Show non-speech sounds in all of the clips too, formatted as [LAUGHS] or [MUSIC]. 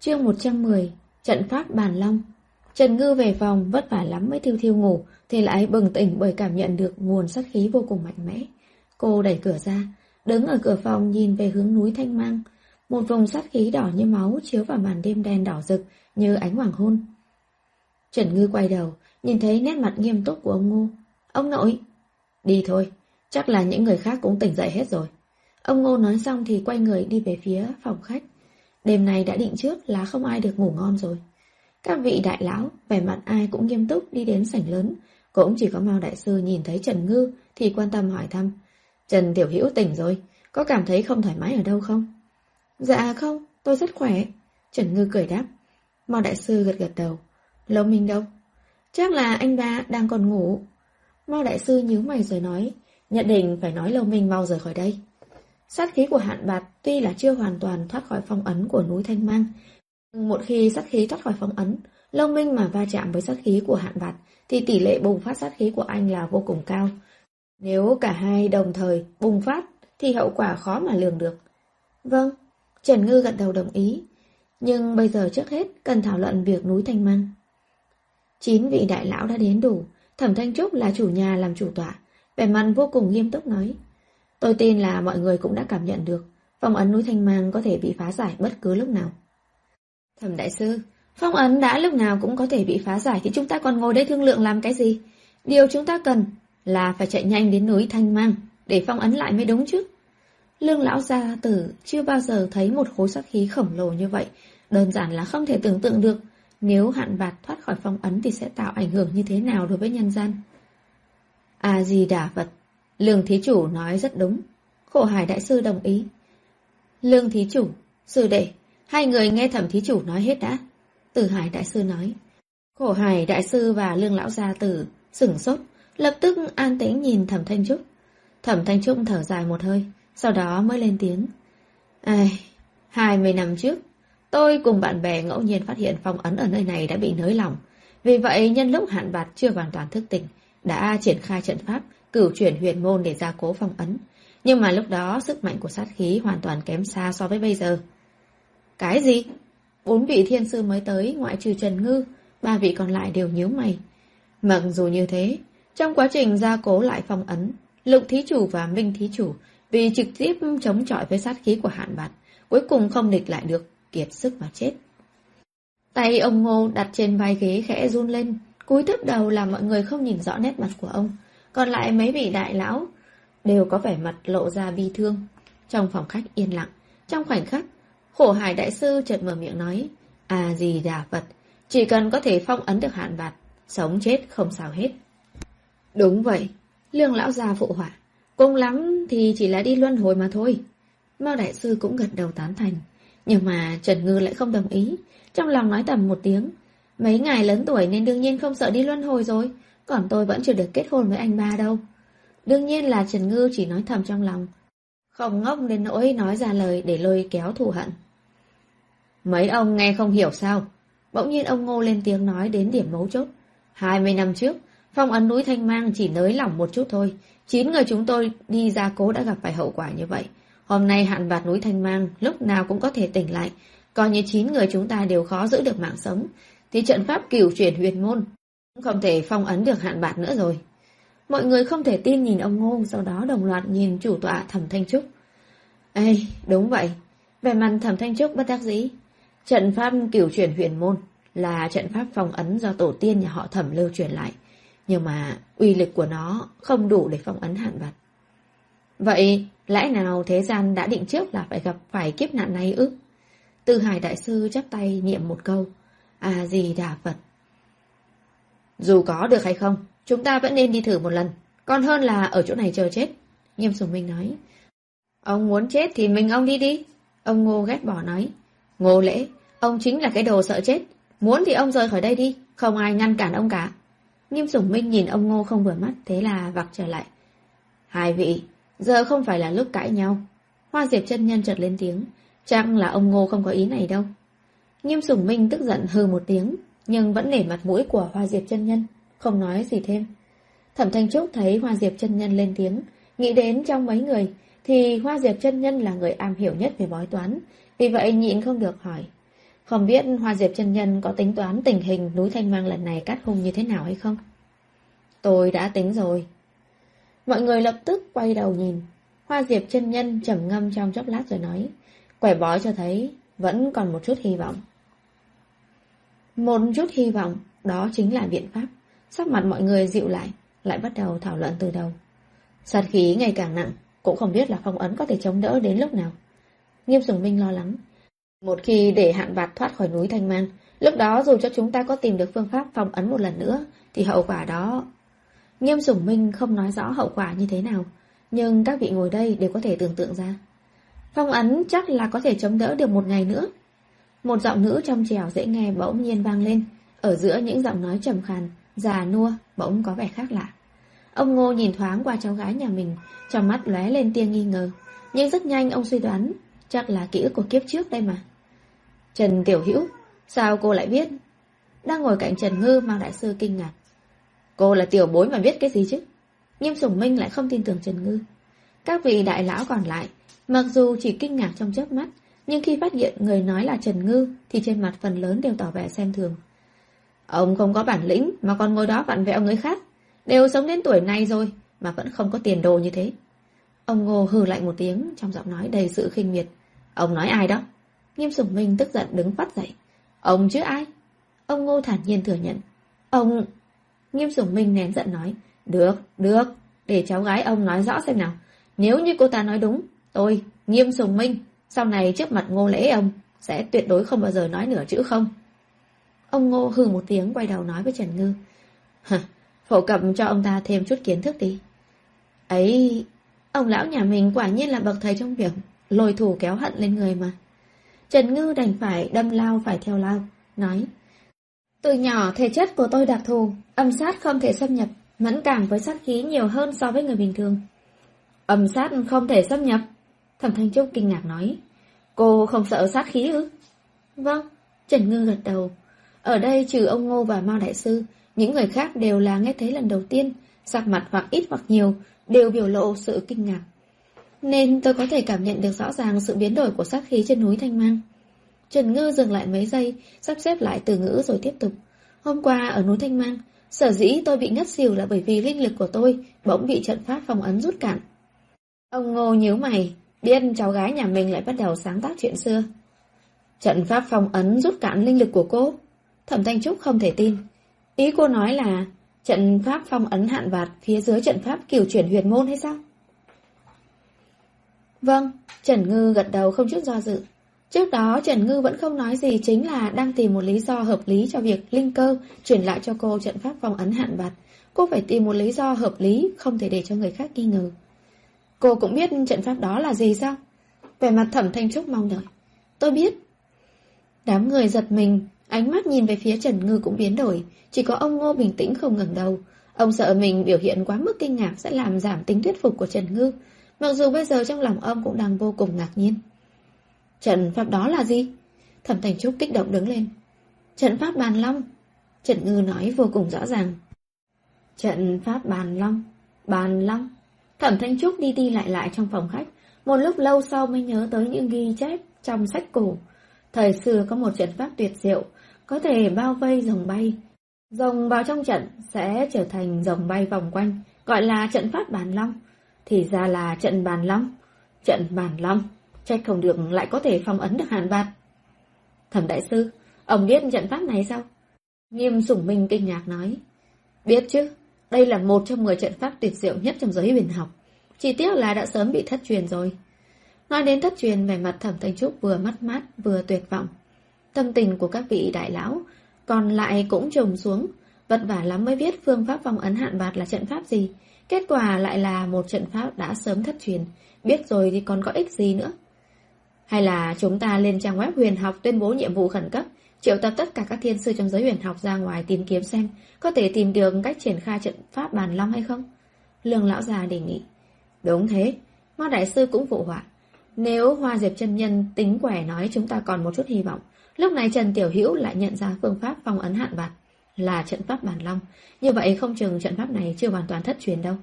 Chương 110 Trận pháp bàn long. Trần Ngư về phòng, vất vả lắm mới thiêu thiêu ngủ, Thì lại bừng tỉnh bởi cảm nhận được nguồn sát khí vô cùng mạnh mẽ. Cô đẩy cửa ra, Đứng ở cửa phòng nhìn về hướng núi Thanh Mang. Một vùng sát khí đỏ như máu Chiếu vào màn đêm đen đỏ rực Như ánh hoàng hôn. Trần Ngư quay đầu, Nhìn thấy nét mặt nghiêm túc của ông Ngô. Ông nội! Đi thôi, Chắc là những người khác cũng tỉnh dậy hết rồi. Ông Ngô nói xong thì quay người đi về phía phòng khách. Đêm nay đã định trước là không ai được ngủ ngon rồi. Các vị đại lão Vẻ mặt ai cũng nghiêm túc đi đến sảnh lớn. Cũng chỉ có Mao Đại Sư nhìn thấy Trần Ngư Thì quan tâm hỏi thăm. Trần Tiểu Hữu tỉnh rồi Có cảm thấy không thoải mái ở đâu không? Dạ không, tôi rất khỏe. Trần Ngư cười đáp. Mao Đại Sư gật gật đầu. Lâu Minh đâu? Chắc là anh ba đang còn ngủ. Mao Đại Sư nhíu mày rồi nói. Nhận định phải nói Lâu Minh mau rời khỏi đây. Sát khí của hạn bạt tuy là chưa hoàn toàn thoát khỏi phong ấn của núi Thanh Mang. Nhưng một khi sát khí thoát khỏi phong ấn, Lâu Minh mà va chạm với sát khí của hạn bạt thì tỷ lệ bùng phát sát khí của anh là vô cùng cao. Nếu cả hai đồng thời bùng phát thì hậu quả khó mà lường được. Vâng, Trần Ngư gật đầu đồng ý. Nhưng bây giờ trước hết cần thảo luận việc núi Thanh Mang. Chín vị đại lão đã đến đủ, Thẩm Thanh Trúc là chủ nhà làm chủ tọa, vẻ mặt vô cùng nghiêm túc nói. Tôi tin là mọi người cũng đã cảm nhận được phong ấn núi Thanh Mang có thể bị phá giải bất cứ lúc nào. Thẩm đại sư, phong ấn đã lúc nào cũng có thể bị phá giải thì chúng ta còn ngồi đây thương lượng làm cái gì? Điều chúng ta cần là phải chạy nhanh đến núi Thanh Mang để phong ấn lại mới đúng chứ. Lương lão gia tử chưa bao giờ thấy một khối sát khí khổng lồ như vậy, đơn giản là không thể tưởng tượng được nếu hạn bạt thoát khỏi phong ấn thì sẽ tạo ảnh hưởng như thế nào đối với nhân gian. À gì đả vật Lương thí chủ nói rất đúng. Khổ hải đại sư đồng ý. Lương thí chủ, sư đệ, hai người nghe thẩm thí chủ nói hết đã. Tử hải đại sư nói. Khổ hải đại sư và lương lão gia tử sửng sốt, lập tức an tĩnh nhìn thẩm thanh trúc. Thẩm thanh trúc thở dài một hơi, sau đó mới lên tiếng. Ai, hai mươi năm trước, tôi cùng bạn bè ngẫu nhiên phát hiện phong ấn ở nơi này đã bị nới lỏng. Vì vậy, nhân lúc hạn bạt chưa hoàn toàn thức tỉnh, đã triển khai trận pháp cửu chuyển huyền môn để gia cố phong ấn. Nhưng mà lúc đó sức mạnh của sát khí hoàn toàn kém xa so với bây giờ. Cái gì? Bốn vị thiên sư mới tới ngoại trừ Trần Ngư, ba vị còn lại đều nhíu mày. Mặc dù như thế, trong quá trình gia cố lại phong ấn, Lục Thí Chủ và Minh Thí Chủ vì trực tiếp chống chọi với sát khí của hạn bạt, cuối cùng không địch lại được, kiệt sức mà chết. Tay ông Ngô đặt trên vai ghế khẽ run lên, cúi thấp đầu làm mọi người không nhìn rõ nét mặt của ông. Còn lại mấy vị đại lão đều có vẻ mặt lộ ra bi thương. Trong phòng khách yên lặng, trong khoảnh khắc, khổ hải đại sư chợt mở miệng nói, à gì đà Phật, chỉ cần có thể phong ấn được hạn bạt, sống chết không sao hết. Đúng vậy, lương lão già phụ họa, cùng lắm thì chỉ là đi luân hồi mà thôi. Mao đại sư cũng gật đầu tán thành, nhưng mà Trần Ngư lại không đồng ý, trong lòng nói tầm một tiếng. Mấy ngài lớn tuổi nên đương nhiên không sợ đi luân hồi rồi, còn tôi vẫn chưa được kết hôn với anh ba đâu. Đương nhiên là Trần Ngư chỉ nói thầm trong lòng. Không ngốc đến nỗi nói ra lời để lôi kéo thù hận. Mấy ông nghe không hiểu sao. Bỗng nhiên ông Ngô lên tiếng nói đến điểm mấu chốt. Hai mươi năm trước, phong ấn núi Thanh Mang chỉ nới lỏng một chút thôi. Chín người chúng tôi đi ra cố đã gặp phải hậu quả như vậy. Hôm nay hạn bạt núi Thanh Mang lúc nào cũng có thể tỉnh lại. Coi như chín người chúng ta đều khó giữ được mạng sống. Thì trận pháp cửu chuyển huyền môn không thể phong ấn được hạn bạc nữa rồi. Mọi người không thể tin nhìn ông Ngô, sau đó đồng loạt nhìn chủ tọa Thẩm Thanh Trúc. Ê, đúng vậy. Về mặt Thẩm Thanh Trúc bất đắc dĩ. Trận pháp cửu chuyển huyền môn là trận pháp phong ấn do tổ tiên nhà họ Thẩm lưu truyền lại. Nhưng mà uy lực của nó không đủ để phong ấn hạn bạc. Vậy, lẽ nào thế gian đã định trước là phải gặp phải kiếp nạn này ư? Tư Hải Đại Sư chắp tay niệm một câu. À gì đà Phật. Dù có được hay không, chúng ta vẫn nên đi thử một lần, còn hơn là ở chỗ này chờ chết. Nghiêm Sùng Minh nói. Ông muốn chết thì mình ông đi đi. Ông Ngô ghét bỏ nói. Ngô lễ, ông chính là cái đồ sợ chết. Muốn thì ông rời khỏi đây đi, không ai ngăn cản ông cả. Nghiêm Sùng Minh nhìn ông Ngô không vừa mắt, thế là vặc trở lại. Hai vị, giờ không phải là lúc cãi nhau. Hoa Diệp chân nhân chợt lên tiếng, chắc là ông Ngô không có ý này đâu. Nghiêm Sùng Minh tức giận hừ một tiếng, nhưng vẫn nể mặt mũi của Hoa Diệp chân nhân, không nói gì thêm. Thẩm Thanh Trúc thấy Hoa Diệp chân nhân lên tiếng, nghĩ đến trong mấy người, thì Hoa Diệp chân nhân là người am hiểu nhất về bói toán, vì vậy nhịn không được hỏi. Không biết Hoa Diệp chân Nhân có tính toán tình hình núi Thanh Mang lần này cắt hung như thế nào hay không? Tôi đã tính rồi. Mọi người lập tức quay đầu nhìn. Hoa Diệp chân Nhân trầm ngâm trong chốc lát rồi nói. Quẻ bói cho thấy vẫn còn một chút hy vọng. Một chút hy vọng, đó chính là biện pháp. Sắc mặt mọi người dịu lại, lại bắt đầu thảo luận từ đầu. Sát khí ngày càng nặng, cũng không biết là phong ấn có thể chống đỡ đến lúc nào. Nghiêm Sùng Minh lo lắng. Một khi để hạn bạt thoát khỏi núi Thanh Mang, lúc đó dù cho chúng ta có tìm được phương pháp phong ấn một lần nữa, thì hậu quả đó... Nghiêm Sùng Minh không nói rõ hậu quả như thế nào, nhưng các vị ngồi đây đều có thể tưởng tượng ra. Phong ấn chắc là có thể chống đỡ được một ngày nữa. Một giọng nữ trong trèo dễ nghe bỗng nhiên vang lên, ở giữa những giọng nói trầm khàn, già nua, bỗng có vẻ khác lạ. Ông Ngô nhìn thoáng qua cháu gái nhà mình, trong mắt lóe lên tia nghi ngờ. Nhưng rất nhanh ông suy đoán, chắc là ký ức của kiếp trước đây mà. Trần Tiểu Hữu sao cô lại biết? Đang ngồi cạnh Trần Ngư mang đại sư kinh ngạc. Cô là tiểu bối mà biết cái gì chứ? Nghiêm Sủng Minh lại không tin tưởng Trần Ngư. Các vị đại lão còn lại, mặc dù chỉ kinh ngạc trong chớp mắt, nhưng khi phát hiện người nói là Trần Ngư thì trên mặt phần lớn đều tỏ vẻ xem thường. Ông không có bản lĩnh mà còn ngồi đó vặn vẹo người khác. Đều sống đến tuổi này rồi mà vẫn không có tiền đồ như thế. Ông Ngô hừ lạnh một tiếng trong giọng nói đầy sự khinh miệt. Ông nói ai đó? Nghiêm Sùng Minh tức giận đứng phát dậy. Ông chứ ai? Ông Ngô thản nhiên thừa nhận. Ông... Nghiêm Sùng Minh nén giận nói. Được, được, để cháu gái ông nói rõ xem nào. Nếu như cô ta nói đúng, tôi, Nghiêm Sùng Minh, sau này trước mặt ngô lễ ông, sẽ tuyệt đối không bao giờ nói nửa chữ không. Ông ngô hừ một tiếng quay đầu nói với Trần Ngư. Phổ cập cho ông ta thêm chút kiến thức đi. Ấy, ông lão nhà mình quả nhiên là bậc thầy trong việc, lôi thủ kéo hận lên người mà. Trần Ngư đành phải đâm lao phải theo lao, nói. Từ nhỏ thể chất của tôi đặc thù, âm sát không thể xâm nhập, mẫn cảm với sát khí nhiều hơn so với người bình thường. Âm sát không thể xâm nhập. Thẩm Thanh Trúc kinh ngạc nói. Cô không sợ sát khí ư? Vâng, Trần Ngư gật đầu. Ở đây trừ ông Ngô và Mao Đại Sư, những người khác đều là nghe thấy lần đầu tiên, sắc mặt hoặc ít hoặc nhiều, đều biểu lộ sự kinh ngạc. Nên tôi có thể cảm nhận được rõ ràng sự biến đổi của sát khí trên núi Thanh Mang. Trần Ngư dừng lại mấy giây, sắp xếp lại từ ngữ rồi tiếp tục. Hôm qua ở núi Thanh Mang, sở dĩ tôi bị ngất xỉu là bởi vì linh lực của tôi bỗng bị trận pháp phòng ấn rút cạn. Ông Ngô nhíu mày, biết cháu gái nhà mình lại bắt đầu sáng tác chuyện xưa. Trận pháp phong ấn rút cạn linh lực của cô. Thẩm Thanh Trúc không thể tin. Ý cô nói là trận pháp phong ấn hạn vạt phía dưới trận pháp kiểu chuyển huyền môn hay sao? Vâng, Trần Ngư gật đầu không chút do dự. Trước đó Trần Ngư vẫn không nói gì chính là đang tìm một lý do hợp lý cho việc Linh Cơ chuyển lại cho cô trận pháp phong ấn hạn vạt. Cô phải tìm một lý do hợp lý, không thể để cho người khác nghi ngờ. Cô cũng biết trận pháp đó là gì sao? Về mặt thẩm thanh trúc mong đợi. Tôi biết. Đám người giật mình, ánh mắt nhìn về phía Trần Ngư cũng biến đổi. Chỉ có ông Ngô bình tĩnh không ngẩng đầu. Ông sợ mình biểu hiện quá mức kinh ngạc sẽ làm giảm tính thuyết phục của Trần Ngư. Mặc dù bây giờ trong lòng ông cũng đang vô cùng ngạc nhiên. Trận pháp đó là gì? Thẩm Thành Trúc kích động đứng lên. Trận pháp bàn long. Trần Ngư nói vô cùng rõ ràng. Trận pháp bàn long. Bàn long. Thẩm Thanh Trúc đi đi lại lại trong phòng khách, một lúc lâu sau mới nhớ tới những ghi chép trong sách cổ. Thời xưa có một trận pháp tuyệt diệu, có thể bao vây rồng bay. Rồng vào trong trận sẽ trở thành rồng bay vòng quanh, gọi là trận pháp bàn long. Thì ra là trận bàn long. Trận bàn long, trách không được lại có thể phong ấn được hàn bạt. Thẩm đại sư, ông biết trận pháp này sao? Nghiêm sủng minh kinh ngạc nói. Biết chứ, đây là một trong 10 trận pháp tuyệt diệu nhất trong giới huyền học. Chỉ tiếc là đã sớm bị thất truyền rồi. Nói đến thất truyền, vẻ mặt thẩm thanh trúc vừa mất mát vừa tuyệt vọng. Tâm tình của các vị đại lão, còn lại cũng trùng xuống. Vất vả lắm mới viết phương pháp phong ấn hạn bạt là trận pháp gì. Kết quả lại là một trận pháp đã sớm thất truyền. Biết rồi thì còn có ích gì nữa. Hay là chúng ta lên trang web huyền học tuyên bố nhiệm vụ khẩn cấp, triệu tập tất cả các thiên sư trong giới huyền học ra ngoài tìm kiếm xem có thể tìm được cách triển khai trận pháp bàn long hay không? Lương lão già đề nghị. Đúng thế, Ma Đại Sư cũng phụ họa. Nếu Hoa Diệp chân Nhân tính quẻ nói chúng ta còn một chút hy vọng, lúc này Trần Tiểu Hữu lại nhận ra phương pháp phong ấn hạn vặt là trận pháp bản long. Như vậy không chừng trận pháp này chưa hoàn toàn thất truyền đâu.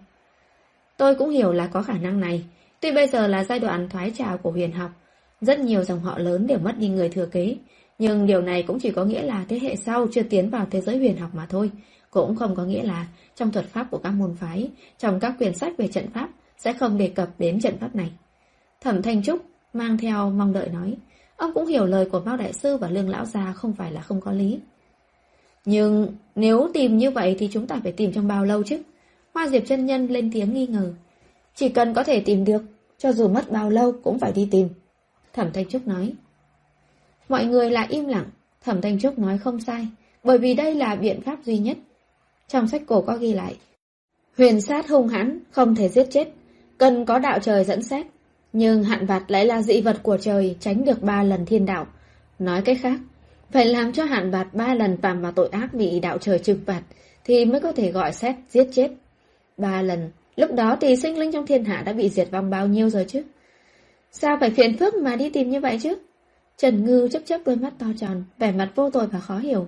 Tôi cũng hiểu là có khả năng này. Tuy bây giờ là giai đoạn thoái trào của huyền học, rất nhiều dòng họ lớn đều mất đi người thừa kế, nhưng điều này cũng chỉ có nghĩa là thế hệ sau chưa tiến vào thế giới huyền học mà thôi. Cũng không có nghĩa là trong thuật pháp của các môn phái, trong các quyển sách về trận pháp, sẽ không đề cập đến trận pháp này. Thẩm Thanh Trúc mang theo mong đợi nói, ông cũng hiểu lời của Mao Đại Sư và Lương Lão Gia không phải là không có lý. Nhưng nếu tìm như vậy thì chúng ta phải tìm trong bao lâu chứ? Hoa Diệp chân Nhân lên tiếng nghi ngờ. Chỉ cần có thể tìm được, cho dù mất bao lâu cũng phải đi tìm. Thẩm Thanh Trúc nói. Mọi người lại im lặng, Thẩm Thanh Trúc nói không sai, bởi vì đây là biện pháp duy nhất. Trong sách cổ có ghi lại, huyền sát hung hãn, không thể giết chết, cần có đạo trời dẫn xét. Nhưng hạn vặt lại là dị vật của trời tránh được ba lần thiên đạo. Nói cách khác, phải làm cho hạn vặt ba lần phạm vào tội ác bị đạo trời trừng phạt thì mới có thể gọi xét giết chết. Ba lần, lúc đó thì sinh linh trong thiên hạ đã bị diệt vong bao nhiêu rồi chứ? Sao phải phiền phức mà đi tìm như vậy chứ? Trần Ngư chấp chấp đôi mắt to tròn, vẻ mặt vô tội và khó hiểu.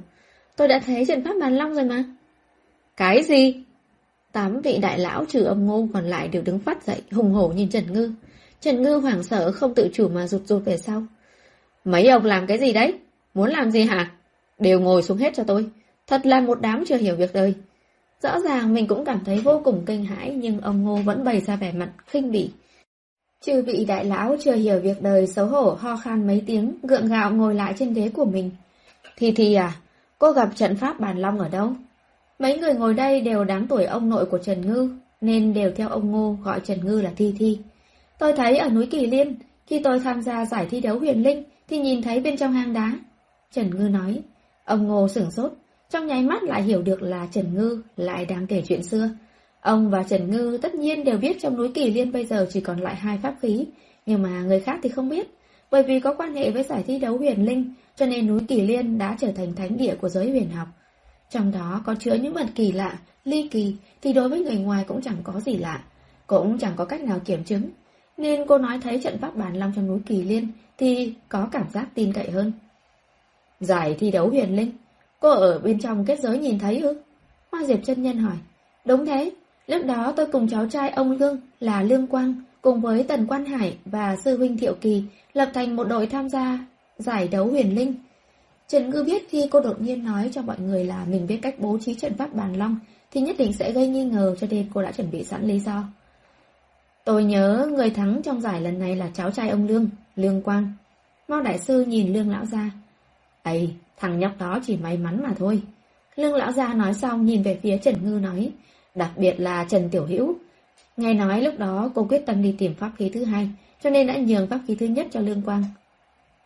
Tôi đã thấy trận pháp bàn long rồi mà. Cái gì? Tám vị đại lão trừ ông ngô còn lại đều đứng phát dậy, hùng hổ nhìn Trần Ngư. Trần Ngư hoảng sợ không tự chủ mà rụt rụt về sau. Mấy ông làm cái gì đấy? Muốn làm gì hả? Đều ngồi xuống hết cho tôi. Thật là một đám chưa hiểu việc đời. Rõ ràng mình cũng cảm thấy vô cùng kinh hãi nhưng ông Ngô vẫn bày ra vẻ mặt khinh bỉ. Chư vị đại lão chưa hiểu việc đời xấu hổ ho khan mấy tiếng, gượng gạo ngồi lại trên ghế của mình. Thì thì à, cô gặp trận pháp bàn long ở đâu? Mấy người ngồi đây đều đáng tuổi ông nội của Trần Ngư, nên đều theo ông Ngô gọi Trần Ngư là Thi Thi. Tôi thấy ở núi Kỳ Liên, khi tôi tham gia giải thi đấu huyền linh, thì nhìn thấy bên trong hang đá. Trần Ngư nói, ông Ngô sửng sốt, trong nháy mắt lại hiểu được là Trần Ngư lại đang kể chuyện xưa. Ông và Trần Ngư tất nhiên đều biết trong núi Kỳ Liên bây giờ chỉ còn lại hai pháp khí, nhưng mà người khác thì không biết. Bởi vì có quan hệ với giải thi đấu huyền linh, cho nên núi Kỳ Liên đã trở thành thánh địa của giới huyền học. Trong đó có chứa những vật kỳ lạ, ly kỳ, thì đối với người ngoài cũng chẳng có gì lạ, cũng chẳng có cách nào kiểm chứng. Nên cô nói thấy trận pháp bản long trong núi Kỳ Liên thì có cảm giác tin cậy hơn. Giải thi đấu huyền linh, cô ở bên trong kết giới nhìn thấy ư? Hoa Diệp chân Nhân hỏi. Đúng thế, lúc đó tôi cùng cháu trai ông Lương là Lương Quang cùng với Tần Quan Hải và sư huynh Thiệu Kỳ lập thành một đội tham gia giải đấu huyền linh. Trần Ngư biết khi cô đột nhiên nói cho mọi người là mình biết cách bố trí trận pháp bàn long thì nhất định sẽ gây nghi ngờ cho nên cô đã chuẩn bị sẵn lý do. Tôi nhớ người thắng trong giải lần này là cháu trai ông Lương, Lương Quang. Mao Đại Sư nhìn Lương Lão Gia. Ây, thằng nhóc đó chỉ may mắn mà thôi. Lương Lão Gia nói xong nhìn về phía Trần Ngư nói, đặc biệt là Trần Tiểu Hữu. Nghe nói lúc đó cô quyết tâm đi tìm pháp khí thứ hai, cho nên đã nhường pháp khí thứ nhất cho Lương Quang.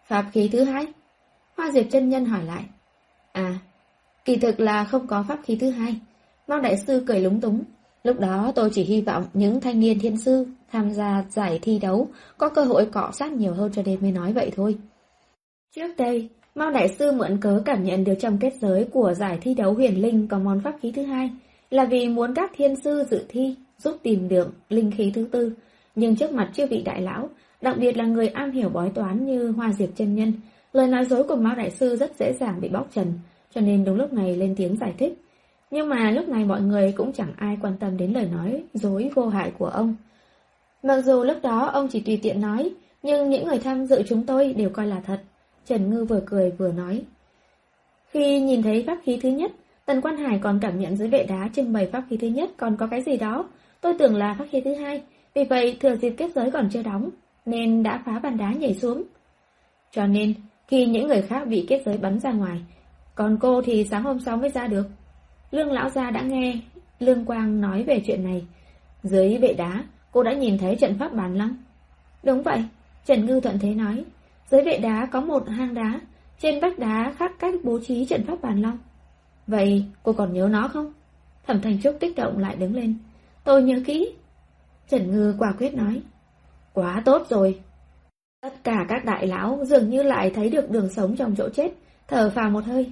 Pháp khí thứ hai? Hoa Diệp chân Nhân hỏi lại. À, kỳ thực là không có pháp khí thứ hai. Mao Đại Sư cười lúng túng. Lúc đó tôi chỉ hy vọng những thanh niên thiên sư tham gia giải thi đấu có cơ hội cọ sát nhiều hơn cho nên mới nói vậy thôi. Trước đây, Mao Đại Sư mượn cớ cảm nhận được trong kết giới của giải thi đấu huyền linh có món pháp khí thứ hai là vì muốn các thiên sư dự thi giúp tìm được linh khí thứ tư. Nhưng trước mặt chưa vị đại lão, đặc biệt là người am hiểu bói toán như Hoa Diệp chân Nhân, lời nói dối của Mao Đại Sư rất dễ dàng bị bóc trần, cho nên đúng lúc này lên tiếng giải thích. Nhưng mà lúc này mọi người cũng chẳng ai quan tâm đến lời nói dối vô hại của ông. Mặc dù lúc đó ông chỉ tùy tiện nói, nhưng những người tham dự chúng tôi đều coi là thật. Trần Ngư vừa cười vừa nói. Khi nhìn thấy pháp khí thứ nhất, Tần Quan Hải còn cảm nhận dưới vệ đá trưng bày pháp khí thứ nhất còn có cái gì đó. Tôi tưởng là pháp khí thứ hai, vì vậy thừa dịp kết giới còn chưa đóng, nên đã phá bàn đá nhảy xuống. Cho nên, khi những người khác bị kết giới bắn ra ngoài, còn cô thì sáng hôm sau mới ra được. Lương lão gia đã nghe Lương Quang nói về chuyện này. Dưới vệ đá, cô đã nhìn thấy trận pháp bàn lăng. Đúng vậy, Trần Ngư thuận thế nói. Dưới vệ đá có một hang đá, trên vách đá khắc cách bố trí trận pháp bàn long. Vậy cô còn nhớ nó không? Thẩm Thành Trúc kích động lại đứng lên. Tôi nhớ kỹ. Trần Ngư quả quyết nói. Quá tốt rồi. Tất cả các đại lão dường như lại thấy được đường sống trong chỗ chết, thở phào một hơi.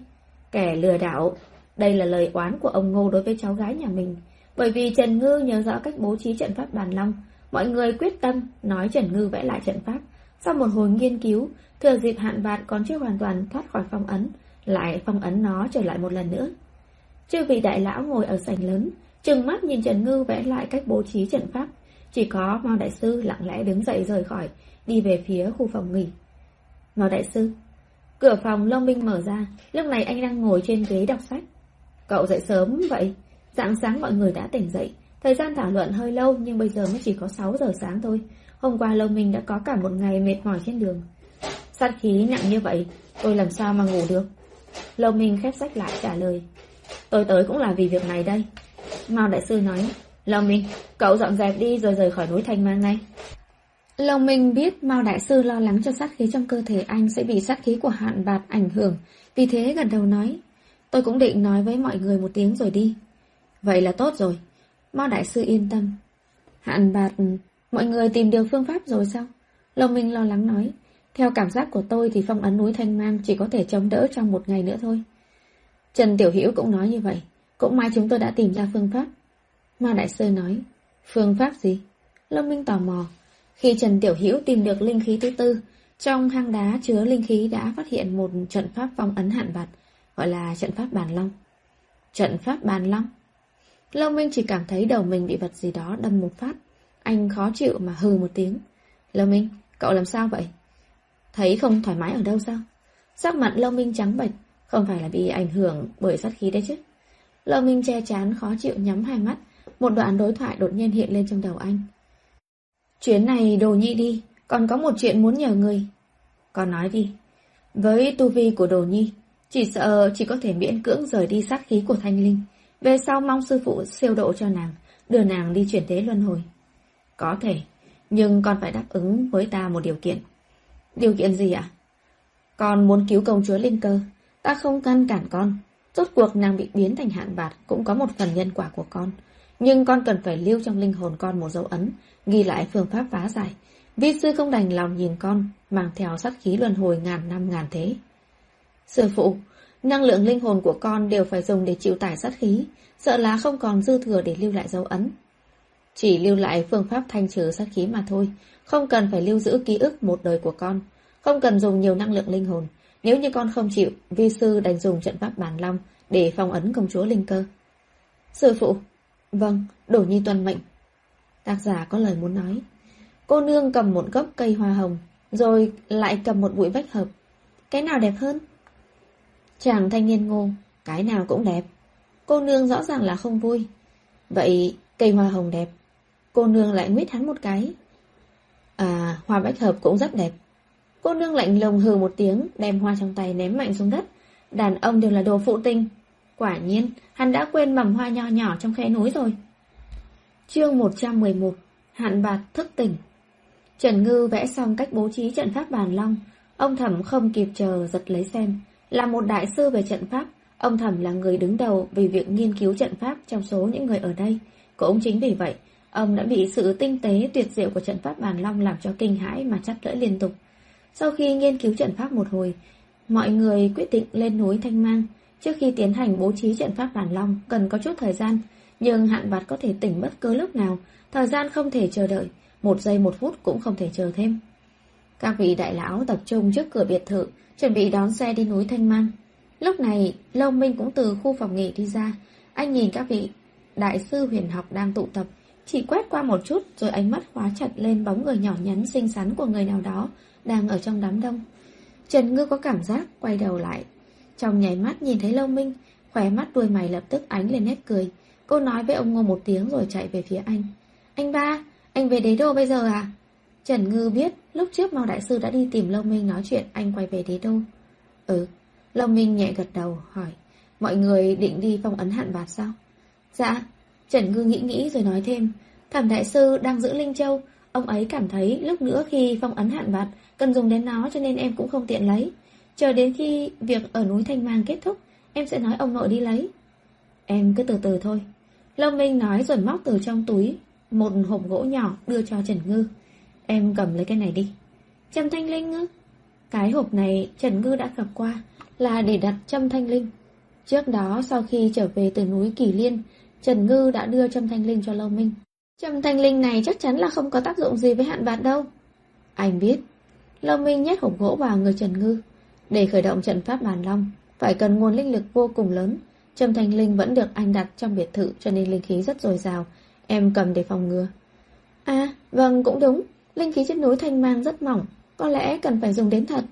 Kẻ lừa đảo đây là lời oán của ông Ngô đối với cháu gái nhà mình. Bởi vì Trần Ngư nhớ rõ cách bố trí trận pháp bàn long, mọi người quyết tâm nói Trần Ngư vẽ lại trận pháp. Sau một hồi nghiên cứu, thừa dịp hạn vạn còn chưa hoàn toàn thoát khỏi phong ấn, lại phong ấn nó trở lại một lần nữa. Chư vị đại lão ngồi ở sảnh lớn, trừng mắt nhìn Trần Ngư vẽ lại cách bố trí trận pháp. Chỉ có Mao Đại Sư lặng lẽ đứng dậy rời khỏi, đi về phía khu phòng nghỉ. Mao Đại Sư, Cửa phòng long Minh mở ra, lúc này anh đang ngồi trên ghế đọc sách. Cậu dậy sớm vậy? dạng sáng mọi người đã tỉnh dậy. Thời gian thảo luận hơi lâu nhưng bây giờ mới chỉ có 6 giờ sáng thôi. Hôm qua long Minh đã có cả một ngày mệt mỏi trên đường. Sát khí nặng như vậy, tôi làm sao mà ngủ được? Lâm Minh khép sách lại trả lời. Tôi tới cũng là vì việc này đây. Mao Đại Sư nói, Lâm Minh, cậu dọn dẹp đi rồi rời khỏi núi Thanh Mang ngay. Lòng mình biết Mao Đại Sư lo lắng cho sát khí trong cơ thể anh sẽ bị sát khí của hạn bạt ảnh hưởng, vì thế gần đầu nói. Tôi cũng định nói với mọi người một tiếng rồi đi. Vậy là tốt rồi. Mao Đại Sư yên tâm. Hạn bạt, mọi người tìm được phương pháp rồi sao? Lòng mình lo lắng nói. Theo cảm giác của tôi thì phong ấn núi Thanh Mang chỉ có thể chống đỡ trong một ngày nữa thôi. Trần Tiểu Hiểu cũng nói như vậy. Cũng may chúng tôi đã tìm ra phương pháp. Ma Đại Sư nói. Phương pháp gì? Lâm Minh tò mò. Khi Trần Tiểu Hữu tìm được linh khí thứ tư, trong hang đá chứa linh khí đã phát hiện một trận pháp phong ấn hạn bạt, gọi là trận pháp bàn long. Trận pháp bàn long? Long Minh chỉ cảm thấy đầu mình bị vật gì đó đâm một phát. Anh khó chịu mà hừ một tiếng. Long Minh, cậu làm sao vậy? Thấy không thoải mái ở đâu sao? Sắc mặt Long Minh trắng bệch, không phải là bị ảnh hưởng bởi sát khí đấy chứ. Long Minh che chán khó chịu nhắm hai mắt, một đoạn đối thoại đột nhiên hiện lên trong đầu anh. Chuyến này đồ nhi đi, còn có một chuyện muốn nhờ người. Con nói đi. Với tu vi của đồ nhi, chỉ sợ chỉ có thể miễn cưỡng rời đi sát khí của thanh linh. Về sau mong sư phụ siêu độ cho nàng, đưa nàng đi chuyển thế luân hồi. Có thể, nhưng con phải đáp ứng với ta một điều kiện. Điều kiện gì ạ? Con muốn cứu công chúa Linh Cơ, ta không ngăn cản con. Rốt cuộc nàng bị biến thành hạn bạt cũng có một phần nhân quả của con. Nhưng con cần phải lưu trong linh hồn con một dấu ấn, ghi lại phương pháp phá giải. Vi sư không đành lòng nhìn con, mang theo sát khí luân hồi ngàn năm ngàn thế. Sư phụ, năng lượng linh hồn của con đều phải dùng để chịu tải sát khí, sợ là không còn dư thừa để lưu lại dấu ấn. Chỉ lưu lại phương pháp thanh trừ sát khí mà thôi, không cần phải lưu giữ ký ức một đời của con, không cần dùng nhiều năng lượng linh hồn. Nếu như con không chịu, vi sư đành dùng trận pháp bản long để phong ấn công chúa linh cơ. Sư phụ, vâng, đổ nhi tuân mệnh. Tác giả có lời muốn nói. Cô nương cầm một gốc cây hoa hồng, rồi lại cầm một bụi bách hợp. Cái nào đẹp hơn? Chàng thanh niên ngô, cái nào cũng đẹp. Cô nương rõ ràng là không vui. Vậy cây hoa hồng đẹp. Cô nương lại nguyết hắn một cái. À, hoa bách hợp cũng rất đẹp. Cô nương lạnh lùng hừ một tiếng, đem hoa trong tay ném mạnh xuống đất. Đàn ông đều là đồ phụ tinh. Quả nhiên, hắn đã quên mầm hoa nho nhỏ trong khe núi rồi. Chương 111 Hạn bạc thức tỉnh Trần Ngư vẽ xong cách bố trí trận pháp bàn long Ông Thẩm không kịp chờ giật lấy xem Là một đại sư về trận pháp Ông Thẩm là người đứng đầu vì việc nghiên cứu trận pháp trong số những người ở đây Cũng chính vì vậy Ông đã bị sự tinh tế tuyệt diệu của trận pháp bàn long làm cho kinh hãi mà chắp lưỡi liên tục Sau khi nghiên cứu trận pháp một hồi Mọi người quyết định lên núi Thanh Mang Trước khi tiến hành bố trí trận pháp bàn long Cần có chút thời gian nhưng hạn bạt có thể tỉnh bất cứ lúc nào, thời gian không thể chờ đợi, một giây một phút cũng không thể chờ thêm. Các vị đại lão tập trung trước cửa biệt thự, chuẩn bị đón xe đi núi Thanh Mang. Lúc này, Lâu Minh cũng từ khu phòng nghỉ đi ra. Anh nhìn các vị đại sư huyền học đang tụ tập, chỉ quét qua một chút rồi ánh mắt khóa chặt lên bóng người nhỏ nhắn xinh xắn của người nào đó đang ở trong đám đông. Trần Ngư có cảm giác quay đầu lại. Trong nháy mắt nhìn thấy Lâu Minh, khóe mắt đuôi mày lập tức ánh lên nét cười. Cô nói với ông Ngô một tiếng rồi chạy về phía anh. Anh ba, anh về đế đô bây giờ à? Trần Ngư biết lúc trước Mao Đại Sư đã đi tìm Lâu Minh nói chuyện anh quay về đế đô. Ừ, Lâu Minh nhẹ gật đầu hỏi. Mọi người định đi phong ấn hạn bạt sao? Dạ, Trần Ngư nghĩ nghĩ rồi nói thêm. Thẩm Đại Sư đang giữ Linh Châu. Ông ấy cảm thấy lúc nữa khi phong ấn hạn bạt cần dùng đến nó cho nên em cũng không tiện lấy. Chờ đến khi việc ở núi Thanh Mang kết thúc, em sẽ nói ông nội đi lấy. Em cứ từ từ thôi. Lâm Minh nói rồi móc từ trong túi một hộp gỗ nhỏ đưa cho Trần Ngư. Em cầm lấy cái này đi. Trầm thanh linh ngư. Cái hộp này Trần Ngư đã gặp qua là để đặt châm thanh linh. Trước đó sau khi trở về từ núi Kỳ Liên, Trần Ngư đã đưa Trâm thanh linh cho Lâu Minh. Trâm thanh linh này chắc chắn là không có tác dụng gì với hạn bạt đâu. Anh biết. Lâu Minh nhét hộp gỗ vào người Trần Ngư. Để khởi động trận pháp bàn long, phải cần nguồn linh lực vô cùng lớn. Trầm thanh linh vẫn được anh đặt trong biệt thự cho nên linh khí rất dồi dào. Em cầm để phòng ngừa. À, vâng cũng đúng. Linh khí trên núi Thanh Mang rất mỏng. Có lẽ cần phải dùng đến thật.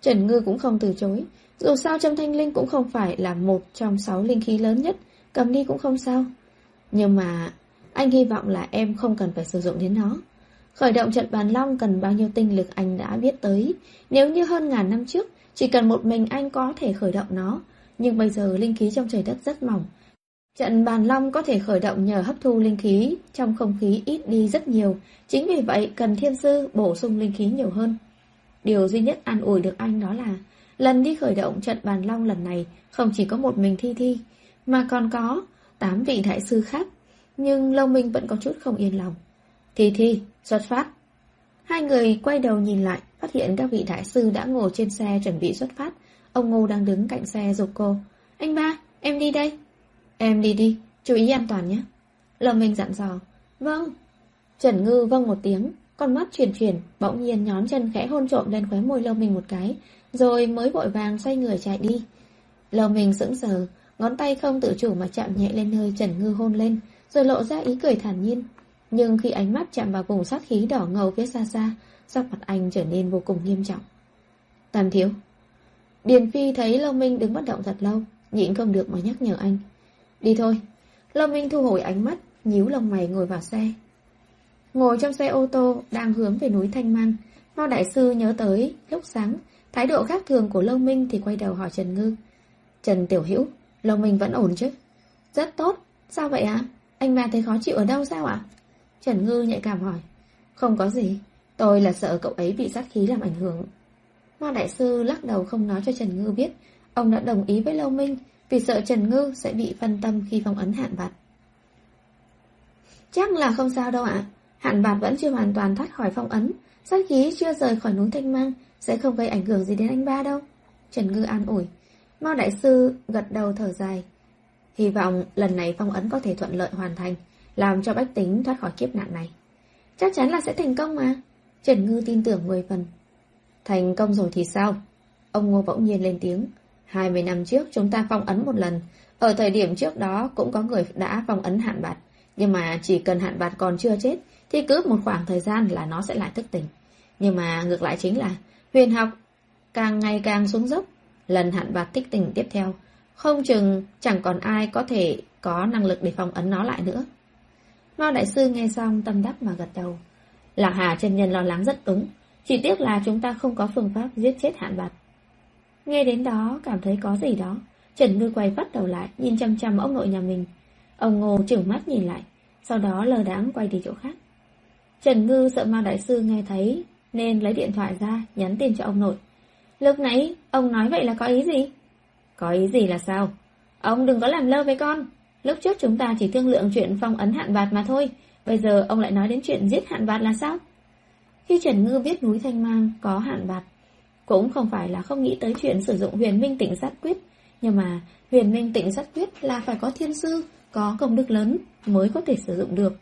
Trần Ngư cũng không từ chối. Dù sao Trâm Thanh Linh cũng không phải là một trong sáu linh khí lớn nhất, cầm đi cũng không sao. Nhưng mà anh hy vọng là em không cần phải sử dụng đến nó. Khởi động trận bàn long cần bao nhiêu tinh lực anh đã biết tới. Nếu như hơn ngàn năm trước, chỉ cần một mình anh có thể khởi động nó. Nhưng bây giờ linh khí trong trời đất rất mỏng. Trận bàn long có thể khởi động nhờ hấp thu linh khí trong không khí ít đi rất nhiều. Chính vì vậy cần thiên sư bổ sung linh khí nhiều hơn. Điều duy nhất an ủi được anh đó là lần đi khởi động trận bàn long lần này không chỉ có một mình thi thi, mà còn có tám vị đại sư khác. Nhưng Lâu Minh vẫn có chút không yên lòng. Thi thi, xuất phát. Hai người quay đầu nhìn lại, phát hiện các vị đại sư đã ngồi trên xe chuẩn bị xuất phát. Ông Ngô đang đứng cạnh xe dục cô. Anh ba, em đi đây. Em đi đi, chú ý an toàn nhé. Lâu Minh dặn dò. Vâng. Trần Ngư vâng một tiếng, con mắt chuyển chuyển, bỗng nhiên nhón chân khẽ hôn trộm lên khóe môi Lâu Minh một cái, rồi mới vội vàng xoay người chạy đi. Lâu Minh sững sờ, ngón tay không tự chủ mà chạm nhẹ lên hơi Trần Ngư hôn lên, rồi lộ ra ý cười thản nhiên. Nhưng khi ánh mắt chạm vào vùng sát khí đỏ ngầu phía xa xa, sắc mặt anh trở nên vô cùng nghiêm trọng. Tam thiếu. Điền Phi thấy Lâu Minh đứng bất động thật lâu, nhịn không được mà nhắc nhở anh. Đi thôi. Lâu Minh thu hồi ánh mắt, nhíu lông mày ngồi vào xe. Ngồi trong xe ô tô, đang hướng về núi Thanh Mang. Mao Đại Sư nhớ tới, lúc sáng, thái độ khác thường của Lâu Minh thì quay đầu hỏi Trần Ngư. Trần Tiểu Hữu Lâu Minh vẫn ổn chứ? Rất tốt. Sao vậy ạ? Anh ba thấy khó chịu ở đâu sao ạ? Trần Ngư nhạy cảm hỏi. Không có gì. Tôi là sợ cậu ấy bị sát khí làm ảnh hưởng. Ma Đại Sư lắc đầu không nói cho Trần Ngư biết. Ông đã đồng ý với Lâu Minh vì sợ Trần Ngư sẽ bị phân tâm khi phong ấn hạn bạt. Chắc là không sao đâu ạ. Hạn bạt vẫn chưa hoàn toàn thoát khỏi phong ấn. Sát khí chưa rời khỏi núi Thanh Mang sẽ không gây ảnh hưởng gì đến anh ba đâu. Trần Ngư an ủi. Mao Đại Sư gật đầu thở dài. Hy vọng lần này phong ấn có thể thuận lợi hoàn thành, làm cho bách tính thoát khỏi kiếp nạn này. Chắc chắn là sẽ thành công mà. Trần Ngư tin tưởng 10 phần. Thành công rồi thì sao? Ông Ngô bỗng nhiên lên tiếng. 20 năm trước chúng ta phong ấn một lần. Ở thời điểm trước đó cũng có người đã phong ấn hạn bạt. Nhưng mà chỉ cần hạn bạt còn chưa chết thì cứ một khoảng thời gian là nó sẽ lại thức tỉnh. Nhưng mà ngược lại chính là huyền học càng ngày càng xuống dốc. Lần hạn bạc thích tỉnh tiếp theo không chừng chẳng còn ai có thể có năng lực để phong ấn nó lại nữa. Mao Đại Sư nghe xong tâm đắc mà gật đầu. Lạc Hà chân nhân lo lắng rất đúng. Chỉ tiếc là chúng ta không có phương pháp giết chết hạn bạc. Nghe đến đó cảm thấy có gì đó. Trần Ngư quay bắt đầu lại, nhìn chăm chăm ông nội nhà mình. Ông Ngô trưởng mắt nhìn lại, sau đó lờ đáng quay đi chỗ khác. Trần Ngư sợ Mao Đại Sư nghe thấy, nên lấy điện thoại ra, nhắn tin cho ông nội. Lúc nãy, ông nói vậy là có ý gì? Có ý gì là sao? Ông đừng có làm lơ với con. Lúc trước chúng ta chỉ thương lượng chuyện phong ấn hạn bạt mà thôi. Bây giờ ông lại nói đến chuyện giết hạn bạt là sao? Khi Trần Ngư biết núi Thanh Mang có hạn bạt, cũng không phải là không nghĩ tới chuyện sử dụng huyền minh tịnh sát quyết. Nhưng mà huyền minh tịnh sát quyết là phải có thiên sư, có công đức lớn mới có thể sử dụng được.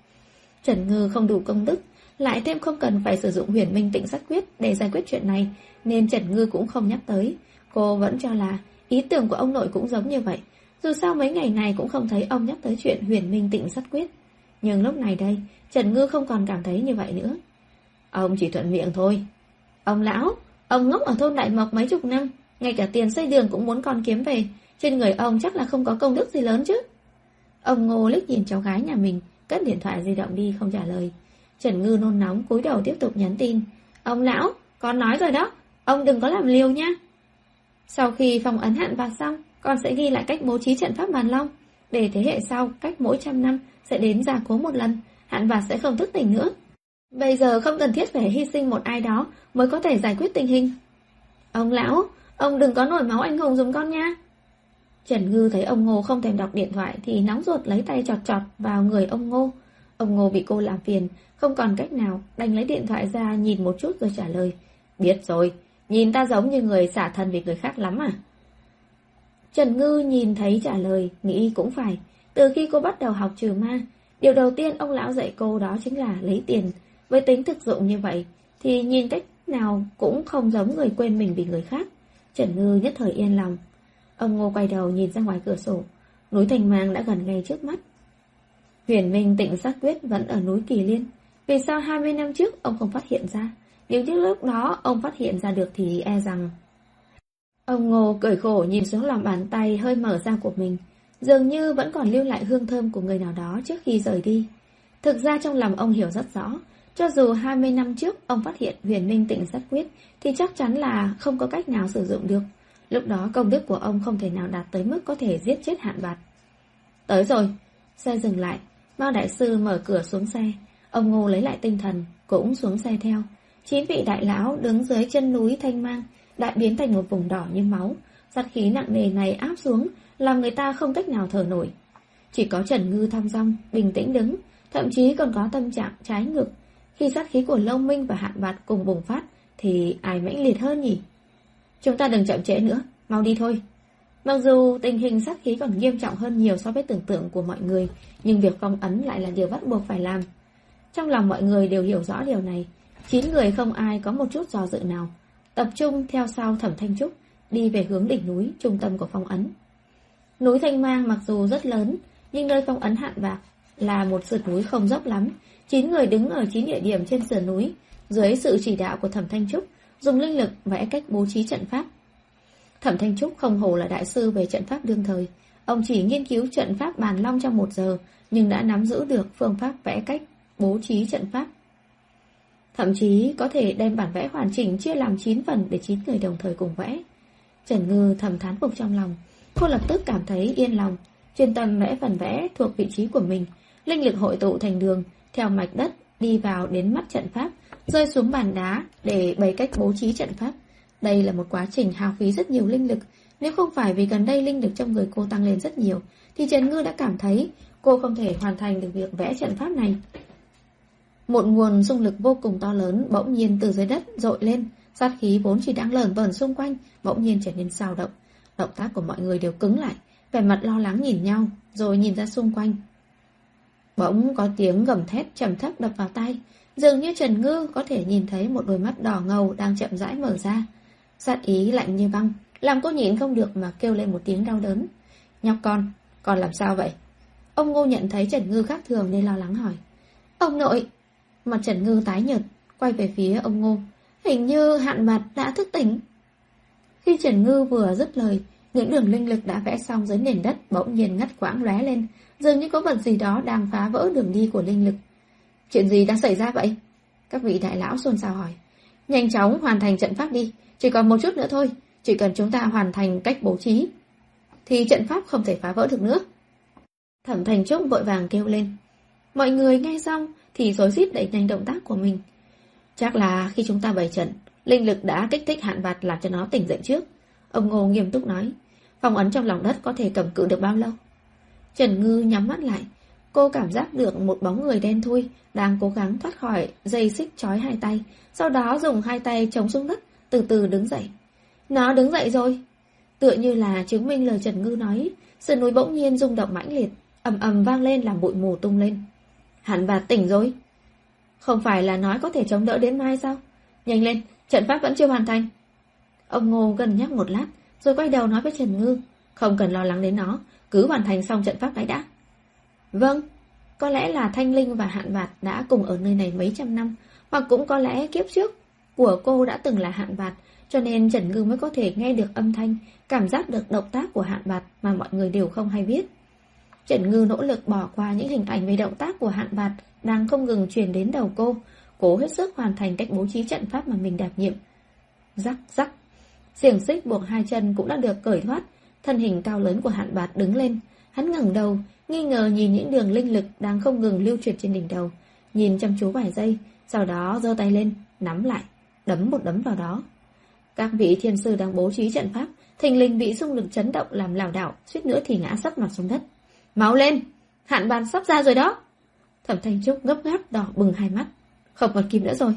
Trần Ngư không đủ công đức, lại thêm không cần phải sử dụng huyền minh tịnh sát quyết để giải quyết chuyện này, nên Trần Ngư cũng không nhắc tới. Cô vẫn cho là Ý tưởng của ông nội cũng giống như vậy. Dù sao mấy ngày này cũng không thấy ông nhắc tới chuyện huyền minh tịnh sắt quyết. Nhưng lúc này đây, Trần Ngư không còn cảm thấy như vậy nữa. Ông chỉ thuận miệng thôi. Ông lão, ông ngốc ở thôn Đại Mộc mấy chục năm, ngay cả tiền xây đường cũng muốn con kiếm về. Trên người ông chắc là không có công đức gì lớn chứ. Ông Ngô liếc nhìn cháu gái nhà mình, cất điện thoại di động đi không trả lời. Trần Ngư nôn nóng cúi đầu tiếp tục nhắn tin. Ông lão, con nói rồi đó, ông đừng có làm liều nhé Sau khi phòng ấn hạn vào xong, con sẽ ghi lại cách bố trí trận pháp bàn long. Để thế hệ sau, cách mỗi trăm năm, sẽ đến gia cố một lần, hạn và sẽ không thức tỉnh nữa. Bây giờ không cần thiết phải hy sinh một ai đó mới có thể giải quyết tình hình. Ông lão, ông đừng có nổi máu anh hùng dùng con nha. Trần Ngư thấy ông Ngô không thèm đọc điện thoại thì nóng ruột lấy tay chọt chọt vào người ông Ngô. Ông Ngô bị cô làm phiền, không còn cách nào, đành lấy điện thoại ra nhìn một chút rồi trả lời. Biết rồi, Nhìn ta giống như người xả thân vì người khác lắm à? Trần Ngư nhìn thấy trả lời, nghĩ cũng phải. Từ khi cô bắt đầu học trừ ma, điều đầu tiên ông lão dạy cô đó chính là lấy tiền. Với tính thực dụng như vậy, thì nhìn cách nào cũng không giống người quên mình vì người khác. Trần Ngư nhất thời yên lòng. Ông Ngô quay đầu nhìn ra ngoài cửa sổ. Núi Thành Mang đã gần ngay trước mắt. Huyền Minh tịnh sát quyết vẫn ở núi Kỳ Liên. Vì sao 20 năm trước ông không phát hiện ra? Nếu như lúc đó ông phát hiện ra được thì e rằng Ông Ngô cười khổ nhìn xuống lòng bàn tay hơi mở ra của mình, dường như vẫn còn lưu lại hương thơm của người nào đó trước khi rời đi. Thực ra trong lòng ông hiểu rất rõ, cho dù 20 năm trước ông phát hiện huyền minh tịnh sát quyết thì chắc chắn là không có cách nào sử dụng được. Lúc đó công đức của ông không thể nào đạt tới mức có thể giết chết hạn bạt. Tới rồi, xe dừng lại, Mao Đại Sư mở cửa xuống xe, ông Ngô lấy lại tinh thần, cũng xuống xe theo. Chín vị đại lão đứng dưới chân núi Thanh Mang, đại biến thành một vùng đỏ như máu. Sát khí nặng nề này áp xuống, làm người ta không cách nào thở nổi. Chỉ có Trần Ngư thong dong, bình tĩnh đứng, thậm chí còn có tâm trạng trái ngược. Khi sát khí của Lâu Minh và Hạn Bạt cùng bùng phát, thì ai mãnh liệt hơn nhỉ? Chúng ta đừng chậm trễ nữa, mau đi thôi. Mặc dù tình hình sát khí còn nghiêm trọng hơn nhiều so với tưởng tượng của mọi người, nhưng việc phong ấn lại là điều bắt buộc phải làm. Trong lòng mọi người đều hiểu rõ điều này, chín người không ai có một chút do dự nào, tập trung theo sau Thẩm Thanh Trúc, đi về hướng đỉnh núi, trung tâm của phong ấn. Núi Thanh Mang mặc dù rất lớn, nhưng nơi phong ấn hạn bạc là một sườn núi không dốc lắm. Chín người đứng ở chín địa điểm trên sườn núi, dưới sự chỉ đạo của Thẩm Thanh Trúc, dùng linh lực vẽ cách bố trí trận pháp. Thẩm Thanh Trúc không hồ là đại sư về trận pháp đương thời. Ông chỉ nghiên cứu trận pháp bàn long trong một giờ, nhưng đã nắm giữ được phương pháp vẽ cách bố trí trận pháp. Thậm chí có thể đem bản vẽ hoàn chỉnh chia làm 9 phần để 9 người đồng thời cùng vẽ. Trần Ngư thầm thán phục trong lòng, cô lập tức cảm thấy yên lòng, chuyên tâm vẽ phần vẽ thuộc vị trí của mình, linh lực hội tụ thành đường, theo mạch đất đi vào đến mắt trận pháp, rơi xuống bàn đá để bày cách bố trí trận pháp. Đây là một quá trình hao phí rất nhiều linh lực, nếu không phải vì gần đây linh lực trong người cô tăng lên rất nhiều, thì Trần Ngư đã cảm thấy cô không thể hoàn thành được việc vẽ trận pháp này. Một nguồn dung lực vô cùng to lớn bỗng nhiên từ dưới đất dội lên, sát khí vốn chỉ đang lởn vởn xung quanh, bỗng nhiên trở nên sao động. Động tác của mọi người đều cứng lại, vẻ mặt lo lắng nhìn nhau, rồi nhìn ra xung quanh. Bỗng có tiếng gầm thét trầm thấp đập vào tay, dường như Trần Ngư có thể nhìn thấy một đôi mắt đỏ ngầu đang chậm rãi mở ra. Sát ý lạnh như băng, làm cô nhịn không được mà kêu lên một tiếng đau đớn. Nhóc con, con làm sao vậy? Ông Ngô nhận thấy Trần Ngư khác thường nên lo lắng hỏi. Ông nội! Mặt Trần Ngư tái nhợt, quay về phía ông Ngô. Hình như hạn mặt đã thức tỉnh. Khi Trần Ngư vừa dứt lời, những đường linh lực đã vẽ xong dưới nền đất bỗng nhiên ngắt quãng lóe lên, dường như có vật gì đó đang phá vỡ đường đi của linh lực. Chuyện gì đang xảy ra vậy? Các vị đại lão xôn xao hỏi. Nhanh chóng hoàn thành trận pháp đi, chỉ còn một chút nữa thôi, chỉ cần chúng ta hoàn thành cách bố trí, thì trận pháp không thể phá vỡ được nữa. Thẩm Thành Trúc vội vàng kêu lên. Mọi người nghe xong thì rối rít đẩy nhanh động tác của mình. Chắc là khi chúng ta bày trận, linh lực đã kích thích hạn bạt làm cho nó tỉnh dậy trước. Ông Ngô nghiêm túc nói, phong ấn trong lòng đất có thể cầm cự được bao lâu? Trần Ngư nhắm mắt lại, cô cảm giác được một bóng người đen thui đang cố gắng thoát khỏi dây xích trói hai tay, sau đó dùng hai tay chống xuống đất, từ từ đứng dậy. Nó đứng dậy rồi. Tựa như là chứng minh lời Trần Ngư nói, sườn núi bỗng nhiên rung động mãnh liệt, ầm ầm vang lên làm bụi mù tung lên. Hẳn bà tỉnh rồi. Không phải là nói có thể chống đỡ đến mai sao? Nhanh lên, trận pháp vẫn chưa hoàn thành. Ông Ngô gần nhắc một lát, rồi quay đầu nói với Trần Ngư. Không cần lo lắng đến nó, cứ hoàn thành xong trận pháp ấy đã. Vâng, có lẽ là Thanh Linh và Hạn Vạt đã cùng ở nơi này mấy trăm năm, hoặc cũng có lẽ kiếp trước của cô đã từng là Hạn Vạt, cho nên Trần Ngư mới có thể nghe được âm thanh, cảm giác được động tác của Hạn Vạt mà mọi người đều không hay biết. Trần Ngư nỗ lực bỏ qua những hình ảnh về động tác của Hạn Vạt đang không ngừng truyền đến đầu cô, cố hết sức hoàn thành cách bố trí trận pháp mà mình đảm nhiệm. Rắc rắc, xiềng xích buộc hai chân cũng đã được cởi thoát, thân hình cao lớn của Hạn bạt đứng lên, hắn ngẩng đầu, nghi ngờ nhìn những đường linh lực đang không ngừng lưu chuyển trên đỉnh đầu, nhìn chăm chú vài giây, sau đó giơ tay lên, nắm lại, đấm một đấm vào đó. Các vị thiên sư đang bố trí trận pháp, thình lình bị xung lực chấn động làm lảo đảo, suýt nữa thì ngã sấp mặt xuống đất. Máu lên, hạn bàn sắp ra rồi đó. Thẩm Thanh Trúc gấp gáp đỏ bừng hai mắt, không còn kịp nữa rồi.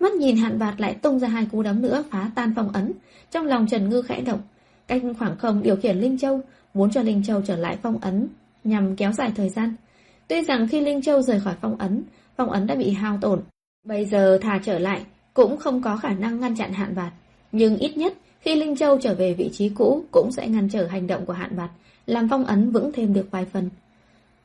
Mắt nhìn hạn bạt lại tung ra hai cú đấm nữa phá tan phong ấn, trong lòng Trần Ngư khẽ động, cách khoảng không điều khiển Linh Châu, muốn cho Linh Châu trở lại phong ấn, nhằm kéo dài thời gian. Tuy rằng khi Linh Châu rời khỏi phong ấn, phong ấn đã bị hao tổn, bây giờ thả trở lại cũng không có khả năng ngăn chặn hạn bạt. Nhưng ít nhất, khi Linh Châu trở về vị trí cũ cũng sẽ ngăn trở hành động của hạn bạt, làm phong ấn vững thêm được vài phần.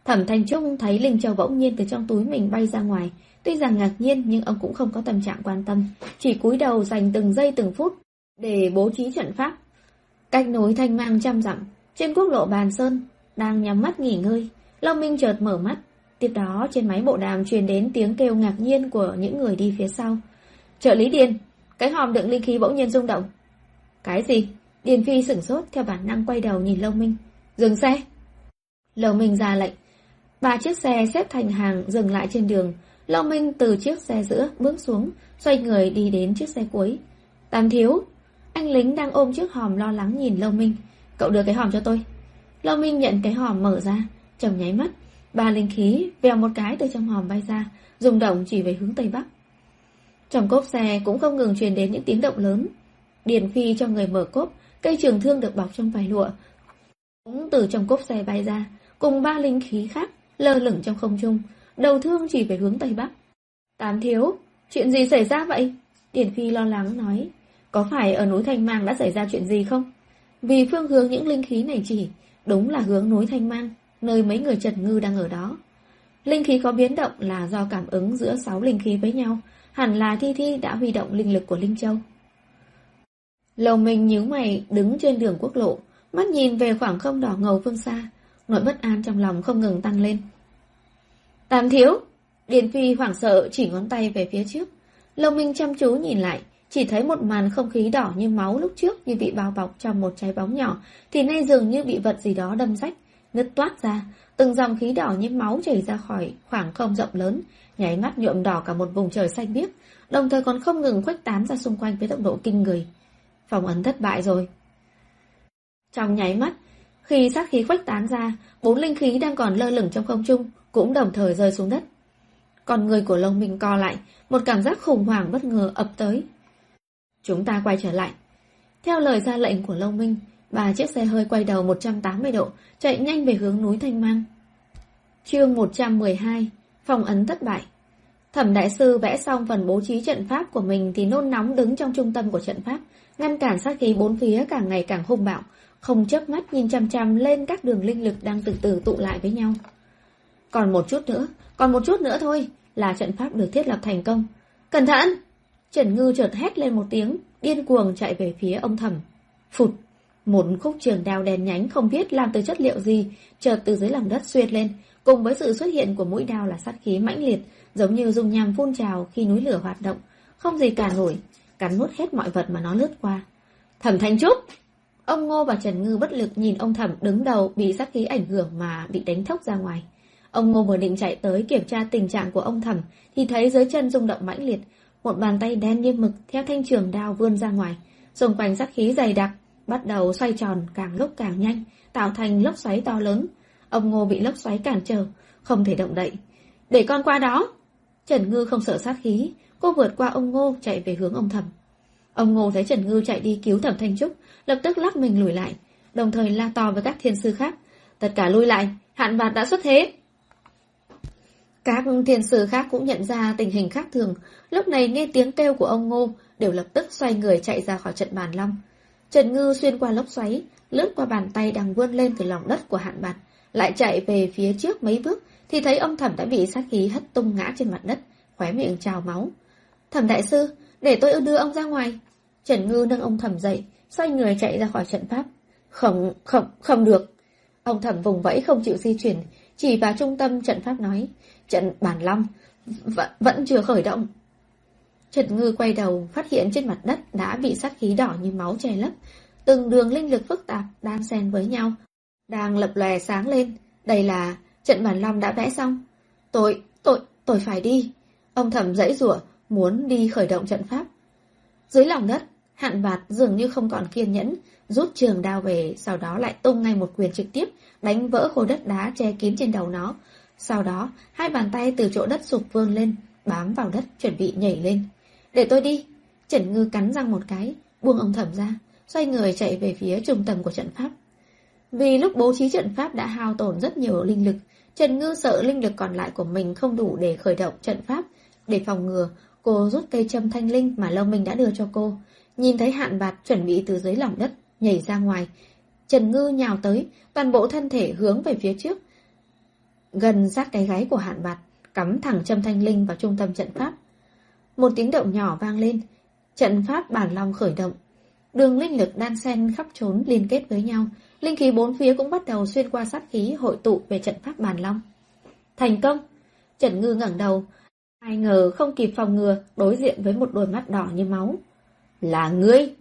Thẩm Thành Trung thấy Linh Châu bỗng nhiên từ trong túi mình bay ra ngoài, tuy rằng ngạc nhiên nhưng ông cũng không có tâm trạng quan tâm, chỉ cúi đầu dành từng giây từng phút để bố trí trận pháp. Cách nối thanh mang trăm dặm, trên quốc lộ Bàn Sơn, đang nhắm mắt nghỉ ngơi, Long Minh chợt mở mắt. Tiếp đó trên máy bộ đàm truyền đến tiếng kêu ngạc nhiên của những người đi phía sau. Trợ lý Điền, cái hòm đựng linh khí bỗng nhiên rung động. Cái gì? Điền Phi sửng sốt theo bản năng quay đầu nhìn Long Minh. Dừng xe. Lâu Minh ra lệnh. Ba chiếc xe xếp thành hàng dừng lại trên đường. Lâu Minh từ chiếc xe giữa bước xuống, xoay người đi đến chiếc xe cuối. Tam thiếu. Anh lính đang ôm chiếc hòm lo lắng nhìn Lâu Minh. Cậu đưa cái hòm cho tôi. Lâu Minh nhận cái hòm mở ra, chồng nháy mắt. Ba linh khí vèo một cái từ trong hòm bay ra, dùng động chỉ về hướng Tây Bắc. Trong cốp xe cũng không ngừng truyền đến những tiếng động lớn. Điền Phi cho người mở cốp, cây trường thương được bọc trong vải lụa. Cũng từ trong cốp xe bay ra, cùng ba linh khí khác, lơ lửng trong không trung, đầu thương chỉ về hướng Tây Bắc. Tám thiếu, chuyện gì xảy ra vậy? tiền Phi lo lắng nói, có phải ở núi Thanh Mang đã xảy ra chuyện gì không? Vì phương hướng những linh khí này chỉ, đúng là hướng núi Thanh Mang, nơi mấy người Trần Ngư đang ở đó. Linh khí có biến động là do cảm ứng giữa sáu linh khí với nhau, hẳn là Thi Thi đã huy động linh lực của Linh Châu. Lầu mình nhíu mày đứng trên đường quốc lộ, mắt nhìn về khoảng không đỏ ngầu phương xa, nỗi bất an trong lòng không ngừng tăng lên. Tam thiếu! Điền Phi hoảng sợ chỉ ngón tay về phía trước. Lông Minh chăm chú nhìn lại, chỉ thấy một màn không khí đỏ như máu lúc trước như bị bao bọc trong một trái bóng nhỏ, thì nay dường như bị vật gì đó đâm rách, nứt toát ra, từng dòng khí đỏ như máu chảy ra khỏi khoảng không rộng lớn, nháy mắt nhuộm đỏ cả một vùng trời xanh biếc, đồng thời còn không ngừng khuếch tán ra xung quanh với tốc độ kinh người. Phòng ấn thất bại rồi. Trong nháy mắt, khi sát khí khuếch tán ra, bốn linh khí đang còn lơ lửng trong không trung cũng đồng thời rơi xuống đất. Còn người của lông mình co lại, một cảm giác khủng hoảng bất ngờ ập tới. Chúng ta quay trở lại. Theo lời ra lệnh của Long Minh, ba chiếc xe hơi quay đầu 180 độ, chạy nhanh về hướng núi Thanh Mang. Chương 112 Phòng ấn thất bại Thẩm đại sư vẽ xong phần bố trí trận pháp của mình thì nôn nóng đứng trong trung tâm của trận pháp, ngăn cản sát khí bốn phía càng ngày càng hung bạo, không chớp mắt nhìn chăm chăm lên các đường linh lực đang từ từ tụ lại với nhau. Còn một chút nữa, còn một chút nữa thôi, là trận pháp được thiết lập thành công. Cẩn thận! Trần Ngư chợt hét lên một tiếng, điên cuồng chạy về phía ông thẩm. Phụt! Một khúc trường đao đèn nhánh không biết làm từ chất liệu gì, chợt từ dưới lòng đất xuyệt lên, cùng với sự xuất hiện của mũi đao là sát khí mãnh liệt, giống như dung nham phun trào khi núi lửa hoạt động, không gì cả nổi, cắn nuốt hết mọi vật mà nó lướt qua. Thẩm Thanh Trúc! Ông Ngô và Trần Ngư bất lực nhìn ông Thẩm đứng đầu bị sát khí ảnh hưởng mà bị đánh thốc ra ngoài. Ông Ngô vừa định chạy tới kiểm tra tình trạng của ông Thẩm thì thấy dưới chân rung động mãnh liệt, một bàn tay đen như mực theo thanh trường đao vươn ra ngoài, xung quanh sát khí dày đặc, bắt đầu xoay tròn càng lúc càng nhanh, tạo thành lốc xoáy to lớn. Ông Ngô bị lốc xoáy cản trở, không thể động đậy. Để con qua đó! Trần Ngư không sợ sát khí, cô vượt qua ông Ngô chạy về hướng ông Thẩm. Ông Ngô thấy Trần Ngư chạy đi cứu Thẩm Thanh Trúc, lập tức lắc mình lùi lại, đồng thời la to với các thiên sư khác. Tất cả lui lại, hạn bạt đã xuất thế. Các thiên sư khác cũng nhận ra tình hình khác thường, lúc này nghe tiếng kêu của ông Ngô, đều lập tức xoay người chạy ra khỏi trận bàn long. Trần Ngư xuyên qua lốc xoáy, lướt qua bàn tay đang vươn lên từ lòng đất của hạn bạt, lại chạy về phía trước mấy bước, thì thấy ông thẩm đã bị sát khí hất tung ngã trên mặt đất, khóe miệng trào máu. Thẩm đại sư, để tôi đưa ông ra ngoài. Trần Ngư nâng ông thẩm dậy, xoay người chạy ra khỏi trận pháp. Không, không, không được. Ông thẩm vùng vẫy không chịu di chuyển, chỉ vào trung tâm trận pháp nói, trận bản long, vẫn, vẫn chưa khởi động. Trần Ngư quay đầu, phát hiện trên mặt đất đã bị sát khí đỏ như máu che lấp, từng đường linh lực phức tạp đang xen với nhau, đang lập lòe sáng lên. Đây là trận bản long đã vẽ xong. Tôi, tôi, tôi phải đi. Ông thẩm dãy rủa muốn đi khởi động trận pháp. Dưới lòng đất, hạn bạt dường như không còn kiên nhẫn, rút trường đao về, sau đó lại tung ngay một quyền trực tiếp, đánh vỡ khối đất đá che kín trên đầu nó. Sau đó, hai bàn tay từ chỗ đất sụp vươn lên, bám vào đất, chuẩn bị nhảy lên. Để tôi đi. Trần Ngư cắn răng một cái, buông ông thẩm ra, xoay người chạy về phía trung tâm của trận pháp. Vì lúc bố trí trận pháp đã hao tổn rất nhiều linh lực, Trần Ngư sợ linh lực còn lại của mình không đủ để khởi động trận pháp. Để phòng ngừa, cô rút cây châm thanh linh mà Lâu Minh đã đưa cho cô. Nhìn thấy hạn bạt chuẩn bị từ dưới lòng đất, nhảy ra ngoài. Trần Ngư nhào tới, toàn bộ thân thể hướng về phía trước. Gần sát cái gáy của hạn bạt, cắm thẳng châm thanh linh vào trung tâm trận pháp. Một tiếng động nhỏ vang lên, trận pháp bản long khởi động. Đường linh lực đan xen khắp trốn liên kết với nhau, linh khí bốn phía cũng bắt đầu xuyên qua sát khí hội tụ về trận pháp bàn long. Thành công! Trần Ngư ngẩng đầu, ai ngờ không kịp phòng ngừa, đối diện với một đôi mắt đỏ như máu. Là ngươi!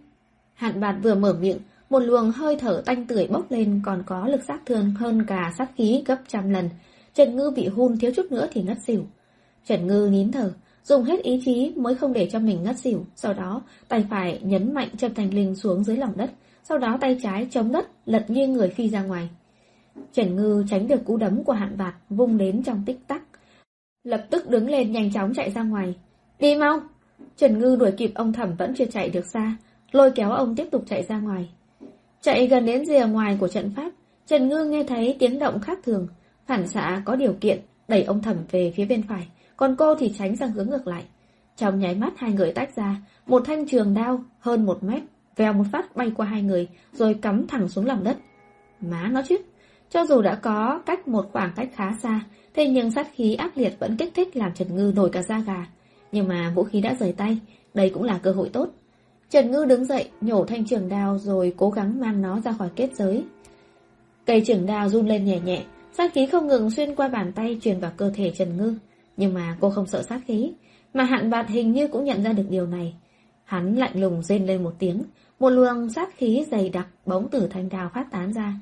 Hạn bạt vừa mở miệng, một luồng hơi thở tanh tưởi bốc lên còn có lực sát thương hơn cả sát khí gấp trăm lần. Trần Ngư bị hun thiếu chút nữa thì ngất xỉu. Trần Ngư nín thở, dùng hết ý chí mới không để cho mình ngất xỉu. Sau đó, tay phải nhấn mạnh Trầm Thành Linh xuống dưới lòng đất. Sau đó tay trái chống đất, lật nghiêng người phi ra ngoài. Trần Ngư tránh được cú đấm của hạn bạt, vung đến trong tích tắc. Lập tức đứng lên nhanh chóng chạy ra ngoài. Đi mau! Trần Ngư đuổi kịp ông thẩm vẫn chưa chạy được xa, lôi kéo ông tiếp tục chạy ra ngoài. Chạy gần đến rìa ngoài của trận pháp, Trần Ngư nghe thấy tiếng động khác thường, phản xạ có điều kiện, đẩy ông thẩm về phía bên phải, còn cô thì tránh sang hướng ngược lại. Trong nháy mắt hai người tách ra, một thanh trường đao hơn một mét, vèo một phát bay qua hai người, rồi cắm thẳng xuống lòng đất. Má nó chứ, cho dù đã có cách một khoảng cách khá xa, thế nhưng sát khí ác liệt vẫn kích thích làm Trần Ngư nổi cả da gà. Nhưng mà vũ khí đã rời tay, đây cũng là cơ hội tốt. Trần Ngư đứng dậy, nhổ thanh trường đao rồi cố gắng mang nó ra khỏi kết giới. Cây trường đao run lên nhẹ nhẹ, sát khí không ngừng xuyên qua bàn tay truyền vào cơ thể Trần Ngư. Nhưng mà cô không sợ sát khí, mà hạn bạt hình như cũng nhận ra được điều này. Hắn lạnh lùng rên lên một tiếng, một luồng sát khí dày đặc bóng từ thanh đao phát tán ra.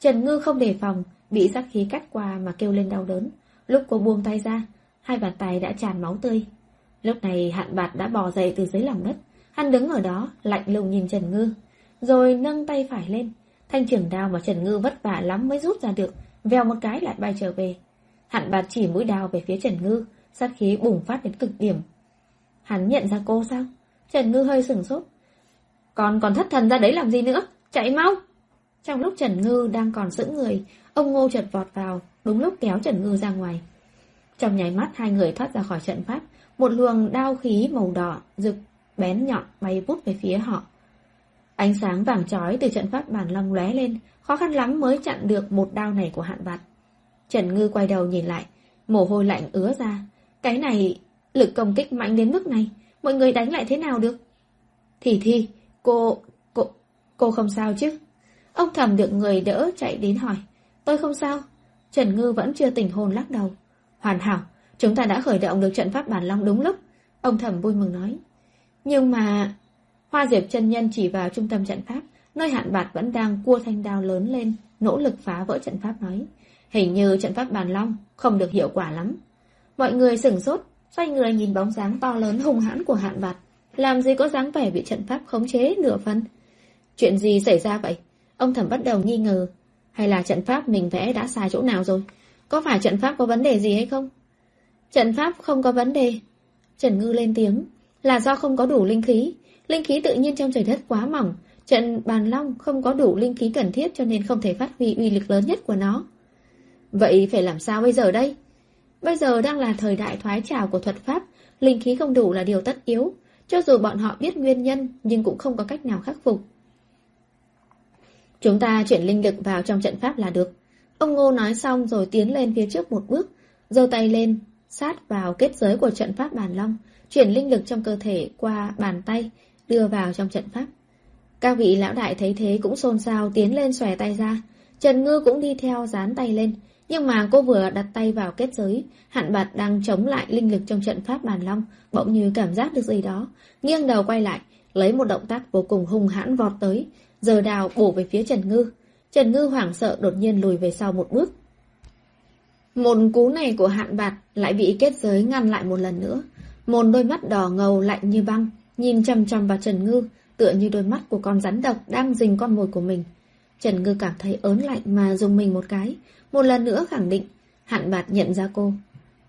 Trần Ngư không đề phòng, bị sát khí cắt qua mà kêu lên đau đớn. Lúc cô buông tay ra, hai bàn tay đã tràn máu tươi. Lúc này hạn bạt đã bò dậy từ dưới lòng đất. Hắn đứng ở đó, lạnh lùng nhìn Trần Ngư. Rồi nâng tay phải lên. Thanh trưởng đao mà Trần Ngư vất vả lắm mới rút ra được. veo một cái lại bay trở về. Hạn bạt chỉ mũi đao về phía Trần Ngư. Sát khí bùng phát đến cực điểm. Hắn nhận ra cô sao? Trần Ngư hơi sửng sốt. Còn còn thất thần ra đấy làm gì nữa? Chạy mau! Trong lúc Trần Ngư đang còn giữ người, ông Ngô chợt vọt vào, đúng lúc kéo Trần Ngư ra ngoài. Trong nháy mắt hai người thoát ra khỏi trận pháp, một luồng đao khí màu đỏ, rực, bén nhọn bay vút về phía họ. Ánh sáng vàng chói từ trận pháp bàn long lóe lên, khó khăn lắm mới chặn được một đao này của hạn bạt. Trần Ngư quay đầu nhìn lại, mồ hôi lạnh ứa ra. Cái này, lực công kích mạnh đến mức này, mọi người đánh lại thế nào được? Thì thi, cô, cô, cô không sao chứ? Ông thầm được người đỡ chạy đến hỏi. Tôi không sao. Trần Ngư vẫn chưa tỉnh hồn lắc đầu. Hoàn hảo, chúng ta đã khởi động được trận pháp bản long đúng lúc. Ông thẩm vui mừng nói. Nhưng mà... Hoa Diệp chân nhân chỉ vào trung tâm trận pháp, nơi hạn bạt vẫn đang cua thanh đao lớn lên, nỗ lực phá vỡ trận pháp nói. Hình như trận pháp bàn long không được hiệu quả lắm. Mọi người sửng sốt, xoay người nhìn bóng dáng to lớn hung hãn của hạn bạt. Làm gì có dáng vẻ bị trận pháp khống chế nửa phân Chuyện gì xảy ra vậy? Ông thẩm bắt đầu nghi ngờ. Hay là trận pháp mình vẽ đã sai chỗ nào rồi? Có phải trận pháp có vấn đề gì hay không? Trận pháp không có vấn đề. Trần Ngư lên tiếng. Là do không có đủ linh khí. Linh khí tự nhiên trong trời đất quá mỏng. Trận bàn long không có đủ linh khí cần thiết cho nên không thể phát huy uy lực lớn nhất của nó. Vậy phải làm sao bây giờ đây? Bây giờ đang là thời đại thoái trào của thuật pháp. Linh khí không đủ là điều tất yếu. Cho dù bọn họ biết nguyên nhân nhưng cũng không có cách nào khắc phục. Chúng ta chuyển linh lực vào trong trận pháp là được. Ông Ngô nói xong rồi tiến lên phía trước một bước, giơ tay lên, sát vào kết giới của trận pháp bàn long, chuyển linh lực trong cơ thể qua bàn tay, đưa vào trong trận pháp. Các vị lão đại thấy thế cũng xôn xao tiến lên xòe tay ra. Trần Ngư cũng đi theo dán tay lên, nhưng mà cô vừa đặt tay vào kết giới, hạn bạt đang chống lại linh lực trong trận pháp bàn long, bỗng như cảm giác được gì đó, nghiêng đầu quay lại, lấy một động tác vô cùng hung hãn vọt tới, giờ đào bổ về phía Trần Ngư. Trần Ngư hoảng sợ đột nhiên lùi về sau một bước. Một cú này của hạn bạt lại bị kết giới ngăn lại một lần nữa. Một đôi mắt đỏ ngầu lạnh như băng, nhìn chầm chầm vào Trần Ngư, tựa như đôi mắt của con rắn độc đang rình con mồi của mình. Trần Ngư cảm thấy ớn lạnh mà dùng mình một cái, một lần nữa khẳng định, hạn bạt nhận ra cô.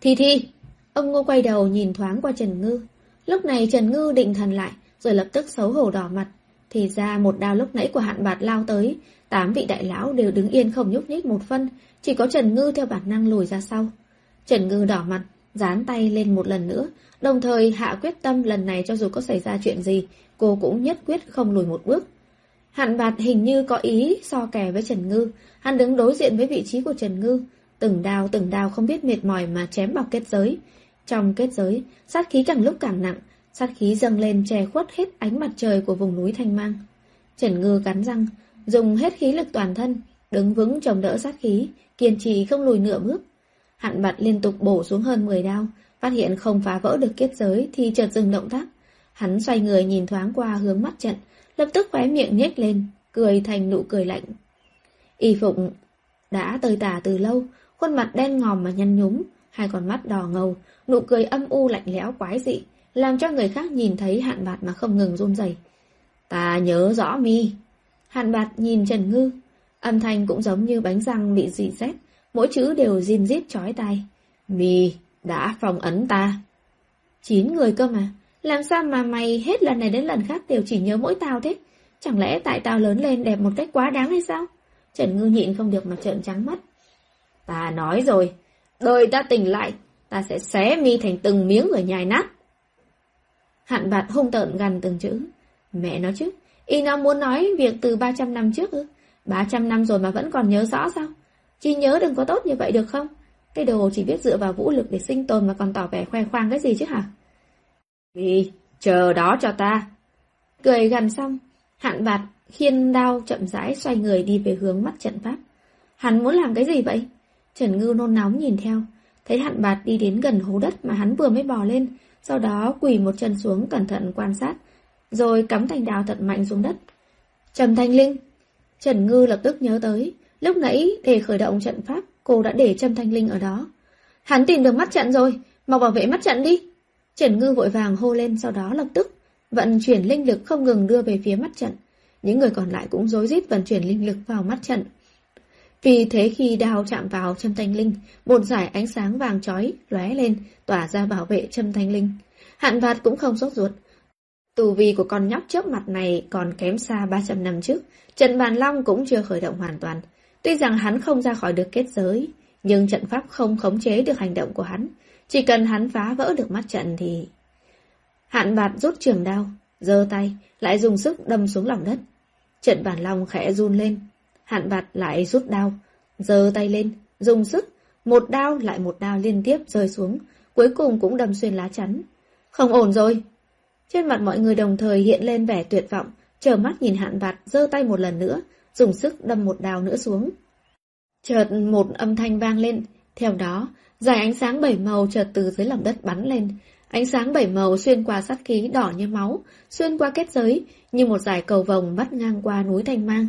Thi Thi! Ông Ngô quay đầu nhìn thoáng qua Trần Ngư. Lúc này Trần Ngư định thần lại, rồi lập tức xấu hổ đỏ mặt, thì ra một đao lúc nãy của hạn bạt lao tới, tám vị đại lão đều đứng yên không nhúc nhích một phân, chỉ có Trần Ngư theo bản năng lùi ra sau. Trần Ngư đỏ mặt, dán tay lên một lần nữa, đồng thời hạ quyết tâm lần này cho dù có xảy ra chuyện gì, cô cũng nhất quyết không lùi một bước. Hạn bạt hình như có ý so kè với Trần Ngư, hắn đứng đối diện với vị trí của Trần Ngư, từng đao từng đao không biết mệt mỏi mà chém vào kết giới. Trong kết giới, sát khí càng lúc càng nặng, sát khí dâng lên che khuất hết ánh mặt trời của vùng núi Thanh Mang. Trần Ngư cắn răng, dùng hết khí lực toàn thân, đứng vững chống đỡ sát khí, kiên trì không lùi nửa bước. Hạn bạt liên tục bổ xuống hơn 10 đao, phát hiện không phá vỡ được kết giới thì chợt dừng động tác. Hắn xoay người nhìn thoáng qua hướng mắt trận, lập tức khóe miệng nhếch lên, cười thành nụ cười lạnh. Y Phụng đã tơi tả từ lâu, khuôn mặt đen ngòm mà nhăn nhúm, hai con mắt đỏ ngầu, nụ cười âm u lạnh lẽo quái dị, làm cho người khác nhìn thấy hạn bạt mà không ngừng run rẩy. Ta nhớ rõ mi. Hạn bạt nhìn Trần Ngư, âm thanh cũng giống như bánh răng bị dì xét, mỗi chữ đều rin rít chói tai. Mi đã phòng ấn ta. Chín người cơ mà, làm sao mà mày hết lần này đến lần khác đều chỉ nhớ mỗi tao thế? Chẳng lẽ tại tao lớn lên đẹp một cách quá đáng hay sao? Trần Ngư nhịn không được mà trợn trắng mắt. Ta nói rồi, đời ta tỉnh lại, ta sẽ xé mi thành từng miếng rồi nhai nát. Hạn bạt hung tợn gần từng chữ. Mẹ nó chứ, y nó muốn nói việc từ 300 năm trước ư? 300 năm rồi mà vẫn còn nhớ rõ sao? Chỉ nhớ đừng có tốt như vậy được không? Cái đồ chỉ biết dựa vào vũ lực để sinh tồn mà còn tỏ vẻ khoe khoang cái gì chứ hả? Vì, chờ đó cho ta. Cười gần xong, hạn bạt khiên đao chậm rãi xoay người đi về hướng mắt trận pháp. Hắn muốn làm cái gì vậy? Trần Ngư nôn nóng nhìn theo, thấy hạn bạt đi đến gần hố đất mà hắn vừa mới bò lên, sau đó quỳ một chân xuống cẩn thận quan sát, rồi cắm thanh đao thật mạnh xuống đất. Trầm Thanh Linh! Trần Ngư lập tức nhớ tới, lúc nãy để khởi động trận pháp, cô đã để Trâm Thanh Linh ở đó. Hắn tìm được mắt trận rồi, mau bảo vệ mắt trận đi! Trần Ngư vội vàng hô lên sau đó lập tức, vận chuyển linh lực không ngừng đưa về phía mắt trận. Những người còn lại cũng rối rít vận chuyển linh lực vào mắt trận. Vì thế khi đao chạm vào Trâm thanh linh, một giải ánh sáng vàng chói lóe lên, tỏa ra bảo vệ Trâm thanh linh. Hạn vạt cũng không sốt ruột. Tù vi của con nhóc trước mặt này còn kém xa 300 năm trước, trận bàn long cũng chưa khởi động hoàn toàn. Tuy rằng hắn không ra khỏi được kết giới, nhưng trận pháp không khống chế được hành động của hắn. Chỉ cần hắn phá vỡ được mắt trận thì... Hạn bạt rút trường đao, giơ tay, lại dùng sức đâm xuống lòng đất. Trận bàn long khẽ run lên, hạn bạt lại rút đao, giơ tay lên, dùng sức, một đao lại một đao liên tiếp rơi xuống, cuối cùng cũng đâm xuyên lá chắn. Không ổn rồi. Trên mặt mọi người đồng thời hiện lên vẻ tuyệt vọng, chờ mắt nhìn hạn vặt, giơ tay một lần nữa, dùng sức đâm một đào nữa xuống. Chợt một âm thanh vang lên, theo đó, dài ánh sáng bảy màu chợt từ dưới lòng đất bắn lên, Ánh sáng bảy màu xuyên qua sát khí đỏ như máu, xuyên qua kết giới, như một dải cầu vồng bắt ngang qua núi Thanh Mang.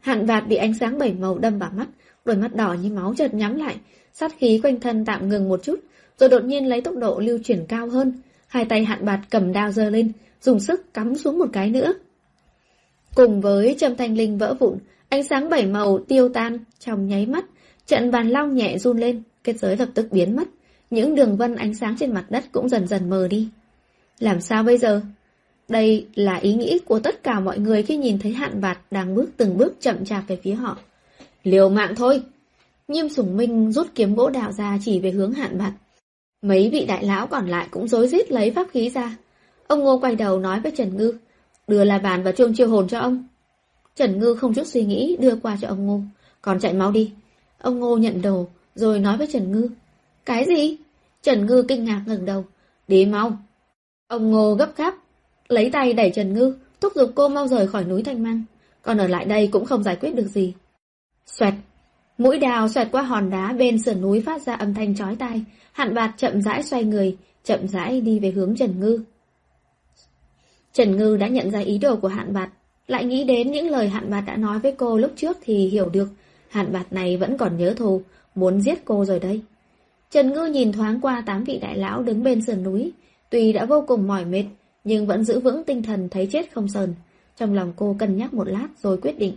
Hạn vạt bị ánh sáng bảy màu đâm vào mắt, đôi mắt đỏ như máu chợt nhắm lại, sát khí quanh thân tạm ngừng một chút, rồi đột nhiên lấy tốc độ lưu chuyển cao hơn. Hai tay hạn bạt cầm đao giơ lên, dùng sức cắm xuống một cái nữa. Cùng với châm thanh linh vỡ vụn, ánh sáng bảy màu tiêu tan trong nháy mắt, trận bàn long nhẹ run lên, kết giới lập tức biến mất. Những đường vân ánh sáng trên mặt đất cũng dần dần mờ đi. Làm sao bây giờ? Đây là ý nghĩ của tất cả mọi người khi nhìn thấy hạn bạt đang bước từng bước chậm chạp về phía họ. Liều mạng thôi! Nhiêm sủng minh rút kiếm gỗ đạo ra chỉ về hướng hạn bạt. Mấy vị đại lão còn lại cũng rối rít lấy pháp khí ra. Ông Ngô quay đầu nói với Trần Ngư, đưa la bàn và chuông chiêu hồn cho ông. Trần Ngư không chút suy nghĩ đưa qua cho ông Ngô, còn chạy máu đi. Ông Ngô nhận đồ, rồi nói với Trần Ngư, cái gì? Trần Ngư kinh ngạc ngẩng đầu. Đi mau. Ông Ngô gấp gáp, lấy tay đẩy Trần Ngư, thúc giục cô mau rời khỏi núi Thanh Mang. Còn ở lại đây cũng không giải quyết được gì. Xoẹt. Mũi đào xoẹt qua hòn đá bên sườn núi phát ra âm thanh chói tai. Hạn bạt chậm rãi xoay người, chậm rãi đi về hướng Trần Ngư. Trần Ngư đã nhận ra ý đồ của hạn bạt, lại nghĩ đến những lời hạn bạt đã nói với cô lúc trước thì hiểu được. Hạn bạt này vẫn còn nhớ thù, muốn giết cô rồi đây. Trần Ngư nhìn thoáng qua tám vị đại lão đứng bên sườn núi, tuy đã vô cùng mỏi mệt, nhưng vẫn giữ vững tinh thần thấy chết không sờn. Trong lòng cô cân nhắc một lát rồi quyết định.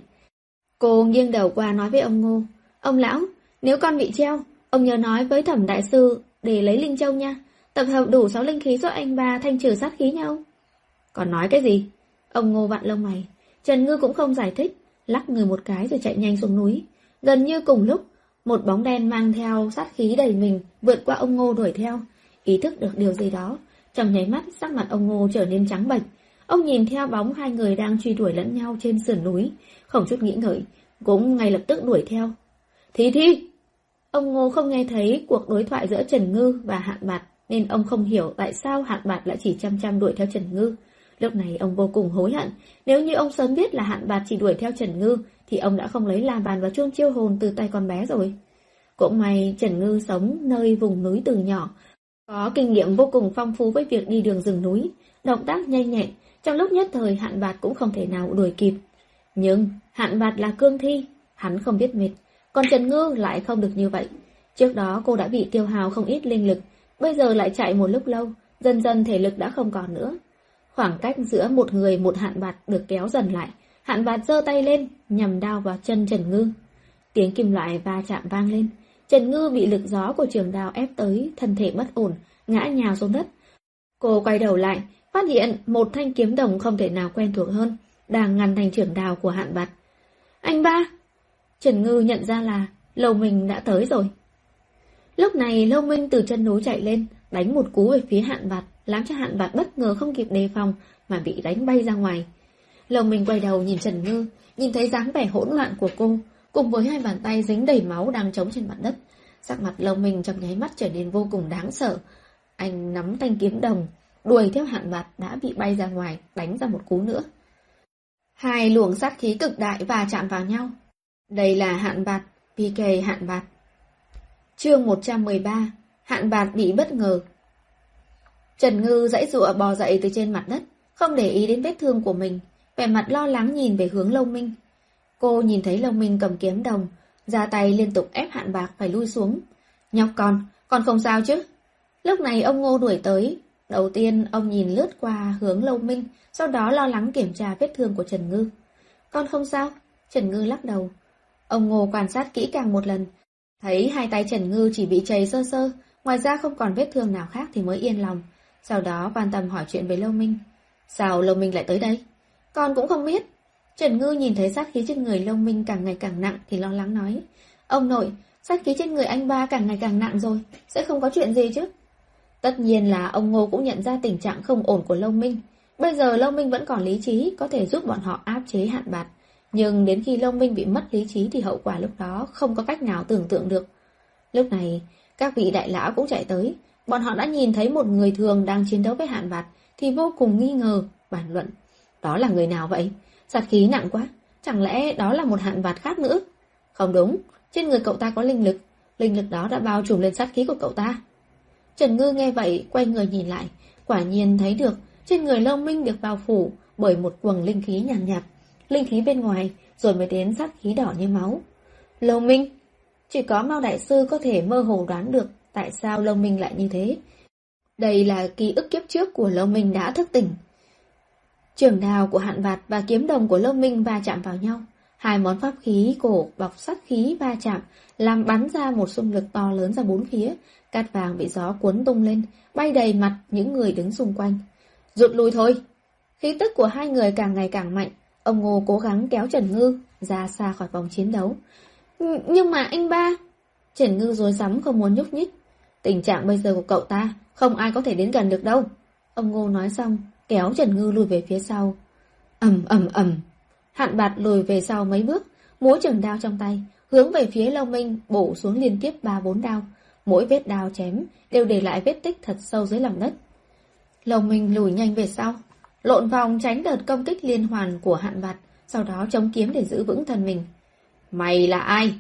Cô nghiêng đầu qua nói với ông Ngô, ông lão, nếu con bị treo, ông nhớ nói với thẩm đại sư để lấy linh châu nha, tập hợp đủ sáu linh khí giúp anh ba thanh trừ sát khí nhau. Còn nói cái gì? Ông Ngô vặn lông mày, Trần Ngư cũng không giải thích, lắc người một cái rồi chạy nhanh xuống núi. Gần như cùng lúc, một bóng đen mang theo sát khí đầy mình vượt qua ông Ngô đuổi theo. Ý thức được điều gì đó, trong nháy mắt sắc mặt ông Ngô trở nên trắng bệch. Ông nhìn theo bóng hai người đang truy đuổi lẫn nhau trên sườn núi, không chút nghĩ ngợi, cũng ngay lập tức đuổi theo. Thi Thi! Ông Ngô không nghe thấy cuộc đối thoại giữa Trần Ngư và Hạn Bạt, nên ông không hiểu tại sao Hạn Bạt lại chỉ chăm chăm đuổi theo Trần Ngư. Lúc này ông vô cùng hối hận, nếu như ông sớm biết là hạn bạt chỉ đuổi theo Trần Ngư, thì ông đã không lấy làm bàn và chuông chiêu hồn từ tay con bé rồi. Cũng may Trần Ngư sống nơi vùng núi từ nhỏ, có kinh nghiệm vô cùng phong phú với việc đi đường rừng núi, động tác nhanh nhẹn, trong lúc nhất thời hạn bạt cũng không thể nào đuổi kịp. Nhưng hạn bạt là cương thi, hắn không biết mệt, còn Trần Ngư lại không được như vậy. Trước đó cô đã bị tiêu hào không ít linh lực, bây giờ lại chạy một lúc lâu, dần dần thể lực đã không còn nữa. Khoảng cách giữa một người một hạn bạt được kéo dần lại, hạn bạt giơ tay lên, nhằm đao vào chân Trần Ngư. Tiếng kim loại va chạm vang lên, Trần Ngư bị lực gió của trường đao ép tới, thân thể bất ổn, ngã nhào xuống đất. Cô quay đầu lại, phát hiện một thanh kiếm đồng không thể nào quen thuộc hơn, đang ngăn thành trưởng đào của hạn bạt. Anh ba! Trần Ngư nhận ra là Lâu Minh đã tới rồi. Lúc này Lâu Minh từ chân núi chạy lên, đánh một cú về phía hạn bạt, làm cho hạn bạt bất ngờ không kịp đề phòng mà bị đánh bay ra ngoài. Lâu Minh quay đầu nhìn Trần Ngư, nhìn thấy dáng vẻ hỗn loạn của cô, cùng với hai bàn tay dính đầy máu đang trống trên mặt đất. Sắc mặt Lâu Minh trong nháy mắt trở nên vô cùng đáng sợ. Anh nắm thanh kiếm đồng, đuổi theo hạn bạt đã bị bay ra ngoài, đánh ra một cú nữa. Hai luồng sát khí cực đại và chạm vào nhau. Đây là hạn bạc, PK hạn bạc Chương 113, hạn bạc bị bất ngờ. Trần Ngư dãy dụa bò dậy từ trên mặt đất, không để ý đến vết thương của mình, vẻ mặt lo lắng nhìn về hướng lông Minh. Cô nhìn thấy lông Minh cầm kiếm đồng, ra tay liên tục ép hạn bạc phải lui xuống. Nhóc con, con không sao chứ? Lúc này ông Ngô đuổi tới. Đầu tiên ông nhìn lướt qua hướng Lâu Minh, sau đó lo lắng kiểm tra vết thương của Trần Ngư. Con không sao? Trần Ngư lắc đầu. Ông Ngô quan sát kỹ càng một lần, thấy hai tay Trần Ngư chỉ bị chảy sơ sơ, ngoài ra không còn vết thương nào khác thì mới yên lòng. Sau đó quan tâm hỏi chuyện với Lâu Minh. Sao Lâu Minh lại tới đây? Con cũng không biết. Trần Ngư nhìn thấy sát khí trên người Lâu Minh càng ngày càng nặng thì lo lắng nói. Ông nội, sát khí trên người anh ba càng ngày càng nặng rồi, sẽ không có chuyện gì chứ? Tất nhiên là ông Ngô cũng nhận ra tình trạng không ổn của Lâu Minh. Bây giờ Lâu Minh vẫn còn lý trí, có thể giúp bọn họ áp chế hạn bạt. Nhưng đến khi Long Minh bị mất lý trí thì hậu quả lúc đó không có cách nào tưởng tượng được. Lúc này, các vị đại lão cũng chạy tới. Bọn họ đã nhìn thấy một người thường đang chiến đấu với hạn vạt thì vô cùng nghi ngờ, bàn luận. Đó là người nào vậy? Sát khí nặng quá, chẳng lẽ đó là một hạn vạt khác nữa? Không đúng, trên người cậu ta có linh lực, linh lực đó đã bao trùm lên sát khí của cậu ta. Trần Ngư nghe vậy, quay người nhìn lại, quả nhiên thấy được trên người Long Minh được bao phủ bởi một quầng linh khí nhàn nhạt, nhạt, linh khí bên ngoài, rồi mới đến sát khí đỏ như máu. Lâu Minh, chỉ có Mao Đại Sư có thể mơ hồ đoán được tại sao Lâu Minh lại như thế. Đây là ký ức kiếp trước của Lâu Minh đã thức tỉnh. Trường đào của hạn vạt và kiếm đồng của Lâu Minh va chạm vào nhau. Hai món pháp khí cổ bọc sắt khí va chạm, làm bắn ra một xung lực to lớn ra bốn phía, cát vàng bị gió cuốn tung lên, bay đầy mặt những người đứng xung quanh. Rụt lui thôi! Khí tức của hai người càng ngày càng mạnh, ông Ngô cố gắng kéo Trần Ngư ra xa khỏi vòng chiến đấu. Nhưng mà anh ba... Trần Ngư dối rắm không muốn nhúc nhích. Tình trạng bây giờ của cậu ta, không ai có thể đến gần được đâu. Ông Ngô nói xong, kéo Trần Ngư lùi về phía sau. ầm ầm ầm Hạn bạt lùi về sau mấy bước, múa trường đao trong tay, hướng về phía Lâu Minh bổ xuống liên tiếp ba bốn đao. Mỗi vết đao chém đều để lại vết tích thật sâu dưới lòng đất. Lâu Minh lùi nhanh về sau, lộn vòng tránh đợt công kích liên hoàn của hạn bạt, sau đó chống kiếm để giữ vững thân mình. Mày là ai?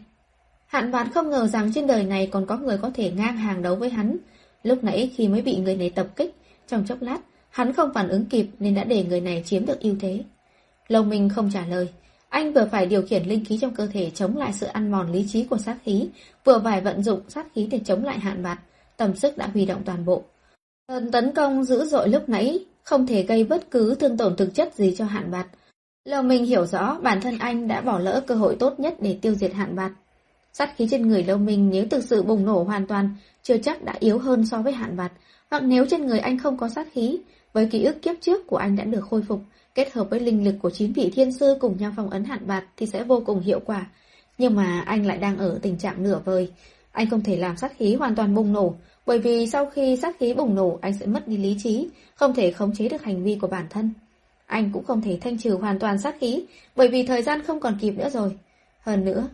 Hạn bạt không ngờ rằng trên đời này còn có người có thể ngang hàng đấu với hắn. Lúc nãy khi mới bị người này tập kích, trong chốc lát, hắn không phản ứng kịp nên đã để người này chiếm được ưu thế. Lông Minh không trả lời. Anh vừa phải điều khiển linh khí trong cơ thể chống lại sự ăn mòn lý trí của sát khí, vừa phải vận dụng sát khí để chống lại hạn bạt, tầm sức đã huy động toàn bộ. Tần tấn công dữ dội lúc nãy không thể gây bất cứ thương tổn thực chất gì cho hạn bạt. Lầu Minh hiểu rõ bản thân anh đã bỏ lỡ cơ hội tốt nhất để tiêu diệt hạn bạt. Sát khí trên người Lâu Minh nếu thực sự bùng nổ hoàn toàn, chưa chắc đã yếu hơn so với hạn bạt, hoặc nếu trên người anh không có sát khí, với ký ức kiếp trước của anh đã được khôi phục, kết hợp với linh lực của chín vị thiên sư cùng nhau phong ấn hạn bạt thì sẽ vô cùng hiệu quả. Nhưng mà anh lại đang ở tình trạng nửa vời. Anh không thể làm sát khí hoàn toàn bùng nổ, bởi vì sau khi sát khí bùng nổ anh sẽ mất đi lý trí, không thể khống chế được hành vi của bản thân. Anh cũng không thể thanh trừ hoàn toàn sát khí, bởi vì thời gian không còn kịp nữa rồi. Hơn nữa...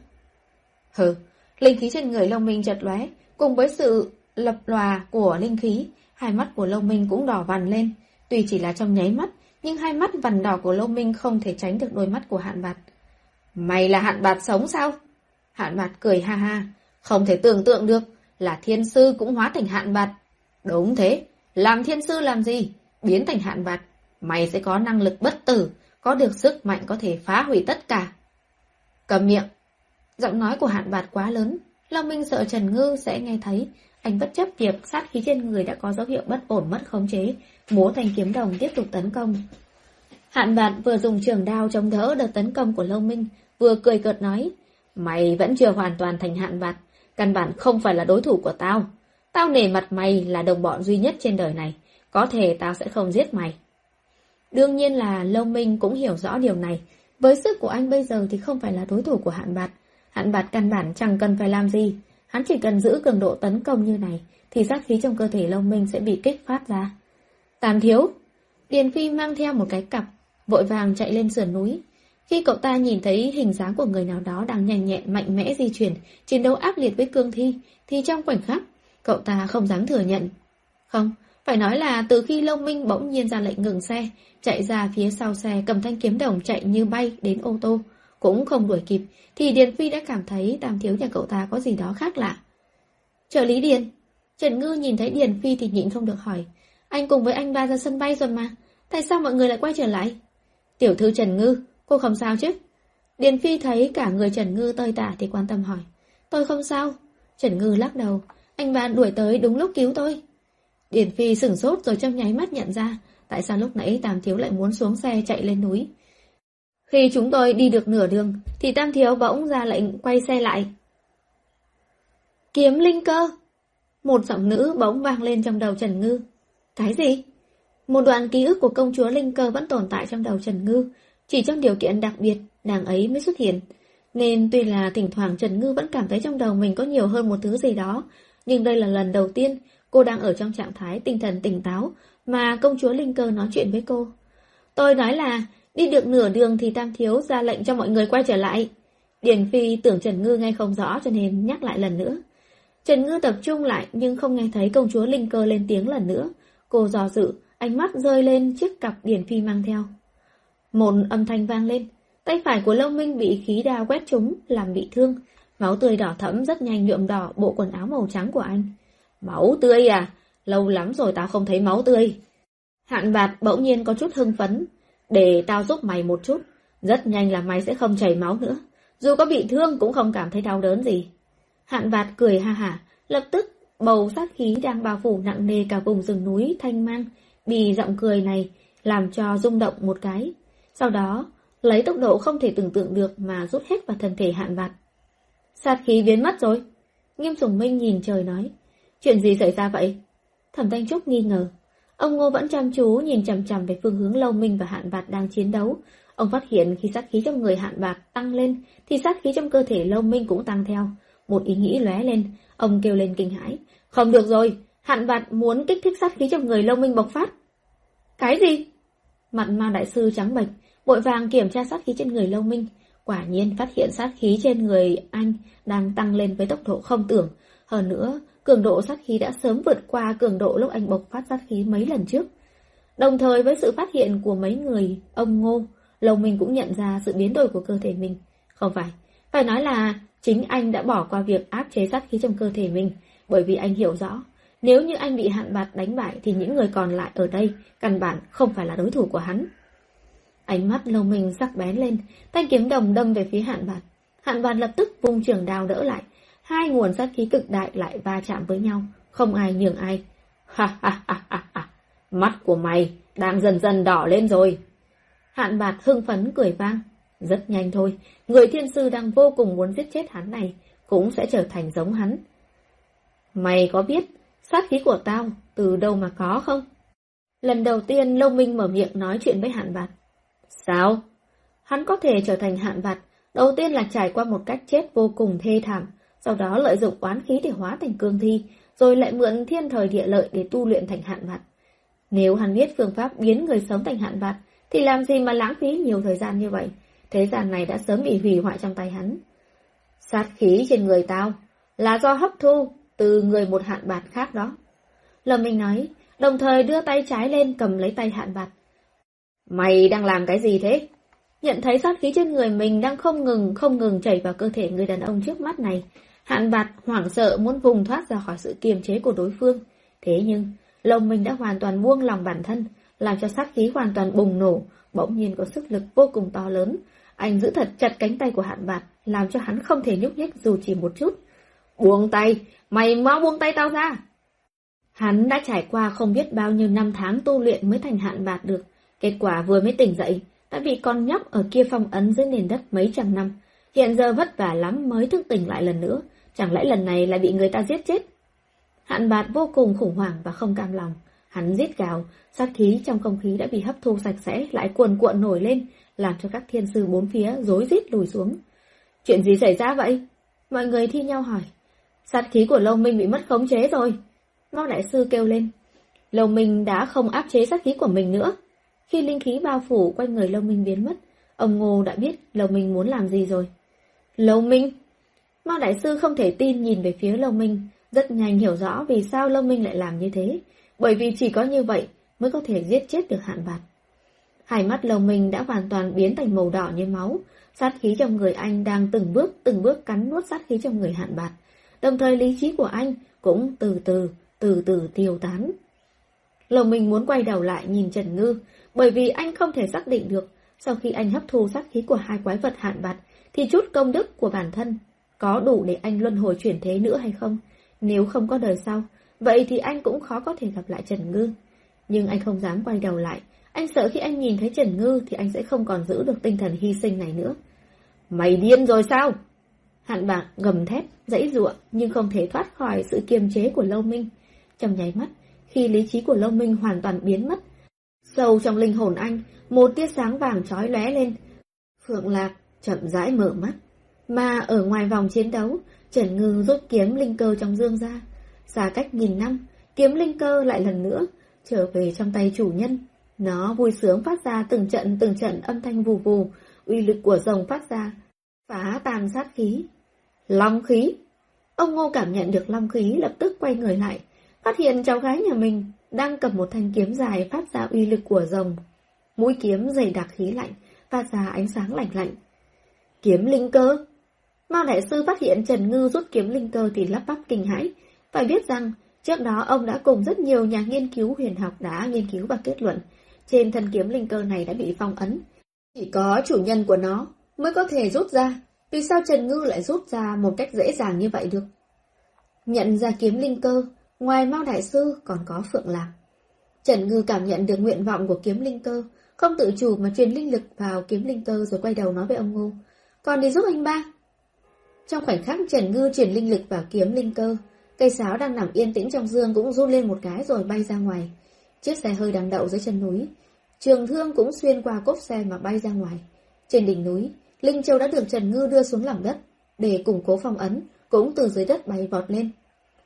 Hừ, linh khí trên người Long Minh chật lóe, cùng với sự lập lòa của linh khí, hai mắt của Long Minh cũng đỏ vằn lên. Tuy chỉ là trong nháy mắt, nhưng hai mắt vằn đỏ của lông Minh không thể tránh được đôi mắt của hạn bạt. Mày là hạn bạt sống sao? Hạn bạt cười ha ha, không thể tưởng tượng được là thiên sư cũng hóa thành hạn bạt. Đúng thế, làm thiên sư làm gì? Biến thành hạn bạt, mày sẽ có năng lực bất tử, có được sức mạnh có thể phá hủy tất cả. Cầm miệng. Giọng nói của hạn bạt quá lớn, Long Minh sợ Trần Ngư sẽ nghe thấy. Anh bất chấp việc sát khí trên người đã có dấu hiệu bất ổn mất khống chế, múa thành kiếm đồng tiếp tục tấn công. Hạn bạt vừa dùng trường đao chống đỡ đợt tấn công của Long Minh, vừa cười cợt nói, Mày vẫn chưa hoàn toàn thành hạn bạt, căn bản không phải là đối thủ của tao. Tao nể mặt mày là đồng bọn duy nhất trên đời này, có thể tao sẽ không giết mày. Đương nhiên là Lâu Minh cũng hiểu rõ điều này, với sức của anh bây giờ thì không phải là đối thủ của hạn bạt. Hạn bạt căn bản chẳng cần phải làm gì, hắn chỉ cần giữ cường độ tấn công như này, thì sát khí trong cơ thể Lâu Minh sẽ bị kích phát ra. Tam thiếu, Điền Phi mang theo một cái cặp, vội vàng chạy lên sườn núi. Khi cậu ta nhìn thấy hình dáng của người nào đó đang nhanh nhẹn mạnh mẽ di chuyển, chiến đấu ác liệt với cương thi, thì trong khoảnh khắc, cậu ta không dám thừa nhận. Không, phải nói là từ khi Long Minh bỗng nhiên ra lệnh ngừng xe, chạy ra phía sau xe cầm thanh kiếm đồng chạy như bay đến ô tô, cũng không đuổi kịp, thì Điền Phi đã cảm thấy tam thiếu nhà cậu ta có gì đó khác lạ. Trợ lý Điền, Trần Ngư nhìn thấy Điền Phi thì nhịn không được hỏi, anh cùng với anh ba ra sân bay rồi mà, tại sao mọi người lại quay trở lại? Tiểu thư Trần Ngư, cô không sao chứ? Điền Phi thấy cả người Trần Ngư tơi tả thì quan tâm hỏi, tôi không sao. Trần Ngư lắc đầu, anh bạn đuổi tới đúng lúc cứu tôi. Điền Phi sửng sốt rồi trong nháy mắt nhận ra tại sao lúc nãy Tam Thiếu lại muốn xuống xe chạy lên núi. Khi chúng tôi đi được nửa đường, thì Tam Thiếu bỗng ra lệnh quay xe lại. Kiếm linh cơ! Một giọng nữ bỗng vang lên trong đầu Trần Ngư. Cái gì? Một đoạn ký ức của công chúa linh cơ vẫn tồn tại trong đầu Trần Ngư, chỉ trong điều kiện đặc biệt, nàng ấy mới xuất hiện. Nên tuy là thỉnh thoảng Trần Ngư vẫn cảm thấy trong đầu mình có nhiều hơn một thứ gì đó, nhưng đây là lần đầu tiên cô đang ở trong trạng thái tinh thần tỉnh táo mà công chúa Linh Cơ nói chuyện với cô. Tôi nói là, đi được nửa đường thì Tam Thiếu ra lệnh cho mọi người quay trở lại. Điền Phi tưởng Trần Ngư nghe không rõ cho nên nhắc lại lần nữa. Trần Ngư tập trung lại nhưng không nghe thấy công chúa Linh Cơ lên tiếng lần nữa. Cô dò dự, ánh mắt rơi lên chiếc cặp Điền Phi mang theo. Một âm thanh vang lên, tay phải của Lâu Minh bị khí đao quét trúng, làm bị thương. Máu tươi đỏ thẫm rất nhanh nhuộm đỏ bộ quần áo màu trắng của anh. Máu tươi à? Lâu lắm rồi tao không thấy máu tươi. Hạn bạt bỗng nhiên có chút hưng phấn. Để tao giúp mày một chút. Rất nhanh là mày sẽ không chảy máu nữa. Dù có bị thương cũng không cảm thấy đau đớn gì. Hạn bạt cười ha hả, lập tức bầu sát khí đang bao phủ nặng nề cả vùng rừng núi thanh mang, bị giọng cười này làm cho rung động một cái. Sau đó, lấy tốc độ không thể tưởng tượng được mà rút hết vào thân thể hạn bạt. Sát khí biến mất rồi. Nghiêm Sùng Minh nhìn trời nói. Chuyện gì xảy ra vậy? Thẩm Thanh Trúc nghi ngờ. Ông Ngô vẫn chăm chú nhìn chằm chằm về phương hướng Lâu Minh và Hạn Bạt đang chiến đấu. Ông phát hiện khi sát khí trong người Hạn Bạt tăng lên, thì sát khí trong cơ thể Lâu Minh cũng tăng theo. Một ý nghĩ lóe lên, ông kêu lên kinh hãi. Không được rồi, Hạn Bạt muốn kích thích sát khí trong người Lâu Minh bộc phát. Cái gì? Mặt ma đại sư trắng bệch, Vội vàng kiểm tra sát khí trên người Lâu Minh. Quả nhiên phát hiện sát khí trên người anh đang tăng lên với tốc độ không tưởng. Hơn nữa, cường độ sát khí đã sớm vượt qua cường độ lúc anh bộc phát sát khí mấy lần trước. Đồng thời với sự phát hiện của mấy người, ông Ngô, Lâu Minh cũng nhận ra sự biến đổi của cơ thể mình. Không phải, phải nói là chính anh đã bỏ qua việc áp chế sát khí trong cơ thể mình, bởi vì anh hiểu rõ, nếu như anh bị hạn bạt đánh bại thì những người còn lại ở đây căn bản không phải là đối thủ của hắn. Ánh mắt lâu mình sắc bén lên, thanh kiếm đồng đâm về phía hạn bạt. Hạn bạt lập tức vung trường đao đỡ lại, hai nguồn sát khí cực đại lại va chạm với nhau, không ai nhường ai. Ha ha ha ha ha, mắt của mày đang dần dần đỏ lên rồi. Hạn bạt hưng phấn cười vang. Rất nhanh thôi, người thiên sư đang vô cùng muốn giết chết hắn này, cũng sẽ trở thành giống hắn. Mày có biết sát khí của tao từ đâu mà có không? Lần đầu tiên Lâu Minh mở miệng nói chuyện với hạn bạt. Sao? Hắn có thể trở thành hạn vặt, đầu tiên là trải qua một cách chết vô cùng thê thảm, sau đó lợi dụng oán khí để hóa thành cương thi, rồi lại mượn thiên thời địa lợi để tu luyện thành hạn vặt. Nếu hắn biết phương pháp biến người sống thành hạn vặt, thì làm gì mà lãng phí nhiều thời gian như vậy? Thế gian này đã sớm bị hủy hoại trong tay hắn. Sát khí trên người tao là do hấp thu từ người một hạn bạt khác đó. Lâm Minh nói, đồng thời đưa tay trái lên cầm lấy tay hạn bạt. Mày đang làm cái gì thế? Nhận thấy sát khí trên người mình đang không ngừng, không ngừng chảy vào cơ thể người đàn ông trước mắt này. Hạn bạt hoảng sợ muốn vùng thoát ra khỏi sự kiềm chế của đối phương. Thế nhưng, lồng mình đã hoàn toàn buông lòng bản thân, làm cho sát khí hoàn toàn bùng nổ, bỗng nhiên có sức lực vô cùng to lớn. Anh giữ thật chặt cánh tay của hạn bạt, làm cho hắn không thể nhúc nhích dù chỉ một chút. Buông tay, mày mau buông tay tao ra. Hắn đã trải qua không biết bao nhiêu năm tháng tu luyện mới thành hạn bạt được. Kết quả vừa mới tỉnh dậy, đã bị con nhóc ở kia phong ấn dưới nền đất mấy trăm năm. Hiện giờ vất vả lắm mới thức tỉnh lại lần nữa, chẳng lẽ lần này lại bị người ta giết chết? Hạn bạt vô cùng khủng hoảng và không cam lòng. Hắn giết gào, sát khí trong không khí đã bị hấp thu sạch sẽ lại cuồn cuộn nổi lên, làm cho các thiên sư bốn phía rối rít lùi xuống. Chuyện gì xảy ra vậy? Mọi người thi nhau hỏi. Sát khí của Lâu Minh bị mất khống chế rồi. Mao Đại Sư kêu lên. Lâu Minh đã không áp chế sát khí của mình nữa. Khi linh khí bao phủ quanh người Lâu Minh biến mất, ông Ngô đã biết Lâu Minh muốn làm gì rồi. Lâu Minh? Mao Đại Sư không thể tin nhìn về phía Lâu Minh, rất nhanh hiểu rõ vì sao Lâu Minh lại làm như thế. Bởi vì chỉ có như vậy mới có thể giết chết được hạn bạt. Hai mắt Lâu Minh đã hoàn toàn biến thành màu đỏ như máu, sát khí trong người anh đang từng bước từng bước cắn nuốt sát khí trong người hạn bạt. Đồng thời lý trí của anh cũng từ từ, từ từ tiêu tán. Lồng mình muốn quay đầu lại nhìn Trần Ngư, bởi vì anh không thể xác định được, sau khi anh hấp thu sát khí của hai quái vật hạn bạt, thì chút công đức của bản thân có đủ để anh luân hồi chuyển thế nữa hay không? Nếu không có đời sau, vậy thì anh cũng khó có thể gặp lại Trần Ngư. Nhưng anh không dám quay đầu lại, anh sợ khi anh nhìn thấy Trần Ngư thì anh sẽ không còn giữ được tinh thần hy sinh này nữa. Mày điên rồi sao? Hạn bạc gầm thét, dãy ruộng nhưng không thể thoát khỏi sự kiềm chế của Lâu Minh. Trong nháy mắt, khi lý trí của Lâu Minh hoàn toàn biến mất, sâu trong linh hồn anh, một tia sáng vàng trói lóe lên. Phượng Lạc chậm rãi mở mắt. Mà ở ngoài vòng chiến đấu, Trần Ngư rút kiếm linh cơ trong dương ra. Xa cách nghìn năm, kiếm linh cơ lại lần nữa trở về trong tay chủ nhân. Nó vui sướng phát ra từng trận từng trận âm thanh vù vù, uy lực của rồng phát ra, phá tan sát khí. Long khí! Ông Ngô cảm nhận được long khí lập tức quay người lại, phát hiện cháu gái nhà mình đang cầm một thanh kiếm dài phát ra uy lực của rồng. Mũi kiếm dày đặc khí lạnh, phát ra ánh sáng lạnh lạnh. Kiếm linh cơ! Mao Đại Sư phát hiện Trần Ngư rút kiếm linh cơ thì lắp bắp kinh hãi. Phải biết rằng, trước đó ông đã cùng rất nhiều nhà nghiên cứu huyền học đã nghiên cứu và kết luận, trên thân kiếm linh cơ này đã bị phong ấn. Chỉ có chủ nhân của nó mới có thể rút ra. Vì sao Trần Ngư lại rút ra một cách dễ dàng như vậy được? Nhận ra kiếm linh cơ, ngoài Mao Đại Sư còn có Phượng Lạc. Trần Ngư cảm nhận được nguyện vọng của kiếm linh cơ, không tự chủ mà truyền linh lực vào kiếm linh cơ rồi quay đầu nói với ông Ngô. Còn đi giúp anh ba. Trong khoảnh khắc Trần Ngư truyền linh lực vào kiếm linh cơ, cây sáo đang nằm yên tĩnh trong dương cũng run lên một cái rồi bay ra ngoài. Chiếc xe hơi đang đậu dưới chân núi. Trường thương cũng xuyên qua cốp xe mà bay ra ngoài. Trên đỉnh núi, Linh Châu đã được Trần Ngư đưa xuống lòng đất, để củng cố phong ấn, cũng từ dưới đất bay vọt lên.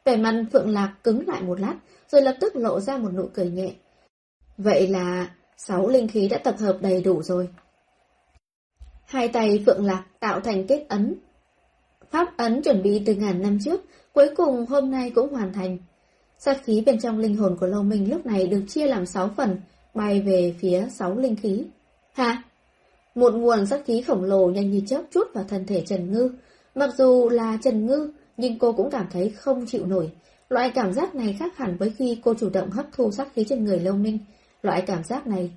Vẻ mặt Phượng Lạc cứng lại một lát, rồi lập tức lộ ra một nụ cười nhẹ. Vậy là sáu linh khí đã tập hợp đầy đủ rồi. Hai tay Phượng Lạc tạo thành kết ấn. Pháp ấn chuẩn bị từ ngàn năm trước, cuối cùng hôm nay cũng hoàn thành. Sát khí bên trong linh hồn của Lâu Minh lúc này được chia làm sáu phần, bay về phía sáu linh khí. Hả? Một nguồn sát khí khổng lồ nhanh như chớp chút vào thân thể Trần Ngư. Mặc dù là Trần Ngư, nhưng cô cũng cảm thấy không chịu nổi. Loại cảm giác này khác hẳn với khi cô chủ động hấp thu sát khí trên người Lâu Minh. Loại cảm giác này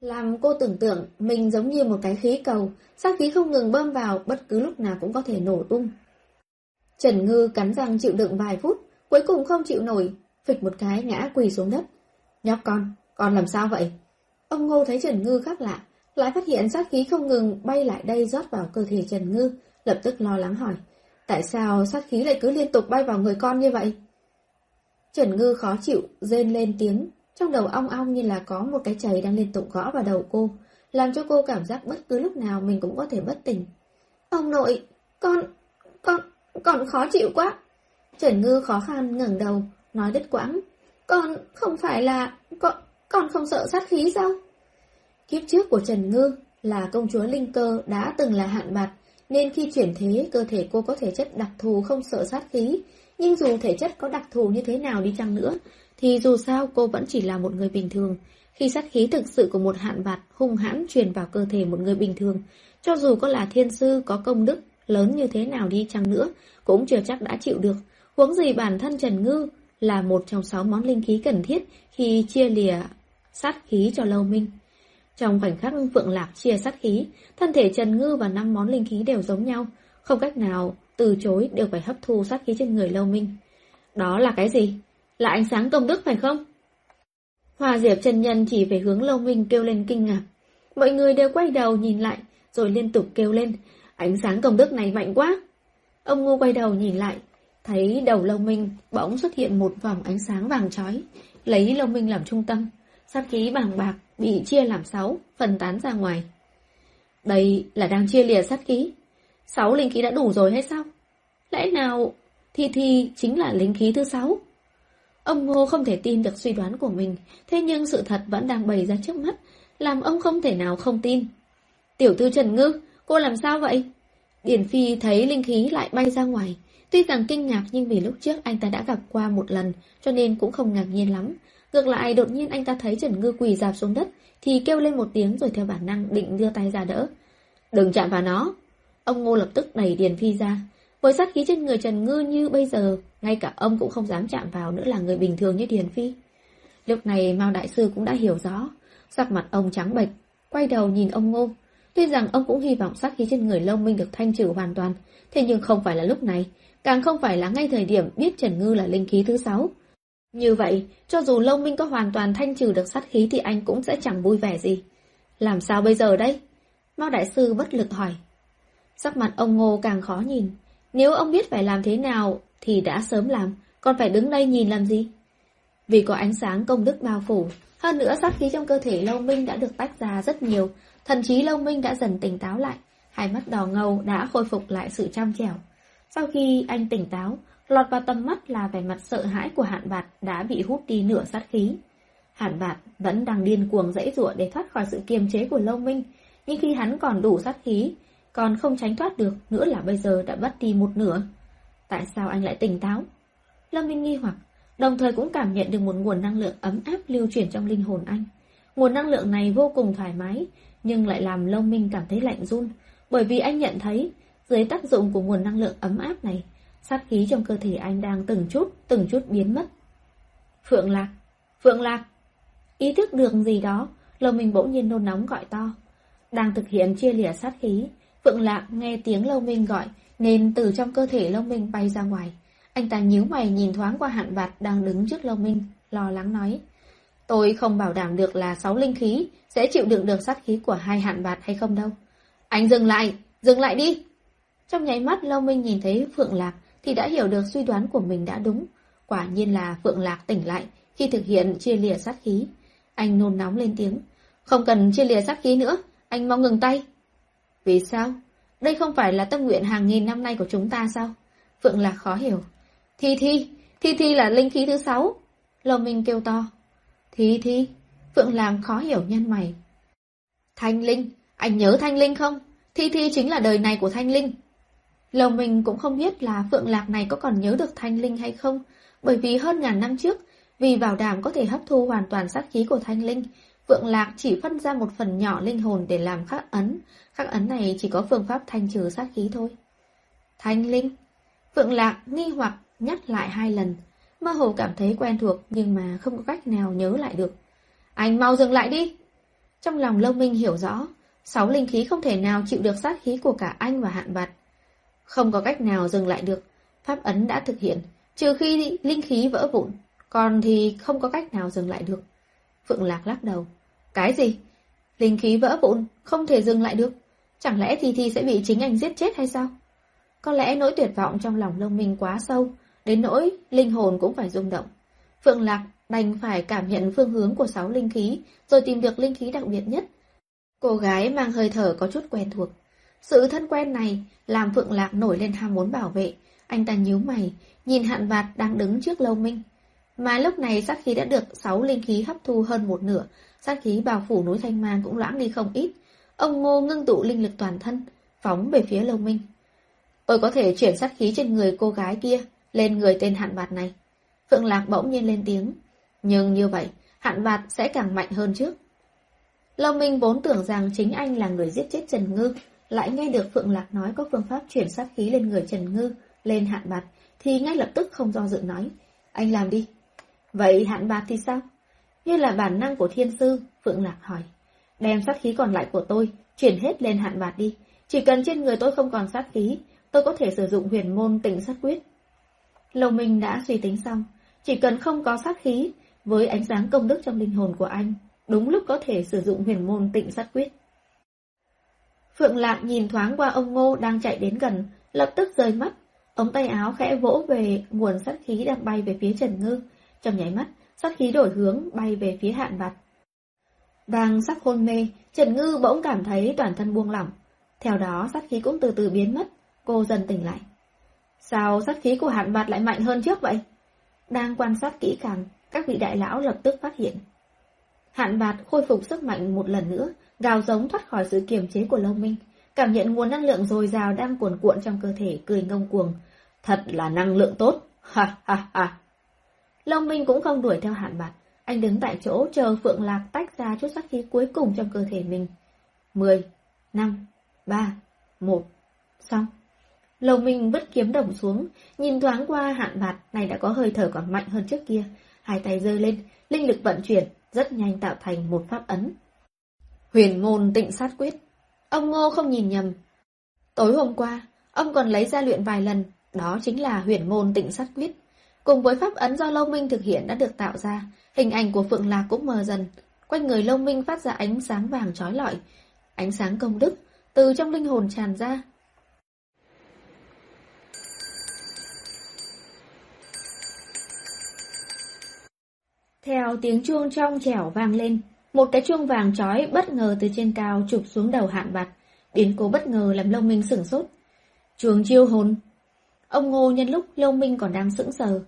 làm cô tưởng tượng mình giống như một cái khí cầu, sát khí không ngừng bơm vào bất cứ lúc nào cũng có thể nổ tung. Trần Ngư cắn răng chịu đựng vài phút, cuối cùng không chịu nổi, phịch một cái ngã quỳ xuống đất. Nhóc con, con làm sao vậy? Ông Ngô thấy Trần Ngư khác lạ, lại phát hiện sát khí không ngừng bay lại đây rót vào cơ thể Trần Ngư, lập tức lo lắng hỏi. Tại sao sát khí lại cứ liên tục bay vào người con như vậy? Trần Ngư khó chịu, rên lên tiếng, trong đầu ong ong như là có một cái chày đang liên tục gõ vào đầu cô, làm cho cô cảm giác bất cứ lúc nào mình cũng có thể bất tỉnh. Ông nội, con, con, con khó chịu quá. Trần Ngư khó khăn ngẩng đầu, nói đứt quãng. Con không phải là, con, con không sợ sát khí sao? Kiếp trước của Trần Ngư là công chúa Linh Cơ đã từng là hạn bạc, nên khi chuyển thế cơ thể cô có thể chất đặc thù không sợ sát khí. Nhưng dù thể chất có đặc thù như thế nào đi chăng nữa, thì dù sao cô vẫn chỉ là một người bình thường. Khi sát khí thực sự của một hạn bạt hung hãn truyền vào cơ thể một người bình thường, cho dù có là thiên sư có công đức lớn như thế nào đi chăng nữa, cũng chưa chắc đã chịu được. Huống gì bản thân Trần Ngư là một trong sáu món linh khí cần thiết khi chia lìa sát khí cho Lâu Minh. Trong khoảnh khắc Phượng Lạc chia sát khí, thân thể Trần Ngư và năm món linh khí đều giống nhau, không cách nào từ chối đều phải hấp thu sát khí trên người Lâu Minh. Đó là cái gì? Là ánh sáng công đức phải không? Hòa Diệp chân nhân chỉ về hướng Lâu Minh kêu lên kinh ngạc. Mọi người đều quay đầu nhìn lại, rồi liên tục kêu lên, ánh sáng công đức này mạnh quá. Ông Ngô quay đầu nhìn lại, thấy đầu Lâu Minh bỗng xuất hiện một vòng ánh sáng vàng chói, lấy Lâu Minh làm trung tâm. Sát khí bàng bạc bị chia làm sáu, phân tán ra ngoài. Đây là đang chia lìa sát khí. Sáu linh khí đã đủ rồi hay sao? Lẽ nào Thi Thi chính là linh khí thứ sáu? Ông Ngô không thể tin được suy đoán của mình, thế nhưng sự thật vẫn đang bày ra trước mắt, làm ông không thể nào không tin. Tiểu thư Trần Ngư, cô làm sao vậy? Điển Phi thấy linh khí lại bay ra ngoài. Tuy rằng kinh ngạc nhưng vì lúc trước anh ta đã gặp qua một lần, cho nên cũng không ngạc nhiên lắm. Ngược lại đột nhiên anh ta thấy Trần Ngư quỳ dạp xuống đất, thì kêu lên một tiếng rồi theo bản năng định đưa tay ra đỡ. Đừng chạm vào nó. Ông Ngô lập tức đẩy Điền Phi ra. Với sát khí trên người Trần Ngư như bây giờ, ngay cả ông cũng không dám chạm vào nữa là người bình thường như Điền Phi. Lúc này Mao Đại Sư cũng đã hiểu rõ, sắc mặt ông trắng bệch, quay đầu nhìn ông Ngô. Tuy rằng ông cũng hy vọng sát khí trên người Long Minh được thanh trừ hoàn toàn, thế nhưng không phải là lúc này, càng không phải là ngay thời điểm biết Trần Ngư là linh khí thứ sáu. Như vậy, cho dù Long Minh có hoàn toàn thanh trừ được sát khí thì anh cũng sẽ chẳng vui vẻ gì. Làm sao bây giờ đây? Mao Đại Sư bất lực hỏi. Sắc mặt ông Ngô càng khó nhìn. Nếu ông biết phải làm thế nào thì đã sớm làm, còn phải đứng đây nhìn làm gì? Vì có ánh sáng công đức bao phủ, hơn nữa sát khí trong cơ thể Lâu Minh đã được tách ra rất nhiều, thậm chí Lâu Minh đã dần tỉnh táo lại, hai mắt đỏ ngầu đã khôi phục lại sự trong trẻo. Sau khi anh tỉnh táo, lọt vào tầm mắt là vẻ mặt sợ hãi của hạn bạt đã bị hút đi nửa sát khí. Hạn bạt vẫn đang điên cuồng dãy ruộng để thoát khỏi sự kiềm chế của Lâu Minh, nhưng khi hắn còn đủ sát khí, còn không tránh thoát được, nữa là bây giờ đã mất đi một nửa. Tại sao anh lại tỉnh táo? Lâm Minh nghi hoặc, đồng thời cũng cảm nhận được một nguồn năng lượng ấm áp lưu chuyển trong linh hồn anh. Nguồn năng lượng này vô cùng thoải mái, nhưng lại làm Lâm Minh cảm thấy lạnh run, bởi vì anh nhận thấy, dưới tác dụng của nguồn năng lượng ấm áp này, sát khí trong cơ thể anh đang từng chút, từng chút biến mất. Phượng Lạc! Phượng Lạc! Ý thức được gì đó, Lâm Minh bỗng nhiên nôn nóng gọi to. Đang thực hiện chia lìa sát khí, Phượng Lạc nghe tiếng Lâu Minh gọi, nên từ trong cơ thể Lâu Minh bay ra ngoài. Anh ta nhíu mày nhìn thoáng qua hạn bạt đang đứng trước Lâu Minh, lo lắng nói. Tôi không bảo đảm được là sáu linh khí sẽ chịu đựng được sát khí của hai hạn bạt hay không đâu. Anh dừng lại, dừng lại đi. Trong nháy mắt Lâu Minh nhìn thấy Phượng Lạc thì đã hiểu được suy đoán của mình đã đúng. Quả nhiên là Phượng Lạc tỉnh lại khi thực hiện chia lìa sát khí. Anh nôn nóng lên tiếng. Không cần chia lìa sát khí nữa, anh mau ngừng tay. Vì sao? Đây không phải là tâm nguyện hàng nghìn năm nay của chúng ta sao? Phượng Lạc khó hiểu. Thi Thi, Thi Thi là linh khí thứ sáu. Lầu Minh kêu to. Thi Thi, Phượng Lạc khó hiểu nhân mày. Thanh Linh, anh nhớ Thanh Linh không? Thi Thi chính là đời này của Thanh Linh. Lầu mình cũng không biết là Phượng Lạc này có còn nhớ được Thanh Linh hay không, bởi vì hơn ngàn năm trước, vì bảo đảm có thể hấp thu hoàn toàn sát khí của Thanh Linh, Phượng Lạc chỉ phân ra một phần nhỏ linh hồn để làm khắc ấn, khắc ấn này chỉ có phương pháp thanh trừ sát khí thôi. Thanh Linh Phượng Lạc nghi hoặc nhắc lại hai lần, mơ hồ cảm thấy quen thuộc nhưng mà không có cách nào nhớ lại được. Anh mau dừng lại đi! Trong lòng Lâu Minh hiểu rõ, sáu linh khí không thể nào chịu được sát khí của cả anh và hạn bạt. Không có cách nào dừng lại được, pháp ấn đã thực hiện, trừ khi linh khí vỡ vụn, còn thì không có cách nào dừng lại được. Phượng Lạc lắc đầu. Cái gì? Linh khí vỡ vụn, không thể dừng lại được. Chẳng lẽ Thi Thi sẽ bị chính anh giết chết hay sao? Có lẽ nỗi tuyệt vọng trong lòng lông minh quá sâu, đến nỗi linh hồn cũng phải rung động. Phượng Lạc đành phải cảm nhận phương hướng của sáu linh khí, rồi tìm được linh khí đặc biệt nhất. Cô gái mang hơi thở có chút quen thuộc. Sự thân quen này làm Phượng Lạc nổi lên ham muốn bảo vệ. Anh ta nhíu mày, nhìn hạn vạt đang đứng trước lâu minh. Mà lúc này sát khí đã được sáu linh khí hấp thu hơn một nửa, sát khí bao phủ núi Thanh Mang cũng loãng đi không ít. Ông Ngô ngưng tụ linh lực toàn thân, phóng về phía Lâu Minh. Tôi có thể chuyển sát khí trên người cô gái kia lên người tên hạn bạt này. Phượng Lạc bỗng nhiên lên tiếng. Nhưng như vậy, hạn bạt sẽ càng mạnh hơn trước. Lâu Minh vốn tưởng rằng chính anh là người giết chết Trần Ngư, lại nghe được Phượng Lạc nói có phương pháp chuyển sát khí lên người Trần Ngư, lên hạn bạt, thì ngay lập tức không do dự nói, anh làm đi. Vậy hạn bạt thì sao? Như là bản năng của thiên sư, Phượng Lạc hỏi. Đem sát khí còn lại của tôi, chuyển hết lên hạn bạt đi. Chỉ cần trên người tôi không còn sát khí, tôi có thể sử dụng huyền môn tịnh sát quyết. Lầu Minh đã suy tính xong, chỉ cần không có sát khí, với ánh sáng công đức trong linh hồn của anh, đúng lúc có thể sử dụng huyền môn tịnh sát quyết. Phượng Lạc nhìn thoáng qua ông Ngô đang chạy đến gần, lập tức rời mắt. Ống tay áo khẽ vỗ về nguồn sát khí đang bay về phía Trần Ngư. Trong nháy mắt, sát khí đổi hướng bay về phía hạn bạt. Đang sắp hôn mê, Trần Ngư bỗng cảm thấy toàn thân buông lỏng. Theo đó sát khí cũng từ từ biến mất, cô dần tỉnh lại. Sao sát khí của hạn bạt lại mạnh hơn trước vậy? Đang quan sát kỹ càng, các vị đại lão lập tức phát hiện. Hạn bạt khôi phục sức mạnh một lần nữa, gào giống thoát khỏi sự kiềm chế của Lâu Minh, cảm nhận nguồn năng lượng dồi dào đang cuồn cuộn trong cơ thể, cười ngông cuồng. Thật là năng lượng tốt, ha ha ha. Lâu Minh cũng không đuổi theo hạn bạt, anh đứng tại chỗ chờ Phượng Lạc tách ra chút sát khí cuối cùng trong cơ thể mình. Mười, năm, ba, một, xong. Lầu Minh vứt kiếm đồng xuống, nhìn thoáng qua hạn bạt này đã có hơi thở còn mạnh hơn trước kia. Hai tay giơ lên, linh lực vận chuyển, rất nhanh tạo thành một pháp ấn. Huyền môn tịnh sát quyết. Ông Ngô không nhìn nhầm. Tối hôm qua, ông còn lấy ra luyện vài lần, đó chính là huyền môn tịnh sát quyết. Cùng với pháp ấn do Lâu Minh thực hiện đã được tạo ra, hình ảnh của Phượng Lạc cũng mờ dần. Quanh người Lâu Minh phát ra ánh sáng vàng trói lọi, ánh sáng công đức, từ trong linh hồn tràn ra. Theo tiếng chuông trong trẻo vang lên, một cái chuông vàng trói bất ngờ từ trên cao chụp xuống đầu hạn bạc, biến cố bất ngờ làm Long Minh sửng sốt. Chuông chiêu hồn. Ông Ngô nhân lúc Long Minh còn đang sững sờ,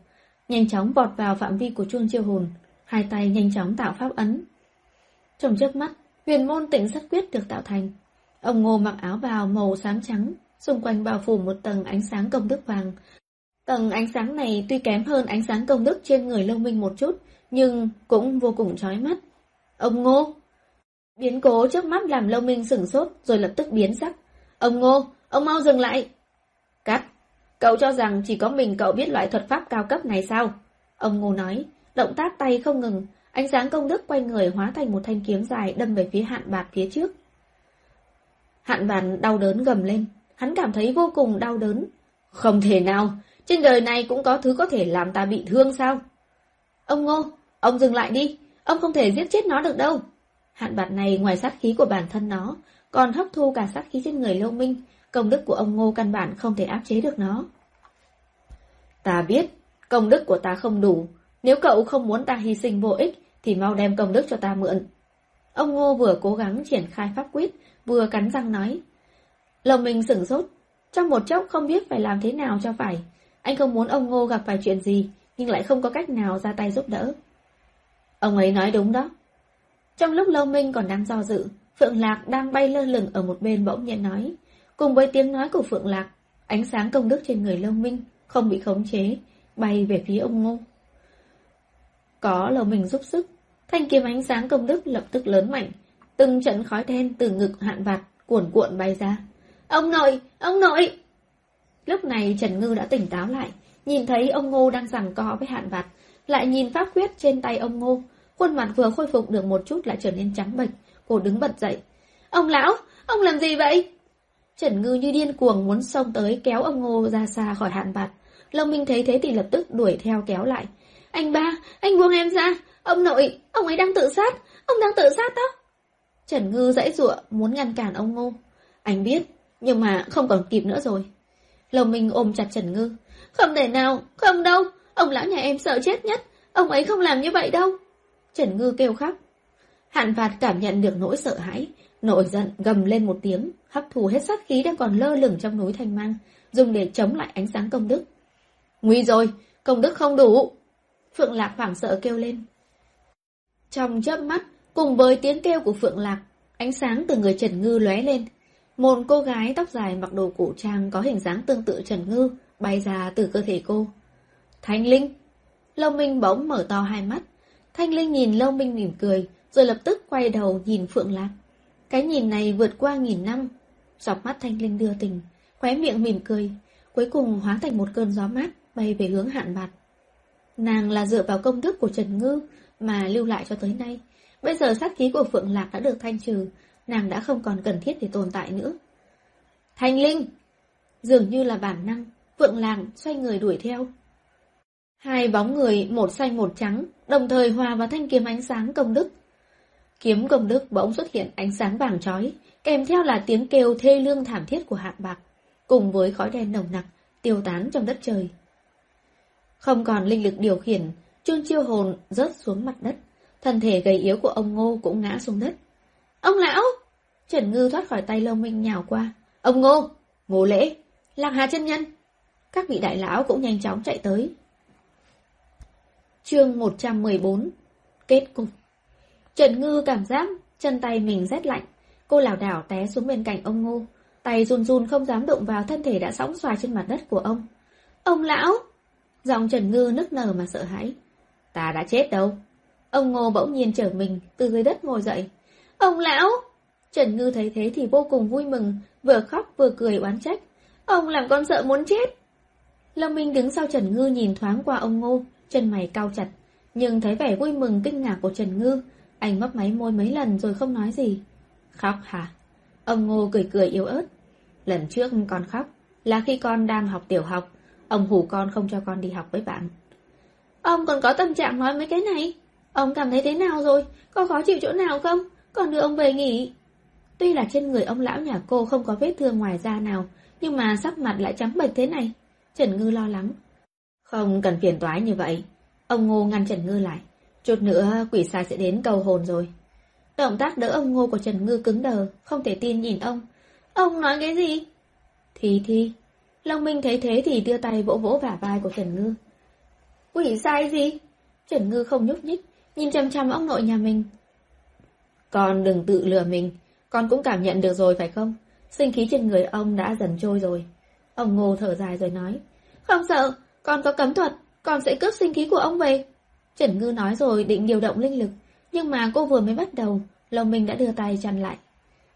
nhanh chóng vọt vào phạm vi của chuông chiêu hồn, hai tay nhanh chóng tạo pháp ấn. Trong trước mắt, huyền môn tịnh sát quyết được tạo thành. Ông Ngô mặc áo bào màu xám trắng, xung quanh bao phủ một tầng ánh sáng công đức vàng. Tầng ánh sáng này tuy kém hơn ánh sáng công đức trên người Long Minh một chút, nhưng cũng vô cùng chói mắt. Ông Ngô! Biến cố trước mắt làm Lâu Minh sửng sốt rồi lập tức biến sắc. Ông Ngô, ông mau dừng lại! Cắt! Cậu cho rằng chỉ có mình cậu biết loại thuật pháp cao cấp này sao? Ông Ngô nói, động tác tay không ngừng, ánh sáng công đức quay người hóa thành một thanh kiếm dài đâm về phía hạn bạt phía trước. Hạn bạt đau đớn gầm lên, hắn cảm thấy vô cùng đau đớn. Không thể nào, trên đời này cũng có thứ có thể làm ta bị thương sao? Ông Ngô, ông dừng lại đi, ông không thể giết chết nó được đâu. Hạn bạt này ngoài sát khí của bản thân nó, còn hấp thu cả sát khí trên người Lâu Minh, công đức của ông Ngô căn bản không thể áp chế được nó. Ta biết, công đức của ta không đủ, nếu cậu không muốn ta hy sinh vô ích, thì mau đem công đức cho ta mượn. Ông Ngô vừa cố gắng triển khai pháp quyết, vừa cắn răng nói. Lòng mình sửng sốt, trong một chốc không biết phải làm thế nào cho phải. Anh không muốn ông Ngô gặp phải chuyện gì, nhưng lại không có cách nào ra tay giúp đỡ. Ông ấy nói đúng đó. Trong lúc Lâu Minh còn đang do dự, Phượng Lạc đang bay lơ lửng ở một bên bỗng nhiên nói. Cùng với tiếng nói của Phượng Lạc, ánh sáng công đức trên người Lâu Minh không bị khống chế, bay về phía ông Ngô. Có Lâu Minh giúp sức, thanh kiếm ánh sáng công đức lập tức lớn mạnh, từng trận khói đen từ ngực hạn vạt cuộn cuộn bay ra. Ông nội! Ông nội! Lúc này Trần Ngư đã tỉnh táo lại, nhìn thấy ông Ngô đang giằng co với hạn vạt, lại nhìn pháp quyết trên tay ông Ngô, khuôn mặt vừa khôi phục được một chút lại trở nên trắng bệch, cô đứng bật dậy. Ông lão, ông làm gì vậy? Trần Ngư như điên cuồng muốn xông tới kéo ông Ngô ra xa khỏi hạn bạt. Long Minh thấy thế thì lập tức đuổi theo kéo lại. Anh ba, anh buông em ra. Ông nội, ông ấy đang tự sát. Ông đang tự sát đó. Trần Ngư dãy dụa muốn ngăn cản ông Ngô. Anh biết, nhưng mà không còn kịp nữa rồi. Lồng Minh ôm chặt Trần Ngư. Không thể nào, không đâu, ông lão nhà em sợ chết nhất, ông ấy không làm như vậy đâu. Trần Ngư kêu khóc. Hạn phạt cảm nhận được nỗi sợ hãi, nổi giận gầm lên một tiếng, hấp thù hết sát khí đang còn lơ lửng trong núi thanh mang, dùng để chống lại ánh sáng công đức. Nguy rồi, công đức không đủ. Phượng Lạc hoảng sợ kêu lên. Trong chớp mắt, cùng với tiếng kêu của Phượng Lạc, ánh sáng từ người Trần Ngư lóe lên. Một cô gái tóc dài mặc đồ cổ trang có hình dáng tương tự Trần Ngư, bay ra từ cơ thể cô. Thanh Linh! Long Minh bỗng mở to hai mắt. Thanh Linh nhìn Lâu Minh mỉm cười, rồi lập tức quay đầu nhìn Phượng Lạc. Cái nhìn này vượt qua nghìn năm. Dọc mắt Thanh Linh đưa tình, khóe miệng mỉm cười, cuối cùng hóa thành một cơn gió mát bay về hướng hạn bạt. Nàng là dựa vào công đức của Trần Ngư mà lưu lại cho tới nay. Bây giờ sát khí của Phượng Lạc đã được thanh trừ, nàng đã không còn cần thiết để tồn tại nữa. Thanh Linh! Dường như là bản năng, Phượng Lạc xoay người đuổi theo. Hai bóng người, một xanh một trắng, đồng thời hòa vào thanh kiếm ánh sáng công đức. Kiếm công đức bỗng xuất hiện ánh sáng vàng chói, kèm theo là tiếng kêu thê lương thảm thiết của hạng bạc, cùng với khói đen nồng nặc, tiêu tán trong đất trời. Không còn linh lực điều khiển, chun chiêu hồn rớt xuống mặt đất, thân thể gầy yếu của ông Ngô cũng ngã xuống đất. Ông lão! Trần Ngư thoát khỏi tay Long Minh nhào qua. Ông Ngô! Ngô Lễ! Lạc Hà chân nhân! Các vị đại lão cũng nhanh chóng chạy tới. Chương 114 Kết cục Trần Ngư cảm giác chân tay mình rét lạnh. Cô lảo đảo té xuống bên cạnh ông Ngô. Tay run run không dám động vào thân thể đã sóng xoài trên mặt đất của ông. Ông lão! Giọng Trần Ngư nức nở mà sợ hãi. Ta đã chết đâu. Ông Ngô bỗng nhiên trở mình từ dưới đất ngồi dậy. Ông lão! Trần Ngư thấy thế thì vô cùng vui mừng, vừa khóc vừa cười oán trách. Ông làm con sợ muốn chết. Lâm Minh đứng sau Trần Ngư nhìn thoáng qua ông Ngô, chân mày cau chặt. Nhưng thấy vẻ vui mừng kinh ngạc của Trần Ngư, anh mấp máy môi mấy lần rồi không nói gì. Khóc hả? Ông Ngô cười cười yếu ớt. Lần trước con khóc, là khi con đang học tiểu học, ông hủ con không cho con đi học với bạn. Ông còn có tâm trạng nói mấy cái này? Ông cảm thấy thế nào rồi? Có khó chịu chỗ nào không? Còn đưa ông về nghỉ. Tuy là trên người ông lão nhà cô không có vết thương ngoài da nào, nhưng mà sắc mặt lại trắng bệch thế này. Trần Ngư lo lắng. Không cần phiền toái như vậy. Ông Ngô ngăn Trần Ngư lại. Chút nữa quỷ sai sẽ đến cầu hồn rồi. Động tác đỡ ông Ngô của Trần Ngư cứng đờ, không thể tin nhìn ông. Ông nói cái gì? Thì thì. Long Minh thấy thế thì đưa tay vỗ vỗ vả vai của Trần Ngư. Quỷ sai gì? Trần Ngư không nhúc nhích, nhìn chăm chăm ông nội nhà mình. Con đừng tự lừa mình, con cũng cảm nhận được rồi phải không? Sinh khí trên người ông đã dần trôi rồi. Ông Ngô thở dài rồi nói. Không sợ, con có cấm thuật, con sẽ cướp sinh khí của ông về. Trần Ngư nói rồi định điều động linh lực, nhưng mà cô vừa mới bắt đầu, Lâu Minh đã đưa tay chặn lại.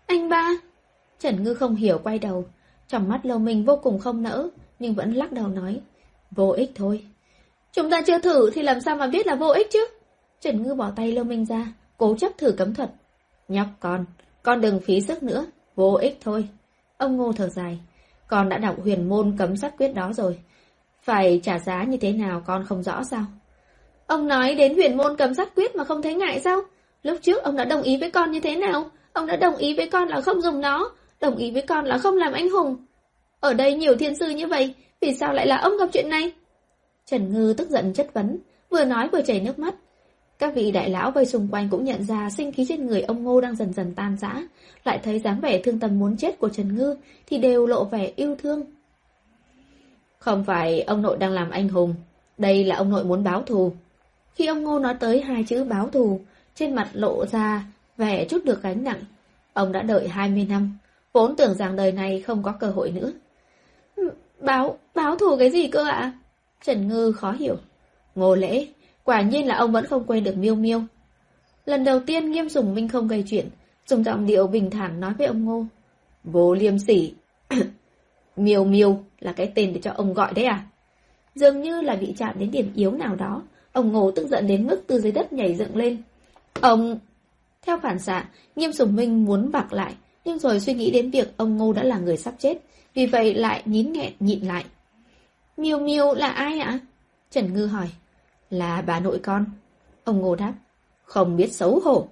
Anh ba! Trần Ngư không hiểu quay đầu, trong mắt Lâu Minh vô cùng không nỡ, nhưng vẫn lắc đầu nói. Vô ích thôi. Chúng ta chưa thử thì làm sao mà biết là vô ích chứ? Trần Ngư bỏ tay Lâu Minh ra, cố chấp thử cấm thuật. Nhóc con, con đừng phí sức nữa, vô ích thôi. Ông Ngô thở dài, con đã đọc huyền môn cấm sát quyết đó rồi. Phải trả giá như thế nào con không rõ sao? Ông nói đến huyền môn cầm sát quyết mà không thấy ngại sao? Lúc trước ông đã đồng ý với con như thế nào? Ông đã đồng ý với con là không dùng nó, đồng ý với con là không làm anh hùng. Ở đây nhiều thiên sư như vậy, vì sao lại là ông gặp chuyện này? Trần Ngư tức giận chất vấn, vừa nói vừa chảy nước mắt. Các vị đại lão vây xung quanh cũng nhận ra sinh khí trên người ông Ngô đang dần dần tan rã, lại thấy dáng vẻ thương tâm muốn chết của Trần Ngư thì đều lộ vẻ yêu thương. Không phải ông nội đang làm anh hùng, đây là ông nội muốn báo thù. Khi ông Ngô nói tới hai chữ báo thù, trên mặt lộ ra vẻ chút được gánh nặng. Ông đã đợi 20 năm, vốn tưởng rằng đời này không có cơ hội nữa. Báo, báo thù cái gì cơ ạ? Trần Ngư khó hiểu. Ngô lễ, quả nhiên là ông vẫn không quên được miêu miêu. Lần đầu tiên nghiêm Dùng minh không gây chuyện, dùng giọng điệu bình thản nói với ông Ngô. Vô liêm sỉ miêu miêu là cái tên để cho ông gọi đấy à? Dường như là bị chạm đến điểm yếu nào đó, ông Ngô tức giận đến mức từ dưới đất nhảy dựng lên. Ông... Theo phản xạ, nghiêm sùng minh muốn bạc lại, nhưng rồi suy nghĩ đến việc ông Ngô đã là người sắp chết, vì vậy lại nhín nghẹn nhịn lại. Miêu Miêu là ai ạ? Trần Ngư hỏi. Là bà nội con. Ông Ngô đáp. Không biết xấu hổ.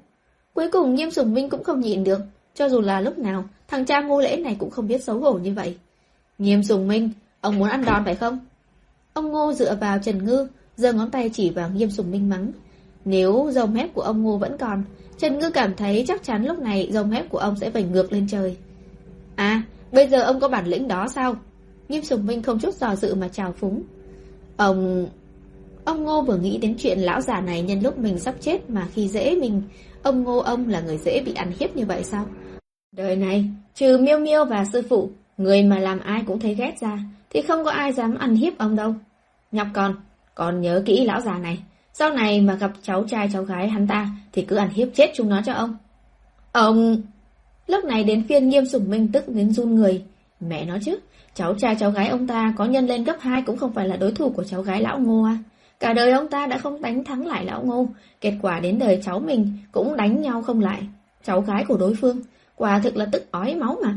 Cuối cùng Nghiêm Sùng Minh cũng không nhịn được. Cho dù là lúc nào, thằng cha ngô lễ này cũng không biết xấu hổ như vậy. Nghiêm Sùng Minh, ông muốn ăn đòn phải không? Ông Ngô dựa vào Trần Ngư, giơ ngón tay chỉ vào Nghiêm Sùng Minh mắng. Nếu dầu mép của ông Ngô vẫn còn, Trần Ngư cảm thấy chắc chắn lúc này dầu mép của ông sẽ vảnh ngược lên trời. À, bây giờ ông có bản lĩnh đó sao? Nghiêm Sùng Minh không chút dò dự mà chào phúng. Ông... Ông Ngô vừa nghĩ đến chuyện lão già này nhân lúc mình sắp chết mà khi dễ mình, ông Ngô ông là người dễ bị ăn hiếp như vậy sao? Đời này, trừ miêu miêu và sư phụ, người mà làm ai cũng thấy ghét ra, thì không có ai dám ăn hiếp ông đâu. Nhọc con, con nhớ kỹ lão già này, Sau này mà gặp cháu trai cháu gái hắn ta thì cứ ăn hiếp chết chúng nó cho ông. Ông... Lúc này đến phiên nghiêm sủng minh tức đến run người. Mẹ nói chứ, cháu trai cháu gái ông ta có nhân lên cấp 2 cũng không phải là đối thủ của cháu gái lão ngô à. Cả đời ông ta đã không đánh thắng lại lão ngô, kết quả đến đời cháu mình cũng đánh nhau không lại. Cháu gái của đối phương, quả thực là tức ói máu mà.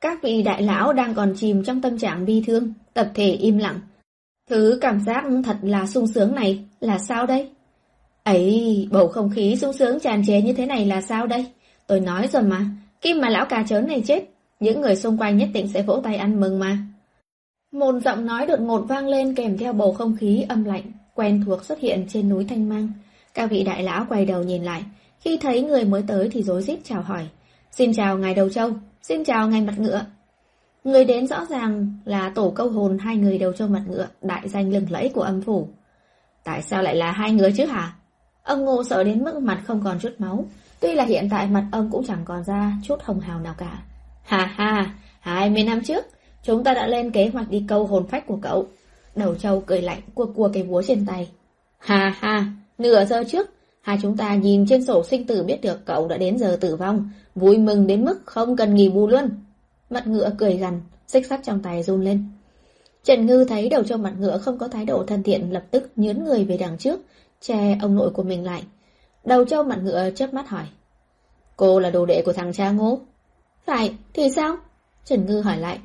Các vị đại lão đang còn chìm trong tâm trạng bi thương, tập thể im lặng. Thứ cảm giác thật là sung sướng này là sao đây? Ấy, bầu không khí sung sướng tràn trề như thế này là sao đây? Tôi nói rồi mà, khi mà lão cà chớn này chết, những người xung quanh nhất định sẽ vỗ tay ăn mừng mà. Một giọng nói đột ngột vang lên kèm theo bầu không khí âm lạnh, quen thuộc xuất hiện trên núi Thanh Mang. Các vị đại lão quay đầu nhìn lại, khi thấy người mới tới thì rối rít chào hỏi. Xin chào ngài đầu châu, xin chào ngài mặt ngựa. Người đến rõ ràng là tổ câu hồn hai người đầu châu mặt ngựa, đại danh lừng lẫy của âm phủ. Tại sao lại là hai người chứ hả? Ông Ngô sợ đến mức mặt không còn chút máu, tuy là hiện tại mặt ông cũng chẳng còn ra chút hồng hào nào cả. hà hà hai mươi năm trước, chúng ta đã lên kế hoạch đi câu hồn phách của cậu. Đầu châu cười lạnh cua cua cái búa trên tay. hà hà nửa giờ trước, hai chúng ta nhìn trên sổ sinh tử biết được cậu đã đến giờ tử vong, vui mừng đến mức không cần nghỉ bù luôn. Mặt ngựa cười gằn, xích sắt trong tay run lên. Trần Ngư thấy đầu trong mặt ngựa không có thái độ thân thiện lập tức nhớn người về đằng trước, che ông nội của mình lại. Đầu trâu mặt ngựa chớp mắt hỏi. Cô là đồ đệ của thằng cha ngô? Phải, thì sao? Trần Ngư hỏi lại.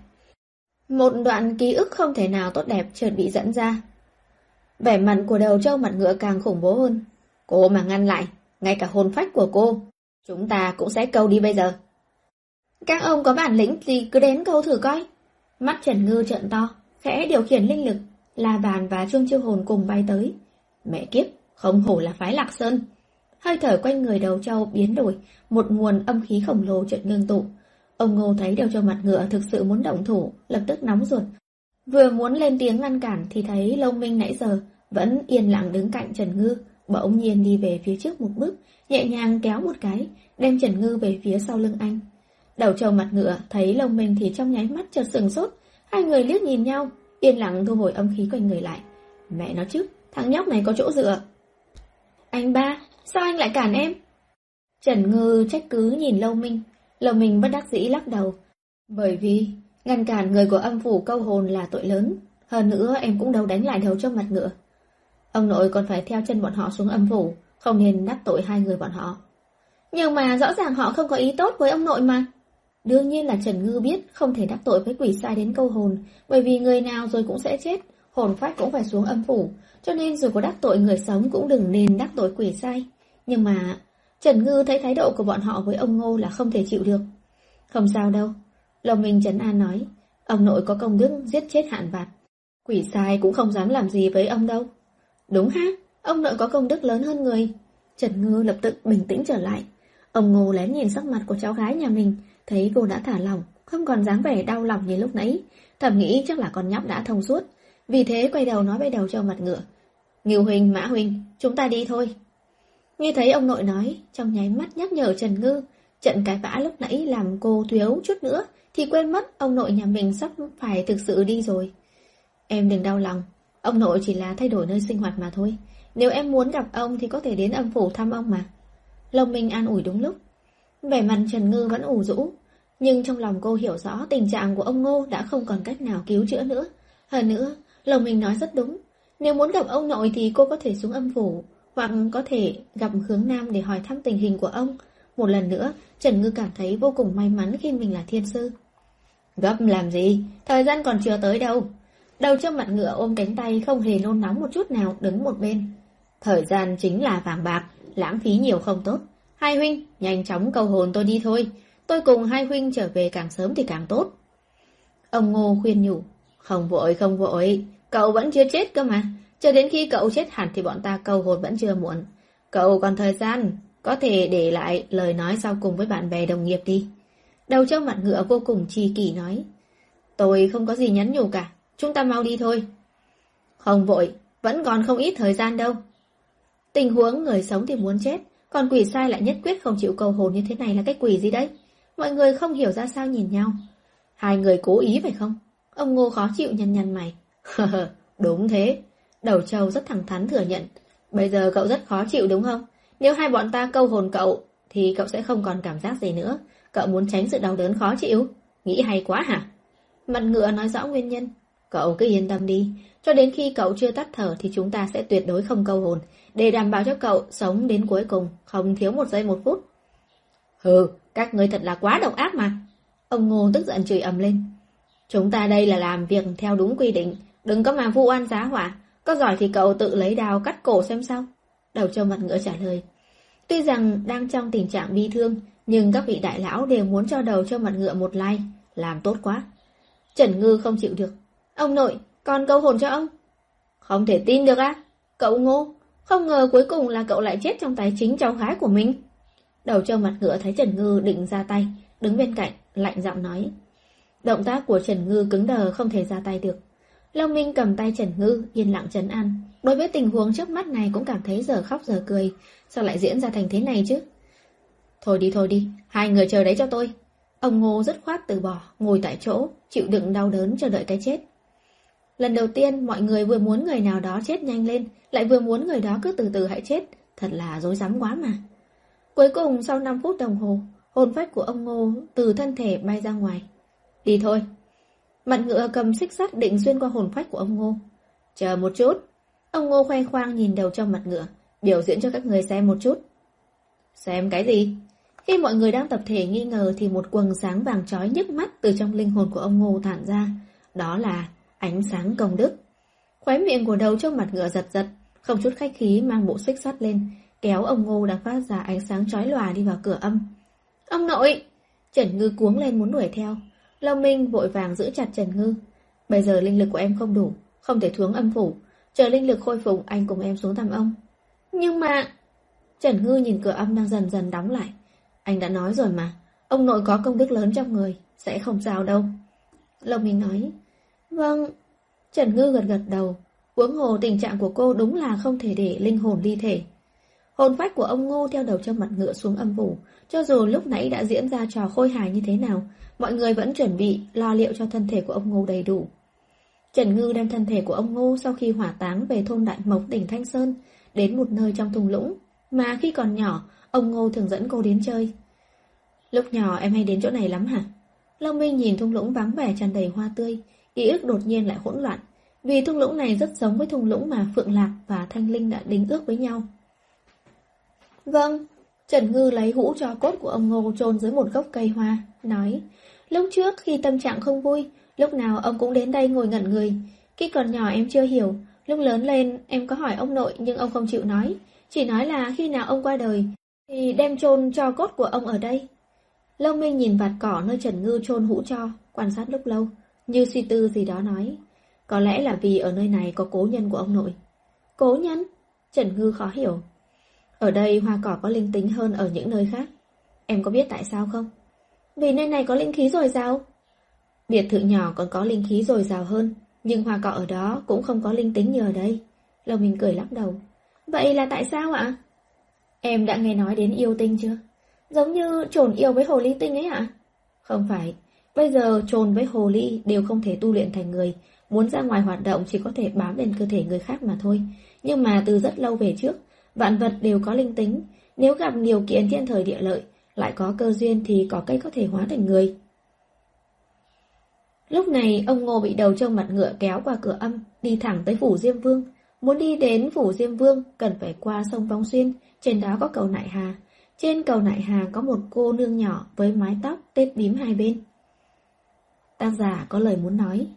Một đoạn ký ức không thể nào tốt đẹp chợt bị dẫn ra. Vẻ mặt của đầu trâu mặt ngựa càng khủng bố hơn. Cô mà ngăn lại, ngay cả hồn phách của cô, chúng ta cũng sẽ câu đi bây giờ. Các ông có bản lĩnh gì cứ đến câu thử coi. Mắt Trần Ngư trợn to, khẽ điều khiển linh lực, là bàn và chuông chiêu hồn cùng bay tới. Mẹ kiếp, không hổ là phái lạc sơn. Hơi thở quanh người đầu trâu biến đổi, một nguồn âm khí khổng lồ chợt ngưng tụ. Ông Ngô thấy đầu trâu mặt ngựa thực sự muốn động thủ, lập tức nóng ruột. Vừa muốn lên tiếng ngăn cản thì thấy Lâu Minh nãy giờ vẫn yên lặng đứng cạnh Trần Ngư, bỗng nhiên đi về phía trước một bước, nhẹ nhàng kéo một cái, đem Trần Ngư về phía sau lưng anh. Đầu trâu mặt ngựa thấy lông mình thì trong nháy mắt chợt sừng sốt, hai người liếc nhìn nhau, yên lặng thu hồi âm khí quanh người lại. Mẹ nó chứ, thằng nhóc này có chỗ dựa. Anh ba, sao anh lại cản em? Trần Ngư trách cứ nhìn Lâu Minh, Lâu Minh bất đắc dĩ lắc đầu. Bởi vì, ngăn cản người của âm phủ câu hồn là tội lớn, hơn nữa em cũng đâu đánh lại đầu cho mặt ngựa. Ông nội còn phải theo chân bọn họ xuống âm phủ, không nên đắc tội hai người bọn họ. Nhưng mà rõ ràng họ không có ý tốt với ông nội mà. Đương nhiên là Trần Ngư biết không thể đắc tội với quỷ sai đến câu hồn, bởi vì người nào rồi cũng sẽ chết, hồn phách cũng phải xuống âm phủ, cho nên dù có đắc tội người sống cũng đừng nên đắc tội quỷ sai. Nhưng mà Trần Ngư thấy thái độ của bọn họ với ông Ngô là không thể chịu được. Không sao đâu. Lòng mình Trần An nói, ông nội có công đức giết chết hạn vạt. Quỷ sai cũng không dám làm gì với ông đâu. Đúng ha, ông nội có công đức lớn hơn người. Trần Ngư lập tức bình tĩnh trở lại. Ông Ngô lén nhìn sắc mặt của cháu gái nhà mình, thấy cô đã thả lỏng, không còn dáng vẻ đau lòng như lúc nãy. Thầm nghĩ chắc là con nhóc đã thông suốt. Vì thế quay đầu nói với đầu cho mặt ngựa. Nghiêu Huynh, Mã Huynh, chúng ta đi thôi. Nghe thấy ông nội nói, trong nháy mắt nhắc nhở Trần Ngư, trận cái vã lúc nãy làm cô thiếu chút nữa, thì quên mất ông nội nhà mình sắp phải thực sự đi rồi. Em đừng đau lòng, ông nội chỉ là thay đổi nơi sinh hoạt mà thôi. Nếu em muốn gặp ông thì có thể đến âm phủ thăm ông mà. Lông Minh an ủi đúng lúc. Vẻ mặt Trần Ngư vẫn ủ rũ, nhưng trong lòng cô hiểu rõ tình trạng của ông Ngô đã không còn cách nào cứu chữa nữa. Hơn nữa, Lông Minh nói rất đúng. Nếu muốn gặp ông nội thì cô có thể xuống âm phủ, hoặc có thể gặp hướng Nam để hỏi thăm tình hình của ông. Một lần nữa, Trần Ngư cảm thấy vô cùng may mắn khi mình là thiên sư. Gấp làm gì? Thời gian còn chưa tới đâu. Đầu trong mặt ngựa ôm cánh tay không hề nôn nóng một chút nào đứng một bên. Thời gian chính là vàng bạc, lãng phí nhiều không tốt. Hai huynh, nhanh chóng cầu hồn tôi đi thôi. Tôi cùng hai huynh trở về càng sớm thì càng tốt. Ông Ngô khuyên nhủ. Không vội, không vội. Cậu vẫn chưa chết cơ mà. Chờ đến khi cậu chết hẳn thì bọn ta cầu hồn vẫn chưa muộn. Cậu còn thời gian, có thể để lại lời nói sau cùng với bạn bè đồng nghiệp đi. Đầu trâu mặt ngựa vô cùng chi kỷ nói. Tôi không có gì nhắn nhủ cả, chúng ta mau đi thôi. Không vội, vẫn còn không ít thời gian đâu. Tình huống người sống thì muốn chết, còn quỷ sai lại nhất quyết không chịu cầu hồn như thế này là cái quỷ gì đấy? Mọi người không hiểu ra sao nhìn nhau. Hai người cố ý phải không? Ông Ngô khó chịu nhăn nhăn mày. [LAUGHS] đúng thế, Đầu trâu rất thẳng thắn thừa nhận, Bây giờ cậu rất khó chịu đúng không? Nếu hai bọn ta câu hồn cậu, thì cậu sẽ không còn cảm giác gì nữa. Cậu muốn tránh sự đau đớn khó chịu. Nghĩ hay quá hả? Mặt ngựa nói rõ nguyên nhân. Cậu cứ yên tâm đi. Cho đến khi cậu chưa tắt thở thì chúng ta sẽ tuyệt đối không câu hồn. Để đảm bảo cho cậu sống đến cuối cùng, không thiếu một giây một phút. Hừ, các người thật là quá độc ác mà. Ông Ngô tức giận chửi ầm lên. Chúng ta đây là làm việc theo đúng quy định, đừng có mà vu oan giá hỏa. Có giỏi thì cậu tự lấy đào cắt cổ xem sao. Đầu châu mặt ngựa trả lời. Tuy rằng đang trong tình trạng bi thương, nhưng các vị đại lão đều muốn cho đầu châu mặt ngựa một like, làm tốt quá. Trần Ngư không chịu được. Ông nội, con câu hồn cho ông. Không thể tin được á. Cậu ngô, không ngờ cuối cùng là cậu lại chết trong tay chính cháu gái của mình. Đầu trâu mặt ngựa thấy Trần Ngư định ra tay, đứng bên cạnh, lạnh giọng nói. Động tác của Trần Ngư cứng đờ không thể ra tay được. Long Minh cầm tay Trần Ngư, yên lặng trấn an. Đối với tình huống trước mắt này cũng cảm thấy giờ khóc giờ cười. Sao lại diễn ra thành thế này chứ? Thôi đi thôi đi, hai người chờ đấy cho tôi. Ông Ngô rất khoát từ bỏ, ngồi tại chỗ, chịu đựng đau đớn chờ đợi cái chết. Lần đầu tiên mọi người vừa muốn người nào đó chết nhanh lên, lại vừa muốn người đó cứ từ từ hãy chết. Thật là dối rắm quá mà. Cuối cùng sau 5 phút đồng hồ, hồn phách của ông Ngô từ thân thể bay ra ngoài. Đi thôi. Mặt ngựa cầm xích sắt định xuyên qua hồn phách của ông Ngô. Chờ một chút. Ông Ngô khoe khoang nhìn đầu trong mặt ngựa, biểu diễn cho các người xem một chút. Xem cái gì? Khi mọi người đang tập thể nghi ngờ thì một quầng sáng vàng chói nhức mắt từ trong linh hồn của ông Ngô thản ra. Đó là ánh sáng công đức. Khóe miệng của đầu trong mặt ngựa giật giật, không chút khách khí mang bộ xích sắt lên, kéo ông Ngô đang phát ra ánh sáng chói lòa đi vào cửa âm. Ông nội! Trần Ngư cuống lên muốn đuổi theo. Long Minh vội vàng giữ chặt Trần Ngư. Bây giờ linh lực của em không đủ, không thể thuống âm phủ. Chờ linh lực khôi phục anh cùng em xuống thăm ông. Nhưng mà... Trần Ngư nhìn cửa âm đang dần dần đóng lại. Anh đã nói rồi mà, ông nội có công đức lớn trong người, sẽ không sao đâu. Long Minh nói, vâng. Trần Ngư gật gật đầu, Uống hồ tình trạng của cô đúng là không thể để linh hồn ly thể. Hồn phách của ông Ngô theo đầu trong mặt ngựa xuống âm phủ, cho dù lúc nãy đã diễn ra trò khôi hài như thế nào, mọi người vẫn chuẩn bị lo liệu cho thân thể của ông Ngô đầy đủ. Trần Ngư đem thân thể của ông Ngô sau khi hỏa táng về thôn Đại Mộc tỉnh Thanh Sơn, đến một nơi trong thung lũng, mà khi còn nhỏ, ông Ngô thường dẫn cô đến chơi. Lúc nhỏ em hay đến chỗ này lắm hả? Long Minh nhìn thung lũng vắng vẻ tràn đầy hoa tươi, ký ức đột nhiên lại hỗn loạn, vì thung lũng này rất giống với thung lũng mà Phượng Lạc và Thanh Linh đã đính ước với nhau. Vâng, Trần Ngư lấy hũ cho cốt của ông Ngô chôn dưới một gốc cây hoa, nói, lúc trước khi tâm trạng không vui, lúc nào ông cũng đến đây ngồi ngẩn người. Khi còn nhỏ em chưa hiểu, lúc lớn lên em có hỏi ông nội nhưng ông không chịu nói, chỉ nói là khi nào ông qua đời thì đem chôn cho cốt của ông ở đây. Lâu Minh nhìn vạt cỏ nơi Trần Ngư chôn hũ cho, quan sát lúc lâu, như suy tư gì đó nói. Có lẽ là vì ở nơi này có cố nhân của ông nội. Cố nhân? Trần Ngư khó hiểu. Ở đây hoa cỏ có linh tính hơn ở những nơi khác. Em có biết tại sao không? Vì nơi này có linh khí dồi dào. Biệt thự nhỏ còn có linh khí dồi dào hơn, nhưng hoa cỏ ở đó cũng không có linh tính như ở đây. Lâu mình cười lắc đầu. Vậy là tại sao ạ? Em đã nghe nói đến yêu tinh chưa? Giống như trồn yêu với hồ ly tinh ấy ạ? Không phải, bây giờ trồn với hồ ly đều không thể tu luyện thành người, muốn ra ngoài hoạt động chỉ có thể bám lên cơ thể người khác mà thôi. Nhưng mà từ rất lâu về trước, vạn vật đều có linh tính, nếu gặp điều kiện thiên thời địa lợi, lại có cơ duyên thì có cây có thể hóa thành người. Lúc này, ông Ngô bị đầu trông mặt ngựa kéo qua cửa âm, đi thẳng tới phủ Diêm Vương. Muốn đi đến phủ Diêm Vương, cần phải qua sông Vong Xuyên, trên đó có cầu Nại Hà. Trên cầu Nại Hà có một cô nương nhỏ với mái tóc tết bím hai bên. Tác giả có lời muốn nói.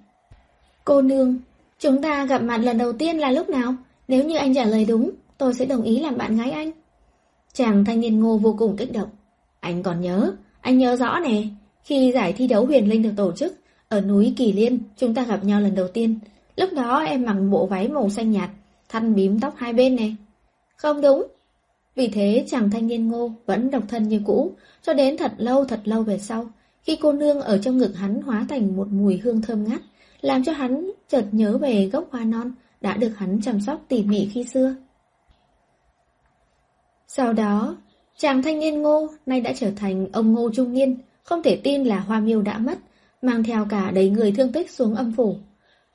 Cô nương, chúng ta gặp mặt lần đầu tiên là lúc nào? Nếu như anh trả lời đúng, tôi sẽ đồng ý làm bạn gái anh. Chàng thanh niên ngô vô cùng kích động. Anh còn nhớ, anh nhớ rõ nè, khi giải thi đấu huyền linh được tổ chức, ở núi Kỳ Liên, chúng ta gặp nhau lần đầu tiên. Lúc đó em mặc bộ váy màu xanh nhạt, thăn bím tóc hai bên nè. Không đúng. Vì thế chàng thanh niên ngô vẫn độc thân như cũ, cho đến thật lâu thật lâu về sau, khi cô nương ở trong ngực hắn hóa thành một mùi hương thơm ngát, làm cho hắn chợt nhớ về gốc hoa non đã được hắn chăm sóc tỉ mỉ khi xưa. Sau đó, chàng thanh niên ngô nay đã trở thành ông ngô trung niên, không thể tin là hoa miêu đã mất, mang theo cả đầy người thương tích xuống âm phủ.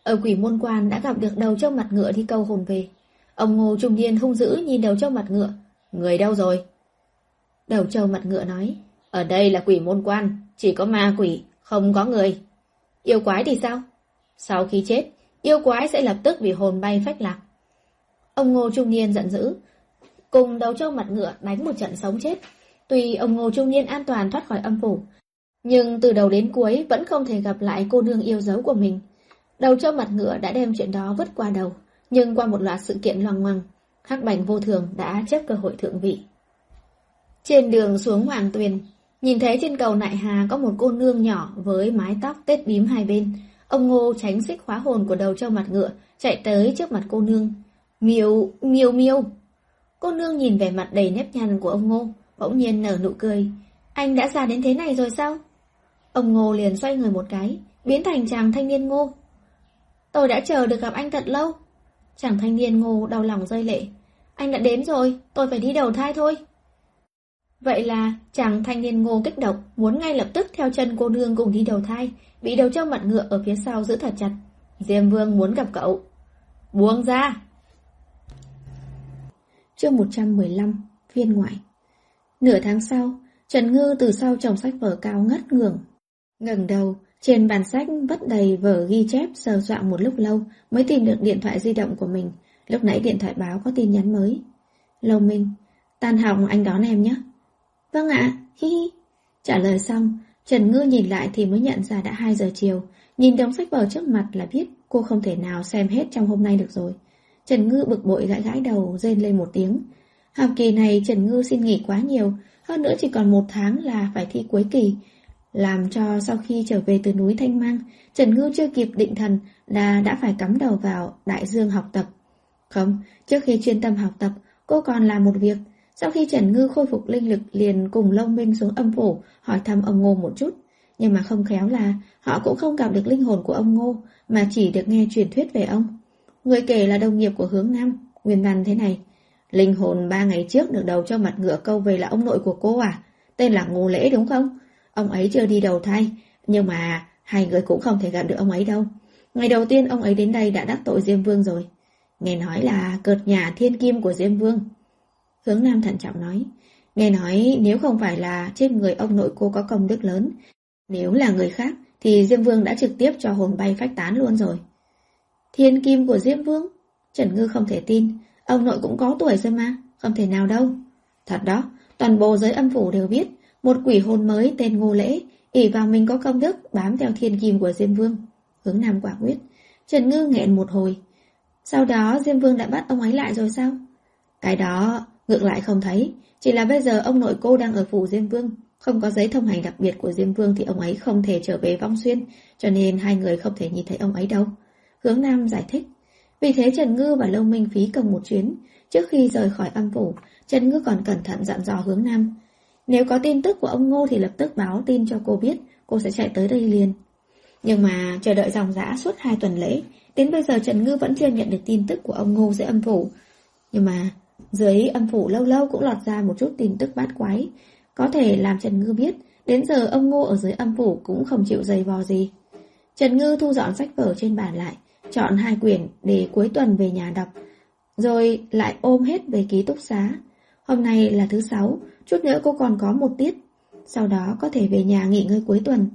Ở quỷ môn quan đã gặp được đầu châu mặt ngựa đi câu hồn về. Ông ngô trung niên hung dữ nhìn đầu trâu mặt ngựa. Người đâu rồi? Đầu trâu mặt ngựa nói. Ở đây là quỷ môn quan, chỉ có ma quỷ, không có người. Yêu quái thì sao? Sau khi chết, yêu quái sẽ lập tức bị hồn bay phách lạc. Ông ngô trung niên giận dữ, cùng đầu trâu mặt ngựa đánh một trận sống chết. Tuy ông ngô trung niên an toàn thoát khỏi âm phủ, nhưng từ đầu đến cuối vẫn không thể gặp lại cô nương yêu dấu của mình. Đầu trâu mặt ngựa đã đem chuyện đó vứt qua đầu, nhưng qua một loạt sự kiện loằng ngoằng, Hắc Bành vô thường đã chấp cơ hội thượng vị. Trên đường xuống Hoàng Tuyền, nhìn thấy trên cầu Nại Hà có một cô nương nhỏ với mái tóc tết bím hai bên. Ông Ngô tránh xích khóa hồn của đầu trâu mặt ngựa, chạy tới trước mặt cô nương. Miêu, miêu miêu. Cô nương nhìn vẻ mặt đầy nếp nhăn của ông Ngô, bỗng nhiên nở nụ cười. Anh đã già đến thế này rồi sao? Ông Ngô liền xoay người một cái, biến thành chàng thanh niên Ngô. Tôi đã chờ được gặp anh thật lâu. Chàng thanh niên Ngô đau lòng rơi lệ. Anh đã đến rồi, tôi phải đi đầu thai thôi. Vậy là chàng thanh niên Ngô kích động, muốn ngay lập tức theo chân cô nương cùng đi đầu thai, bị đầu trâu mặt ngựa ở phía sau giữ thật chặt. Diêm Vương muốn gặp cậu. Buông ra! Chương 115 Phiên ngoại Nửa tháng sau, Trần Ngư từ sau chồng sách vở cao ngất ngường. ngẩng đầu, trên bàn sách vất đầy vở ghi chép sờ soạn một lúc lâu mới tìm được điện thoại di động của mình. Lúc nãy điện thoại báo có tin nhắn mới. Lâu Minh, tan học anh đón em nhé. Vâng ạ, hi hi. Trả lời xong, Trần Ngư nhìn lại thì mới nhận ra đã 2 giờ chiều. Nhìn đống sách vở trước mặt là biết cô không thể nào xem hết trong hôm nay được rồi. Trần Ngư bực bội gãi gãi đầu, rên lên một tiếng. Học kỳ này Trần Ngư xin nghỉ quá nhiều, hơn nữa chỉ còn một tháng là phải thi cuối kỳ. Làm cho sau khi trở về từ núi Thanh Mang, Trần Ngư chưa kịp định thần là đã phải cắm đầu vào đại dương học tập. Không, trước khi chuyên tâm học tập, cô còn làm một việc. Sau khi Trần Ngư khôi phục linh lực liền cùng Long Minh xuống âm phủ hỏi thăm ông Ngô một chút. Nhưng mà không khéo là họ cũng không gặp được linh hồn của ông Ngô mà chỉ được nghe truyền thuyết về ông. Người kể là đồng nghiệp của hướng Nam, nguyên văn thế này. Linh hồn ba ngày trước được đầu cho mặt ngựa câu về là ông nội của cô à? Tên là Ngô Lễ đúng không? Ông ấy chưa đi đầu thai, nhưng mà hai người cũng không thể gặp được ông ấy đâu. Ngày đầu tiên ông ấy đến đây đã đắc tội Diêm Vương rồi. Nghe nói là cợt nhà thiên kim của Diêm Vương. Hướng Nam thận trọng nói. Nghe nói nếu không phải là trên người ông nội cô có công đức lớn, nếu là người khác thì Diêm Vương đã trực tiếp cho hồn bay phách tán luôn rồi. Thiên kim của Diêm Vương? Trần Ngư không thể tin, ông nội cũng có tuổi rồi mà, không thể nào đâu. Thật đó, toàn bộ giới âm phủ đều biết, một quỷ hồn mới tên Ngô Lễ, ỷ vào mình có công đức bám theo thiên kim của Diêm Vương. Hướng Nam quả quyết. Trần Ngư nghẹn một hồi. Sau đó Diêm Vương đã bắt ông ấy lại rồi sao? Cái đó ngược lại không thấy, chỉ là bây giờ ông nội cô đang ở phủ Diêm Vương. Không có giấy thông hành đặc biệt của Diêm Vương thì ông ấy không thể trở về Vong Xuyên, cho nên hai người không thể nhìn thấy ông ấy đâu. Hướng Nam giải thích. Vì thế Trần Ngư và Lâu Minh phí công một chuyến. Trước khi rời khỏi âm phủ, Trần Ngư còn cẩn thận dặn dò hướng Nam. Nếu có tin tức của ông Ngô thì lập tức báo tin cho cô biết, cô sẽ chạy tới đây liền. Nhưng mà chờ đợi dòng dã suốt hai tuần lễ, đến bây giờ Trần Ngư vẫn chưa nhận được tin tức của ông Ngô dưới âm phủ. Nhưng mà dưới âm phủ lâu lâu cũng lọt ra một chút tin tức bát quái, có thể làm Trần Ngư biết, đến giờ ông Ngô ở dưới âm phủ cũng không chịu dày vò gì. Trần Ngư thu dọn sách vở trên bàn lại, chọn hai quyển để cuối tuần về nhà đọc, rồi lại ôm hết về ký túc xá. Hôm nay là thứ sáu, chút nữa cô còn có một tiết, sau đó có thể về nhà nghỉ ngơi cuối tuần.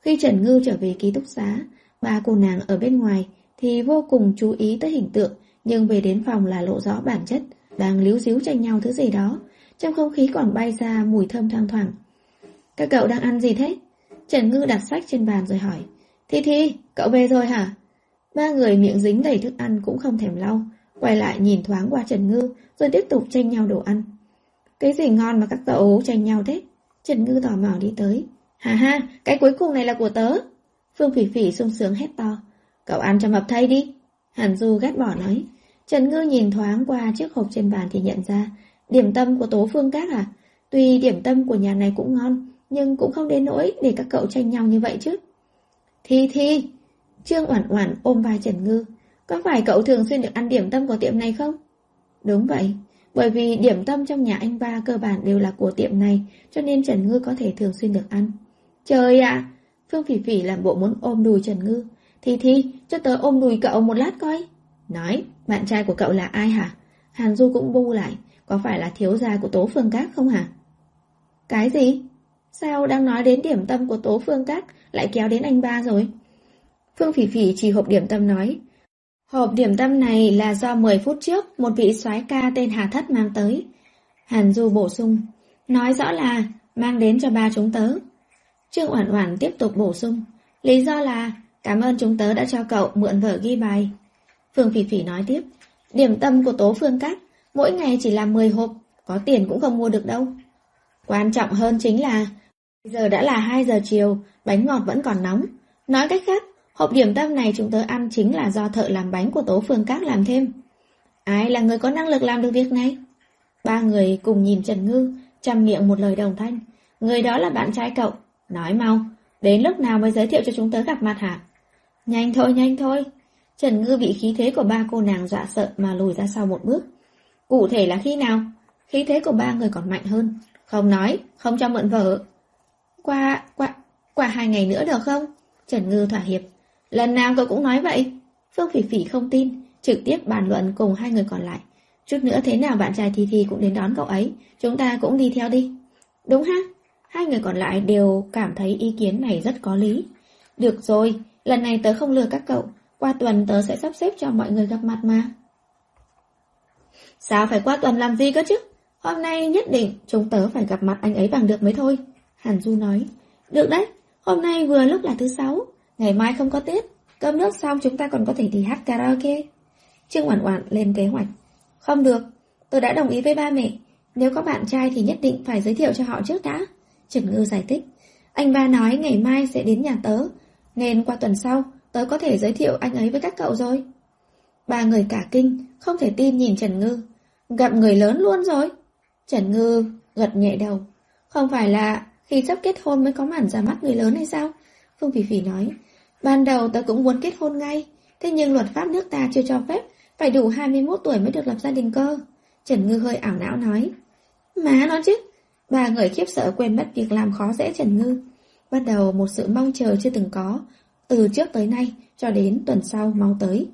Khi Trần Ngư trở về ký túc xá, ba cô nàng ở bên ngoài thì vô cùng chú ý tới hình tượng, nhưng về đến phòng là lộ rõ bản chất, đang líu díu tranh nhau thứ gì đó. Trong không khí còn bay ra mùi thơm thoang thoảng. Các cậu đang ăn gì thế? Trần Ngư đặt sách trên bàn rồi hỏi. Thi Thi, cậu về rồi hả? Ba người miệng dính đầy thức ăn cũng không thèm lau, quay lại nhìn thoáng qua Trần Ngư, rồi tiếp tục tranh nhau đồ ăn. Cái gì ngon mà các cậu tranh nhau thế? Trần Ngư tò mò đi tới. Hà ha, cái cuối cùng này là của tớ. Phương Phỉ Phỉ sung sướng hét to. Cậu ăn cho mập thay đi. Hàn Du ghét bỏ nói. Trần Ngư nhìn thoáng qua chiếc hộp trên bàn thì nhận ra, điểm tâm của Tố Phương Các à? Tuy điểm tâm của nhà này cũng ngon, nhưng cũng không đến nỗi để các cậu tranh nhau như vậy chứ. Thi Thi, Trương Oản Oản ôm vai Trần Ngư, có phải cậu thường xuyên được ăn điểm tâm của tiệm này không? Đúng vậy, bởi vì điểm tâm trong nhà anh ba cơ bản đều là của tiệm này, cho nên Trần Ngư có thể thường xuyên được ăn. Trời ạ! Phương Phỉ Phỉ làm bộ muốn ôm đùi Trần Ngư. Thì thì, cho tớ ôm đùi cậu một lát coi. Nói, bạn trai của cậu là ai hả? Hàn Du cũng bu lại, có phải là thiếu gia của Tố Phương Các không hả? Cái gì? Sao đang nói đến điểm tâm của Tố Phương Các lại kéo đến anh ba rồi? Phương Phỉ Phỉ chỉ hộp điểm tâm nói. Hộp điểm tâm này là do 10 phút trước một vị soái ca tên Hà Thất mang tới. Hàn Du bổ sung, nói rõ là mang đến cho ba chúng tớ. Trương Oản Oản tiếp tục bổ sung, lý do là cảm ơn chúng tớ đã cho cậu mượn vở ghi bài. Phương Phỉ Phỉ nói tiếp, điểm tâm của Tố Phương Cát mỗi ngày chỉ làm 10 hộp, có tiền cũng không mua được đâu. Quan trọng hơn chính là giờ đã là 2 giờ chiều, bánh ngọt vẫn còn nóng. Nói cách khác, hộp điểm tâm này chúng tớ ăn chính là do thợ làm bánh của Tố Phương Cát làm thêm. Ai là người có năng lực làm được việc này? Ba người cùng nhìn Trần Ngư, chăm miệng một lời đồng thanh. Người đó là bạn trai cậu. Nói mau, đến lúc nào mới giới thiệu cho chúng tớ gặp mặt hả? Nhanh thôi, nhanh thôi. Trần Ngư bị khí thế của ba cô nàng dọa sợ mà lùi ra sau một bước. Cụ thể là khi nào? Khí thế của ba người còn mạnh hơn. Không nói, không cho mượn vợ. Qua, qua, qua hai ngày nữa được không? Trần Ngư thỏa hiệp. Lần nào cậu cũng nói vậy. Phương Phỉ Phỉ không tin, trực tiếp bàn luận cùng hai người còn lại. Chút nữa thế nào bạn trai Thi Thi cũng đến đón cậu ấy, chúng ta cũng đi theo đi. Đúng ha? Hai người còn lại đều cảm thấy ý kiến này rất có lý. Được rồi, lần này tớ không lừa các cậu, qua tuần tớ sẽ sắp xếp cho mọi người gặp mặt mà. Sao phải qua tuần làm gì cơ chứ? Hôm nay nhất định chúng tớ phải gặp mặt anh ấy bằng được mới thôi. Hàn Du nói. Được đấy, hôm nay vừa lúc là thứ sáu, ngày mai không có tiết. Cơm nước xong chúng ta còn có thể đi hát karaoke. Trương Oản Oản lên kế hoạch. Không được, tôi đã đồng ý với ba mẹ. Nếu có bạn trai thì nhất định phải giới thiệu cho họ trước đã. Trần Ngư giải thích. Anh ba nói ngày mai sẽ đến nhà tớ, nên qua tuần sau tớ có thể giới thiệu anh ấy với các cậu rồi. Ba người cả kinh, không thể tin nhìn Trần Ngư. Gặp người lớn luôn rồi. Trần Ngư gật nhẹ đầu. Không phải là khi sắp kết hôn mới có màn ra mắt người lớn hay sao? Phương Phỉ Phỉ nói. Ban đầu tớ cũng muốn kết hôn ngay, thế nhưng luật pháp nước ta chưa cho phép, phải đủ 21 tuổi mới được lập gia đình cơ. Trần Ngư hơi ảo não nói. Má nó chứ. Ba người khiếp sợ quên mất việc làm khó dễ Trần Ngư. Bắt đầu một sự mong chờ chưa từng có, từ trước tới nay cho đến tuần sau mau tới.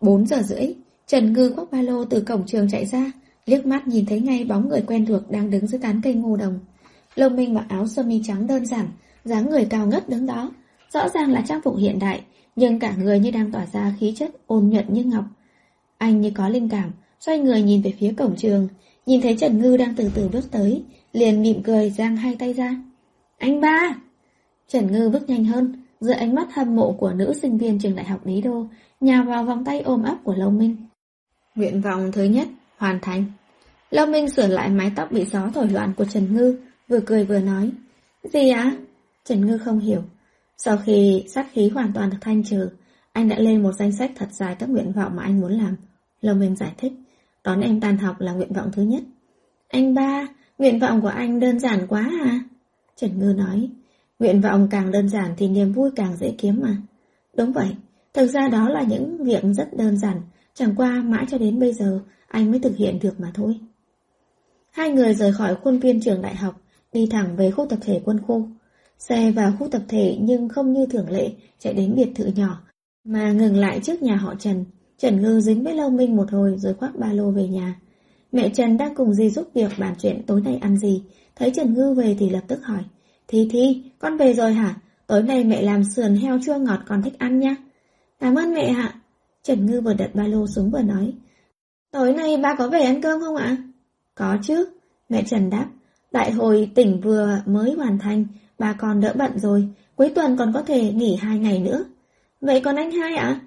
4 giờ rưỡi, Trần Ngư khoác ba lô từ cổng trường chạy ra, liếc mắt nhìn thấy ngay bóng người quen thuộc đang đứng dưới tán cây ngô đồng. Lông Minh mặc áo sơ mi trắng đơn giản, dáng người cao ngất đứng đó. Rõ ràng là trang phục hiện đại, nhưng cả người như đang tỏa ra khí chất ôn nhuận như ngọc. Anh như có linh cảm, xoay người nhìn về phía cổng trường, nhìn thấy Trần Ngư đang từ từ bước tới, liền mỉm cười giang hai tay ra. Anh ba! Trần Ngư bước nhanh hơn, giữa ánh mắt hâm mộ của nữ sinh viên trường đại học Lý Đô, nhào vào vòng tay ôm ấp của Lâu Minh. Nguyện vọng thứ nhất, hoàn thành. Lâu Minh sửa lại mái tóc bị gió thổi loạn của Trần Ngư, vừa cười vừa nói. Gì á? Trần Ngư không hiểu. Sau khi sát khí hoàn toàn được thanh trừ, anh đã lên một danh sách thật dài các nguyện vọng mà anh muốn làm. Lâu Minh giải thích, đón em tan học là nguyện vọng thứ nhất. Anh ba, nguyện vọng của anh đơn giản quá à? Trần Ngư nói, nguyện vọng càng đơn giản thì niềm vui càng dễ kiếm mà. Đúng vậy, thực ra đó là những việc rất đơn giản, chẳng qua mãi cho đến bây giờ anh mới thực hiện được mà thôi. Hai người rời khỏi khuôn viên trường đại học, đi thẳng về khu tập thể quân khu. Xe vào khu tập thể nhưng không như thường lệ chạy đến biệt thự nhỏ, mà ngừng lại trước nhà họ Trần. Trần Ngư dính với Lâu Minh một hồi rồi khoác ba lô về nhà. Mẹ Trần đang cùng dì giúp việc bàn chuyện tối nay ăn gì, thấy Trần Ngư về thì lập tức hỏi. Thi Thi, con về rồi hả? Tối nay mẹ làm sườn heo chua ngọt con thích ăn nha. Cảm ơn mẹ ạ. Trần Ngư vừa đặt ba lô xuống vừa nói. Tối nay ba có về ăn cơm không ạ? Có chứ. Mẹ Trần đáp. Đại hội tỉnh vừa mới hoàn thành, bà con đỡ bận rồi, cuối tuần còn có thể nghỉ hai ngày nữa. Vậy còn anh hai ạ?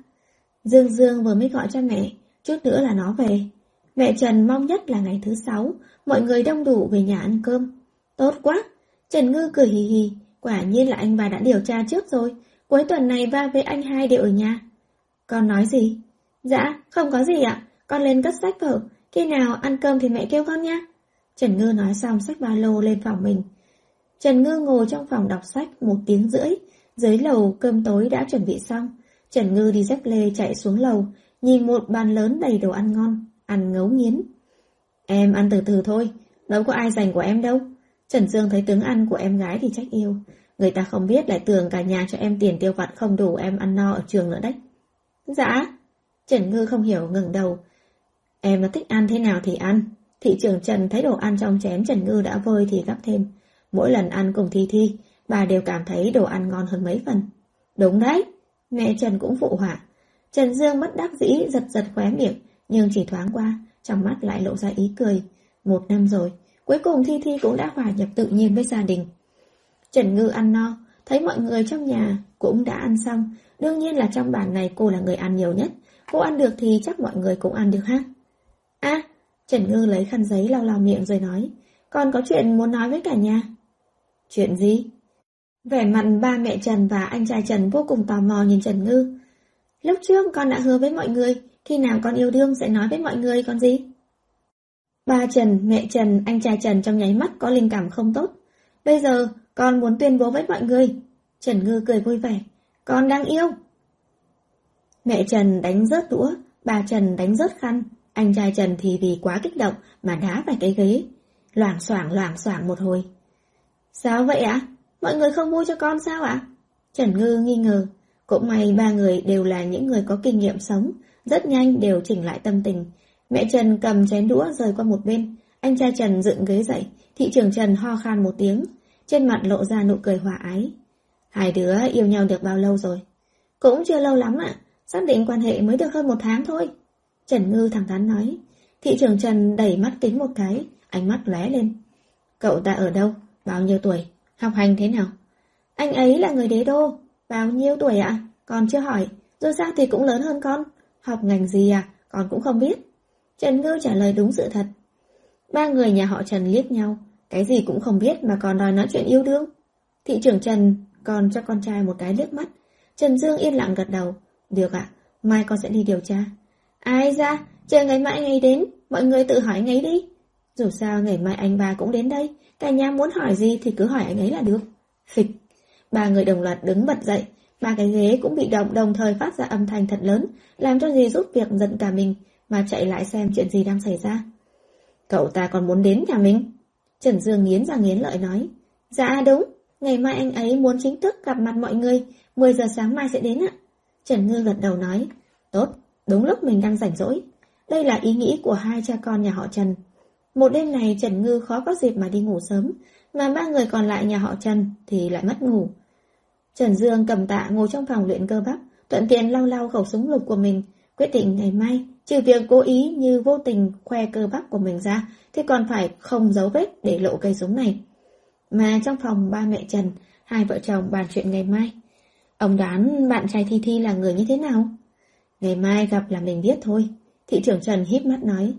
Dương Dương vừa mới gọi cho mẹ, chút nữa là nó về. Mẹ Trần mong nhất là ngày thứ sáu, mọi người đông đủ về nhà ăn cơm. Tốt quá! Trần Ngư cười hì hì, quả nhiên là anh bà đã điều tra trước rồi, cuối tuần này ba với anh hai đều ở nhà. Con nói gì? Dạ, không có gì ạ, con lên cất sách vở, khi nào ăn cơm thì mẹ kêu con nha. Trần Ngư nói xong sách ba lô lên phòng mình. Trần Ngư ngồi trong phòng đọc sách một tiếng rưỡi, dưới lầu cơm tối đã chuẩn bị xong. Trần Ngư đi dép lê chạy xuống lầu, nhìn một bàn lớn đầy đồ ăn ngon, ăn ngấu nghiến. Em ăn từ từ thôi, đâu có ai dành của em đâu. Trần Dương thấy tướng ăn của em gái thì trách yêu. Người ta không biết lại tưởng cả nhà cho em tiền tiêu vặt không đủ em ăn no ở trường nữa đấy. Dạ. Trần Ngư không hiểu ngừng đầu. Em mà thích ăn thế nào thì ăn. Thị trưởng Trần thấy đồ ăn trong chén Trần Ngư đã vơi thì gắp thêm. Mỗi lần ăn cùng Thi Thi, bà đều cảm thấy đồ ăn ngon hơn mấy phần. Đúng đấy, mẹ Trần cũng phụ họa. Trần Dương bất đắc dĩ giật giật khóe miệng, nhưng chỉ thoáng qua, trong mắt lại lộ ra ý cười. Một năm rồi, cuối cùng Thi Thi cũng đã hòa nhập tự nhiên với gia đình. Trần Ngư ăn no, thấy mọi người trong nhà cũng đã ăn xong, đương nhiên là trong bàn này cô là người ăn nhiều nhất. Cô ăn được thì chắc mọi người cũng ăn được ha. À, Trần Ngư lấy khăn giấy lau lau miệng rồi nói, con có chuyện muốn nói với cả nhà. Chuyện gì? Vẻ mặt ba mẹ Trần và anh trai Trần vô cùng tò mò nhìn Trần Ngư. Lúc trước con đã hứa với mọi người, khi nào con yêu đương sẽ nói với mọi người con gì? Ba Trần, mẹ Trần, anh trai Trần trong nháy mắt có linh cảm không tốt. Bây giờ, con muốn tuyên bố với mọi người. Trần Ngư cười vui vẻ. Con đang yêu. Mẹ Trần đánh rớt đũa, bà Trần đánh rớt khăn. Anh trai Trần thì vì quá kích động mà đá phải cái ghế. Loảng xoảng loảng xoảng một hồi. Sao vậy ạ? Mọi người không vui cho con sao ạ? Trần Ngư nghi ngờ. Cũng may ba người đều là những người có kinh nghiệm sống, rất nhanh đều chỉnh lại tâm tình. Mẹ Trần cầm chén đũa rời qua một bên, anh trai Trần dựng ghế dậy, thị trưởng Trần ho khan một tiếng, trên mặt lộ ra nụ cười hòa ái. Hai đứa yêu nhau được bao lâu rồi? Cũng chưa lâu lắm ạ, xác định quan hệ mới được hơn một tháng thôi. Trần Ngư thẳng thắn nói. Thị trưởng Trần đẩy mắt kính một cái, ánh mắt lóe lên. Cậu ta ở đâu? Bao nhiêu tuổi? Học hành thế nào? Anh ấy là người đế đô. Bao nhiêu tuổi ạ? Con chưa hỏi. Dù sao thì cũng lớn hơn con. Học ngành gì à? Con cũng không biết. Trần Ngư trả lời đúng sự thật. Ba người nhà họ Trần liếc nhau. Cái gì cũng không biết mà còn đòi nói chuyện yêu đương. Thị trưởng Trần còn cho con trai một cái liếc mắt. Trần Dương yên lặng gật đầu. Được ạ, mai con sẽ đi điều tra. Ai ra, chờ ngày mai anh ấy đến, mọi người tự hỏi anh ấy đi. Dù sao ngày mai anh ba cũng đến đây, cả nhà muốn hỏi gì thì cứ hỏi anh ấy là được. Phịch, ba người đồng loạt đứng bật dậy, ba cái ghế cũng bị động đồng thời phát ra âm thanh thật lớn, làm cho gì giúp việc giận cả mình, mà chạy lại xem chuyện gì đang xảy ra. Cậu ta còn muốn đến nhà mình? Trần Dương nghiến ra nghiến lợi nói. Dạ đúng, ngày mai anh ấy muốn chính thức gặp mặt mọi người, 10 giờ sáng mai sẽ đến ạ. Trần Ngư gật đầu nói. Tốt, đúng lúc mình đang rảnh rỗi. Đây là ý nghĩ của hai cha con nhà họ Trần. Một đêm này Trần Ngư khó có dịp mà đi ngủ sớm, mà ba người còn lại nhà họ Trần thì lại mất ngủ. Trần Dương cầm tạ ngồi trong phòng luyện cơ bắp, thuận tiện lau lau khẩu súng lục của mình, quyết định ngày mai, trừ việc cố ý như vô tình khoe cơ bắp của mình ra, thì còn phải không giấu vết để lộ cây súng này. Mà trong phòng ba mẹ Trần, hai vợ chồng bàn chuyện ngày mai. Ông đoán bạn trai Thi Thi là người như thế nào? Ngày mai gặp là mình biết thôi. Thị trưởng Trần híp mắt nói.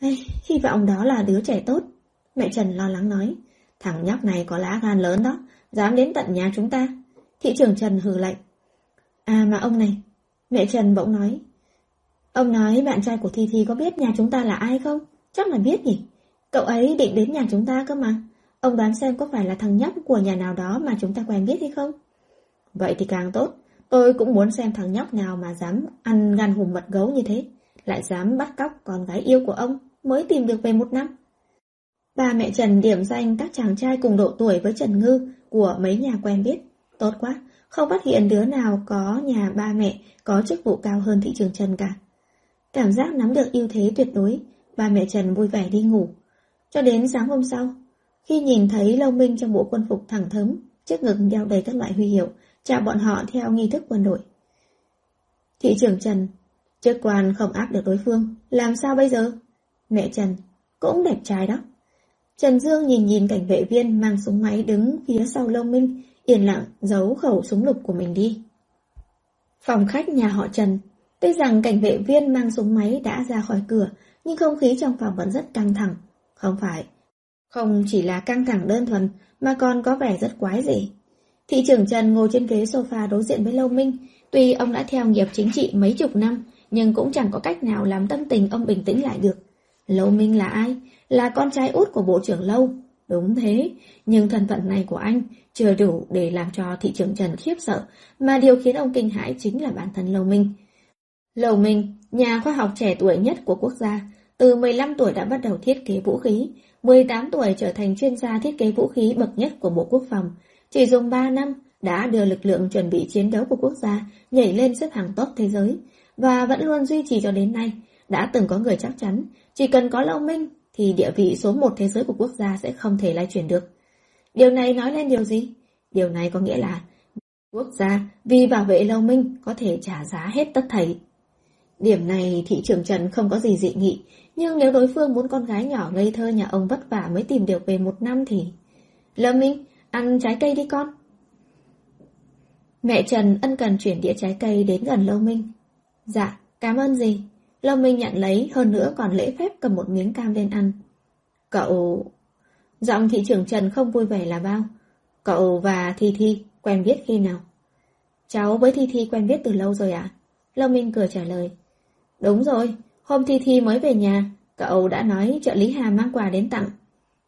Ê, hy vọng đó là đứa trẻ tốt. Mẹ Trần lo lắng nói. Thằng nhóc này có lá gan lớn đó, dám đến tận nhà chúng ta. Thị trưởng Trần hừ lạnh. À mà ông này, mẹ Trần bỗng nói. Ông nói bạn trai của Thi Thi có biết nhà chúng ta là ai không? Chắc là biết nhỉ. Cậu ấy định đến nhà chúng ta cơ mà. Ông đoán xem có phải là thằng nhóc của nhà nào đó mà chúng ta quen biết hay không? Vậy thì càng tốt. Tôi cũng muốn xem thằng nhóc nào mà dám ăn gan hùm mật gấu như thế. Lại dám bắt cóc con gái yêu của ông mới tìm được về một năm. Ba mẹ Trần điểm danh các chàng trai cùng độ tuổi với Trần Ngư của mấy nhà quen biết. Tốt quá, không phát hiện đứa nào có nhà ba mẹ có chức vụ cao hơn thị trường Trần cả. Cảm giác nắm được ưu thế tuyệt đối, ba mẹ Trần vui vẻ đi ngủ. Cho đến sáng hôm sau, khi nhìn thấy Lâu Minh trong bộ quân phục thẳng thấm, trước ngực đeo đầy các loại huy hiệu, chào bọn họ theo nghi thức quân đội. Thị trưởng Trần, chức quan không áp được đối phương, làm sao bây giờ? Mẹ Trần, cũng đẹp trai đó. Trần Dương nhìn nhìn cảnh vệ viên mang súng máy đứng phía sau Lâu Minh, yên lặng giấu khẩu súng lục của mình đi. Phòng khách nhà họ Trần, tuy rằng cảnh vệ viên mang súng máy đã ra khỏi cửa, nhưng không khí trong phòng vẫn rất căng thẳng. Không phải, không chỉ là căng thẳng đơn thuần, mà còn có vẻ rất quái dị. Thị trưởng Trần ngồi trên ghế sofa đối diện với Lâu Minh, tuy ông đã theo nghiệp chính trị mấy chục năm, nhưng cũng chẳng có cách nào làm tâm tình ông bình tĩnh lại được. Lâu Minh là ai? Là con trai út của bộ trưởng Lâu. Đúng thế, nhưng thân phận này của anh chưa đủ để làm cho thị trưởng Trần khiếp sợ, mà điều khiến ông kinh hãi chính là bản thân Lâu Minh. Lầu Minh, nhà khoa học trẻ tuổi nhất của quốc gia, từ 15 tuổi đã bắt đầu thiết kế vũ khí, 18 tuổi trở thành chuyên gia thiết kế vũ khí bậc nhất của Bộ Quốc phòng. Chỉ dùng 3 năm đã đưa lực lượng chuẩn bị chiến đấu của quốc gia nhảy lên xếp hàng top thế giới. và vẫn luôn duy trì cho đến nay. Đã từng có người chắc chắn, chỉ cần có Lâu Minh thì địa vị số một thế giới của quốc gia sẽ không thể lai chuyển được. Điều này nói lên điều gì? Điều này có nghĩa là quốc gia vì bảo vệ Lâu Minh có thể trả giá hết tất thảy. Điểm này thị trường Trần không có gì dị nghị, nhưng nếu đối phương muốn con gái nhỏ ngây thơ nhà ông vất vả mới tìm được về một năm thì... Lâm Minh, ăn trái cây đi con. Mẹ Trần ân cần chuyển đĩa trái cây đến gần Lâu Minh. Dạ, cảm ơn gì? Lâu Minh nhận lấy, hơn nữa còn lễ phép cầm một miếng cam lên ăn. Cậu... Giọng thị trưởng Trần không vui vẻ là bao. Cậu và Thi Thi quen biết khi nào? Cháu với Thi Thi quen biết từ lâu rồi ạ? À? Lâu Minh cười trả lời. Đúng rồi, hôm Thi Thi mới về nhà, cậu đã nói trợ lý Hà mang quà đến tặng.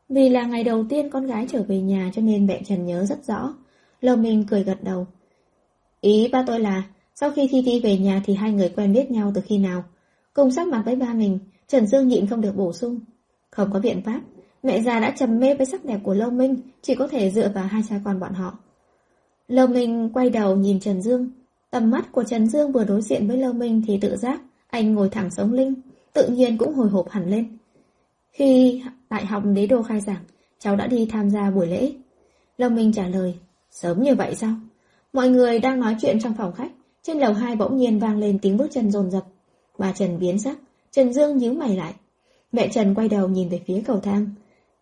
Vì là ngày đầu tiên con gái trở về nhà cho nên mẹ Trần nhớ rất rõ. Lâu Minh cười gật đầu. Ý ba tôi là, sau khi Thi Thi về nhà thì hai người quen biết nhau từ khi nào? Cùng sắc mặt với ba mình, Trần Dương nhịn không được bổ sung. Không có biện pháp, mẹ già đã trầm mê với sắc đẹp của Lâu Minh, chỉ có thể dựa vào hai cha con bọn họ. Lâu Minh quay đầu nhìn Trần Dương. Tầm mắt của Trần Dương vừa đối diện với Lâu Minh thì tự giác, anh ngồi thẳng sống linh, tự nhiên cũng hồi hộp hẳn lên. Khi đại học đế đô khai giảng, cháu đã đi tham gia buổi lễ. Lâm Minh trả lời, sớm như vậy sao? Mọi người đang nói chuyện trong phòng khách, trên lầu hai bỗng nhiên vang lên tiếng bước chân rồn rập. Bà Trần biến sắc, Trần Dương nhíu mày lại. Mẹ Trần quay đầu nhìn về phía cầu thang.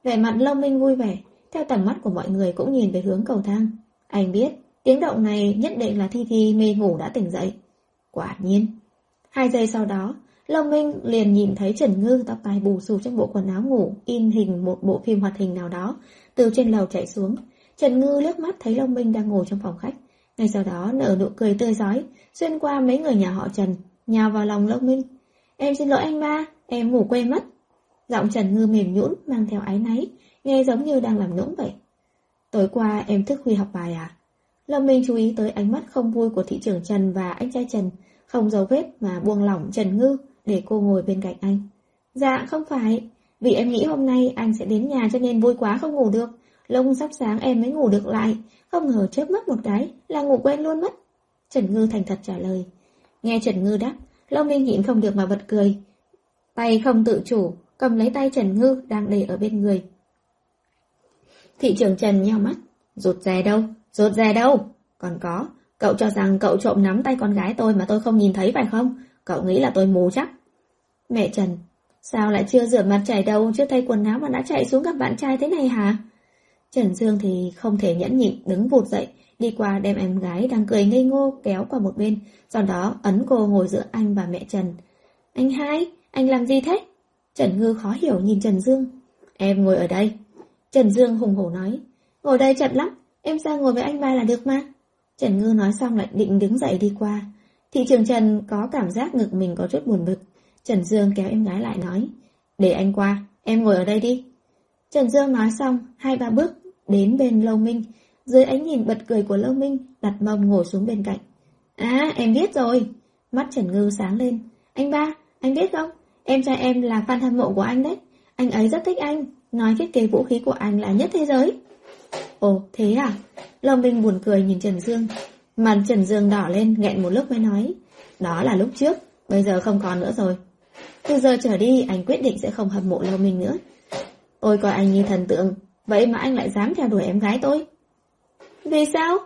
Vẻ mặt Long Minh vui vẻ, theo tầm mắt của mọi người cũng nhìn về hướng cầu thang. Anh biết, tiếng động này nhất định là Thi Thi mê ngủ đã tỉnh dậy. Quả nhiên. Hai giây sau đó, Long Minh liền nhìn thấy Trần Ngư tóc tai bù xù trong bộ quần áo ngủ, in hình một bộ phim hoạt hình nào đó, từ trên lầu chạy xuống. Trần Ngư liếc mắt thấy Long Minh đang ngồi trong phòng khách. Ngay sau đó nở nụ cười tươi giói, xuyên qua mấy người nhà họ Trần, nhào vào lòng Long Minh. Em xin lỗi anh ba, em ngủ quên mất. Giọng Trần Ngư mềm nhũn mang theo ái náy, nghe giống như đang làm nũng vậy. Tối qua em thức khuya học bài à? Lâm Minh chú ý tới ánh mắt không vui của thị trưởng Trần và anh trai Trần, không dấu vết mà buông lỏng Trần Ngư để cô ngồi bên cạnh anh. Dạ không phải, vì em nghĩ hôm nay anh sẽ đến nhà cho nên vui quá không ngủ được. Lông sắp sáng em mới ngủ được lại, không ngờ chớp mắt một cái là ngủ quen luôn mất. Trần Ngư thành thật trả lời. Nghe Trần Ngư đáp, Long Minh nhịn không được mà bật cười. Tay không tự chủ, cầm lấy tay Trần Ngư đang để ở bên người. Thị trưởng Trần nheo mắt. Rụt rè đâu? Rụt rè đâu? Còn có, cậu cho rằng cậu trộm nắm tay con gái tôi mà tôi không nhìn thấy phải không? Cậu nghĩ là tôi mù chắc. Mẹ Trần, sao lại chưa rửa mặt chảy đầu, chưa thay quần áo mà đã chạy xuống gặp bạn trai thế này hả? Trần Dương thì không thể nhẫn nhịn đứng vụt dậy, đi qua đem em gái đang cười ngây ngô kéo qua một bên, sau đó ấn cô ngồi giữa anh và mẹ Trần. Anh hai, anh làm gì thế? Trần Ngư khó hiểu nhìn Trần Dương. Em ngồi ở đây. Trần Dương hùng hổ nói. Ngồi đây chật lắm, em ra ngồi với anh ba là được mà. Trần Ngư nói xong lại định đứng dậy đi qua. Thị trường Trần có cảm giác ngực mình có chút buồn bực. Trần Dương kéo em gái lại nói. Để anh qua, em ngồi ở đây đi. Trần Dương nói xong, hai ba bước đến bên Lâu Minh. Dưới ánh nhìn bật cười của Lâu Minh, đặt mông ngồi xuống bên cạnh. À, em biết rồi. Mắt Trần Ngư sáng lên. Anh ba, anh biết không? Em trai em là fan hâm mộ của anh đấy. Anh ấy rất thích anh, nói thiết kế vũ khí của anh là nhất thế giới. Ồ, thế à? Long Minh buồn cười nhìn Trần Dương. Mặt Trần Dương đỏ lên, nghẹn một lúc mới nói. Đó là lúc trước, bây giờ không còn nữa rồi. Từ giờ trở đi, anh quyết định sẽ không hâm mộ Long Minh nữa. Tôi coi anh như thần tượng, vậy mà anh lại dám theo đuổi em gái tôi. Vì sao?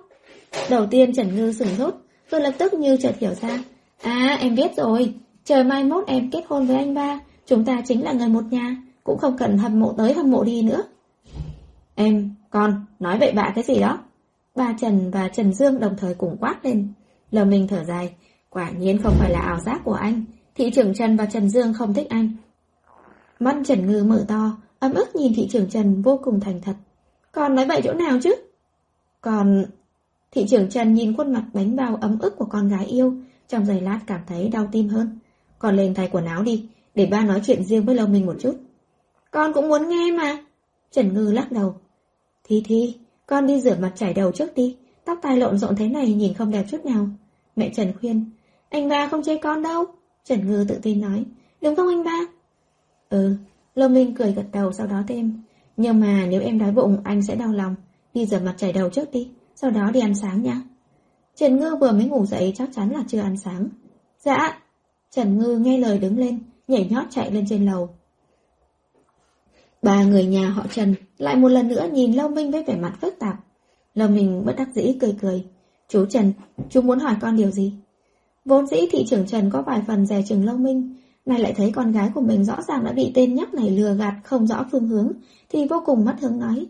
Đầu tiên Trần Ngư sửng sốt, rồi lập tức như chợt hiểu ra. À, em biết rồi, Trời mai mốt em kết hôn với anh ba, chúng ta chính là người một nhà, cũng không cần hâm mộ tới hâm mộ đi nữa. Em, con, nói vậy bạ cái gì đó? bà Trần và Trần Dương đồng thời cùng quát lên. Lờ mình thở dài, quả nhiên không phải là ảo giác của anh. Thị trưởng Trần và Trần Dương không thích anh. Mắt Trần Ngư mở to, ấm ức nhìn thị trưởng Trần vô cùng thành thật. Con nói vậy chỗ nào chứ? Còn... Thị trưởng Trần nhìn khuôn mặt bánh bao ấm ức của con gái yêu, trong giây lát cảm thấy đau tim hơn. Con lên thay quần áo đi, để ba nói chuyện riêng với Lâu Minh một chút. Con cũng muốn nghe mà. Trần Ngư lắc đầu. Thi Thi, con đi rửa mặt chải đầu trước đi, tóc tai lộn rộn thế này nhìn không đẹp chút nào. Mẹ Trần khuyên, anh ba không chê con đâu. Trần Ngư tự tin nói, đúng không anh ba? Ừ, lâm Minh cười gật đầu sau đó thêm. Nhưng mà nếu em đói bụng anh sẽ đau lòng, đi rửa mặt chải đầu trước đi, sau đó đi ăn sáng nha. Trần Ngư vừa mới ngủ dậy chắc chắn là chưa ăn sáng. Dạ, Trần Ngư nghe lời đứng lên, nhảy nhót chạy lên trên lầu. Ba người nhà họ Trần lại một lần nữa nhìn Lâu Minh với vẻ mặt phức tạp. Lâu Minh bất đắc dĩ cười cười. Chú Trần, chú muốn hỏi con điều gì? Vốn dĩ thị trưởng Trần có vài phần dè chừng Lâu Minh, nay lại thấy con gái của mình rõ ràng đã bị tên nhóc này lừa gạt không rõ phương hướng, thì vô cùng mất hứng nói.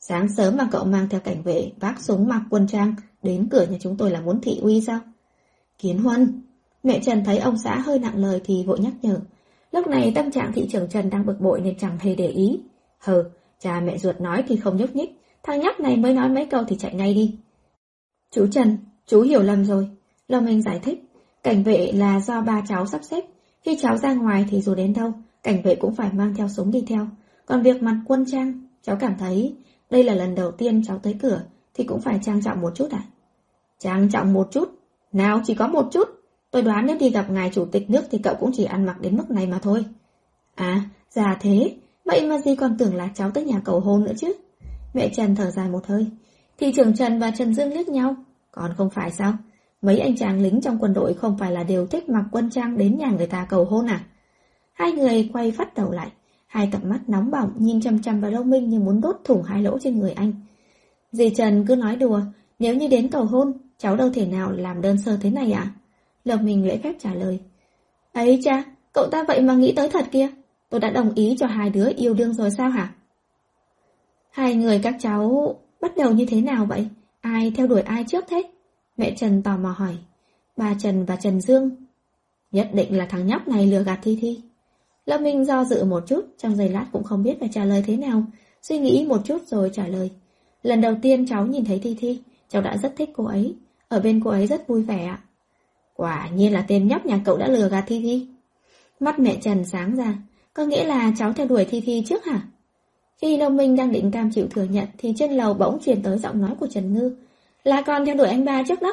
Sáng sớm mà cậu mang theo cảnh vệ, vác súng mặc quân trang, đến cửa nhà chúng tôi là muốn thị uy sao? Kiến Huân, mẹ Trần thấy ông xã hơi nặng lời thì vội nhắc nhở. Lúc này tâm trạng thị trưởng Trần đang bực bội nên chẳng hề để ý. Hờ, cha mẹ ruột nói thì không nhúc nhích, thằng nhóc này mới nói mấy câu thì chạy ngay đi. Chú Trần, chú hiểu lầm rồi. Lâm Minh giải thích, cảnh vệ là do ba cháu sắp xếp. Khi cháu ra ngoài thì dù đến đâu, cảnh vệ cũng phải mang theo súng đi theo. Còn việc mặc quân trang, cháu cảm thấy đây là lần đầu tiên cháu tới cửa thì cũng phải trang trọng một chút à? Trang trọng một chút? Nào chỉ có một chút. Tôi đoán nếu đi gặp ngài chủ tịch nước thì cậu cũng chỉ ăn mặc đến mức này mà thôi. À, già thế, vậy mà gì còn tưởng là cháu tới nhà cầu hôn nữa chứ? Mẹ Trần thở dài một hơi. Thị trưởng Trần và Trần Dương liếc nhau. Còn không phải sao? Mấy anh chàng lính trong quân đội không phải là đều thích mặc quân trang đến nhà người ta cầu hôn à? Hai người quay phát đầu lại. Hai cặp mắt nóng bỏng nhìn chăm chăm vào Lâu Minh như muốn đốt thủng hai lỗ trên người anh. Dì Trần cứ nói đùa, nếu như đến cầu hôn, cháu đâu thể nào làm đơn sơ thế này ạ? Lộc mình lễ phép trả lời. Ấy cha, cậu ta vậy mà nghĩ tới thật kia. Tôi đã đồng ý cho hai đứa yêu đương rồi sao hả? Hai người các cháu bắt đầu như thế nào vậy? Ai theo đuổi ai trước thế? Mẹ Trần tò mò hỏi. Bà Trần và Trần Dương. Nhất định là thằng nhóc này lừa gạt Thi Thi. Lâm Minh do dự một chút, trong giây lát cũng không biết phải trả lời thế nào. Suy nghĩ một chút rồi trả lời. Lần đầu tiên cháu nhìn thấy Thi Thi, cháu đã rất thích cô ấy. Ở bên cô ấy rất vui vẻ ạ. Quả nhiên là tên nhóc nhà cậu đã lừa gạt Thi Thi. Mắt mẹ Trần sáng ra, có nghĩa là cháu theo đuổi Thi Thi trước hả? Khi Nông Minh đang định cam chịu thừa nhận thì trên lầu bỗng truyền tới giọng nói của Trần Ngư. Là con theo đuổi anh ba trước đó.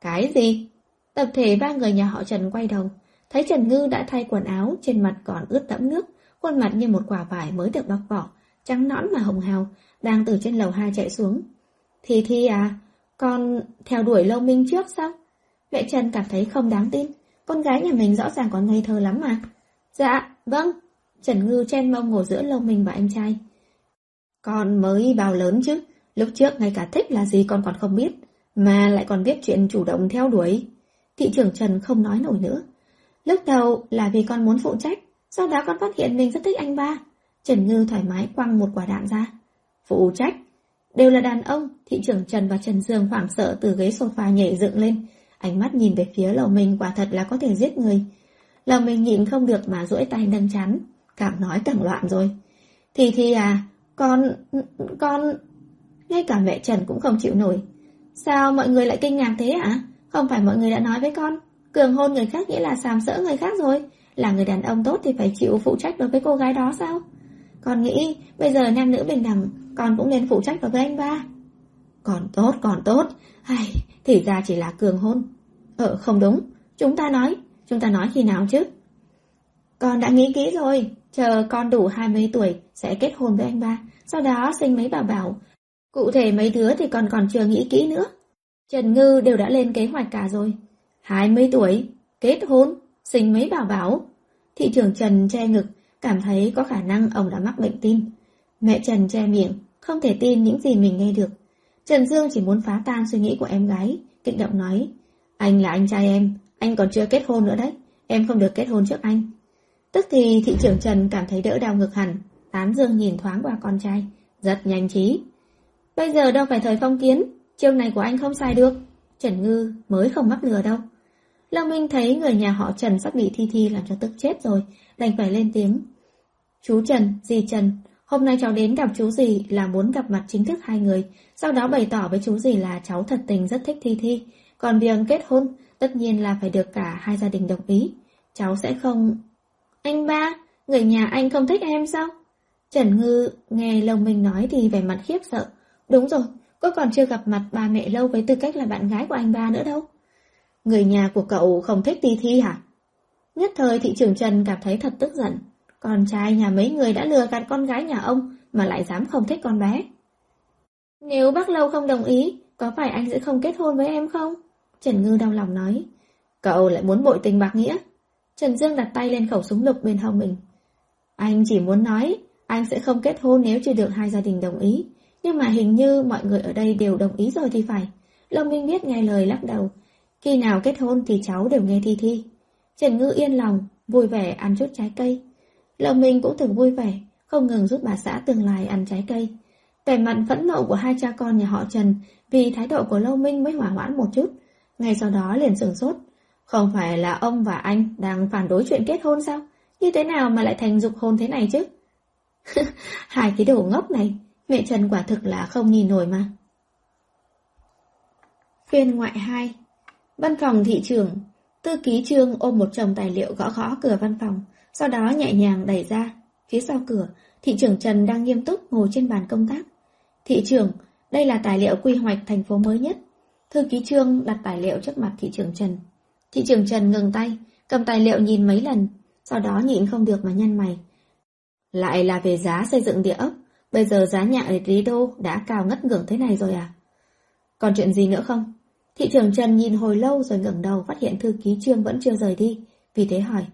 Cái gì? Tập thể ba người nhà họ Trần quay đầu. Thấy Trần Ngư đã thay quần áo, trên mặt còn ướt đẫm nước, khuôn mặt như một quả vải mới được bóc vỏ, trắng nõn mà hồng hào, đang từ trên lầu hai chạy xuống. Thì Thi à, con theo đuổi Lâu Minh trước sao? Mẹ Trần cảm thấy không đáng tin, con gái nhà mình rõ ràng còn ngây thơ lắm mà. Dạ, vâng. Trần Ngư chen mông ngồi giữa lông mình và anh trai. Con mới bao lớn chứ, lúc trước ngay cả thích là gì con còn không biết, mà lại còn biết chuyện chủ động theo đuổi. Thị trưởng Trần không nói nổi nữa. Lúc đầu là vì con muốn phụ trách, sau đó con phát hiện mình rất thích anh ba. Trần Ngư thoải mái quăng một quả đạn ra. Phụ trách? Đều là đàn ông, thị trưởng Trần và Trần Dương hoảng sợ từ ghế sofa nhảy dựng lên. Ánh mắt nhìn về phía lầu mình quả thật là có thể giết người. Lầu mình nhịn không được mà duỗi tay nâng chắn, càng nói càng loạn rồi. Thì thì à, con, con... Ngay cả mẹ Trần cũng không chịu nổi. Sao mọi người lại kinh ngạc thế ạ? Không phải mọi người đã nói với con, cường hôn người khác nghĩa là sàm sỡ người khác rồi. Là người đàn ông tốt thì phải chịu phụ trách đối với cô gái đó sao? Con nghĩ bây giờ nam nữ bình đẳng, con cũng nên phụ trách đối với anh ba. Còn tốt, còn tốt. Hay, thì ra chỉ là cường hôn. Ờ, không đúng. Chúng ta nói, chúng ta nói khi nào chứ? Con đã nghĩ kỹ rồi. Chờ con đủ 20 tuổi sẽ kết hôn với anh ba. Sau đó sinh mấy bảo bảo. Cụ thể mấy đứa thì còn còn chưa nghĩ kỹ nữa. Trần Ngư đều đã lên kế hoạch cả rồi. 20 tuổi, kết hôn, sinh mấy bảo bảo. Thị trưởng Trần che ngực, cảm thấy có khả năng ông đã mắc bệnh tim. Mẹ Trần che miệng, không thể tin những gì mình nghe được. Trần Dương chỉ muốn phá tan suy nghĩ của em gái, kích động nói. Anh là anh trai em, anh còn chưa kết hôn nữa đấy, em không được kết hôn trước anh. Tức thì thị trưởng Trần cảm thấy đỡ đau ngực hẳn, tán dương nhìn thoáng qua con trai, rất nhanh trí. Bây giờ đâu phải thời phong kiến, chiêu này của anh không sai được. Trần Ngư mới không mắc lừa đâu. Long Minh thấy người nhà họ Trần sắp bị Thi Thi làm cho tức chết rồi, đành phải lên tiếng. Chú Trần, dì Trần, hôm nay cháu đến gặp chú gì là muốn gặp mặt chính thức hai người, sau đó bày tỏ với chú gì là cháu thật tình rất thích Thi Thi. Còn việc kết hôn, tất nhiên là phải được cả hai gia đình đồng ý. Cháu sẽ không... Anh ba, người nhà anh không thích em sao? Trần Ngư nghe Lông Minh nói thì vẻ mặt khiếp sợ. Đúng rồi, cô còn chưa gặp mặt ba mẹ lâu với tư cách là bạn gái của anh ba nữa đâu. Người nhà của cậu không thích Thi Thi hả? Nhất thời thị trưởng Trần cảm thấy thật tức giận. Con trai nhà mấy người đã lừa gạt con gái nhà ông mà lại dám không thích con bé. Nếu bác lâu không đồng ý, có phải anh sẽ không kết hôn với em không? Trần Ngư đau lòng nói. Cậu lại muốn bội tình bạc nghĩa. Trần Dương đặt tay lên khẩu súng lục bên hông mình. Anh chỉ muốn nói, anh sẽ không kết hôn nếu chưa được hai gia đình đồng ý. Nhưng mà hình như mọi người ở đây đều đồng ý rồi thì phải. Lâm Minh biết nghe lời lắc đầu. Khi nào kết hôn thì cháu đều nghe thi thi. Trần Ngư yên lòng, vui vẻ ăn chút trái cây. Lâm Minh cũng từng vui vẻ, không ngừng giúp bà xã tương lai ăn trái cây. Vẻ mặt phẫn nộ của hai cha con nhà họ Trần vì thái độ của Lâu Minh mới hỏa hoãn một chút. Ngay sau đó liền sửng sốt. Không phải là ông và anh đang phản đối chuyện kết hôn sao? Như thế nào mà lại thành dục hôn thế này chứ? [LAUGHS] Hai cái đồ ngốc này, mẹ Trần quả thực là không nhìn nổi mà. Phiên ngoại 2 Văn phòng thị trường, Tư ký trương ôm một chồng tài liệu gõ gõ cửa văn phòng, sau đó nhẹ nhàng đẩy ra. Phía sau cửa, thị trưởng Trần đang nghiêm túc ngồi trên bàn công tác. Thị trưởng, đây là tài liệu quy hoạch thành phố mới nhất. Thư ký trương đặt tài liệu trước mặt thị trưởng Trần. Thị trưởng Trần ngừng tay, cầm tài liệu nhìn mấy lần, sau đó nhịn không được mà nhăn mày. Lại là về giá xây dựng địa ốc, bây giờ giá nhà ở Lý Đô đã cao ngất ngưỡng thế này rồi à? Còn chuyện gì nữa không? Thị trưởng Trần nhìn hồi lâu rồi ngẩng đầu phát hiện thư ký trương vẫn chưa rời đi, vì thế hỏi.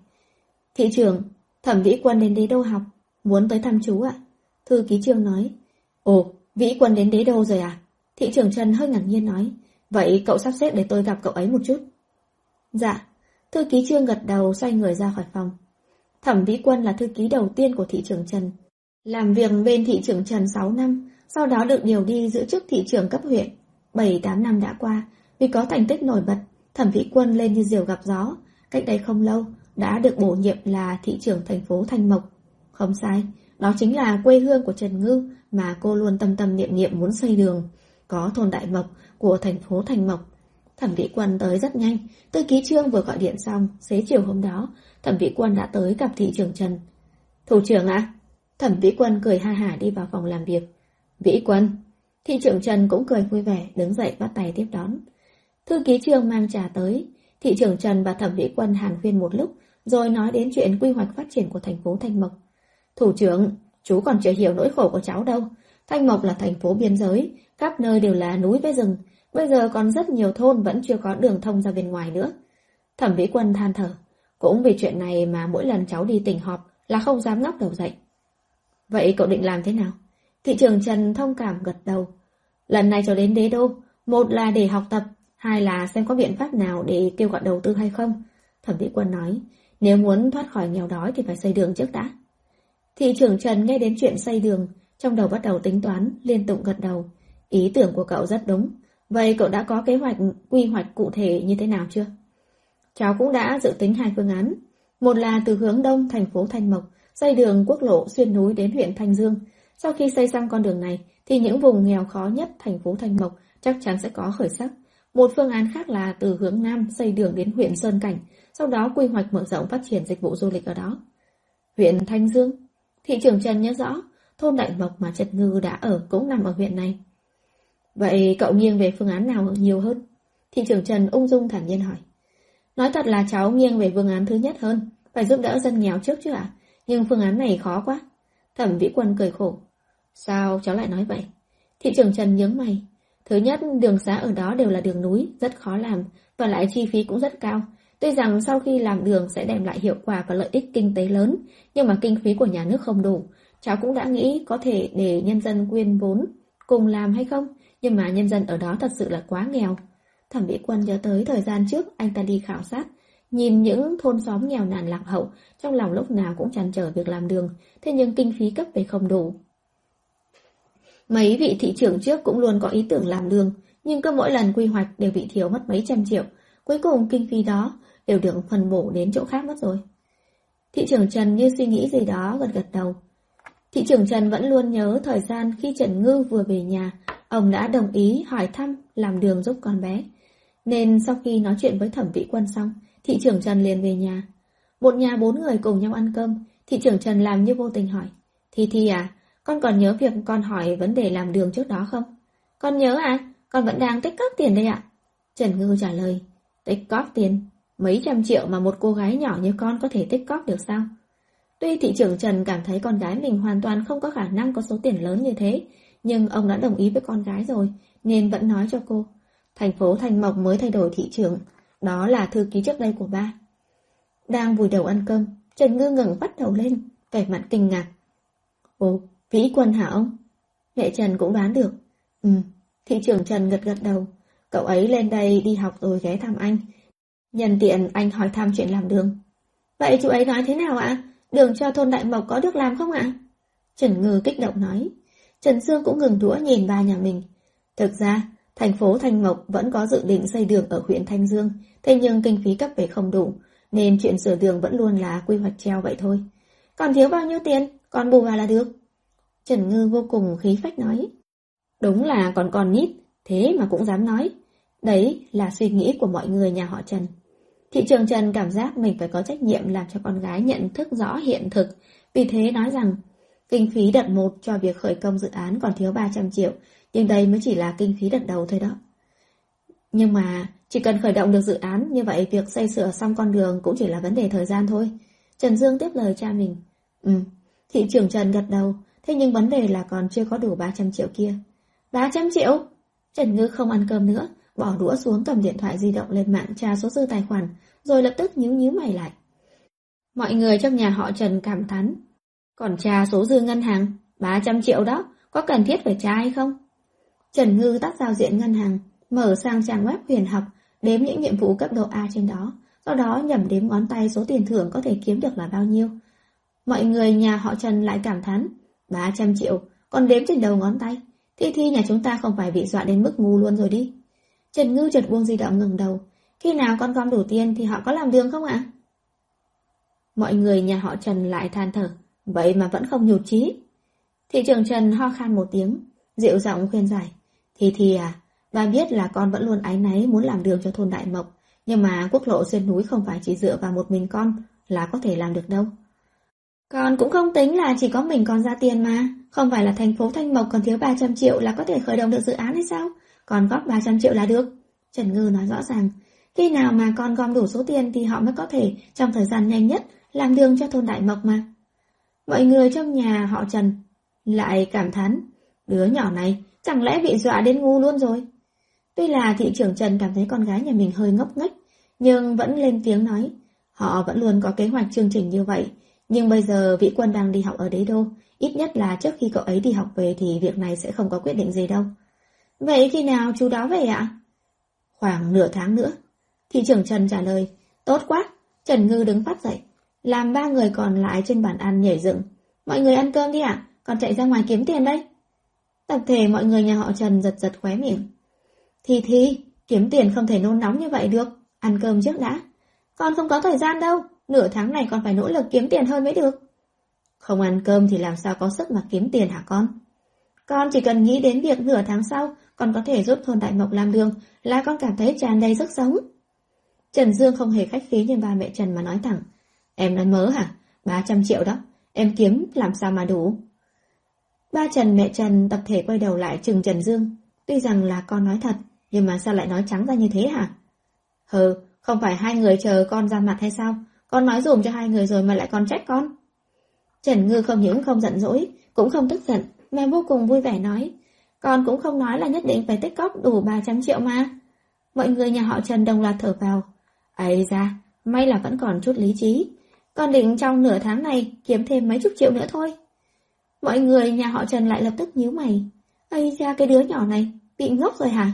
Thị trưởng, thẩm vĩ quân đến đế đô học, muốn tới thăm chú ạ. Thư ký trương nói. Ồ, vĩ quân đến đế đô rồi à? Thị trưởng Trần hơi ngạc nhiên nói. Vậy cậu sắp xếp để tôi gặp cậu ấy một chút. Dạ, thư ký trương gật đầu xoay người ra khỏi phòng. Thẩm Vĩ Quân là thư ký đầu tiên của thị trưởng Trần. Làm việc bên thị trưởng Trần 6 năm, sau đó được điều đi giữ chức thị trưởng cấp huyện. 7-8 năm đã qua, vì có thành tích nổi bật, Thẩm Vĩ Quân lên như diều gặp gió. Cách đây không lâu, đã được bổ nhiệm là thị trưởng thành phố Thanh Mộc. Không sai, đó chính là quê hương của Trần Ngư mà cô luôn tâm tâm niệm niệm muốn xây đường. Có thôn Đại Mộc của thành phố Thanh Mộc. Thẩm Vĩ Quân tới rất nhanh, tư ký trương vừa gọi điện xong, xế chiều hôm đó, Thẩm Vĩ Quân đã tới gặp thị trưởng Trần. Thủ trưởng ạ? Thẩm Vĩ Quân cười ha hả đi vào phòng làm việc. Vĩ Quân. Thị trưởng Trần cũng cười vui vẻ, đứng dậy bắt tay tiếp đón. Thư ký trương mang trà tới. Thị trưởng Trần và Thẩm Vĩ Quân hàn huyên một lúc, rồi nói đến chuyện quy hoạch phát triển của thành phố Thanh Mộc. Thủ trưởng, chú còn chưa hiểu nỗi khổ của cháu đâu. Thanh Mộc là thành phố biên giới, khắp nơi đều là núi với rừng. Bây giờ còn rất nhiều thôn vẫn chưa có đường thông ra bên ngoài nữa. Thẩm Vĩ Quân than thở. Cũng vì chuyện này mà mỗi lần cháu đi tỉnh họp là không dám ngóc đầu dậy. Vậy cậu định làm thế nào? Thị trường Trần thông cảm gật đầu. Lần này cháu đến đế đô, một là để học tập, hai là xem có biện pháp nào để kêu gọi đầu tư hay không. Thẩm Vĩ Quân nói, nếu muốn thoát khỏi nghèo đói thì phải xây đường trước đã. Thị trưởng Trần nghe đến chuyện xây đường, trong đầu bắt đầu tính toán, liên tục gật đầu. Ý tưởng của cậu rất đúng. Vậy cậu đã có kế hoạch, quy hoạch cụ thể như thế nào chưa? Cháu cũng đã dự tính hai phương án. Một là từ hướng đông thành phố Thanh Mộc, xây đường quốc lộ xuyên núi đến huyện Thanh Dương. Sau khi xây xong con đường này, thì những vùng nghèo khó nhất thành phố Thanh Mộc chắc chắn sẽ có khởi sắc. Một phương án khác là từ hướng nam xây đường đến huyện Sơn Cảnh, sau đó quy hoạch mở rộng phát triển dịch vụ du lịch ở đó. Huyện Thanh Dương Thị trưởng Trần nhớ rõ, thôn Đại Mộc mà Trần Ngư đã ở cũng nằm ở huyện này. Vậy cậu nghiêng về phương án nào nhiều hơn? Thị trưởng Trần ung dung thản nhiên hỏi. Nói thật là cháu nghiêng về phương án thứ nhất hơn, phải giúp đỡ dân nghèo trước chứ ạ? Nhưng phương án này khó quá. Thẩm Vĩ Quân cười khổ. Sao cháu lại nói vậy? Thị trưởng Trần nhướng mày. Thứ nhất, đường xá ở đó đều là đường núi, rất khó làm, và lại chi phí cũng rất cao. Tuy rằng sau khi làm đường sẽ đem lại hiệu quả và lợi ích kinh tế lớn, nhưng mà kinh phí của nhà nước không đủ. Cháu cũng đã nghĩ có thể để nhân dân quyên vốn cùng làm hay không, nhưng mà nhân dân ở đó thật sự là quá nghèo. Thẩm mỹ Quân nhớ tới thời gian trước anh ta đi khảo sát, nhìn những thôn xóm nghèo nàn lạc hậu, trong lòng lúc nào cũng chăn trở việc làm đường, thế nhưng kinh phí cấp về không đủ. Mấy vị thị trưởng trước cũng luôn có ý tưởng làm đường, nhưng cứ mỗi lần quy hoạch đều bị thiếu mất mấy trăm triệu, cuối cùng kinh phí đó đều được phân bổ đến chỗ khác mất rồi. Thị trưởng Trần như suy nghĩ gì đó gật gật đầu. Thị trưởng Trần vẫn luôn nhớ thời gian khi Trần Ngư vừa về nhà, ông đã đồng ý hỏi thăm làm đường giúp con bé. Nên sau khi nói chuyện với thẩm vị quân xong, thị trưởng Trần liền về nhà. Một nhà bốn người cùng nhau ăn cơm, thị trưởng Trần làm như vô tình hỏi. Thi Thi à, con còn nhớ việc con hỏi vấn đề làm đường trước đó không? Con nhớ à, con vẫn đang tích cóp tiền đây ạ. Trần Ngư trả lời, tích cóp tiền, mấy trăm triệu mà một cô gái nhỏ như con có thể tích cóp được sao? Tuy thị trưởng Trần cảm thấy con gái mình hoàn toàn không có khả năng có số tiền lớn như thế, nhưng ông đã đồng ý với con gái rồi, nên vẫn nói cho cô. Thành phố Thành Mộc mới thay đổi thị trường, đó là thư ký trước đây của ba. Đang vùi đầu ăn cơm, Trần Ngư ngẩng bắt đầu lên, vẻ mặt kinh ngạc. Ồ, Vĩ Quân hả ông? Mẹ Trần cũng đoán được. Ừ, thị trưởng Trần gật gật đầu. Cậu ấy lên đây đi học rồi ghé thăm anh. Nhân tiện anh hỏi thăm chuyện làm đường. Vậy chú ấy nói thế nào ạ? Đường cho thôn Đại Mộc có được làm không ạ? Trần Ngư kích động nói. Trần dương cũng ngừng đũa nhìn ba nhà mình. Thực ra, thành phố Thanh Mộc vẫn có dự định xây đường ở huyện Thanh Dương, thế nhưng kinh phí cấp về không đủ, nên chuyện sửa đường vẫn luôn là quy hoạch treo vậy thôi. Còn thiếu bao nhiêu tiền, còn bù vào là được. Trần Ngư vô cùng khí phách nói. Đúng là còn còn nít, thế mà cũng dám nói. Đấy là suy nghĩ của mọi người nhà họ Trần. Thị trường Trần cảm giác mình phải có trách nhiệm làm cho con gái nhận thức rõ hiện thực, vì thế nói rằng kinh phí đợt một cho việc khởi công dự án còn thiếu 300 triệu, nhưng đây mới chỉ là kinh phí đợt đầu thôi đó. Nhưng mà chỉ cần khởi động được dự án, như vậy việc xây sửa xong con đường cũng chỉ là vấn đề thời gian thôi. Trần Dương tiếp lời cha mình. Ừ, thị trưởng Trần gật đầu, thế nhưng vấn đề là còn chưa có đủ 300 triệu kia. 300 triệu? Trần Ngư không ăn cơm nữa, bỏ đũa xuống cầm điện thoại di động lên mạng tra số dư tài khoản, rồi lập tức nhíu nhíu mày lại. Mọi người trong nhà họ Trần cảm thán. Còn tra số dư ngân hàng, 300 triệu đó, có cần thiết phải tra hay không? Trần Ngư tắt giao diện ngân hàng, mở sang trang web huyền học, đếm những nhiệm vụ cấp độ A trên đó, sau đó nhẩm đếm ngón tay số tiền thưởng có thể kiếm được là bao nhiêu. Mọi người nhà họ Trần lại cảm thán, 300 triệu, còn đếm trên đầu ngón tay. Thi Thi nhà chúng ta không phải bị dọa đến mức ngu luôn rồi đi. Trần Ngư chợt buông di động ngừng đầu. Khi nào con gom đủ tiền thì họ có làm đường không ạ? Mọi người nhà họ Trần lại than thở. Vậy mà vẫn không nhụt chí. Thị trưởng Trần ho khan một tiếng, dịu giọng khuyên giải. Thì thì à, ba biết là con vẫn luôn ái náy muốn làm đường cho thôn Đại Mộc, nhưng mà quốc lộ xuyên núi không phải chỉ dựa vào một mình con là có thể làm được đâu. Con cũng không tính là chỉ có mình con ra tiền mà, không phải là thành phố Thanh Mộc còn thiếu 300 triệu là có thể khởi động được dự án hay sao? Còn góp 300 triệu là được. Trần Ngư nói rõ ràng, khi nào mà con gom đủ số tiền thì họ mới có thể trong thời gian nhanh nhất làm đường cho thôn Đại Mộc mà. Mọi người trong nhà họ Trần lại cảm thán, đứa nhỏ này chẳng lẽ bị dọa đến ngu luôn rồi. Tuy là thị trưởng Trần cảm thấy con gái nhà mình hơi ngốc nghếch, nhưng vẫn lên tiếng nói, họ vẫn luôn có kế hoạch chương trình như vậy, nhưng bây giờ vị quân đang đi học ở đế đô, ít nhất là trước khi cậu ấy đi học về thì việc này sẽ không có quyết định gì đâu. Vậy khi nào chú đó về ạ? Khoảng nửa tháng nữa. Thị trưởng Trần trả lời, tốt quá. Trần Ngư đứng phát dậy, làm ba người còn lại trên bàn ăn nhảy dựng. Mọi người ăn cơm đi ạ, còn chạy ra ngoài kiếm tiền đây. Tập thể mọi người nhà họ Trần giật giật khóe miệng. Thì thì, kiếm tiền không thể nôn nóng như vậy được, ăn cơm trước đã. Con không có thời gian đâu, nửa tháng này còn phải nỗ lực kiếm tiền hơn mới được. Không ăn cơm thì làm sao có sức mà kiếm tiền hả con? Con chỉ cần nghĩ đến việc nửa tháng sau còn có thể giúp thôn Đại Mộc làm đường là con cảm thấy tràn đầy sức sống. Trần Dương không hề khách khí như ba mẹ Trần mà nói thẳng. Em nói mớ hả? 300 triệu đó. Em kiếm làm sao mà đủ? Ba Trần mẹ Trần tập thể quay đầu lại chừng Trần Dương. Tuy rằng là con nói thật, nhưng mà sao lại nói trắng ra như thế hả? Hừ, không phải hai người chờ con ra mặt hay sao? Con nói dùm cho hai người rồi mà lại còn trách con. Trần Ngư không những không giận dỗi, cũng không tức giận, mà vô cùng vui vẻ nói. Con cũng không nói là nhất định phải tích cóp đủ 300 triệu mà. Mọi người nhà họ Trần đồng loạt thở vào. ấy ra, may là vẫn còn chút lý trí. Con định trong nửa tháng này kiếm thêm mấy chục triệu nữa thôi. Mọi người nhà họ Trần lại lập tức nhíu mày. ấy ra cái đứa nhỏ này, bị ngốc rồi hả?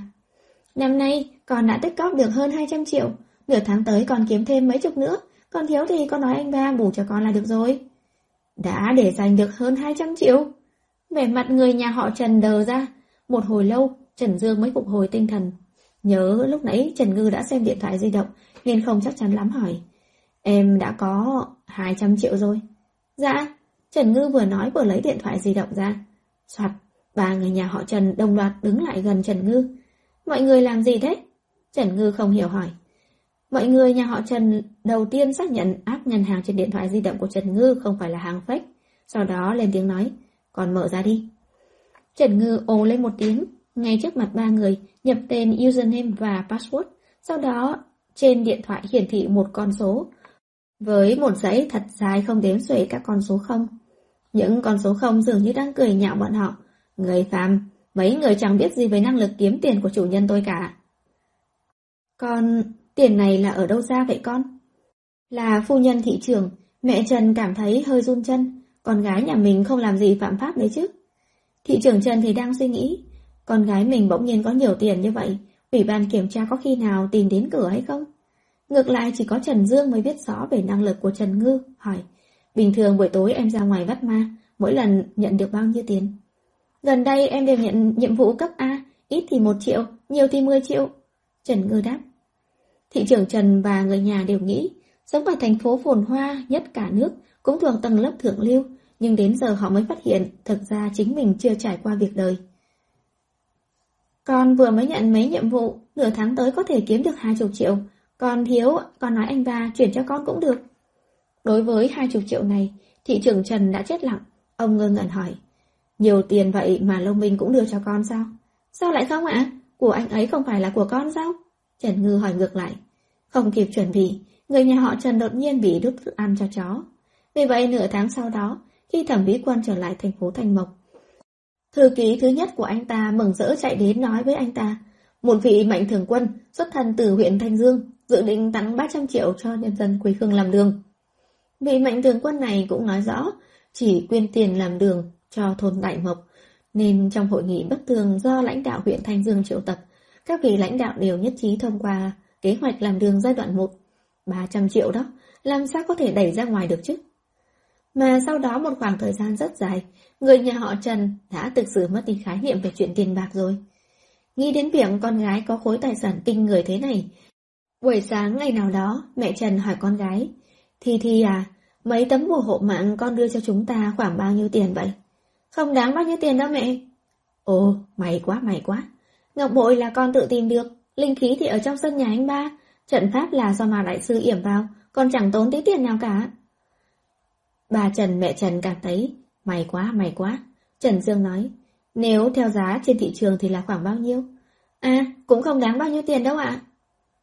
Năm nay con đã tích cóp được hơn 200 triệu, nửa tháng tới còn kiếm thêm mấy chục nữa, còn thiếu thì con nói anh ba bù cho con là được rồi. Đã để dành được hơn 200 triệu. Vẻ mặt người nhà họ Trần đờ ra. Một hồi lâu, Trần Dương mới phục hồi tinh thần. Nhớ lúc nãy Trần Ngư đã xem điện thoại di động, nên không chắc chắn lắm hỏi. Em đã có 200 triệu rồi. Dạ, Trần Ngư vừa nói vừa lấy điện thoại di động ra. Soạt, ba người nhà họ Trần đồng loạt đứng lại gần Trần Ngư. Mọi người làm gì thế? Trần Ngư không hiểu hỏi. Mọi người nhà họ Trần đầu tiên xác nhận app ngân hàng trên điện thoại di động của Trần Ngư không phải là hàng fake. Sau đó lên tiếng nói, còn mở ra đi. Trần Ngư ồ lên một tiếng, ngay trước mặt ba người, nhập tên username và password. Sau đó, trên điện thoại hiển thị một con số, với một dãy thật dài không đếm xuể các con số không. Những con số không dường như đang cười nhạo bọn họ. Người phàm, mấy người chẳng biết gì về năng lực kiếm tiền của chủ nhân tôi cả. Con, tiền này là ở đâu ra vậy con? Là phu nhân thị trường, mẹ Trần cảm thấy hơi run chân, con gái nhà mình không làm gì phạm pháp đấy chứ. Thị trưởng Trần thì đang suy nghĩ, con gái mình bỗng nhiên có nhiều tiền như vậy, ủy ban kiểm tra có khi nào tìm đến cửa hay không? Ngược lại chỉ có Trần Dương mới biết rõ về năng lực của Trần Ngư, hỏi, bình thường buổi tối em ra ngoài bắt ma, mỗi lần nhận được bao nhiêu tiền? Gần đây em đều nhận nhiệm vụ cấp A, ít thì 1 triệu, nhiều thì 10 triệu. Trần Ngư đáp. Thị trưởng Trần và người nhà đều nghĩ, sống ở thành phố phồn hoa nhất cả nước, cũng thuộc tầng lớp thượng lưu, nhưng đến giờ họ mới phát hiện thực ra chính mình chưa trải qua việc đời. Con vừa mới nhận mấy nhiệm vụ, nửa tháng tới có thể kiếm được hai chục triệu, còn thiếu, con nói anh ba chuyển cho con cũng được. Đối với hai chục triệu này, thị trưởng Trần đã chết lặng, ông ngơ ngẩn hỏi. Nhiều tiền vậy mà Lông Minh cũng đưa cho con sao? Sao lại không ạ? Của anh ấy không phải là của con sao? Trần Ngư hỏi ngược lại. Không kịp chuẩn bị, người nhà họ Trần đột nhiên bị đút thức ăn cho chó. Vì vậy nửa tháng sau đó, khi thẩm vĩ quân trở lại thành phố Thành Mộc, thư ký thứ nhất của anh ta mừng rỡ chạy đến nói với anh ta, một vị mạnh thường quân xuất thân từ huyện Thanh Dương dự định tặng 300 triệu cho nhân dân quê hương làm đường. Vị mạnh thường quân này cũng nói rõ chỉ quyên tiền làm đường cho thôn Đại Mộc, nên trong hội nghị bất thường do lãnh đạo huyện Thanh Dương triệu tập, các vị lãnh đạo đều nhất trí thông qua kế hoạch làm đường giai đoạn 1. 300 triệu đó, làm sao có thể đẩy ra ngoài được chứ? Mà sau đó một khoảng thời gian rất dài, người nhà họ Trần đã thực sự mất đi khái niệm về chuyện tiền bạc rồi. Nghĩ đến việc con gái có khối tài sản kinh người thế này. Buổi sáng ngày nào đó, mẹ Trần hỏi con gái, Thi Thi à, mấy tấm bùa hộ mạng con đưa cho chúng ta khoảng bao nhiêu tiền vậy? Không đáng bao nhiêu tiền đâu mẹ. Ồ, may quá, may quá. Ngọc bội là con tự tìm được, linh khí thì ở trong sân nhà anh ba, trận pháp là do mà đại sư yểm vào, con chẳng tốn tí tiền nào cả. Bà Trần mẹ Trần cảm thấy, may quá, may quá. Trần Dương nói, nếu theo giá trên thị trường thì là khoảng bao nhiêu? À, cũng không đáng bao nhiêu tiền đâu ạ.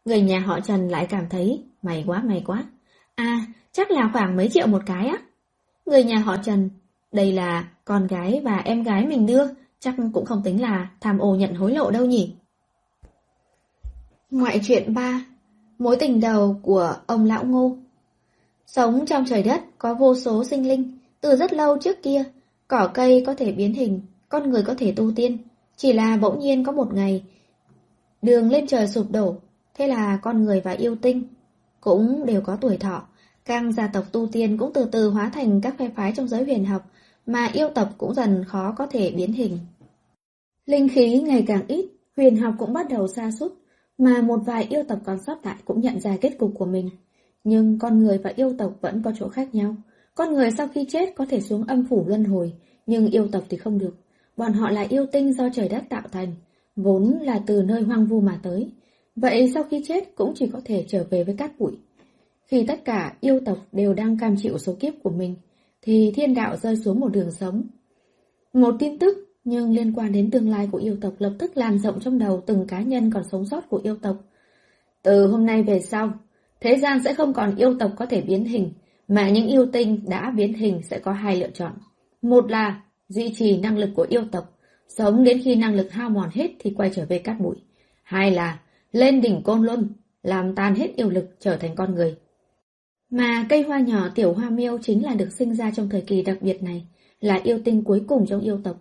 Người nhà họ Trần lại cảm thấy, may quá, may quá. À, chắc là khoảng mấy triệu một cái á. Người nhà họ Trần, đây là con gái và em gái mình đưa, chắc cũng không tính là tham ô nhận hối lộ đâu nhỉ. Ngoại truyện 3 Mối tình đầu của ông Lão Ngô Sống trong trời đất có vô số sinh linh, từ rất lâu trước kia, cỏ cây có thể biến hình, con người có thể tu tiên, chỉ là bỗng nhiên có một ngày, đường lên trời sụp đổ, thế là con người và yêu tinh cũng đều có tuổi thọ, càng gia tộc tu tiên cũng từ từ hóa thành các phe phái trong giới huyền học, mà yêu tộc cũng dần khó có thể biến hình. Linh khí ngày càng ít, huyền học cũng bắt đầu xa sút mà một vài yêu tộc còn sót lại cũng nhận ra kết cục của mình. Nhưng con người và yêu tộc vẫn có chỗ khác nhau. Con người sau khi chết có thể xuống âm phủ luân hồi, nhưng yêu tộc thì không được. Bọn họ là yêu tinh do trời đất tạo thành, vốn là từ nơi hoang vu mà tới. Vậy sau khi chết cũng chỉ có thể trở về với cát bụi. Khi tất cả yêu tộc đều đang cam chịu số kiếp của mình, thì thiên đạo rơi xuống một đường sống. Một tin tức nhưng liên quan đến tương lai của yêu tộc lập tức lan rộng trong đầu từng cá nhân còn sống sót của yêu tộc. Từ hôm nay về sau, thế gian sẽ không còn yêu tộc có thể biến hình, mà những yêu tinh đã biến hình sẽ có hai lựa chọn. Một là duy trì năng lực của yêu tộc, sống đến khi năng lực hao mòn hết thì quay trở về cát bụi. Hai là lên đỉnh côn luân, làm tan hết yêu lực trở thành con người. Mà cây hoa nhỏ tiểu hoa miêu chính là được sinh ra trong thời kỳ đặc biệt này, là yêu tinh cuối cùng trong yêu tộc.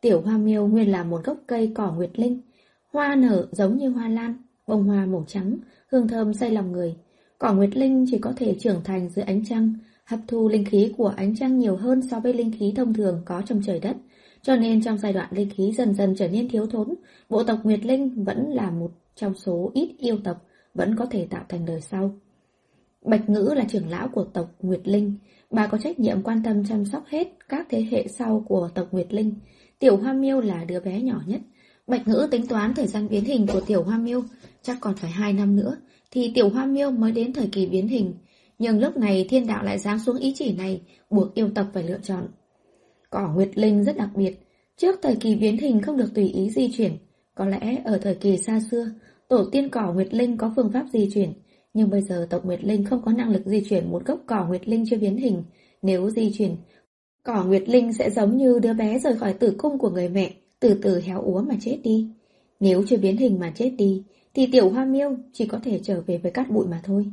Tiểu hoa miêu nguyên là một gốc cây cỏ nguyệt linh, hoa nở giống như hoa lan, bông hoa màu trắng, hương thơm say lòng người. Cỏ nguyệt linh chỉ có thể trưởng thành dưới ánh trăng, hấp thu linh khí của ánh trăng nhiều hơn so với linh khí thông thường có trong trời đất. Cho nên trong giai đoạn linh khí dần dần trở nên thiếu thốn, bộ tộc Nguyệt Linh vẫn là một trong số ít yêu tộc vẫn có thể tạo thành đời sau. Bạch Ngữ là trưởng lão của tộc Nguyệt Linh, bà có trách nhiệm quan tâm chăm sóc hết các thế hệ sau của tộc Nguyệt Linh. Tiểu Hoa Miêu là đứa bé nhỏ nhất. Bạch Ngữ tính toán thời gian biến hình của Tiểu Hoa Miêu, chắc còn phải 2 năm nữa, thì Tiểu Hoa Miêu mới đến thời kỳ biến hình. Nhưng lúc này thiên đạo lại giáng xuống ý chỉ này, buộc yêu tộc phải lựa chọn. Cỏ Nguyệt Linh rất đặc biệt, trước thời kỳ biến hình không được tùy ý di chuyển. Có lẽ ở thời kỳ xa xưa, tổ tiên cỏ Nguyệt Linh có phương pháp di chuyển, nhưng bây giờ tộc Nguyệt Linh không có năng lực di chuyển một gốc cỏ Nguyệt Linh chưa biến hình. Nếu di chuyển, cỏ Nguyệt Linh sẽ giống như đứa bé rời khỏi tử cung của người mẹ, từ từ héo úa mà chết đi. Nếu chưa biến hình mà chết đi, thì tiểu hoa miêu chỉ có thể trở về với cát bụi mà thôi.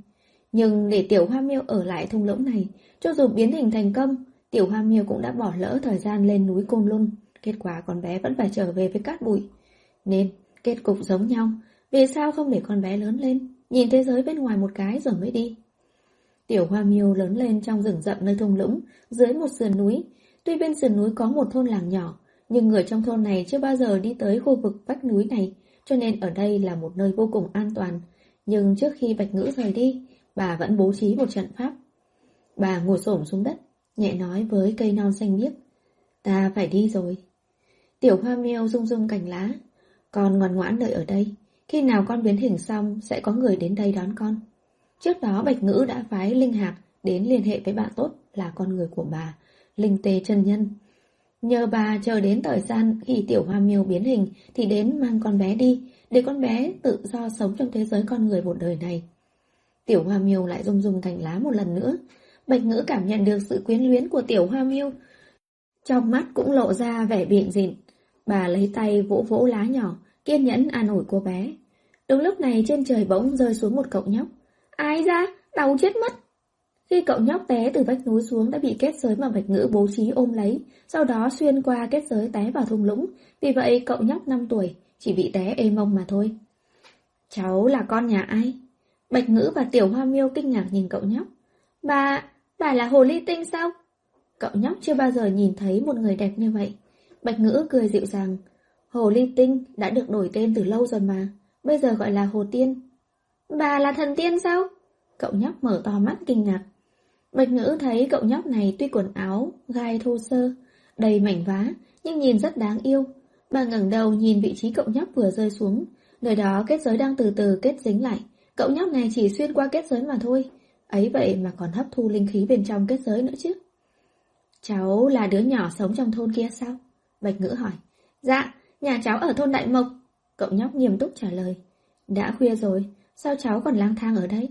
Nhưng để tiểu hoa miêu ở lại thung lũng này, cho dù biến hình thành công, tiểu hoa miêu cũng đã bỏ lỡ thời gian lên núi Côn Luân. Kết quả con bé vẫn phải trở về với cát bụi. Nên, kết cục giống nhau. Vì sao không để con bé lớn lên, nhìn thế giới bên ngoài một cái rồi mới đi? Tiểu hoa miêu lớn lên trong rừng rậm nơi thung lũng, dưới một sườn núi. Tuy bên sườn núi có một thôn làng nhỏ, nhưng người trong thôn này chưa bao giờ đi tới khu vực vách núi này, cho nên ở đây là một nơi vô cùng an toàn. Nhưng trước khi Bạch Ngữ rời đi, bà vẫn bố trí một trận pháp. Bà ngồi xổm xuống đất, nhẹ nói với cây non xanh biếc. Ta phải đi rồi. Tiểu hoa miêu rung rung cành lá. Con ngoan ngoãn đợi ở đây. Khi nào con biến hình xong, sẽ có người đến đây đón con. Trước đó Bạch Ngữ đã phái Linh Hạc đến liên hệ với bạn tốt là con người của bà, Linh Tê chân Nhân. Nhờ bà chờ đến thời gian khi tiểu hoa miêu biến hình thì đến mang con bé đi, để con bé tự do sống trong thế giới con người một đời này. Tiểu hoa miêu lại rung rung thành lá một lần nữa. Bạch ngữ cảm nhận được sự quyến luyến của tiểu hoa miêu. Trong mắt cũng lộ ra vẻ biện dịn. Bà lấy tay vỗ vỗ lá nhỏ, kiên nhẫn an ủi cô bé. Đúng lúc này trên trời bỗng rơi xuống một cậu nhóc. Ai ra, đau chết mất. Khi cậu nhóc té từ vách núi xuống đã bị kết giới mà Bạch Ngữ bố trí ôm lấy, sau đó xuyên qua kết giới té vào thung lũng, vì vậy cậu nhóc 5 tuổi chỉ bị té êm mông mà thôi. Cháu là con nhà ai? Bạch Ngữ và Tiểu Hoa Miêu kinh ngạc nhìn cậu nhóc. Bà, bà là Hồ Ly Tinh sao? Cậu nhóc chưa bao giờ nhìn thấy một người đẹp như vậy. Bạch Ngữ cười dịu dàng. Hồ Ly Tinh đã được đổi tên từ lâu rồi mà, bây giờ gọi là Hồ Tiên. Bà là thần tiên sao? Cậu nhóc mở to mắt kinh ngạc. Bạch Ngữ thấy cậu nhóc này tuy quần áo, gai thô sơ, đầy mảnh vá, nhưng nhìn rất đáng yêu. Bà ngẩng đầu nhìn vị trí cậu nhóc vừa rơi xuống, nơi đó kết giới đang từ từ kết dính lại. Cậu nhóc này chỉ xuyên qua kết giới mà thôi, ấy vậy mà còn hấp thu linh khí bên trong kết giới nữa chứ. Cháu là đứa nhỏ sống trong thôn kia sao? Bạch Ngữ hỏi. Dạ, nhà cháu ở thôn Đại Mộc. Cậu nhóc nghiêm túc trả lời. Đã khuya rồi, sao cháu còn lang thang ở đây?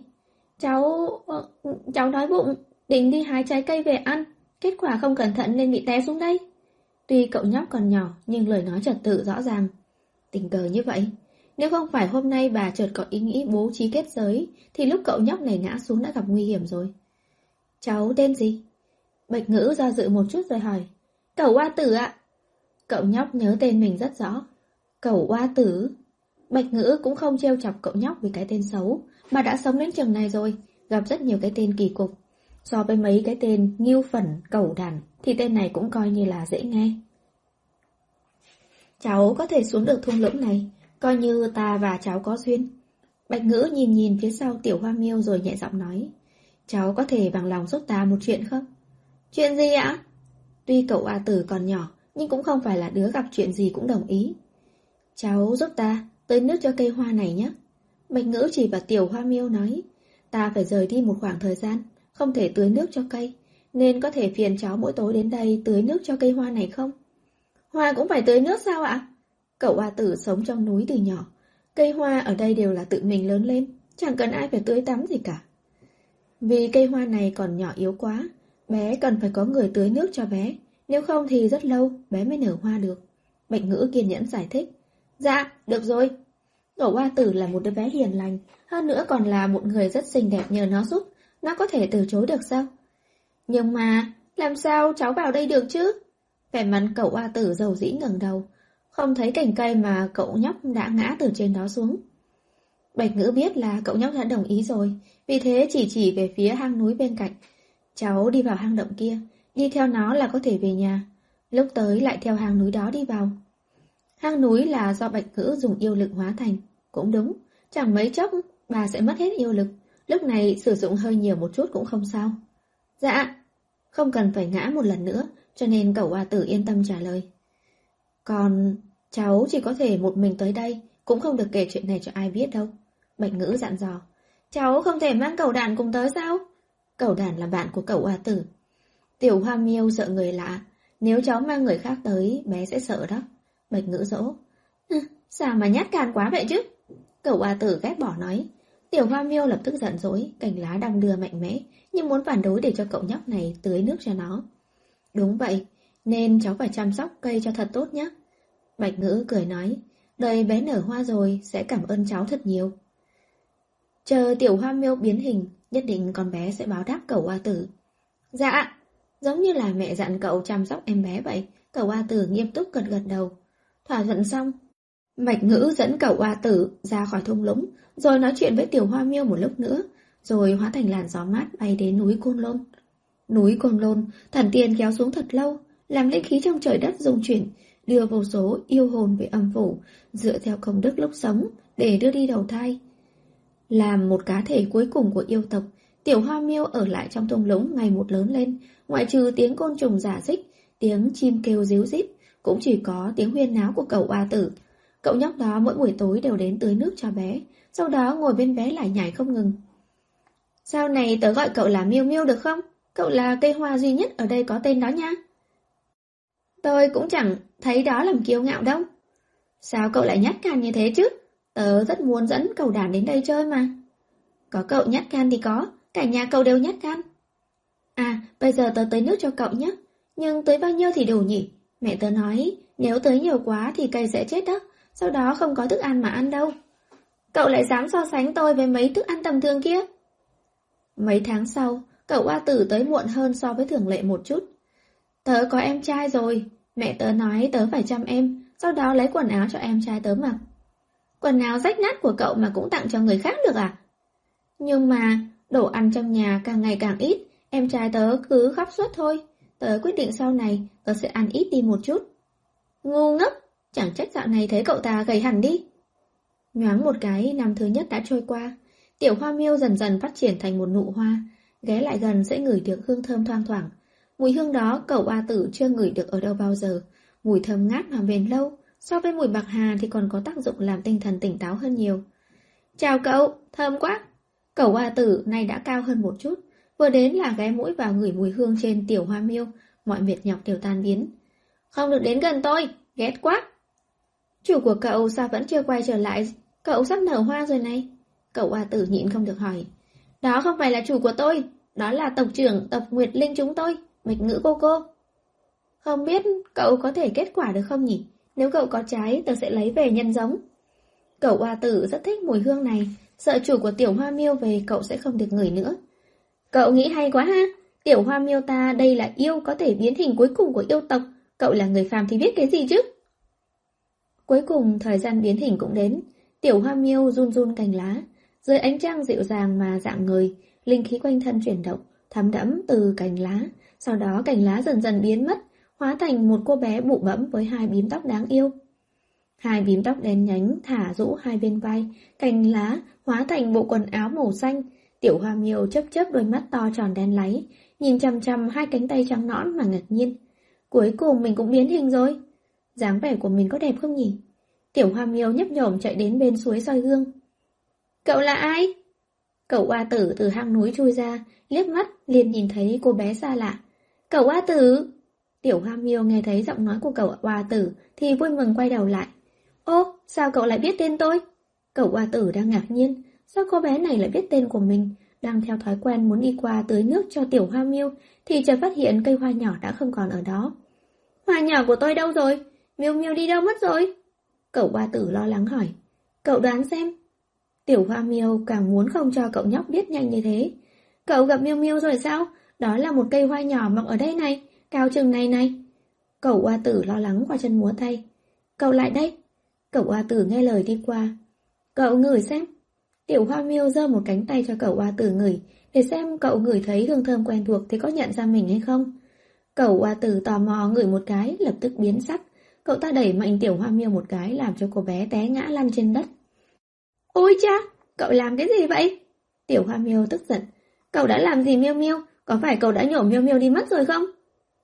Cháu... Ờ, cháu đói bụng, định đi hái trái cây về ăn, kết quả không cẩn thận nên bị té xuống đây. Tuy cậu nhóc còn nhỏ, nhưng lời nói trật tự rõ ràng. Tình cờ như vậy, nếu không phải hôm nay bà chợt có ý nghĩ bố trí kết giới, thì lúc cậu nhóc này ngã xuống đã gặp nguy hiểm rồi. Cháu tên gì? Bạch ngữ do dự một chút rồi hỏi. Cậu Hoa Tử ạ. Cậu nhóc nhớ tên mình rất rõ. Cậu Hoa Tử. Bạch ngữ cũng không trêu chọc cậu nhóc vì cái tên xấu, mà đã sống đến trường này rồi, gặp rất nhiều cái tên kỳ cục. So với mấy cái tên nghiêu phẩn cẩu đàn, thì tên này cũng coi như là dễ nghe. Cháu có thể xuống được thung lũng này, coi như ta và cháu có duyên. Bạch ngữ nhìn nhìn phía sau tiểu hoa miêu rồi nhẹ giọng nói. Cháu có thể bằng lòng giúp ta một chuyện không? Chuyện gì ạ? Tuy cậu A Tử còn nhỏ, nhưng cũng không phải là đứa gặp chuyện gì cũng đồng ý. Cháu giúp ta, tưới nước cho cây hoa này nhé. Bạch ngữ chỉ vào tiểu hoa miêu nói. Ta phải rời đi một khoảng thời gian, không thể tưới nước cho cây, nên có thể phiền cháu mỗi tối đến đây tưới nước cho cây hoa này không? Hoa cũng phải tưới nước sao ạ? Cậu hoa tử sống trong núi từ nhỏ, cây hoa ở đây đều là tự mình lớn lên, chẳng cần ai phải tưới tắm gì cả. Vì cây hoa này còn nhỏ yếu quá, bé cần phải có người tưới nước cho bé, nếu không thì rất lâu bé mới nở hoa được. Bạch ngữ kiên nhẫn giải thích. Dạ, được rồi. Cậu hoa tử là một đứa bé hiền lành, hơn nữa còn là một người rất xinh đẹp nhờ nó giúp, nó có thể từ chối được sao? Nhưng mà, làm sao cháu vào đây được chứ? Vẻ mặt cậu A tử dầu dĩ ngẩng đầu, không thấy cành cây mà cậu nhóc đã ngã từ trên đó xuống. Bạch ngữ biết là cậu nhóc đã đồng ý rồi, vì thế chỉ chỉ về phía hang núi bên cạnh. Cháu đi vào hang động kia, đi theo nó là có thể về nhà. Lúc tới lại theo hang núi đó đi vào. Hang núi là do bạch ngữ dùng yêu lực hóa thành. Cũng đúng, chẳng mấy chốc bà sẽ mất hết yêu lực. Lúc này sử dụng hơi nhiều một chút cũng không sao. Dạ, không cần phải ngã một lần nữa, cho nên cậu hoa tử yên tâm trả lời. Còn cháu chỉ có thể một mình tới đây, cũng không được kể chuyện này cho ai biết đâu. Bạch ngữ dặn dò. Cháu không thể mang cậu đàn cùng tới sao? Cậu đàn là bạn của cậu hoa tử. Tiểu hoa miêu sợ người lạ, nếu cháu mang người khác tới, bé sẽ sợ đó. Bạch ngữ dỗ. sao mà nhát can quá vậy chứ? Cậu hoa tử ghét bỏ nói. Tiểu hoa miêu lập tức giận dỗi, cành lá đang đưa mạnh mẽ, nhưng muốn phản đối để cho cậu nhóc này tưới nước cho nó. Đúng vậy, nên cháu phải chăm sóc cây cho thật tốt nhé. Bạch ngữ cười nói, đời bé nở hoa rồi, sẽ cảm ơn cháu thật nhiều. Chờ tiểu hoa miêu biến hình, Nhất định con bé sẽ báo đáp cậu Hoa Tử. Dạ, giống như là mẹ dặn cậu chăm sóc em bé vậy. Cậu Hoa Tử nghiêm túc gật gật đầu. Thỏa thuận xong, Bạch ngữ dẫn cậu Hoa Tử ra khỏi thung lũng, rồi nói chuyện với tiểu hoa miêu một lúc nữa, rồi hóa thành làn gió mát bay đến núi Côn Lôn. Núi Côn Lôn, thần tiên kéo xuống thật lâu, làm linh khí trong trời đất dung chuyển, đưa vô số yêu hồn về âm phủ, dựa theo công đức lúc sống, để đưa đi đầu thai. Làm một cá thể cuối cùng của yêu tộc, tiểu hoa miêu ở lại trong thung lũng ngày một lớn lên, ngoại trừ tiếng côn trùng giả dích, tiếng chim kêu ríu rít, cũng chỉ có tiếng huyên náo của cậu oa Tử. Cậu nhóc đó mỗi buổi tối đều đến tưới nước cho bé, sau đó ngồi bên bé lại nhảy không ngừng. Sau này tớ gọi cậu là Miêu Miêu được không? Cậu là cây hoa duy nhất ở đây có tên đó nha. Tôi cũng chẳng thấy đó làm kiêu ngạo đâu. Sao cậu lại nhát gan như thế chứ? Tớ rất muốn dẫn cậu đàn đến đây chơi mà. Có cậu nhát gan thì có, cả nhà cậu đều nhát gan. À, bây giờ tớ tới nước cho cậu nhé. Nhưng tới bao nhiêu thì đủ nhỉ? Mẹ tớ nói, nếu tới nhiều quá thì cây sẽ chết đó. Sau đó không có thức ăn mà ăn đâu. Cậu lại dám so sánh tôi với mấy thức ăn tầm thường kia? Mấy tháng sau, cậu A Tử tới muộn hơn so với thường lệ một chút. Tớ có em trai rồi, mẹ tớ nói tớ phải chăm em, sau đó lấy quần áo cho em trai tớ mặc. Quần áo rách nát của cậu mà cũng tặng cho người khác được à? Nhưng mà, đồ ăn trong nhà càng ngày càng ít, em trai tớ cứ khóc suốt thôi. Tớ quyết định sau này, tớ sẽ ăn ít đi một chút. Ngu ngốc, chẳng trách dạo này thấy cậu ta gầy hẳn đi. Nhoáng một cái, năm thứ nhất đã trôi qua. Tiểu hoa miêu dần dần phát triển thành một nụ hoa, ghé lại gần sẽ ngửi được hương thơm thoang thoảng. Mùi hương đó cậu A tử chưa ngửi được ở đâu bao giờ, mùi thơm ngát mà bền lâu, so với mùi bạc hà thì còn có tác dụng làm tinh thần tỉnh táo hơn nhiều. Chào cậu, thơm quá! Cậu A tử nay đã cao hơn một chút, vừa đến là ghé mũi vào ngửi mùi hương trên tiểu hoa miêu, mọi mệt nhọc đều tan biến. Không được đến gần tôi, ghét quá! Chủ của cậu sao vẫn chưa quay trở lại, cậu sắp nở hoa rồi này. Cậu A tử nhịn không được hỏi. Đó không phải là chủ của tôi, đó là tộc trưởng tộc Nguyệt Linh chúng tôi, mạch ngữ cô cô. Không biết cậu có thể kết quả được không nhỉ? Nếu cậu có trái, tớ sẽ lấy về nhân giống. Cậu A tử rất thích mùi hương này, sợ chủ của tiểu hoa miêu về cậu sẽ không được ngửi nữa. Cậu nghĩ hay quá ha, tiểu hoa miêu ta đây là yêu có thể biến hình cuối cùng của yêu tộc, cậu là người phàm thì biết cái gì chứ? Cuối cùng thời gian biến hình cũng đến, tiểu hoa miêu run run cành lá, dưới ánh trăng dịu dàng mà dạng người, linh khí quanh thân chuyển động, thấm đẫm từ cành lá, sau đó cành lá dần dần biến mất, hóa thành một cô bé bụ bẫm với hai bím tóc đáng yêu. Hai bím tóc đen nhánh thả rũ hai bên vai, cành lá hóa thành bộ quần áo màu xanh, tiểu hoa miêu chớp chớp đôi mắt to tròn đen láy, nhìn chằm chằm hai cánh tay trắng nõn mà ngạc nhiên. Cuối cùng mình cũng biến hình rồi. dáng vẻ của mình có đẹp không nhỉ? Tiểu hoa miêu nhấp nhổm chạy đến bên suối soi gương. Cậu là ai? Cậu oa tử từ hang núi chui ra, liếc mắt liền nhìn thấy cô bé xa lạ. Cậu oa tử! Tiểu hoa miêu nghe thấy giọng nói của cậu oa tử thì vui mừng quay đầu lại. Ô, sao cậu lại biết tên tôi? Cậu oa tử đang ngạc nhiên, sao cô bé này lại biết tên của mình? Đang theo thói quen muốn đi qua tưới nước cho tiểu hoa miêu thì chợt phát hiện cây hoa nhỏ đã không còn ở đó. Hoa nhỏ của tôi đâu rồi? Miêu miêu đi đâu mất rồi? Cậu ba tử lo lắng hỏi. Cậu đoán xem, Tiểu Hoa Miêu càng muốn không cho cậu nhóc biết nhanh như thế. Cậu gặp Miêu Miêu rồi sao? Đó là một cây hoa nhỏ mọc ở đây này, cao chừng này này. Cậu Hoa Tử lo lắng qua chân múa tay. Cậu lại đây. Cậu Hoa Tử nghe lời đi qua. Cậu ngửi xem. Tiểu Hoa Miêu giơ một cánh tay cho cậu Hoa Tử ngửi, để xem cậu ngửi thấy hương thơm quen thuộc thì có nhận ra mình hay không. Cậu Hoa Tử tò mò ngửi một cái, lập tức biến sắc. Cậu ta đẩy mạnh Tiểu Hoa Miêu một cái làm cho cô bé té ngã lăn trên đất. Ôi cha, cậu làm cái gì vậy? Tiểu Hoa Miêu tức giận. Cậu đã làm gì Miêu Miêu? Có phải cậu đã nhổ Miêu Miêu đi mất rồi không?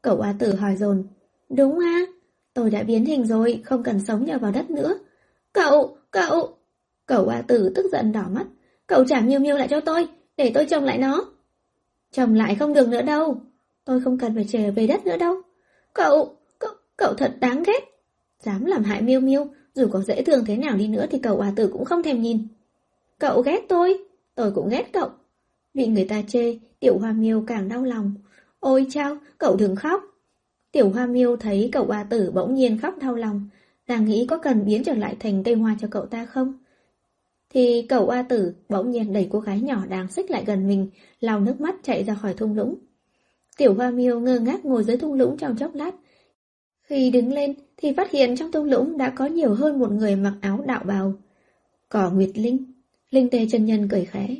Cậu Hoa Tử hỏi dồn. Đúng à tôi đã biến hình rồi, không cần sống nhờ vào đất nữa. Cậu, cậu... Cậu Hoa Tử tức giận đỏ mắt. Cậu trả Miêu Miêu lại cho tôi, để tôi trồng lại nó. Trồng lại không được nữa đâu. Tôi không cần phải trở về đất nữa đâu. Cậu, cậu, thật đáng ghét. Dám làm hại Miêu Miêu, dù có dễ thương thế nào đi nữa thì cậu hòa tử cũng không thèm nhìn. Cậu ghét tôi, tôi cũng ghét cậu. Vì người ta chê, tiểu hoa miêu càng đau lòng. Ôi chao, cậu đừng khóc. Tiểu hoa miêu thấy cậu hòa tử bỗng nhiên khóc đau lòng, đang nghĩ có cần biến trở lại thành cây hoa cho cậu ta không? thì cậu A Tử bỗng nhiên đẩy cô gái nhỏ đang xích lại gần mình, lau nước mắt chạy ra khỏi thung lũng. Tiểu Hoa Miêu ngơ ngác ngồi dưới thung lũng trong chốc lát. Khi đứng lên thì phát hiện trong thung lũng đã có nhiều hơn một người mặc áo đạo bào. Cỏ Nguyệt Linh, Linh Tê chân nhân cười khẽ.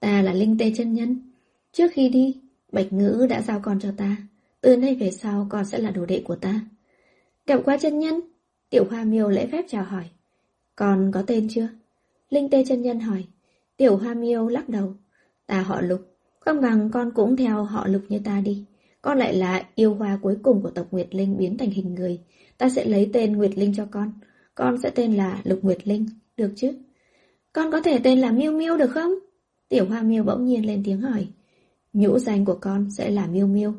Ta là Linh Tê chân nhân. Trước khi đi, Bạch Ngữ đã giao con cho ta. Từ nay về sau con sẽ là đồ đệ của ta. Gặp qua chân nhân, Tiểu Hoa Miêu lễ phép chào hỏi. Con có tên chưa? Linh Tê chân nhân hỏi. Tiểu Hoa Miêu lắc đầu. Ta họ Lục, không bằng con cũng theo họ Lục như ta đi. Con lại là yêu hoa cuối cùng của tộc Nguyệt Linh biến thành hình người. Ta sẽ lấy tên Nguyệt Linh cho con. Con sẽ tên là Lục Nguyệt Linh, được chứ? Con có thể tên là Miêu Miêu được không? Tiểu Hoa Miêu bỗng nhiên lên tiếng hỏi. Nhũ danh của con sẽ là Miêu Miêu.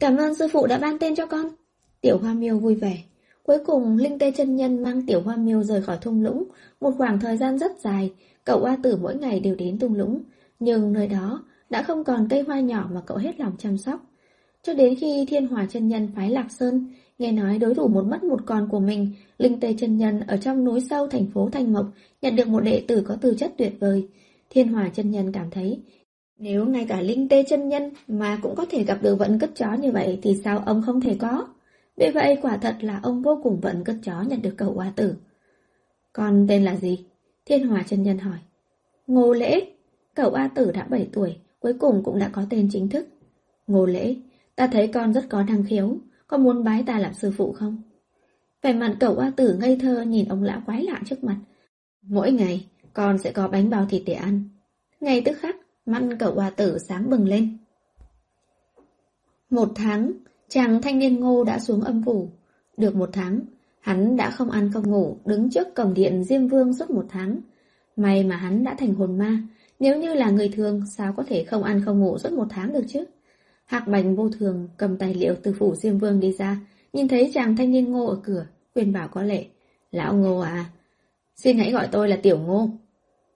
Cảm ơn sư phụ đã ban tên cho con. Tiểu Hoa Miêu vui vẻ. Cuối cùng, Linh Tê chân Nhân mang Tiểu Hoa Miêu rời khỏi thung lũng. Một khoảng thời gian rất dài, cậu A Tử mỗi ngày đều đến thung lũng. Nhưng nơi đó đã không còn cây hoa nhỏ mà cậu hết lòng chăm sóc. Cho đến khi Thiên Hòa chân Nhân phái Lạc Sơn, nghe nói đối thủ một mất một con của mình, Linh Tê chân Nhân ở trong núi sâu thành phố Thanh Mộc nhận được một đệ tử có tư chất tuyệt vời. Thiên Hòa chân Nhân cảm thấy, nếu ngay cả Linh Tê chân Nhân mà cũng có thể gặp được vận cất chó như vậy thì sao ông không thể có? Vì vậy quả thật là ông vô cùng vận cất chó nhận được cậu hoa tử. Con tên là gì? Thiên Hòa chân Nhân hỏi. Ngô Lễ. Cậu A Tử đã 7 tuổi, cuối cùng cũng đã có tên chính thức. Ngô Lễ, ta thấy con rất có năng khiếu, con muốn bái ta làm sư phụ không? Vẻ mặt cậu A Tử ngây thơ nhìn ông lão quái lạ trước mặt. Mỗi ngày, con sẽ có bánh bao thịt để ăn. Ngay tức khắc, mắt cậu A Tử sáng bừng lên. Một tháng, chàng thanh niên ngô đã xuống âm phủ. Được một tháng, hắn đã không ăn không ngủ, đứng trước cổng điện Diêm Vương suốt một tháng. May mà hắn đã thành hồn ma, nếu như là người thường sao có thể không ăn không ngủ suốt một tháng được chứ? Hạc Bành vô thường cầm tài liệu từ phủ Diêm Vương đi ra, nhìn thấy chàng thanh niên ngô ở cửa, khuyên bảo có lệ. Lão ngô à, xin hãy gọi tôi là tiểu ngô.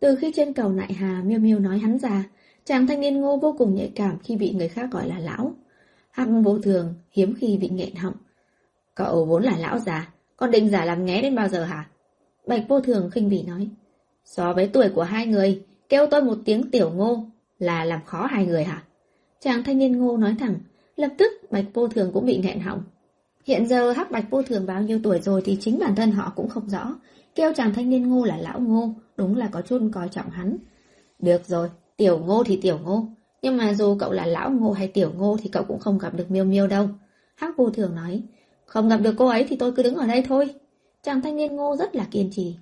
Từ khi trên cầu nại hà miêu miêu nói hắn già, chàng thanh niên ngô vô cùng nhạy cảm khi bị người khác gọi là lão. Hạc vô thường hiếm khi bị nghẹn họng. Cậu vốn là lão già, còn định giả làm nghé đến bao giờ hả? Bạch vô thường khinh bỉ nói. So với tuổi của hai người, kêu tôi một tiếng tiểu ngô là làm khó hai người hả? Chàng thanh niên ngô nói thẳng, lập tức bạch vô thường cũng bị nghẹn họng. Hiện giờ hắc bạch vô thường bao nhiêu tuổi rồi thì chính bản thân họ cũng không rõ. Kêu chàng thanh niên ngô là lão ngô, đúng là có chút coi trọng hắn. Được rồi, tiểu ngô thì tiểu ngô. Nhưng mà dù cậu là lão ngô hay tiểu ngô thì cậu cũng không gặp được miêu miêu đâu. Hắc vô thường nói, không gặp được cô ấy thì tôi cứ đứng ở đây thôi. Chàng thanh niên ngô rất là kiên trì.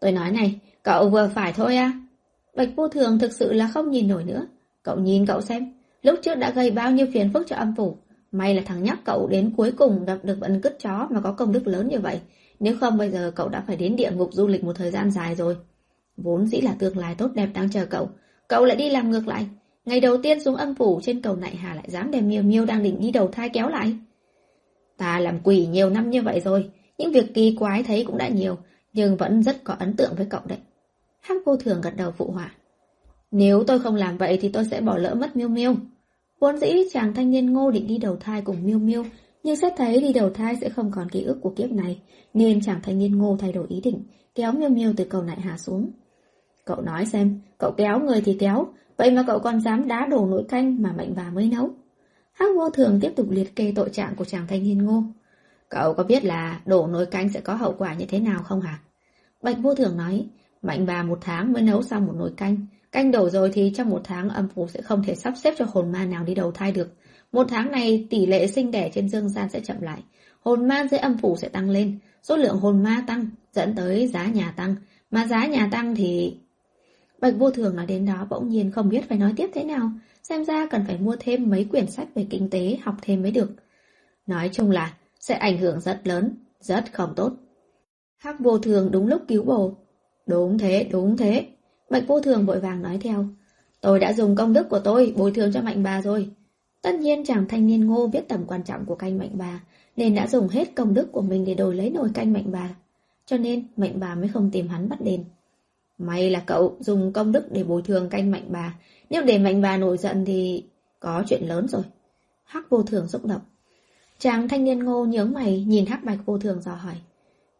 Tôi nói này, cậu vừa phải thôi à? Bạch vô thường thực sự là không nhìn nổi nữa. Cậu nhìn cậu xem, lúc trước đã gây bao nhiêu phiền phức cho âm phủ. May là thằng nhóc cậu đến cuối cùng gặp được vận cứt chó mà có công đức lớn như vậy. Nếu không, bây giờ cậu đã phải đến địa ngục du lịch một thời gian dài rồi. Vốn dĩ là tương lai tốt đẹp đang chờ cậu. Cậu lại đi làm ngược lại. Ngày đầu tiên xuống âm phủ, trên cầu nại hà lại dám đem miêu miêu đang định đi đầu thai kéo lại. Ta làm quỷ nhiều năm như vậy rồi. Những việc kỳ quái thấy cũng đã nhiều. Nhưng vẫn rất có ấn tượng với cậu đấy. Hắc vô thường gật đầu phụ họa. Nếu tôi không làm vậy thì tôi sẽ bỏ lỡ mất miêu miêu. Vốn dĩ chàng thanh niên ngô định đi đầu thai cùng miêu miêu, nhưng xét thấy đi đầu thai sẽ không còn ký ức của kiếp này, nên chàng thanh niên ngô thay đổi ý định, kéo miêu miêu từ cầu nại hạ xuống. Cậu nói xem, cậu kéo người thì kéo, vậy mà cậu còn dám đá đổ nỗi canh mà mạnh bà mới nấu. Hắc vô thường tiếp tục liệt kê tội trạng của chàng thanh niên ngô. Cậu có biết là đổ nồi canh sẽ có hậu quả như thế nào không hả? Bạch vô thường nói, mạnh bà một tháng mới nấu xong một nồi canh, Canh đổ rồi thì trong một tháng âm phủ sẽ không thể sắp xếp cho hồn ma nào đi đầu thai được. Một tháng này tỷ lệ sinh đẻ trên dương gian sẽ chậm lại. Hồn ma dưới âm phủ sẽ tăng lên, số lượng hồn ma tăng, dẫn tới giá nhà tăng. Mà giá nhà tăng thì... Bạch vô thường nói đến đó bỗng nhiên không biết phải nói tiếp thế nào. Xem ra cần phải mua thêm mấy quyển sách về kinh tế học thêm mới được. Nói chung là sẽ ảnh hưởng rất lớn, rất không tốt. Hắc vô thường đúng lúc cứu bồ. Đúng thế, đúng thế. Bạch vô thường vội vàng nói theo. Tôi đã dùng công đức của tôi bồi thường cho mạnh bà rồi. Tất nhiên chàng thanh niên ngô biết tầm quan trọng của canh mạnh bà, nên đã dùng hết công đức của mình để đổi lấy nồi canh mạnh bà. Cho nên mạnh bà mới không tìm hắn bắt đền. May là cậu dùng công đức để bồi thường canh mạnh bà. Nếu để mạnh bà nổi giận thì có chuyện lớn rồi. Hắc vô thường xúc động. Chàng thanh niên ngô nhớ mày nhìn hắc bạch vô thường dò hỏi.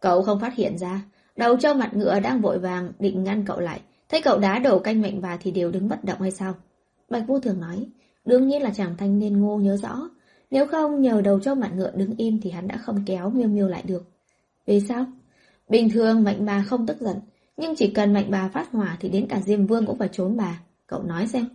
Cậu không phát hiện ra, Đầu trâu mặt ngựa đang vội vàng định ngăn cậu lại. Thấy cậu đá đổ canh mạnh bà thì đều đứng bất động hay sao? Bạch Vô Thường nói. Đương nhiên là chàng thanh niên ngô nhớ rõ. Nếu không nhờ đầu trâu mặt ngựa đứng im thì hắn đã không kéo miêu miêu lại được. Vì sao? Bình thường mạnh bà không tức giận. Nhưng chỉ cần mạnh bà phát hỏa thì đến cả Diêm Vương cũng phải trốn bà. Cậu nói xem.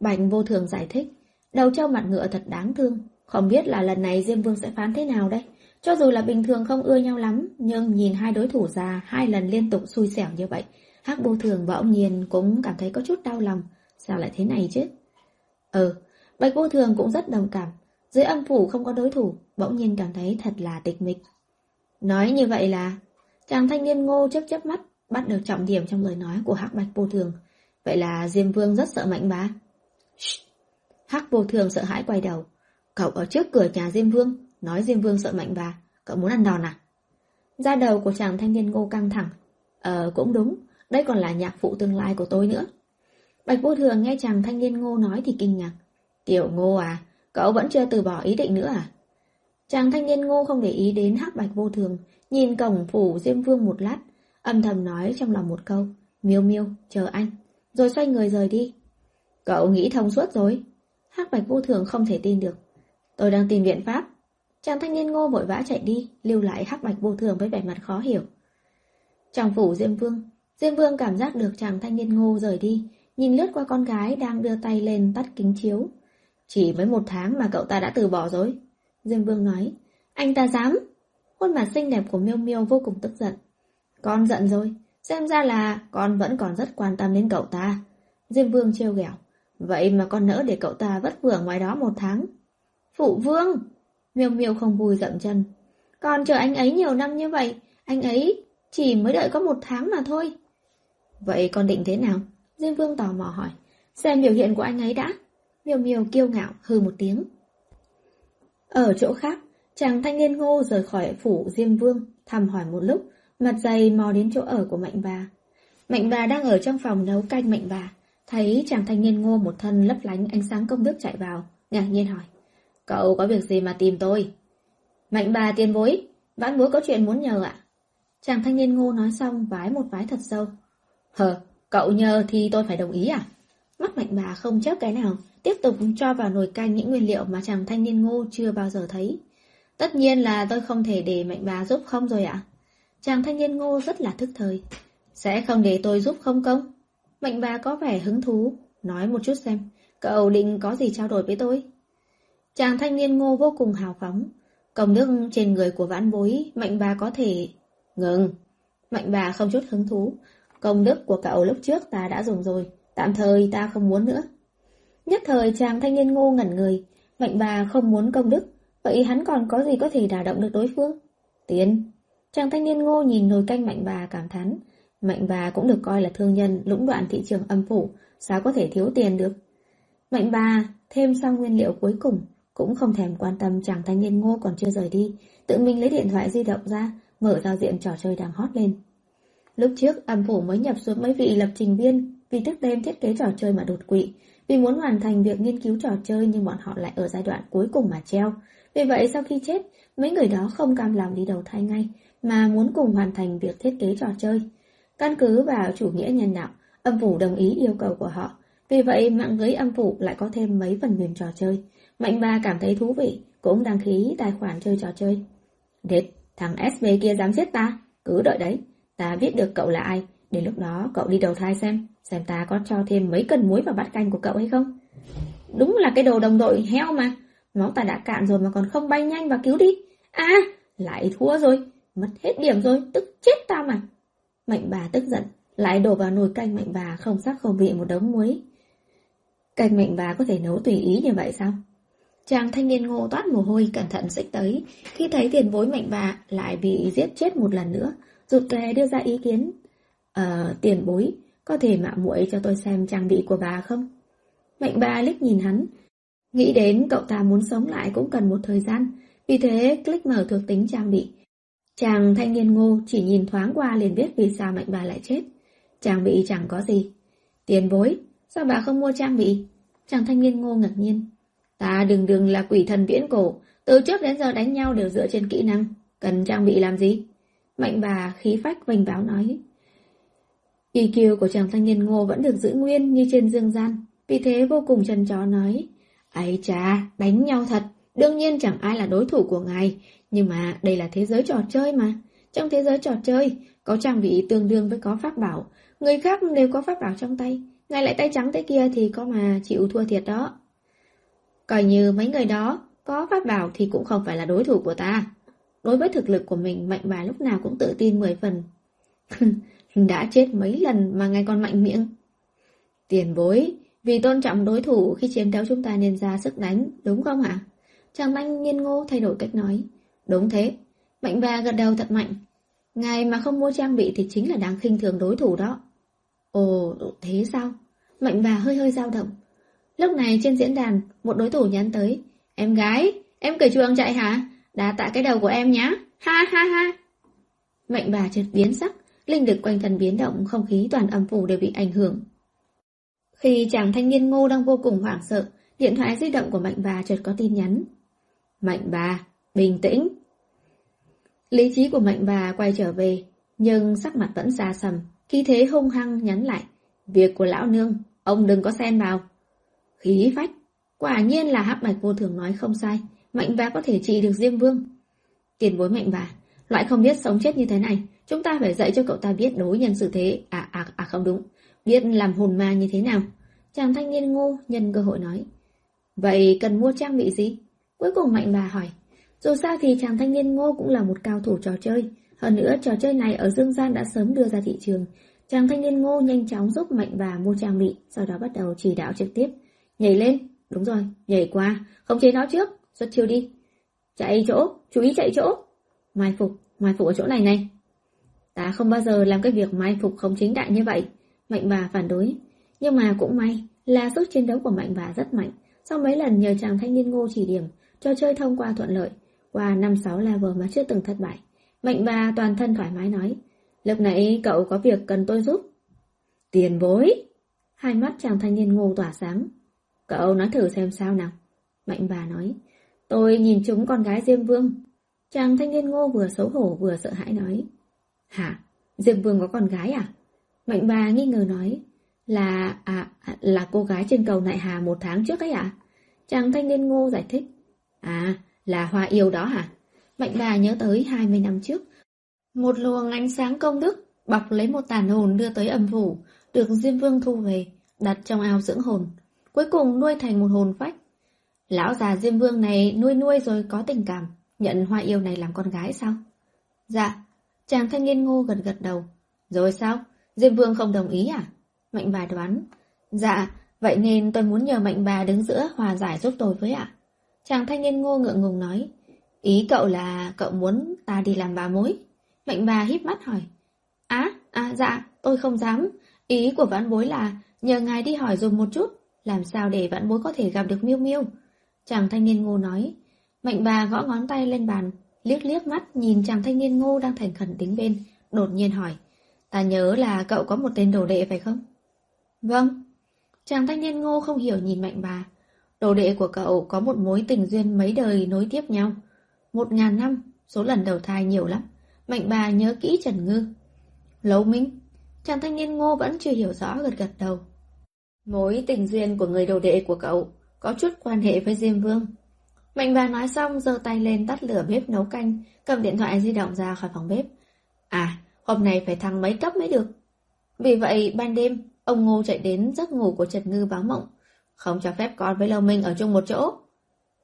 Bạch Vô Thường giải thích. Đầu trâu mặt ngựa thật đáng thương. Không biết là lần này Diêm Vương sẽ phán thế nào đây? Cho dù là bình thường không ưa nhau lắm, nhưng nhìn hai đối thủ già hai lần liên tục xui xẻo như vậy, Hắc Vô Thường và ông Nhiên cũng cảm thấy có chút đau lòng. Sao lại thế này chứ? Ừ, Bạch Vô Thường cũng rất đồng cảm. Dưới âm phủ không có đối thủ, bỗng nhiên cảm thấy thật là tịch mịch. Nói như vậy là, chàng thanh niên ngô chớp chớp mắt, bắt được trọng điểm trong lời nói của Hắc Bạch Vô Thường. Vậy là Diêm Vương rất sợ mạnh bá. Hắc Vô Thường sợ hãi quay đầu. Cậu ở trước cửa nhà Diêm Vương, nói Diêm Vương sợ mạnh bà, cậu muốn ăn đòn à? Da đầu của chàng thanh niên ngô căng thẳng. Ờ, cũng đúng, đây còn là nhạc phụ tương lai của tôi nữa. Bạch vô thường nghe chàng thanh niên ngô nói thì kinh ngạc. Tiểu ngô à, cậu vẫn chưa từ bỏ ý định nữa à? Chàng thanh niên ngô không để ý đến hắc bạch vô thường, nhìn cổng phủ Diêm Vương một lát, âm thầm nói trong lòng một câu, miêu miêu, chờ anh, rồi xoay người rời đi. Cậu nghĩ thông suốt rồi. hắc bạch vô thường không thể tin được. Tôi đang tìm biện pháp. Chàng thanh niên ngô vội vã chạy đi, lưu lại hắc bạch vô thường với vẻ mặt khó hiểu. Trong phủ Diêm Vương, Diêm Vương cảm giác được chàng thanh niên ngô rời đi, nhìn lướt qua con gái đang đưa tay lên tắt kính chiếu. Chỉ mới một tháng mà cậu ta đã từ bỏ rồi. Diêm Vương nói, anh ta dám. Khuôn mặt xinh đẹp của Miêu Miêu vô cùng tức giận. Con giận rồi, xem ra là con vẫn còn rất quan tâm đến cậu ta. Diêm Vương trêu ghẹo, vậy mà con nỡ để cậu ta vất vưởng ngoài đó một tháng. Phụ vương! Miêu miêu không vui dậm chân. Con chờ anh ấy nhiều năm như vậy, anh ấy chỉ mới đợi có một tháng mà thôi. Vậy con định thế nào? Diêm vương tò mò hỏi. Xem biểu hiện của anh ấy đã. Miêu miêu kiêu ngạo hư một tiếng. Ở chỗ khác, chàng thanh niên ngô rời khỏi phủ Diêm Vương, thăm hỏi một lúc, mặt dày mò đến chỗ ở của Mạnh bà. Mạnh bà đang ở trong phòng nấu canh Mạnh bà, thấy chàng thanh niên ngô một thân lấp lánh ánh sáng công đức chạy vào, ngạc nhiên hỏi. Cậu có việc gì mà tìm tôi? Mạnh bà tiền bối, vãn bối có chuyện muốn nhờ ạ. Chàng thanh niên ngô nói xong vái một vái thật sâu. Hờ, cậu nhờ thì tôi phải đồng ý à? Mắt mạnh bà không chớp cái nào, tiếp tục cho vào nồi canh những nguyên liệu mà chàng thanh niên ngô chưa bao giờ thấy. Tất nhiên là tôi không thể để mạnh bà giúp không rồi ạ. Chàng thanh niên ngô rất là thức thời. Sẽ không để tôi giúp không công? Mạnh bà có vẻ hứng thú, nói một chút xem, cậu định có gì trao đổi với tôi? Chàng thanh niên ngô vô cùng hào phóng. Công đức trên người của vãn bối, mạnh bà có thể... Ngừng! Mạnh bà không chút hứng thú. Công đức của cậu lúc trước ta đã dùng rồi, tạm thời ta không muốn nữa. Nhất thời chàng thanh niên ngô ngẩn người, mạnh bà không muốn công đức, vậy hắn còn có gì có thể đả động được đối phương? tiến Chàng thanh niên ngô nhìn nồi canh mạnh bà cảm thán. Mạnh bà cũng được coi là thương nhân lũng đoạn thị trường âm phủ, sao có thể thiếu tiền được? Mạnh bà thêm xong nguyên liệu cuối cùng, cũng không thèm quan tâm chàng thanh niên ngô còn chưa rời đi, tự mình lấy điện thoại di động ra, mở giao diện trò chơi đang hot lên. Lúc trước, âm phủ mới nhập xuống mấy vị lập trình viên vì thức đêm thiết kế trò chơi mà đột quỵ, vì muốn hoàn thành việc nghiên cứu trò chơi nhưng bọn họ lại ở giai đoạn cuối cùng mà treo. Vì vậy sau khi chết, mấy người đó không cam lòng đi đầu thai ngay, mà muốn cùng hoàn thành việc thiết kế trò chơi. Căn cứ vào chủ nghĩa nhân đạo, âm phủ đồng ý yêu cầu của họ. Vì vậy mạng lưới âm phủ lại có thêm mấy phần mềm trò chơi. Mạnh ba cảm thấy thú vị, cũng đăng ký tài khoản chơi trò chơi. Đệt, thằng SV kia dám giết ta, cứ đợi đấy, ta biết được cậu là ai, đến lúc đó cậu đi đầu thai xem, xem ta có cho thêm mấy cân muối vào bát canh của cậu hay không. Đúng là cái đồ đồng đội heo mà, máu ta đã cạn rồi mà còn không bay nhanh và cứu đi. À, lại thua rồi, mất hết điểm rồi, tức chết ta mà. Mạnh bà tức giận, lại đổ vào nồi canh mạnh bà không sắc không vị một đống muối. Canh mạnh bà có thể nấu tùy ý như vậy sao? Chàng thanh niên ngô toát mồ hôi cẩn thận xích tới, khi thấy tiền bối mạnh bà lại bị giết chết một lần nữa, rụt rè đưa ra ý kiến. Ờ, tiền bối, có thể mạo muội cho tôi xem trang bị của bà không? Mạnh bà liếc nhìn hắn, nghĩ đến cậu ta muốn sống lại cũng cần một thời gian, vì thế click mở thuộc tính trang bị. Chàng thanh niên ngô chỉ nhìn thoáng qua liền biết vì sao mạnh bà lại chết. Trang bị chẳng có gì. Tiền bối, sao bà không mua trang bị? Chàng thanh niên ngô ngạc nhiên. Ta đừng đừng là quỷ thần viễn cổ, từ trước đến giờ đánh nhau đều dựa trên kỹ năng, cần trang bị làm gì? Mạnh bà khí phách vành báo nói. EQ của chàng thanh niên ngô vẫn được giữ nguyên như trên dương gian, vì thế vô cùng chân chó nói. ấy chà, đánh nhau thật, đương nhiên chẳng ai là đối thủ của ngài, nhưng mà đây là thế giới trò chơi mà. Trong thế giới trò chơi, có trang bị tương đương với có pháp bảo, người khác đều có pháp bảo trong tay, ngài lại tay trắng tay kia thì có mà chịu thua thiệt đó. Coi như mấy người đó có pháp bảo thì cũng không phải là đối thủ của ta. Đối với thực lực của mình, mạnh bà lúc nào cũng tự tin mười phần. [LAUGHS] Đã chết mấy lần mà ngay còn mạnh miệng. Tiền bối, vì tôn trọng đối thủ khi chiến đấu chúng ta nên ra sức đánh, đúng không ạ? Chàng anh nhiên ngô thay đổi cách nói. Đúng thế. Mạnh bà gật đầu thật mạnh. Ngài mà không mua trang bị thì chính là đáng khinh thường đối thủ đó. Ồ, thế sao? Mạnh bà hơi hơi dao động. Lúc này trên diễn đàn, một đối thủ nhắn tới. Em gái, em cởi chuồng chạy hả? Đá tạ cái đầu của em nhá. Ha ha ha. mệnh bà chợt biến sắc, linh lực quanh thân biến động, không khí toàn âm phủ đều bị ảnh hưởng. Khi chàng thanh niên ngô đang vô cùng hoảng sợ, điện thoại di động của mạnh bà chợt có tin nhắn. Mạnh bà, bình tĩnh. Lý trí của mạnh bà quay trở về, nhưng sắc mặt vẫn xa sầm, khi thế hung hăng nhắn lại. Việc của lão nương, ông đừng có xen vào. Khí phách, quả nhiên là hắc bạch vô thường nói không sai, mạnh bà có thể trị được Diêm Vương. Tiền bối mạnh bà, loại không biết sống chết như thế này, chúng ta phải dạy cho cậu ta biết đối nhân xử thế, à à à không đúng, biết làm hồn ma như thế nào. Chàng thanh niên ngu nhân cơ hội nói. Vậy cần mua trang bị gì? Cuối cùng mạnh bà hỏi. Dù sao thì chàng thanh niên ngô cũng là một cao thủ trò chơi. Hơn nữa trò chơi này ở Dương Gian đã sớm đưa ra thị trường. Chàng thanh niên ngô nhanh chóng giúp mạnh bà mua trang bị, sau đó bắt đầu chỉ đạo trực tiếp. Nhảy lên, đúng rồi, nhảy qua, không chế nó trước, xuất chiêu đi. Chạy chỗ, chú ý chạy chỗ. Mai phục, mai phục ở chỗ này này. Ta không bao giờ làm cái việc mai phục không chính đại như vậy. Mạnh bà phản đối. Nhưng mà cũng may là sức chiến đấu của mạnh bà rất mạnh. Sau mấy lần nhờ chàng thanh niên ngô chỉ điểm, trò chơi thông qua thuận lợi, qua 5-6 level mà chưa từng thất bại. Mạnh bà toàn thân thoải mái nói, lúc nãy cậu có việc cần tôi giúp. Tiền bối! Hai mắt chàng thanh niên ngô tỏa sáng. Cậu nói thử xem sao nào. Mạnh bà nói, tôi nhìn chúng con gái Diêm Vương. Chàng thanh niên ngô vừa xấu hổ vừa sợ hãi nói. Hả? Diêm Vương có con gái à? Mạnh bà nghi ngờ nói, là, à, là cô gái trên cầu Nại Hà một tháng trước ấy à? Chàng thanh niên ngô giải thích. À, là hoa yêu đó hả? Mạnh bà nhớ tới 20 năm trước. Một luồng ánh sáng công đức bọc lấy một tàn hồn đưa tới âm phủ, được Diêm Vương thu về, đặt trong ao dưỡng hồn. Cuối cùng nuôi thành một hồn phách. Lão già Diêm Vương này nuôi nuôi rồi có tình cảm, nhận hoa yêu này làm con gái sao? Dạ, chàng thanh niên ngô gật gật đầu. Rồi sao? Diêm Vương không đồng ý à? Mạnh bà đoán. Dạ, vậy nên tôi muốn nhờ mạnh bà đứng giữa hòa giải giúp tôi với ạ. Chàng thanh niên ngô ngượng ngùng nói. Ý cậu là cậu muốn ta đi làm bà mối. Mạnh bà híp mắt hỏi. Á, à, dạ, tôi không dám. Ý của vãn bối là nhờ ngài đi hỏi dùm một chút. Làm sao để vãn bối có thể gặp được miêu miêu. Chàng thanh niên ngô nói. Mạnh bà gõ ngón tay lên bàn, liếc liếc mắt nhìn chàng thanh niên ngô đang thành khẩn tính bên, đột nhiên hỏi. Ta nhớ là cậu có một tên đồ đệ phải không? Vâng. Chàng thanh niên ngô không hiểu nhìn mạnh bà. Đồ đệ của cậu có một mối tình duyên mấy đời nối tiếp nhau. Một ngàn năm, số lần đầu thai nhiều lắm. Mạnh bà nhớ kỹ Trần Ngư. Lâu Minh, chàng thanh niên ngô vẫn chưa hiểu rõ gật gật đầu. Mối tình duyên của người đồ đệ của cậu có chút quan hệ với Diêm Vương. Mạnh bà nói xong giơ tay lên tắt lửa bếp nấu canh, cầm điện thoại di động ra khỏi phòng bếp. À, hôm nay phải thăng mấy cấp mới được. Vì vậy, ban đêm, Ông Ngô chạy đến giấc ngủ của Trần Ngư báo mộng. Không cho phép con với Lâu Minh ở chung một chỗ.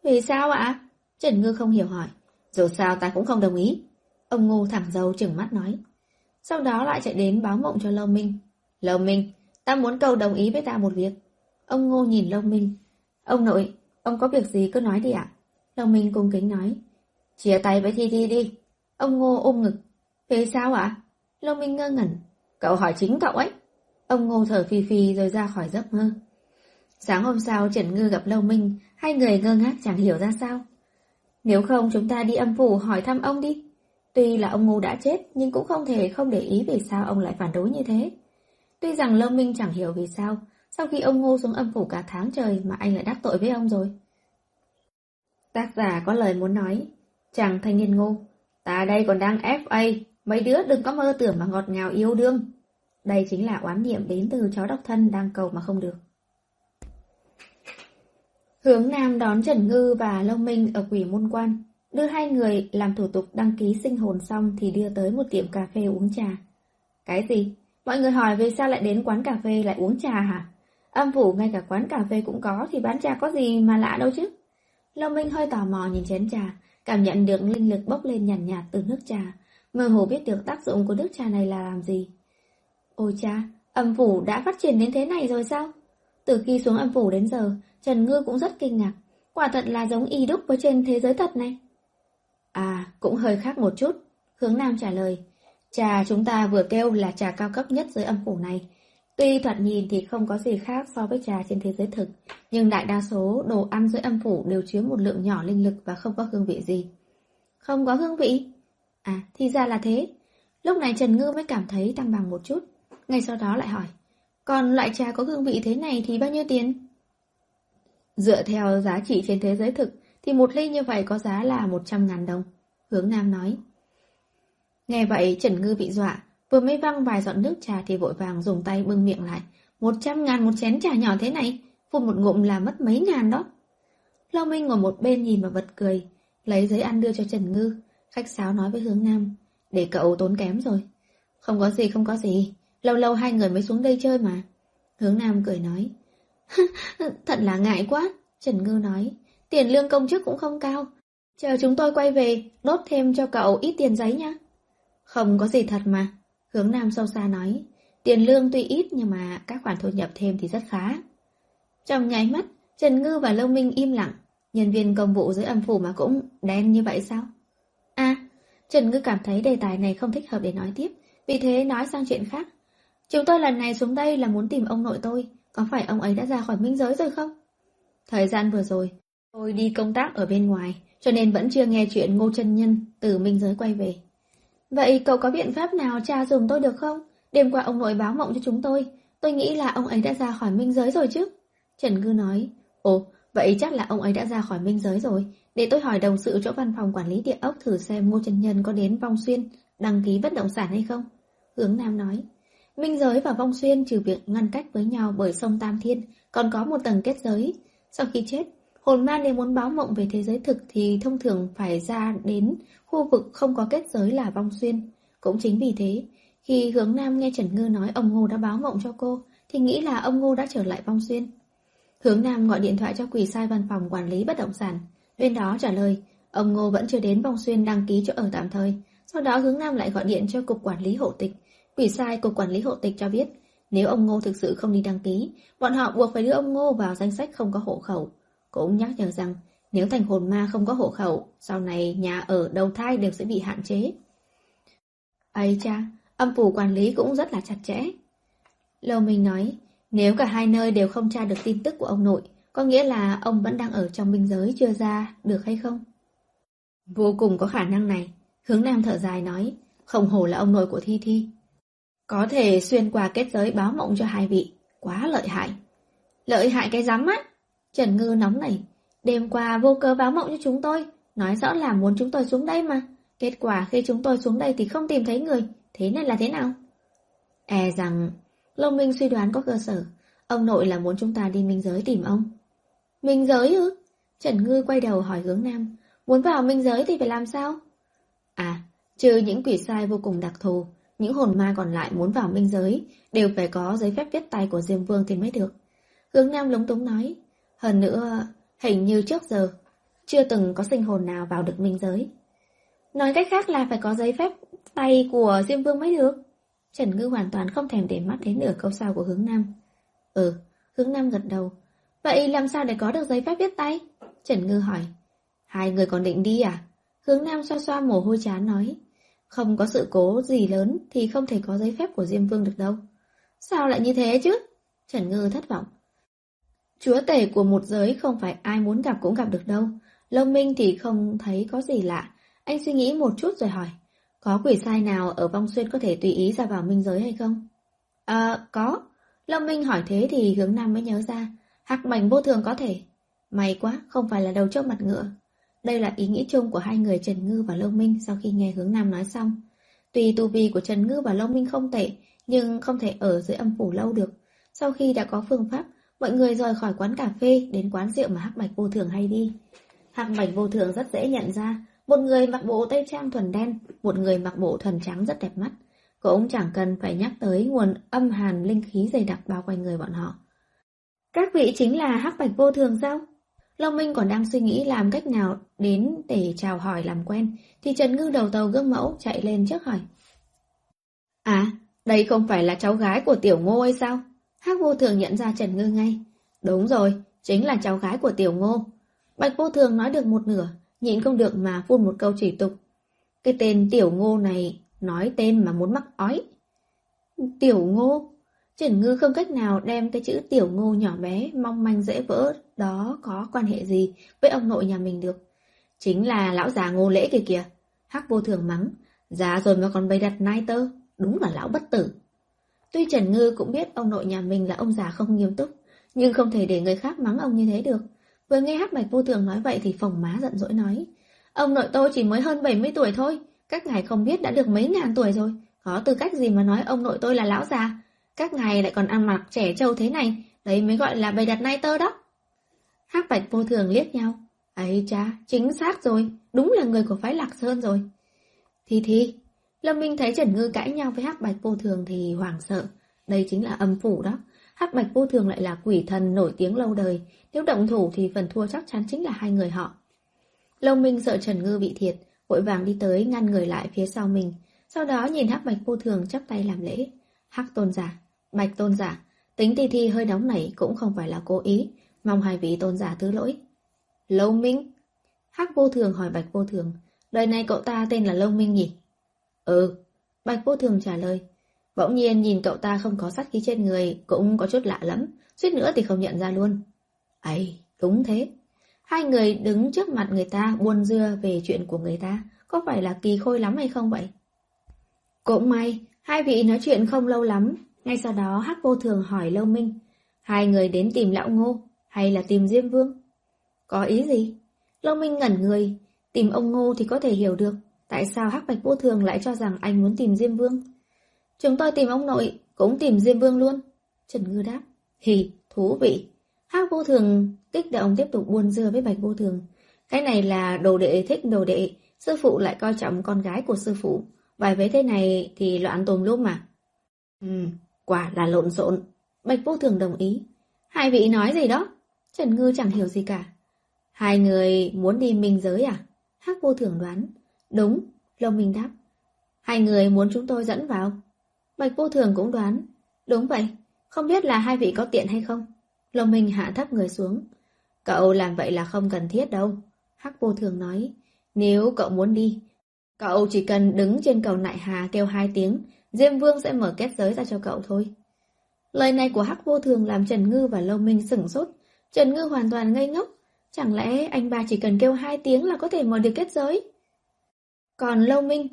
Vì sao ạ? Trần Ngư không hiểu hỏi. Dù sao ta cũng không đồng ý. Ông Ngô thẳng dâu chừng mắt nói. Sau đó lại chạy đến báo mộng cho Lâu Minh. Lâu Minh, ta muốn cầu đồng ý với ta một việc. Ông Ngô nhìn Lâu Minh. Ông nội, ông có việc gì cứ nói đi ạ. Lâu Minh cung kính nói. Chia tay với Thi Thi đi. Ông Ngô ôm ngực. Thế sao ạ? Lâu Minh ngơ ngẩn. Cậu hỏi chính cậu ấy. Ông Ngô thở phì phì rồi ra khỏi giấc mơ. Sáng hôm sau Trần Ngư gặp Lâu Minh, hai người ngơ ngác chẳng hiểu ra sao. Nếu không chúng ta đi âm phủ hỏi thăm ông đi. Tuy là ông Ngô đã chết nhưng cũng không thể không để ý vì sao ông lại phản đối như thế. Tuy rằng Lâu Minh chẳng hiểu vì sao, sau khi ông Ngô xuống âm phủ cả tháng trời mà anh lại đắc tội với ông rồi. Tác giả có lời muốn nói, chàng thanh niên Ngô, ta đây còn đang FA, Mấy đứa đừng có mơ tưởng mà ngọt ngào yêu đương. Đây chính là oán niệm đến từ chó độc thân đang cầu mà không được. Hướng Nam đón Trần Ngư và Long Minh ở quỷ môn quan. Đưa hai người làm thủ tục đăng ký sinh hồn xong thì đưa tới một tiệm cà phê uống trà. Cái gì? Mọi người hỏi về sao lại đến quán cà phê lại uống trà hả? Âm phủ ngay cả quán cà phê cũng có thì bán trà có gì mà lạ đâu chứ? Long Minh hơi tò mò nhìn chén trà, cảm nhận được linh lực bốc lên nhàn nhạt, nhạt từ nước trà, mơ hồ biết được tác dụng của nước trà này là làm gì. Ôi cha, âm phủ đã phát triển đến thế này rồi sao? Từ khi xuống âm phủ đến giờ, Trần Ngư cũng rất kinh ngạc. Quả thật là giống y đúc với trên thế giới thật này. À, cũng hơi khác một chút. Hướng Nam trả lời. Trà chúng ta vừa kêu là trà cao cấp nhất dưới âm phủ này. Tuy thoạt nhìn thì không có gì khác so với trà trên thế giới thực, nhưng đại đa số đồ ăn dưới âm phủ đều chứa một lượng nhỏ linh lực và không có hương vị gì. Không có hương vị? À, thì ra là thế. Lúc này Trần Ngư mới cảm thấy tăng bằng một chút. Ngay sau đó lại hỏi. Còn loại trà có hương vị thế này thì bao nhiêu tiền? Dựa theo giá trị trên thế giới thực thì một ly như vậy có giá là 100.000 đồng. Hướng Nam nói. Nghe vậy Trần Ngư bị dọa, vừa mới văng vài giọt nước trà thì vội vàng dùng tay bưng miệng lại. 100 ngàn một chén trà nhỏ thế này, phun một ngụm là mất mấy ngàn đó. Long Minh ngồi một bên nhìn mà bật cười, lấy giấy ăn đưa cho Trần Ngư, khách sáo nói với Hướng Nam, để cậu tốn kém rồi. Không có gì, không có gì, lâu lâu hai người mới xuống đây chơi mà. Hướng Nam cười nói, [LAUGHS] thật là ngại quá, Trần Ngư nói, tiền lương công chức cũng không cao. Chờ chúng tôi quay về, đốt thêm cho cậu ít tiền giấy nhá. Không có gì thật mà. Hướng Nam sâu xa nói, tiền lương tuy ít nhưng mà các khoản thu nhập thêm thì rất khá. Trong nháy mắt, Trần Ngư và Lâu Minh im lặng, nhân viên công vụ dưới âm phủ mà cũng đen như vậy sao? À, Trần Ngư cảm thấy đề tài này không thích hợp để nói tiếp, vì thế nói sang chuyện khác. Chúng tôi lần này xuống đây là muốn tìm ông nội tôi, có phải ông ấy đã ra khỏi minh giới rồi không? Thời gian vừa rồi, tôi đi công tác ở bên ngoài, cho nên vẫn chưa nghe chuyện Ngô Trân Nhân từ minh giới quay về. Vậy cậu có biện pháp nào tra dùng tôi được không? Đêm qua ông nội báo mộng cho chúng tôi. Tôi nghĩ là ông ấy đã ra khỏi minh giới rồi chứ. Trần Ngư nói. Ồ, vậy chắc là ông ấy đã ra khỏi minh giới rồi. Để tôi hỏi đồng sự chỗ văn phòng quản lý địa ốc thử xem Ngô Trần Nhân có đến Vong Xuyên đăng ký bất động sản hay không. Hướng Nam nói. Minh giới và Vong Xuyên trừ việc ngăn cách với nhau bởi sông Tam Thiên, còn có một tầng kết giới. Sau khi chết, hồn ma nếu muốn báo mộng về thế giới thực thì thông thường phải ra đến khu vực không có kết giới là vong xuyên. Cũng chính vì thế, khi hướng Nam nghe Trần Ngư nói ông Ngô đã báo mộng cho cô, thì nghĩ là ông Ngô đã trở lại vong xuyên. Hướng Nam gọi điện thoại cho quỷ sai văn phòng quản lý bất động sản. Bên đó trả lời, ông Ngô vẫn chưa đến vong xuyên đăng ký chỗ ở tạm thời. Sau đó hướng Nam lại gọi điện cho cục quản lý hộ tịch. Quỷ sai cục quản lý hộ tịch cho biết, nếu ông Ngô thực sự không đi đăng ký, bọn họ buộc phải đưa ông Ngô vào danh sách không có hộ khẩu. Cũng nhắc nhở rằng, nếu thành hồn ma không có hộ khẩu, sau này nhà ở đầu thai đều sẽ bị hạn chế. ấy cha, âm phủ quản lý cũng rất là chặt chẽ. Lâu Minh nói, nếu cả hai nơi đều không tra được tin tức của ông nội, có nghĩa là ông vẫn đang ở trong biên giới chưa ra, được hay không? Vô cùng có khả năng này, hướng nam thở dài nói, không hổ là ông nội của Thi Thi. Có thể xuyên qua kết giới báo mộng cho hai vị, quá lợi hại. Lợi hại cái rắm á! Trần Ngư nóng nảy, đêm qua vô cớ báo mộng cho chúng tôi, nói rõ là muốn chúng tôi xuống đây mà. Kết quả khi chúng tôi xuống đây thì không tìm thấy người, thế này là thế nào? E rằng, Long Minh suy đoán có cơ sở, ông nội là muốn chúng ta đi minh giới tìm ông. Minh giới ư? Trần Ngư quay đầu hỏi hướng Nam, muốn vào minh giới thì phải làm sao? À, trừ những quỷ sai vô cùng đặc thù, những hồn ma còn lại muốn vào minh giới đều phải có giấy phép viết tay của Diêm Vương thì mới được. Hướng Nam lúng túng nói, hơn nữa, hình như trước giờ, chưa từng có sinh hồn nào vào được minh giới. Nói cách khác là phải có giấy phép tay của Diêm Vương mới được. Trần Ngư hoàn toàn không thèm để mắt đến nửa câu sau của hướng Nam. Ừ, hướng Nam gật đầu. Vậy làm sao để có được giấy phép viết tay? Trần Ngư hỏi. Hai người còn định đi à? Hướng Nam xoa xoa mồ hôi chán nói. Không có sự cố gì lớn thì không thể có giấy phép của Diêm Vương được đâu. Sao lại như thế chứ? Trần Ngư thất vọng. Chúa tể của một giới không phải ai muốn gặp cũng gặp được đâu. Lâm Minh thì không thấy có gì lạ. Anh suy nghĩ một chút rồi hỏi. Có quỷ sai nào ở vong xuyên có thể tùy ý ra vào minh giới hay không? À, có. Lâm Minh hỏi thế thì hướng Nam mới nhớ ra. Hạc mảnh vô thường có thể. May quá, không phải là đầu trước mặt ngựa. Đây là ý nghĩ chung của hai người Trần Ngư và Lâu Minh sau khi nghe hướng Nam nói xong. Tuy tu vi của Trần Ngư và Long Minh không tệ, nhưng không thể ở dưới âm phủ lâu được. Sau khi đã có phương pháp, mọi người rời khỏi quán cà phê đến quán rượu mà Hắc Bạch vô thường hay đi. Hắc Bạch vô thường rất dễ nhận ra, một người mặc bộ tây trang thuần đen, một người mặc bộ thuần trắng rất đẹp mắt. Cũng chẳng cần phải nhắc tới nguồn âm hàn linh khí dày đặc bao quanh người bọn họ. Các vị chính là Hắc Bạch vô thường sao? Long Minh còn đang suy nghĩ làm cách nào đến để chào hỏi làm quen, thì Trần Ngư đầu tàu gương mẫu chạy lên trước hỏi. À, đây không phải là cháu gái của Tiểu Ngô ấy sao? Hắc vô thường nhận ra Trần Ngư ngay. Đúng rồi, chính là cháu gái của Tiểu Ngô. Bạch vô thường nói được một nửa, nhịn không được mà phun một câu chỉ tục. Cái tên Tiểu Ngô này nói tên mà muốn mắc ói. Tiểu Ngô? Trần Ngư không cách nào đem cái chữ Tiểu Ngô nhỏ bé, mong manh dễ vỡ đó có quan hệ gì với ông nội nhà mình được. Chính là lão già ngô lễ kìa kìa. Hắc vô thường mắng. Già rồi mà còn bày đặt nai tơ. Đúng là lão bất tử. Tuy Trần Ngư cũng biết ông nội nhà mình là ông già không nghiêm túc, nhưng không thể để người khác mắng ông như thế được. Vừa nghe Hắc Bạch vô thường nói vậy thì phòng má giận dỗi nói. Ông nội tôi chỉ mới hơn 70 tuổi thôi. Các ngài không biết đã được mấy ngàn tuổi rồi. Có tư cách gì mà nói ông nội tôi là lão già. Các ngài lại còn ăn mặc trẻ trâu thế này. Đấy mới gọi là bày đặt nai tơ đó. Hắc Bạch vô thường liếc nhau. ấy cha, chính xác rồi. Đúng là người của phái Lạc Sơn rồi. Thì thì, Lâm Minh thấy Trần Ngư cãi nhau với Hắc Bạch vô thường thì hoảng sợ. Đây chính là âm phủ đó. Hắc Bạch vô thường lại là quỷ thần nổi tiếng lâu đời. Nếu động thủ thì phần thua chắc chắn chính là hai người họ. Lâm Minh sợ Trần Ngư bị thiệt, vội vàng đi tới ngăn người lại phía sau mình. Sau đó nhìn Hắc Bạch vô thường chắp tay làm lễ. Hắc tôn giả, Bạch tôn giả, tính ti thi hơi nóng nảy cũng không phải là cố ý, mong hai vị tôn giả thứ lỗi. Lâu Minh? Hắc vô thường hỏi Bạch vô thường, đời này cậu ta tên là Lâu Minh nhỉ? Ừ, Bạch vô thường trả lời. Bỗng nhiên nhìn cậu ta không có sát khí trên người cũng có chút lạ lắm, suýt nữa thì không nhận ra luôn. ấy đúng thế. Hai người đứng trước mặt người ta buồn dưa về chuyện của người ta, có phải là kỳ khôi lắm hay không vậy? Cũng may, hai vị nói chuyện không lâu lắm, ngay sau đó Hắc vô thường hỏi Lâu Minh, hai người đến tìm lão ngô, hay là tìm Diêm Vương? Có ý gì? Lâu Minh ngẩn người, tìm ông ngô thì có thể hiểu được, tại sao Hắc Bạch vô thường lại cho rằng anh muốn tìm Diêm Vương? Chúng tôi tìm ông nội, cũng tìm Diêm Vương luôn. Trần Ngư đáp, hì, thú vị. Hắc vô thường kích động tiếp tục buôn dưa với Bạch vô thường. Cái này là đồ đệ thích đồ đệ, sư phụ lại coi trọng con gái của sư phụ. Vài vế thế này thì loạn tùm lúc mà. Ừ, quả là lộn xộn. Bạch vô thường đồng ý. Hai vị nói gì đó? Trần Ngư chẳng hiểu gì cả. Hai người muốn đi minh giới à? Hắc vô thường đoán. Đúng, Lông Minh đáp. Hai người muốn chúng tôi dẫn vào. Bạch vô thường cũng đoán. Đúng vậy, không biết là hai vị có tiện hay không? Lông Minh hạ thấp người xuống. Cậu làm vậy là không cần thiết đâu. Hắc vô thường nói. Nếu cậu muốn đi, cậu chỉ cần đứng trên cầu nại hà kêu hai tiếng, Diêm Vương sẽ mở kết giới ra cho cậu thôi. Lời này của Hắc vô thường làm Trần Ngư và Lâu Minh sửng sốt. Trần Ngư hoàn toàn ngây ngốc. Chẳng lẽ anh ba chỉ cần kêu hai tiếng là có thể mở được kết giới? Còn Lâu Minh,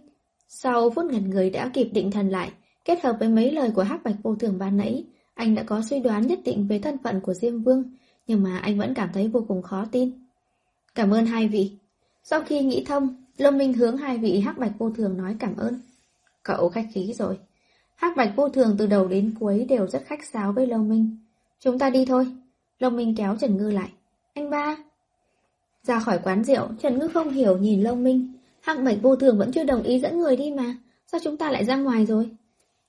sau phút ngẩn người đã kịp định thần lại, kết hợp với mấy lời của Hắc Bạch vô thường ban nãy, anh đã có suy đoán nhất định về thân phận của Diêm Vương, nhưng mà anh vẫn cảm thấy vô cùng khó tin. Cảm ơn hai vị. Sau khi nghĩ thông, Lâm Minh hướng hai vị Hắc Bạch vô thường nói cảm ơn. Cậu khách khí rồi. Hắc Bạch vô thường từ đầu đến cuối đều rất khách sáo với Lâm Minh. Chúng ta đi thôi. Lâm Minh kéo Trần Ngư lại. Anh ba. Ra khỏi quán rượu, Trần Ngư không hiểu nhìn Lâm Minh. Hắc Bạch vô thường vẫn chưa đồng ý dẫn người đi mà. Sao chúng ta lại ra ngoài rồi?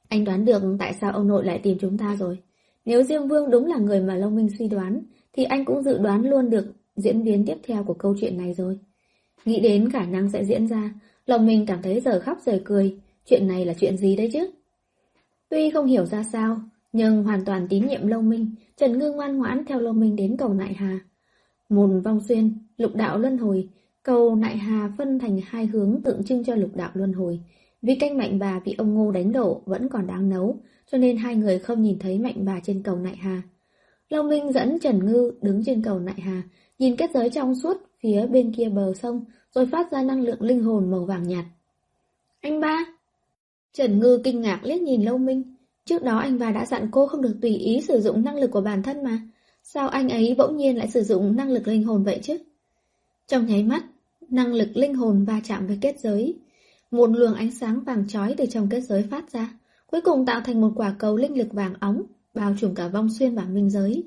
Anh đoán được tại sao ông nội lại tìm chúng ta rồi. Nếu Diêm Vương đúng là người mà Long Minh suy đoán, thì anh cũng dự đoán luôn được diễn biến tiếp theo của câu chuyện này rồi. Nghĩ đến khả năng sẽ diễn ra, lòng mình cảm thấy giờ khóc giờ cười, chuyện này là chuyện gì đấy chứ? Tuy không hiểu ra sao, nhưng hoàn toàn tín nhiệm Long Minh, Trần Ngư ngoan ngoãn theo Long Minh đến cầu Nại Hà. Mùn vong xuyên, lục đạo luân hồi, cầu Nại Hà phân thành hai hướng tượng trưng cho lục đạo luân hồi, vì canh mạnh bà bị ông Ngô đánh đổ vẫn còn đang nấu, cho nên hai người không nhìn thấy mạnh bà trên cầu Nại Hà. Long Minh dẫn Trần Ngư đứng trên cầu Nại Hà, nhìn kết giới trong suốt phía bên kia bờ sông, rồi phát ra năng lượng linh hồn màu vàng nhạt. Anh ba! Trần Ngư kinh ngạc liếc nhìn Long Minh. Trước đó anh ba đã dặn cô không được tùy ý sử dụng năng lực của bản thân mà. Sao anh ấy bỗng nhiên lại sử dụng năng lực linh hồn vậy chứ? Trong nháy mắt, năng lực linh hồn va chạm với kết giới, Một luồng ánh sáng vàng chói từ trong kết giới phát ra, cuối cùng tạo thành một quả cầu linh lực vàng óng, bao trùm cả vong xuyên và minh giới.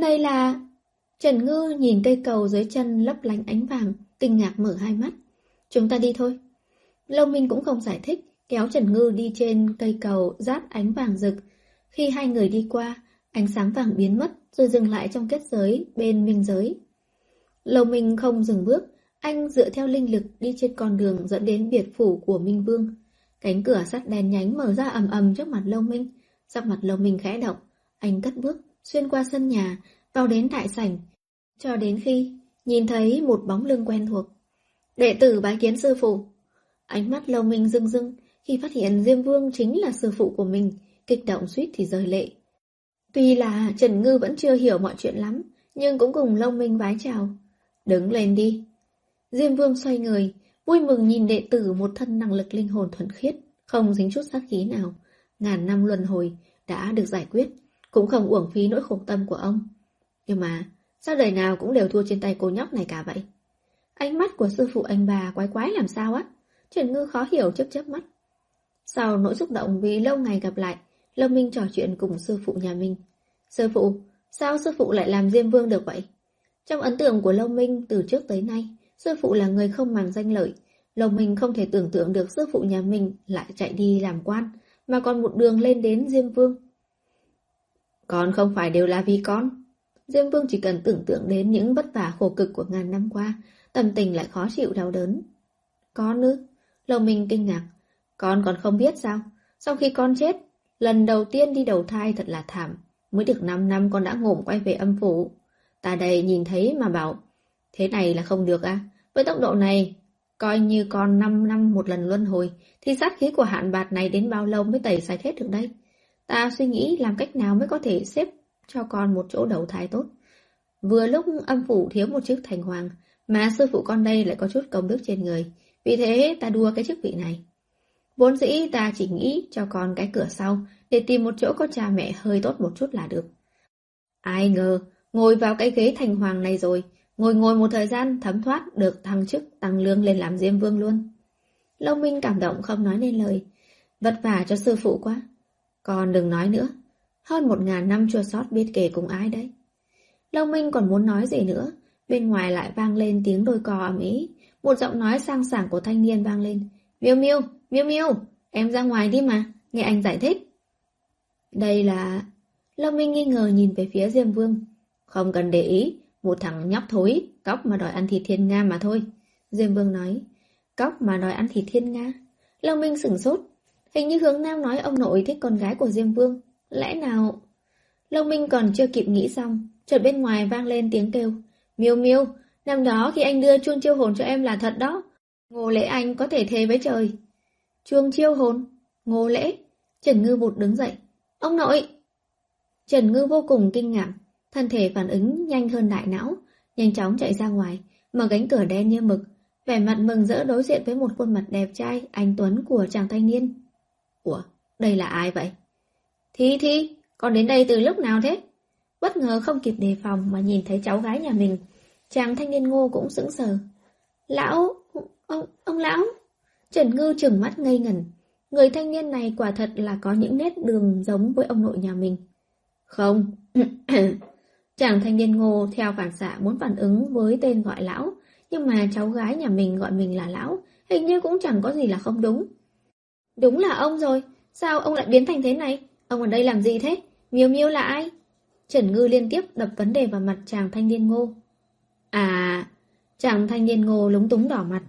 Đây là... Trần Ngư nhìn cây cầu dưới chân lấp lánh ánh vàng, kinh ngạc mở hai mắt. Chúng ta đi thôi. Lâu Minh cũng không giải thích, kéo Trần Ngư đi trên cây cầu rát ánh vàng rực. Khi hai người đi qua, ánh sáng vàng biến mất rồi dừng lại trong kết giới bên minh giới. Lâu Minh không dừng bước, anh dựa theo linh lực đi trên con đường dẫn đến biệt phủ của Minh Vương. Cánh cửa sắt đèn nhánh mở ra ầm ầm trước mặt Lâu Minh. Sắc mặt Lâu Minh khẽ động, anh cất bước, xuyên qua sân nhà, vào đến đại sảnh. Cho đến khi nhìn thấy một bóng lưng quen thuộc. Đệ tử bái kiến sư phụ. Ánh mắt Lâu Minh rưng rưng khi phát hiện Diêm Vương chính là sư phụ của mình, kích động suýt thì rời lệ. Tuy là Trần Ngư vẫn chưa hiểu mọi chuyện lắm, nhưng cũng cùng Lâu Minh vái chào. Đứng lên đi. Diêm Vương xoay người, vui mừng nhìn đệ tử một thân năng lực linh hồn thuần khiết, không dính chút sát khí nào. Ngàn năm luân hồi đã được giải quyết, cũng không uổng phí nỗi khổ tâm của ông. Nhưng mà, sao đời nào cũng đều thua trên tay cô nhóc này cả vậy? Ánh mắt của sư phụ anh bà quái quái làm sao á? Trần Ngư khó hiểu chớp chớp mắt. Sau nỗi xúc động vì lâu ngày gặp lại, Lâm Minh trò chuyện cùng sư phụ nhà mình. Sư phụ, sao sư phụ lại làm Diêm Vương được vậy? Trong ấn tượng của Lâu Minh từ trước tới nay, sư phụ là người không màng danh lợi. Lòng mình không thể tưởng tượng được sư phụ nhà mình lại chạy đi làm quan, mà còn một đường lên đến Diêm Vương. Con không phải đều là vì con. Diêm Vương chỉ cần tưởng tượng đến những vất vả khổ cực của ngàn năm qua, tâm tình lại khó chịu đau đớn. Con ư? Lòng mình kinh ngạc. Con còn không biết sao? Sau khi con chết, lần đầu tiên đi đầu thai thật là thảm. Mới được 5 năm con đã ngổm quay về âm phủ. Ta đây nhìn thấy mà bảo, thế này là không được à? Với tốc độ này, coi như con 5 năm một lần luân hồi, thì sát khí của hạn bạt này đến bao lâu mới tẩy sạch hết được đây? Ta suy nghĩ làm cách nào mới có thể xếp cho con một chỗ đầu thai tốt. Vừa lúc âm phủ thiếu một chiếc thành hoàng, mà sư phụ con đây lại có chút công đức trên người. Vì thế ta đua cái chức vị này. Vốn dĩ ta chỉ nghĩ cho con cái cửa sau để tìm một chỗ có cha mẹ hơi tốt một chút là được. Ai ngờ, ngồi vào cái ghế thành hoàng này rồi, ngồi ngồi một thời gian thấm thoát được thăng chức tăng lương lên làm diêm vương luôn. Lâu Minh cảm động không nói nên lời. Vất vả cho sư phụ quá. Còn đừng nói nữa. Hơn một ngàn năm chua sót biết kể cùng ai đấy. Lâu Minh còn muốn nói gì nữa. Bên ngoài lại vang lên tiếng đôi cò ầm ĩ. Một giọng nói sang sảng của thanh niên vang lên. Miêu miêu, miêu miêu, em ra ngoài đi mà, nghe anh giải thích. Đây là... Lâm Minh nghi ngờ nhìn về phía Diêm Vương. Không cần để ý, một thằng nhóc thối, cóc mà đòi ăn thịt thiên nga mà thôi. Diêm Vương nói, cóc mà đòi ăn thịt thiên nga. Lâm Minh sửng sốt. Hình như hướng Nam nói ông nội thích con gái của Diêm Vương. Lẽ nào... Lâm Minh còn chưa kịp nghĩ xong, chợt bên ngoài vang lên tiếng kêu. Miêu miêu, năm đó khi anh đưa chuông chiêu hồn cho em là thật đó. Ngô lễ anh có thể thề với trời. Chuông chiêu hồn, ngô lễ. Trần Ngư Bụt đứng dậy. Ông nội! Trần Ngư vô cùng kinh ngạc, thân thể phản ứng nhanh hơn đại não, nhanh chóng chạy ra ngoài, mở cánh cửa đen như mực, vẻ mặt mừng rỡ đối diện với một khuôn mặt đẹp trai, anh Tuấn của chàng thanh niên. Ủa, đây là ai vậy? Thi Thi, con đến đây từ lúc nào thế? Bất ngờ không kịp đề phòng mà nhìn thấy cháu gái nhà mình, chàng thanh niên ngô cũng sững sờ. Lão, ông, ông lão. Trần Ngư trừng mắt ngây ngẩn, Người thanh niên này quả thật là có những nét đường giống với ông nội nhà mình. Không. [CLEARS THROAT] Chàng thanh niên ngô theo phản xạ muốn phản ứng với tên gọi lão, nhưng mà cháu gái nhà mình gọi mình là lão, hình như cũng chẳng có gì là không đúng. Đúng là ông rồi, sao ông lại biến thành thế này? Ông ở đây làm gì thế? Miêu miêu là ai? Trần Ngư liên tiếp đập vấn đề vào mặt chàng thanh niên ngô. À, chàng thanh niên ngô lúng túng đỏ mặt.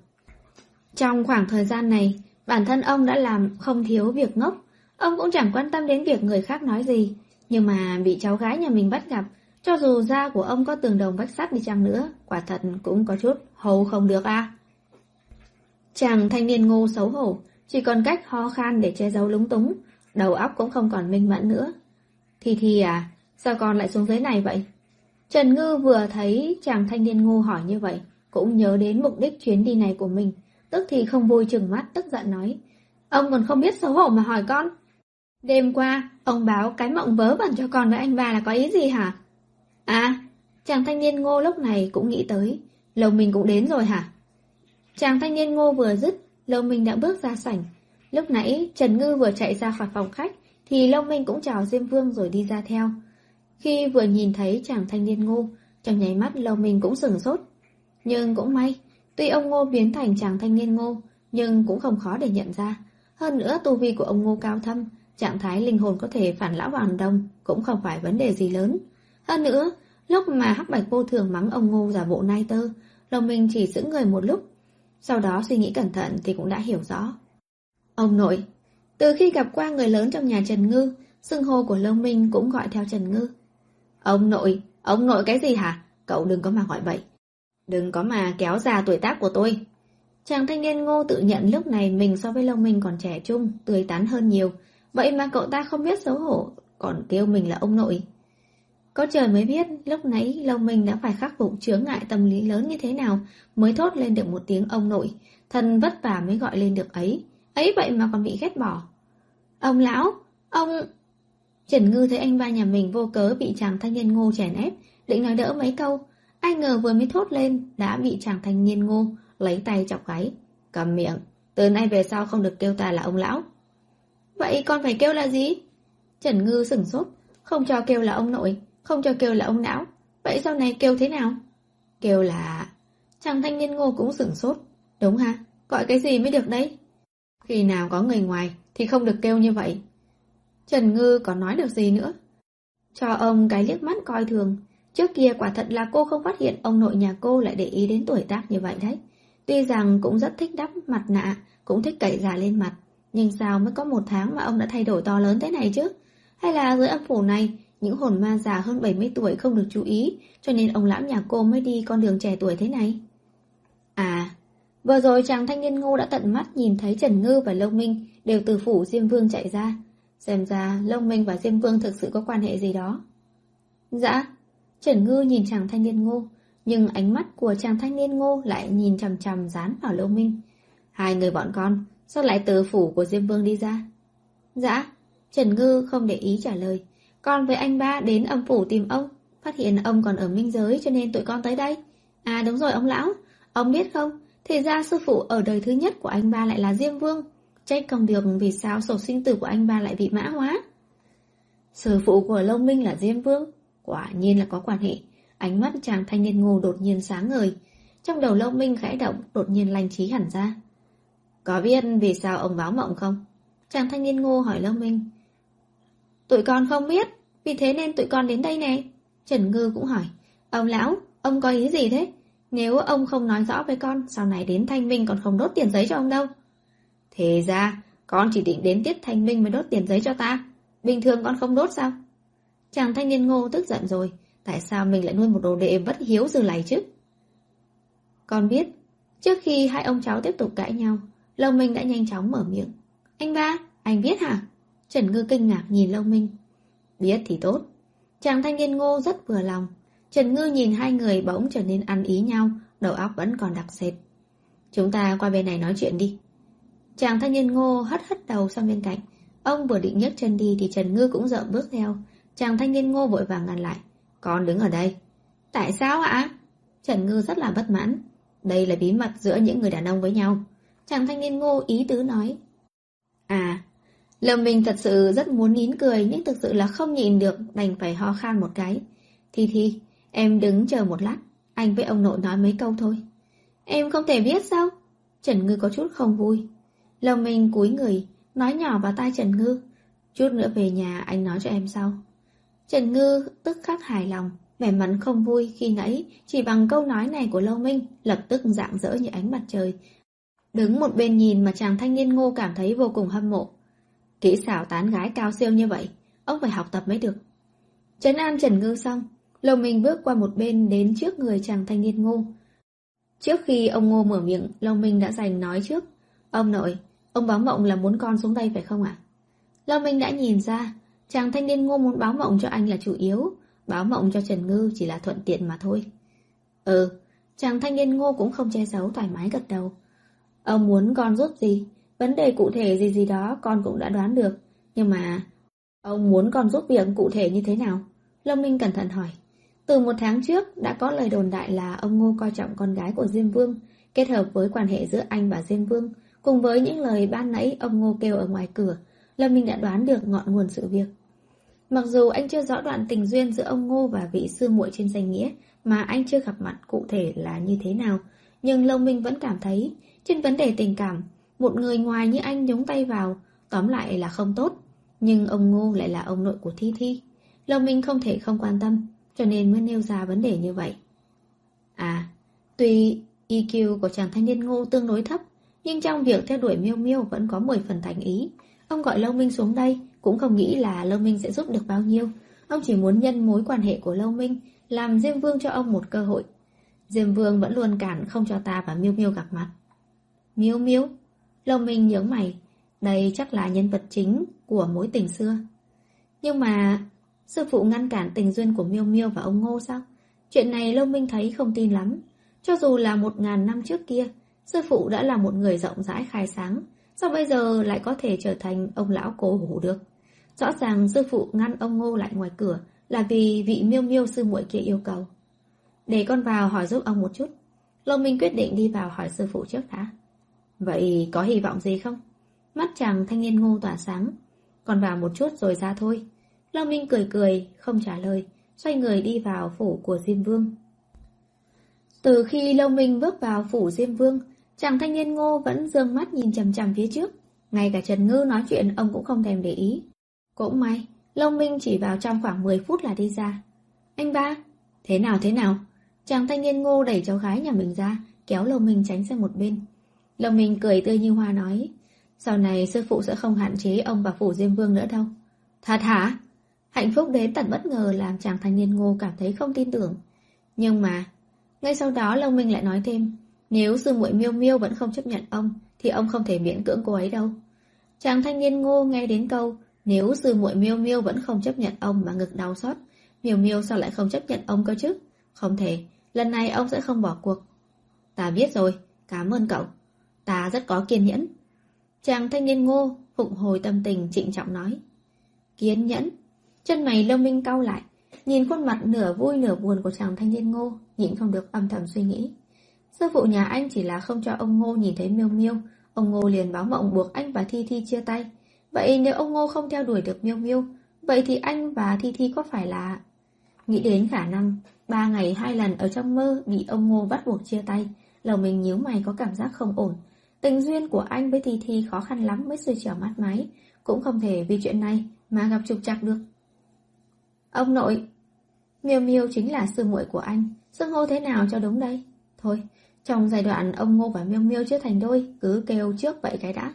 Trong khoảng thời gian này, Bản thân ông đã làm không thiếu việc ngốc, ông cũng chẳng quan tâm đến việc người khác nói gì. Nhưng mà bị cháu gái nhà mình bắt gặp, cho dù da của ông có tường đồng vách sắt đi chăng nữa, quả thật cũng có chút hầu không được à. Chàng thanh niên ngô xấu hổ, chỉ còn cách ho khan để che giấu lúng túng, đầu óc cũng không còn minh mẫn nữa. Thì thì à, sao con lại xuống dưới này vậy? Trần Ngư vừa thấy chàng thanh niên ngô hỏi như vậy, cũng nhớ đến mục đích chuyến đi này của mình, tức thì không vui chừng mắt tức giận nói. Ông còn không biết xấu hổ mà hỏi con. Đêm qua, ông báo cái mộng vớ vẩn cho con với anh ba là có ý gì hả? À, chàng thanh niên ngô lúc này cũng nghĩ tới, lầu mình cũng đến rồi hả? Chàng thanh niên ngô vừa dứt, Lầu mình đã bước ra sảnh. Lúc nãy Trần Ngư vừa chạy ra khỏi phòng khách thì Lâu Minh cũng chào Diêm Vương rồi đi ra theo. Khi vừa nhìn thấy chàng thanh niên Ngô trong nháy mắt Lâu Minh cũng sửng sốt. Nhưng cũng may, tuy ông Ngô biến thành chàng thanh niên ngô, nhưng cũng không khó để nhận ra. Hơn nữa tu vi của ông Ngô cao thâm, trạng thái linh hồn có thể phản lão hoàn đông cũng không phải vấn đề gì lớn. Hơn nữa, lúc mà hắc bạch vô thường mắng ông Ngô giả bộ nai tơ, Lâu Minh chỉ giữ người một lúc. Sau đó suy nghĩ cẩn thận thì cũng đã hiểu rõ. Ông nội, từ khi gặp qua người lớn trong nhà Trần Ngư, xưng hô của Lâu Minh cũng gọi theo Trần Ngư. Ông nội, ông nội cái gì hả? Cậu đừng có mà gọi vậy. Đừng có mà kéo già tuổi tác của tôi. Chàng thanh niên ngô tự nhận lúc này mình so với Lâu Minh còn trẻ trung, tươi tắn hơn nhiều. Vậy mà cậu ta không biết xấu hổ, còn kêu mình là ông nội. Có trời mới biết lúc nãy Lâu Minh đã phải khắc phục chướng ngại tâm lý lớn như thế nào mới thốt lên được một tiếng ông nội. Thân vất vả mới gọi lên được ấy. Ấy vậy mà còn bị ghét bỏ. Ông lão, ông... Trần Ngư thấy anh ba nhà mình vô cớ bị chàng thanh niên ngô chèn ép, định nói đỡ mấy câu. Ai ngờ vừa mới thốt lên, đã bị chàng thanh niên ngô lấy tay chọc gáy. Cầm miệng, từ nay về sau không được kêu ta là ông lão. Vậy con phải kêu là gì? Trần Ngư sửng sốt, không cho kêu là ông nội, không cho kêu là ông não. Vậy sau này kêu thế nào? Kêu là... Chàng thanh niên ngô cũng sửng sốt. Đúng ha, gọi cái gì mới được đấy? Khi nào có người ngoài thì không được kêu như vậy. Trần Ngư còn nói được gì nữa? Cho ông cái liếc mắt coi thường. Trước kia quả thật là cô không phát hiện ông nội nhà cô lại để ý đến tuổi tác như vậy đấy. Tuy rằng cũng rất thích đắp mặt nạ, cũng thích cậy già lên mặt. Nhưng sao mới có một tháng mà ông đã thay đổi to lớn thế này chứ? Hay là dưới âm phủ này, những hồn ma già hơn 70 tuổi không được chú ý, cho nên ông lão nhà cô mới đi con đường trẻ tuổi thế này? À, vừa rồi chàng thanh niên ngu đã tận mắt nhìn thấy Trần Ngư và Lâu Minh đều từ phủ Diêm Vương chạy ra. Xem ra Lâu Minh và Diêm Vương thực sự có quan hệ gì đó. Dạ, Trần Ngư nhìn chàng thanh niên ngô, nhưng ánh mắt của chàng thanh niên ngô lại nhìn chầm chầm dán vào Lâu Minh. Hai người bọn con, sao lại từ phủ của Diêm Vương đi ra? Dạ, Trần Ngư không để ý trả lời. Con với anh ba đến âm phủ tìm ông, phát hiện ông còn ở minh giới cho nên tụi con tới đây. À đúng rồi ông lão, ông biết không, thì ra sư phụ ở đời thứ nhất của anh ba lại là Diêm Vương. Trách công được vì sao sổ sinh tử của anh ba lại bị mã hóa. Sư phụ của long Minh là Diêm Vương, quả nhiên là có quan hệ. Ánh mắt chàng thanh niên ngô đột nhiên sáng ngời. Trong đầu long Minh khẽ động, đột nhiên lành trí hẳn ra. Có biết vì sao ông báo mộng không? Chàng thanh niên ngô hỏi long Minh. Tụi con không biết, vì thế nên tụi con đến đây nè. Trần Ngư cũng hỏi. Ông lão, ông có ý gì thế? Nếu ông không nói rõ với con, sau này đến thanh minh còn không đốt tiền giấy cho ông đâu. Thế ra, con chỉ định đến tiết thanh minh mới đốt tiền giấy cho ta. Bình thường con không đốt sao? Chàng thanh niên ngô tức giận rồi. Tại sao mình lại nuôi một đồ đệ bất hiếu dư lầy chứ? Con biết, trước khi hai ông cháu tiếp tục cãi nhau, Lâu Minh đã nhanh chóng mở miệng. Anh ba, anh biết hả? Trần Ngư kinh ngạc nhìn Lâu Minh. Biết thì tốt. Chàng thanh niên ngô rất vừa lòng. Trần Ngư nhìn hai người bỗng trở nên ăn ý nhau, đầu óc vẫn còn đặc sệt. Chúng ta qua bên này nói chuyện đi. Chàng thanh niên ngô hất hất đầu sang bên cạnh. Ông vừa định nhấc chân đi thì Trần Ngư cũng dợm bước theo. Chàng thanh niên ngô vội vàng ngăn lại. Con đứng ở đây. Tại sao ạ? Trần Ngư rất là bất mãn. Đây là bí mật giữa những người đàn ông với nhau. Chàng thanh niên ngô ý tứ nói. À, Lâm Minh thật sự rất muốn nín cười nhưng thực sự là không nhịn được đành phải ho khan một cái. Thi Thi, em đứng chờ một lát, anh với ông nội nói mấy câu thôi. Em không thể biết sao? Trần Ngư có chút không vui. Lâm Minh cúi người, nói nhỏ vào tai Trần Ngư. Chút nữa về nhà anh nói cho em sau. Trần Ngư tức khắc hài lòng, vẻ mặt không vui khi nãy, chỉ bằng câu nói này của Lâu Minh, lập tức dạng dỡ như ánh mặt trời. Đứng một bên nhìn mà chàng thanh niên ngô cảm thấy vô cùng hâm mộ. Kỹ xảo tán gái cao siêu như vậy, ông phải học tập mới được. Trấn an Trần Ngư xong, lồng Minh bước qua một bên đến trước người chàng thanh niên ngô. Trước khi ông ngô mở miệng, lồng Minh đã giành nói trước. Ông nội, ông báo mộng là muốn con xuống đây phải không ạ? Lồng Minh đã nhìn ra, Chàng thanh niên ngô muốn báo mộng cho anh là chủ yếu, báo mộng cho Trần Ngư chỉ là thuận tiện mà thôi. Ừ, chàng thanh niên ngô cũng không che giấu thoải mái gật đầu. Ông muốn con giúp gì? Vấn đề cụ thể gì gì đó con cũng đã đoán được. Nhưng mà... Ông muốn con giúp việc cụ thể như thế nào? Lâm Minh cẩn thận hỏi. Từ một tháng trước đã có lời đồn đại là ông Ngô coi trọng con gái của Diêm Vương, kết hợp với quan hệ giữa anh và Diêm Vương, Cùng với những lời ban nãy ông Ngô kêu ở ngoài cửa, Lâm Minh đã đoán được ngọn nguồn sự việc. Mặc dù anh chưa rõ đoạn tình duyên giữa ông Ngô và vị sư muội trên danh nghĩa, mà anh chưa gặp mặt cụ thể là như thế nào, nhưng Lâm Minh vẫn cảm thấy, trên vấn đề tình cảm, một người ngoài như anh nhúng tay vào, tóm lại là không tốt. Nhưng ông Ngô lại là ông nội của Thi Thi. Lòng Minh không thể không quan tâm, cho nên mới nêu ra vấn đề như vậy. À, tuy EQ của chàng thanh niên Ngô tương đối thấp, nhưng trong việc theo đuổi miêu miêu vẫn có 10 phần thành ý. Ông gọi Lâu Minh xuống đây, cũng không nghĩ là Lâu Minh sẽ giúp được bao nhiêu. Ông chỉ muốn nhân mối quan hệ của Lâu Minh, làm Diêm Vương cho ông một cơ hội. Diêm Vương vẫn luôn cản không cho ta và Miêu Miêu gặp mặt. Miêu Miêu? Lâu Minh nhớ mày, đây chắc là nhân vật chính của mối tình xưa. Nhưng mà, sư phụ ngăn cản tình duyên của Miêu Miêu và ông Ngô sao? Chuyện này Lâu Minh thấy không tin lắm. Cho dù là một ngàn năm trước kia, sư phụ đã là một người rộng rãi khai sáng, sao bây giờ lại có thể trở thành ông lão cố hủ được? Rõ ràng sư phụ ngăn ông Ngô lại ngoài cửa là vì vị miêu miêu sư muội kia yêu cầu. Để con vào hỏi giúp ông một chút. Lâu Minh quyết định đi vào hỏi sư phụ trước đã. Vậy có hy vọng gì không? Mắt chàng thanh niên ngô tỏa sáng. Còn vào một chút rồi ra thôi. Long Minh cười cười, không trả lời, xoay người đi vào phủ của Diêm Vương. Từ khi Lâu Minh bước vào phủ Diêm Vương, chàng thanh niên ngô vẫn dương mắt nhìn chầm chầm phía trước. Ngay cả Trần Ngư nói chuyện ông cũng không thèm để ý. Cũng may, Lâu Minh chỉ vào trong khoảng 10 phút là đi ra. Anh ba, thế nào thế nào? Chàng thanh niên ngô đẩy cháu gái nhà mình ra, kéo Lâu Minh tránh sang một bên lâm Minh cười tươi như hoa nói, sau này sư phụ sẽ không hạn chế ông và phủ Diêm Vương nữa đâu. Thật hả? Hạnh phúc đến tận bất ngờ làm chàng thanh niên ngô cảm thấy không tin tưởng. Nhưng mà, ngay sau đó lâm Minh lại nói thêm, nếu sư muội miêu miêu vẫn không chấp nhận ông, thì ông không thể miễn cưỡng cô ấy đâu. Chàng thanh niên ngô nghe đến câu, nếu sư muội miêu miêu vẫn không chấp nhận ông mà ngực đau xót, miêu miêu sao lại không chấp nhận ông cơ chứ? Không thể, lần này ông sẽ không bỏ cuộc. Ta biết rồi, cảm ơn cậu. Ta rất có kiên nhẫn. Chàng thanh niên ngô, phụng hồi tâm tình trịnh trọng nói. Kiên nhẫn. Chân mày lông minh cau lại, nhìn khuôn mặt nửa vui nửa buồn của chàng thanh niên ngô, nhịn không được âm thầm suy nghĩ. Sư phụ nhà anh chỉ là không cho ông ngô nhìn thấy miêu miêu, ông ngô liền báo mộng buộc anh và Thi Thi chia tay. Vậy nếu ông Ngô không theo đuổi được Miêu Miêu, vậy thì anh và Thi Thi có phải là... Nghĩ đến khả năng, ba ngày hai lần ở trong mơ bị ông Ngô bắt buộc chia tay, lòng mình nhíu mày có cảm giác không ổn. Tình duyên của anh với Thi Thi khó khăn lắm mới xuôi trở mát máy, cũng không thể vì chuyện này mà gặp trục trặc được. Ông nội, Miêu Miêu chính là sư muội của anh, xưng hô thế nào cho đúng đây? Thôi, trong giai đoạn ông Ngô và Miêu Miêu chưa thành đôi, cứ kêu trước vậy cái đã.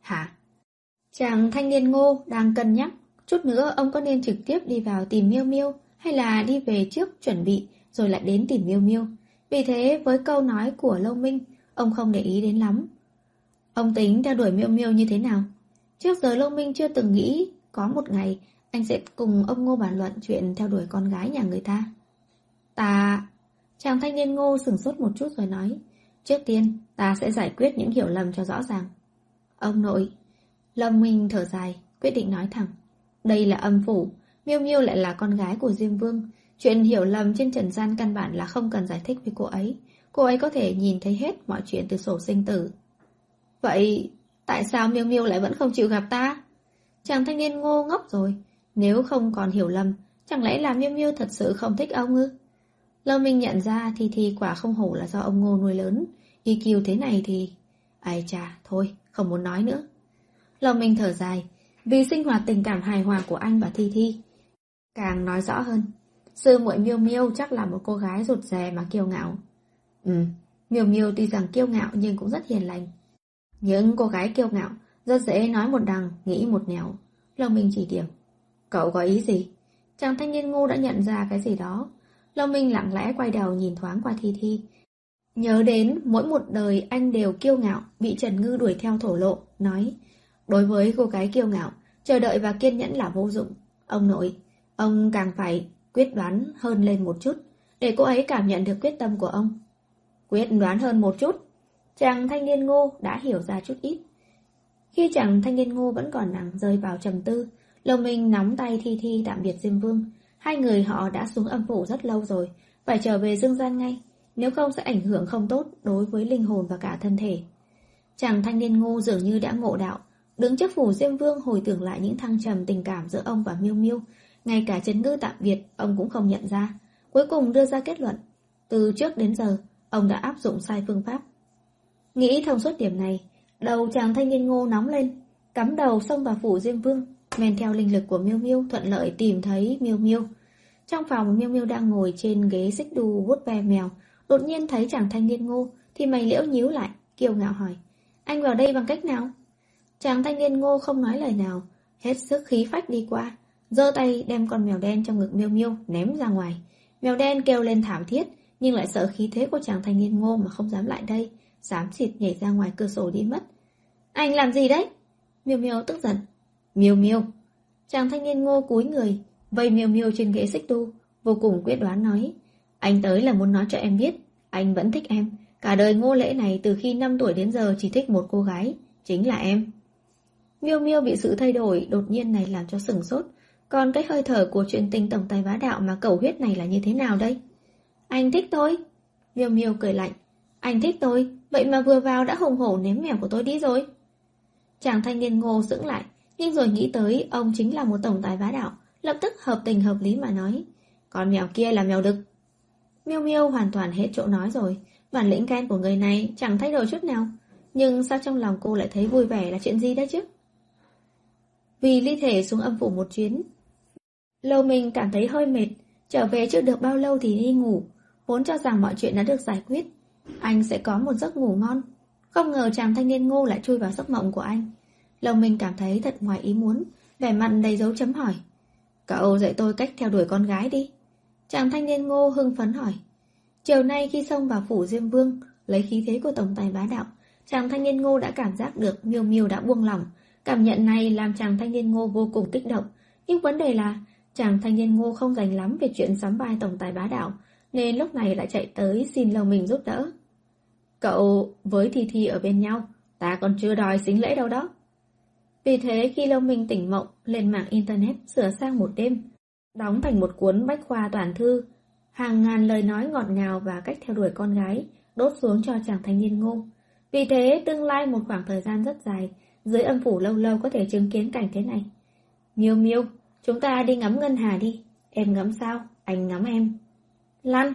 Hả? Chàng thanh niên ngô đang cân nhắc, chút nữa ông có nên trực tiếp đi vào tìm Miêu Miêu hay là đi về trước chuẩn bị rồi lại đến tìm Miêu Miêu. Vì thế với câu nói của Lâu Minh, ông không để ý đến lắm. Ông tính theo đuổi Miêu Miêu như thế nào? Trước giờ long Minh chưa từng nghĩ có một ngày anh sẽ cùng ông Ngô bàn luận chuyện theo đuổi con gái nhà người ta. Ta... Chàng thanh niên ngô sửng sốt một chút rồi nói Trước tiên, ta sẽ giải quyết những hiểu lầm cho rõ ràng. Ông nội, long Minh thở dài, quyết định nói thẳng. Đây là âm phủ, Miêu Miêu lại là con gái của Diêm Vương. Chuyện hiểu lầm trên trần gian căn bản là không cần giải thích với cô ấy. Cô ấy có thể nhìn thấy hết mọi chuyện từ sổ sinh tử. Vậy, tại sao Miêu Miêu lại vẫn không chịu gặp ta? Chàng thanh niên ngô ngốc rồi. Nếu không còn hiểu lầm, chẳng lẽ là Miêu Miêu thật sự không thích ông ư? Lâm Minh nhận ra thì thì quả không hổ là do ông ngô nuôi lớn. EQ thế này thì... Ai chà, thôi, không muốn nói nữa. Lâu Minh thở dài, vì sinh hoạt tình cảm hài hòa của anh và Thi Thi. Càng nói rõ hơn, sư muội Miêu Miêu chắc là một cô gái rụt rè mà kiêu ngạo. Ừ, Miêu Miêu tuy rằng kiêu ngạo nhưng cũng rất hiền lành. Những cô gái kiêu ngạo rất dễ nói một đằng, nghĩ một nẻo. Lòng mình chỉ điểm. Cậu có ý gì? Chàng thanh niên ngu đã nhận ra cái gì đó. Long Minh lặng lẽ quay đầu nhìn thoáng qua Thi Thi. Nhớ đến mỗi một đời anh đều kiêu ngạo, bị Trần Ngư đuổi theo thổ lộ, nói Đối với cô gái kiêu ngạo, chờ đợi và kiên nhẫn là vô dụng. Ông nội, ông càng phải quyết đoán hơn lên một chút, để cô ấy cảm nhận được quyết tâm của ông. Quyết đoán hơn một chút, chàng thanh niên ngô đã hiểu ra chút ít. Khi chàng thanh niên ngô vẫn còn nặng rơi vào trầm tư, lầu mình nắm tay Thi Thi tạm biệt Diêm Vương. Hai người họ đã xuống âm phủ rất lâu rồi, phải trở về dương gian ngay, nếu không sẽ ảnh hưởng không tốt đối với linh hồn và cả thân thể. Chàng thanh niên Ngô dường như đã ngộ đạo, đứng trước phủ Diêm Vương hồi tưởng lại những thăng trầm tình cảm giữa ông và Miêu Miêu, ngay cả chấn Ngư tạm biệt ông cũng không nhận ra, cuối cùng đưa ra kết luận, từ trước đến giờ, ông đã áp dụng sai phương pháp. Nghĩ thông suốt điểm này, đầu chàng thanh niên ngô nóng lên, cắm đầu xông vào phủ Diêm Vương, men theo linh lực của Miêu Miêu thuận lợi tìm thấy Miêu Miêu. Trong phòng Miêu Miêu đang ngồi trên ghế xích đu vuốt ve mèo, đột nhiên thấy chàng thanh niên ngô thì mày liễu nhíu lại, kiêu ngạo hỏi: "Anh vào đây bằng cách nào?" Chàng thanh niên ngô không nói lời nào, hết sức khí phách đi qua, giơ tay đem con mèo đen trong ngực Miêu Miêu ném ra ngoài. Mèo đen kêu lên thảm thiết, nhưng lại sợ khí thế của chàng thanh niên ngô mà không dám lại đây, dám xịt nhảy ra ngoài cửa sổ đi mất. Anh làm gì đấy? Miêu Miêu tức giận. Miêu Miêu. Chàng thanh niên ngô cúi người, vây Miêu Miêu trên ghế xích đu, vô cùng quyết đoán nói. Anh tới là muốn nói cho em biết, anh vẫn thích em. Cả đời ngô lễ này từ khi 5 tuổi đến giờ chỉ thích một cô gái, chính là em. Miêu Miêu bị sự thay đổi đột nhiên này làm cho sừng sốt. Còn cái hơi thở của chuyện tình tổng tài bá đạo mà cầu huyết này là như thế nào đây? Anh thích tôi. Miêu Miêu cười lạnh. Anh thích tôi, vậy mà vừa vào đã hùng hổ ném mèo của tôi đi rồi. Chàng thanh niên ngô dưỡng lại, nhưng rồi nghĩ tới ông chính là một tổng tài bá đạo, lập tức hợp tình hợp lý mà nói. còn mèo kia là mèo đực. Miêu Miêu hoàn toàn hết chỗ nói rồi, bản lĩnh ghen của người này chẳng thay đổi chút nào. Nhưng sao trong lòng cô lại thấy vui vẻ là chuyện gì đấy chứ? Vì ly thể xuống âm phủ một chuyến. Lâu mình cảm thấy hơi mệt, trở về chưa được bao lâu thì đi ngủ, vốn cho rằng mọi chuyện đã được giải quyết. Anh sẽ có một giấc ngủ ngon. Không ngờ chàng thanh niên ngô lại chui vào giấc mộng của anh. lòng mình cảm thấy thật ngoài ý muốn, vẻ mặt đầy dấu chấm hỏi. Cậu dạy tôi cách theo đuổi con gái đi. Chàng thanh niên ngô hưng phấn hỏi. Chiều nay khi xông vào phủ Diêm Vương, lấy khí thế của tổng tài bá đạo, chàng thanh niên ngô đã cảm giác được miêu miêu đã buông lỏng. Cảm nhận này làm chàng thanh niên ngô vô cùng kích động. Nhưng vấn đề là, chàng thanh niên ngô không dành lắm về chuyện sắm vai tổng tài bá đạo, nên lúc này lại chạy tới xin lâu mình giúp đỡ. Cậu với Thi Thi ở bên nhau, ta còn chưa đòi xính lễ đâu đó. Vì thế khi Lâu Minh tỉnh mộng, lên mạng Internet sửa sang một đêm, đóng thành một cuốn bách khoa toàn thư, hàng ngàn lời nói ngọt ngào và cách theo đuổi con gái, đốt xuống cho chàng thanh niên ngô. Vì thế, tương lai một khoảng thời gian rất dài, dưới âm phủ lâu lâu có thể chứng kiến cảnh thế này. Miêu miêu, chúng ta đi ngắm ngân hà đi. Em ngắm sao? Anh ngắm em. Lăn!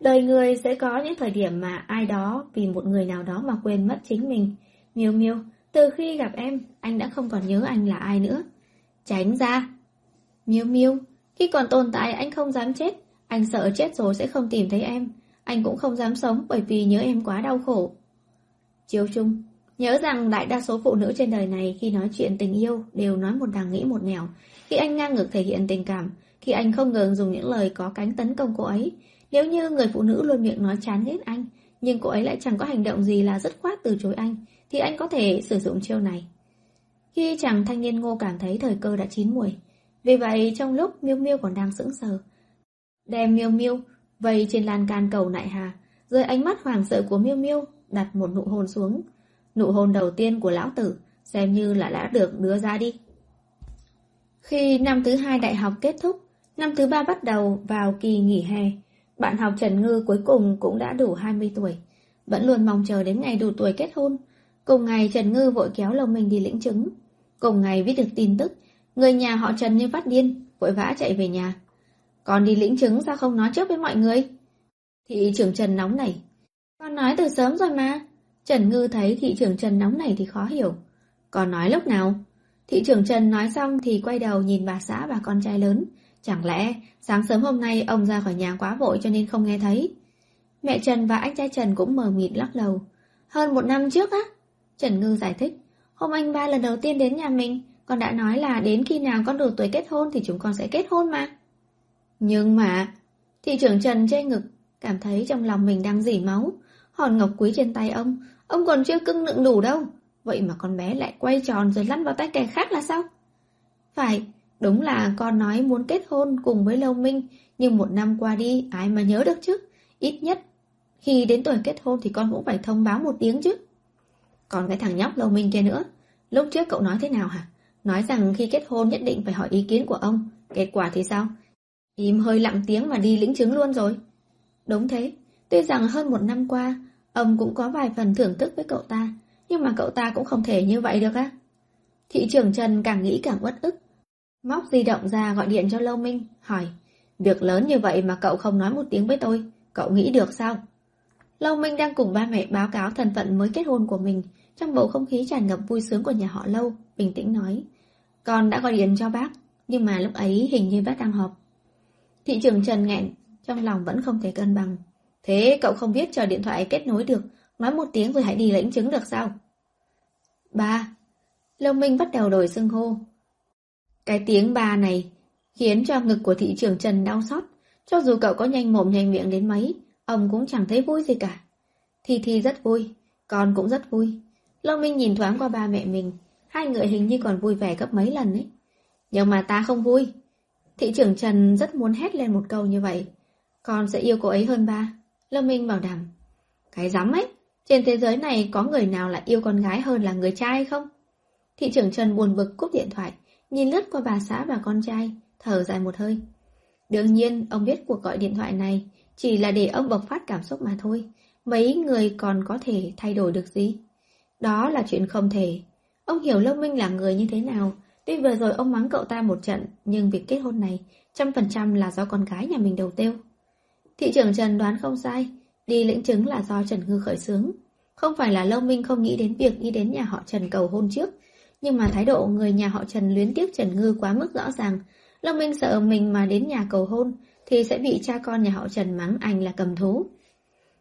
Đời người sẽ có những thời điểm mà ai đó vì một người nào đó mà quên mất chính mình. Miêu miêu, từ khi gặp em, anh đã không còn nhớ anh là ai nữa. Tránh ra! Miêu miêu, khi còn tồn tại anh không dám chết. Anh sợ chết rồi sẽ không tìm thấy em. Anh cũng không dám sống bởi vì nhớ em quá đau khổ. Chiếu chung, nhớ rằng đại đa số phụ nữ trên đời này khi nói chuyện tình yêu đều nói một đằng nghĩ một nẻo. Khi anh ngang ngược thể hiện tình cảm, khi anh không ngừng dùng những lời có cánh tấn công cô ấy, nếu như người phụ nữ luôn miệng nói chán ghét anh, nhưng cô ấy lại chẳng có hành động gì là dứt khoát từ chối anh, thì anh có thể sử dụng chiêu này. Khi chàng thanh niên ngô cảm thấy thời cơ đã chín muồi, vì vậy trong lúc Miêu Miêu còn đang sững sờ, đem Miêu Miêu vây trên lan can cầu nại hà, rồi ánh mắt hoàng sợ của Miêu Miêu đặt một nụ hôn xuống. Nụ hôn đầu tiên của lão tử, xem như là đã được đưa ra đi. Khi năm thứ hai đại học kết thúc, năm thứ ba bắt đầu vào kỳ nghỉ hè, bạn học Trần Ngư cuối cùng cũng đã đủ 20 tuổi, vẫn luôn mong chờ đến ngày đủ tuổi kết hôn. Cùng ngày Trần Ngư vội kéo lồng mình đi lĩnh chứng. Cùng ngày viết được tin tức, người nhà họ Trần như phát điên, vội vã chạy về nhà. Còn đi lĩnh chứng sao không nói trước với mọi người? Thị trưởng Trần nóng nảy, Con nói từ sớm rồi mà. Trần Ngư thấy thị trưởng Trần nóng nảy thì khó hiểu. con nói lúc nào? Thị trưởng Trần nói xong thì quay đầu nhìn bà xã và con trai lớn. Chẳng lẽ sáng sớm hôm nay ông ra khỏi nhà quá vội cho nên không nghe thấy? Mẹ Trần và anh trai Trần cũng mờ mịt lắc đầu. Hơn một năm trước á? Trần Ngư giải thích. Hôm anh ba lần đầu tiên đến nhà mình, con đã nói là đến khi nào con đủ tuổi kết hôn thì chúng con sẽ kết hôn mà. Nhưng mà... Thị trưởng Trần chê ngực, cảm thấy trong lòng mình đang dỉ máu. Hòn ngọc quý trên tay ông, ông còn chưa cưng nựng đủ đâu. Vậy mà con bé lại quay tròn rồi lăn vào tay kẻ khác là sao? Phải, đúng là con nói muốn kết hôn cùng với Lâu Minh, nhưng một năm qua đi ai mà nhớ được chứ? Ít nhất, khi đến tuổi kết hôn thì con cũng phải thông báo một tiếng chứ. Còn cái thằng nhóc Lâu Minh kia nữa, lúc trước cậu nói thế nào hả? Nói rằng khi kết hôn nhất định phải hỏi ý kiến của ông, kết quả thì sao? Im hơi lặng tiếng mà đi lĩnh chứng luôn rồi. Đúng thế, tuy rằng hơn một năm qua, ông cũng có vài phần thưởng thức với cậu ta, nhưng mà cậu ta cũng không thể như vậy được á. Thị trưởng Trần càng nghĩ càng uất ức. Móc di động ra gọi điện cho Lâu Minh, hỏi, việc lớn như vậy mà cậu không nói một tiếng với tôi, cậu nghĩ được sao? Lâu Minh đang cùng ba mẹ báo cáo thân phận mới kết hôn của mình, trong bầu không khí tràn ngập vui sướng của nhà họ Lâu, bình tĩnh nói. Con đã gọi điện cho bác, nhưng mà lúc ấy hình như bác đang họp. Thị trường Trần nghẹn, trong lòng vẫn không thể cân bằng. Thế cậu không biết chờ điện thoại kết nối được, nói một tiếng rồi hãy đi lãnh chứng được sao? Ba. Lâu Minh bắt đầu đổi xưng hô. Cái tiếng ba này khiến cho ngực của thị trưởng Trần đau xót. Cho dù cậu có nhanh mồm nhanh miệng đến mấy, ông cũng chẳng thấy vui gì cả. Thi Thi rất vui, con cũng rất vui. Lâu Minh nhìn thoáng qua ba mẹ mình, hai người hình như còn vui vẻ gấp mấy lần ấy. Nhưng mà ta không vui. Thị trưởng Trần rất muốn hét lên một câu như vậy. Con sẽ yêu cô ấy hơn ba. Lâm Minh bảo đảm. Cái dám ấy, trên thế giới này có người nào lại yêu con gái hơn là người trai không? Thị trưởng Trần buồn bực cúp điện thoại, nhìn lướt qua bà xã và con trai, thở dài một hơi. Đương nhiên, ông biết cuộc gọi điện thoại này chỉ là để ông bộc phát cảm xúc mà thôi. Mấy người còn có thể thay đổi được gì? Đó là chuyện không thể. Ông hiểu Lâm Minh là người như thế nào. Tuy vừa rồi ông mắng cậu ta một trận, nhưng việc kết hôn này trăm phần trăm là do con gái nhà mình đầu tiêu. Thị trưởng Trần đoán không sai, đi lĩnh chứng là do Trần Ngư khởi xướng. Không phải là Lâu Minh không nghĩ đến việc đi đến nhà họ Trần cầu hôn trước, nhưng mà thái độ người nhà họ Trần luyến tiếc Trần Ngư quá mức rõ ràng. Lâm Minh sợ mình mà đến nhà cầu hôn thì sẽ bị cha con nhà họ Trần mắng anh là cầm thú.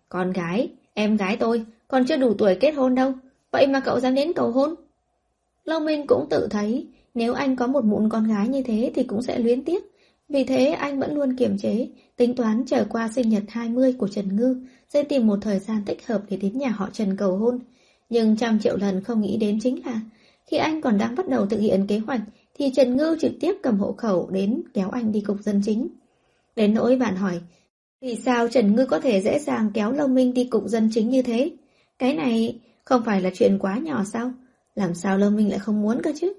Con gái, em gái tôi, còn chưa đủ tuổi kết hôn đâu, vậy mà cậu dám đến cầu hôn? Lâm Minh cũng tự thấy, nếu anh có một mụn con gái như thế thì cũng sẽ luyến tiếc. Vì thế anh vẫn luôn kiềm chế, tính toán trở qua sinh nhật 20 của Trần Ngư, sẽ tìm một thời gian thích hợp để đến nhà họ Trần cầu hôn. Nhưng trăm triệu lần không nghĩ đến chính là, khi anh còn đang bắt đầu thực hiện kế hoạch, thì Trần Ngư trực tiếp cầm hộ khẩu đến kéo anh đi cục dân chính. Đến nỗi bạn hỏi, vì sao Trần Ngư có thể dễ dàng kéo Lâu Minh đi cục dân chính như thế? Cái này không phải là chuyện quá nhỏ sao? Làm sao Lâu Minh lại không muốn cơ chứ?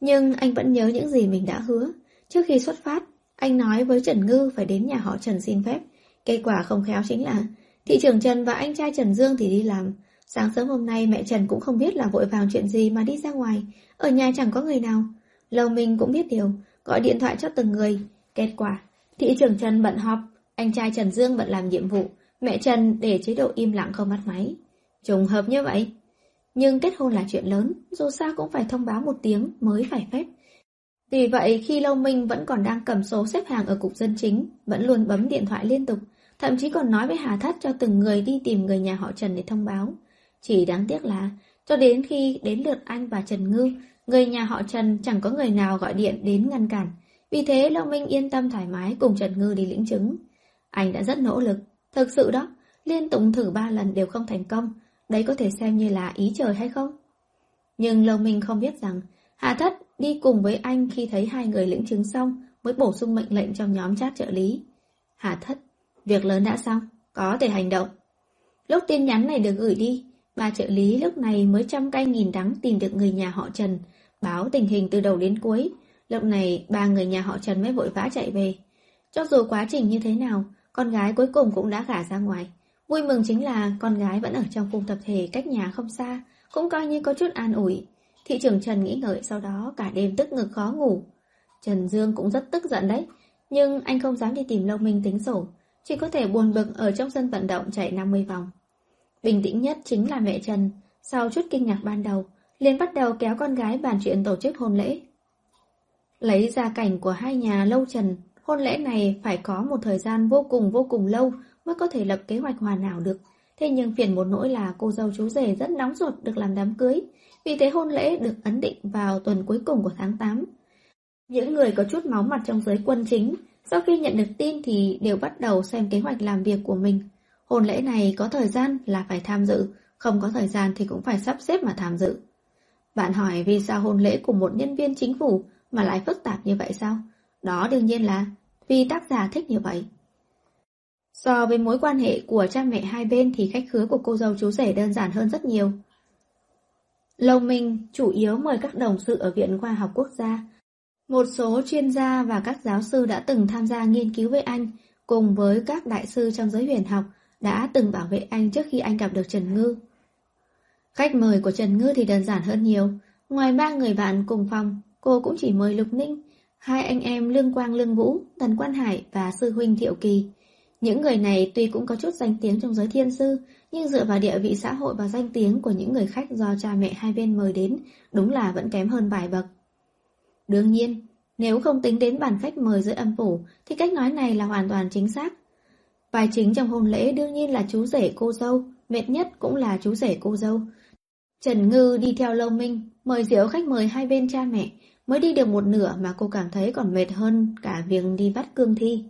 Nhưng anh vẫn nhớ những gì mình đã hứa. Trước khi xuất phát, anh nói với Trần Ngư phải đến nhà họ Trần xin phép. Kết quả không khéo chính là thị trưởng Trần và anh trai Trần Dương thì đi làm. Sáng sớm hôm nay mẹ Trần cũng không biết là vội vàng chuyện gì mà đi ra ngoài. Ở nhà chẳng có người nào. Lâu Minh cũng biết điều, gọi điện thoại cho từng người. Kết quả, thị trưởng Trần bận họp, anh trai Trần Dương bận làm nhiệm vụ, mẹ Trần để chế độ im lặng không bắt máy. Trùng hợp như vậy. Nhưng kết hôn là chuyện lớn, dù sao cũng phải thông báo một tiếng mới phải phép. Vì vậy khi Lâu Minh vẫn còn đang cầm số xếp hàng ở cục dân chính, vẫn luôn bấm điện thoại liên tục, thậm chí còn nói với Hà Thất cho từng người đi tìm người nhà họ Trần để thông báo. Chỉ đáng tiếc là, cho đến khi đến lượt anh và Trần Ngư, người nhà họ Trần chẳng có người nào gọi điện đến ngăn cản. Vì thế long Minh yên tâm thoải mái cùng Trần Ngư đi lĩnh chứng. Anh đã rất nỗ lực, thực sự đó, liên tục thử ba lần đều không thành công, đấy có thể xem như là ý trời hay không? Nhưng long Minh không biết rằng, Hà Thất đi cùng với anh khi thấy hai người lĩnh chứng xong mới bổ sung mệnh lệnh trong nhóm chat trợ lý. Hà Thất, việc lớn đã xong, có thể hành động. Lúc tin nhắn này được gửi đi, ba trợ lý lúc này mới trăm cay nghìn đắng tìm được người nhà họ Trần, báo tình hình từ đầu đến cuối. Lúc này ba người nhà họ Trần mới vội vã chạy về. Cho dù quá trình như thế nào, con gái cuối cùng cũng đã gả ra ngoài. Vui mừng chính là con gái vẫn ở trong khu tập thể cách nhà không xa, cũng coi như có chút an ủi. Thị trưởng Trần nghĩ ngợi sau đó cả đêm tức ngực khó ngủ. Trần Dương cũng rất tức giận đấy, nhưng anh không dám đi tìm Lâu Minh tính sổ, chỉ có thể buồn bực ở trong sân vận động chạy 50 vòng. Bình tĩnh nhất chính là mẹ Trần, sau chút kinh ngạc ban đầu, liền bắt đầu kéo con gái bàn chuyện tổ chức hôn lễ. Lấy ra cảnh của hai nhà Lâu Trần, hôn lễ này phải có một thời gian vô cùng vô cùng lâu mới có thể lập kế hoạch hoàn hảo được. Thế nhưng phiền một nỗi là cô dâu chú rể rất nóng ruột được làm đám cưới, vì thế hôn lễ được ấn định vào tuần cuối cùng của tháng 8. Những người có chút máu mặt trong giới quân chính, sau khi nhận được tin thì đều bắt đầu xem kế hoạch làm việc của mình. Hôn lễ này có thời gian là phải tham dự, không có thời gian thì cũng phải sắp xếp mà tham dự. Bạn hỏi vì sao hôn lễ của một nhân viên chính phủ mà lại phức tạp như vậy sao? Đó đương nhiên là vì tác giả thích như vậy. So với mối quan hệ của cha mẹ hai bên thì khách khứa của cô dâu chú rể đơn giản hơn rất nhiều. Lâu Minh chủ yếu mời các đồng sự ở Viện Khoa học Quốc gia. Một số chuyên gia và các giáo sư đã từng tham gia nghiên cứu với anh, cùng với các đại sư trong giới huyền học đã từng bảo vệ anh trước khi anh gặp được Trần Ngư. Khách mời của Trần Ngư thì đơn giản hơn nhiều. Ngoài ba người bạn cùng phòng, cô cũng chỉ mời Lục Ninh, hai anh em Lương Quang Lương Vũ, Tần Quan Hải và sư huynh Thiệu Kỳ. Những người này tuy cũng có chút danh tiếng trong giới thiên sư, nhưng dựa vào địa vị xã hội và danh tiếng của những người khách do cha mẹ hai bên mời đến, đúng là vẫn kém hơn vài bậc. Đương nhiên, nếu không tính đến bản khách mời dưới âm phủ, thì cách nói này là hoàn toàn chính xác. Vai chính trong hôn lễ đương nhiên là chú rể cô dâu, mệt nhất cũng là chú rể cô dâu. Trần Ngư đi theo Lâu Minh, mời diễu khách mời hai bên cha mẹ, mới đi được một nửa mà cô cảm thấy còn mệt hơn cả việc đi bắt cương thi.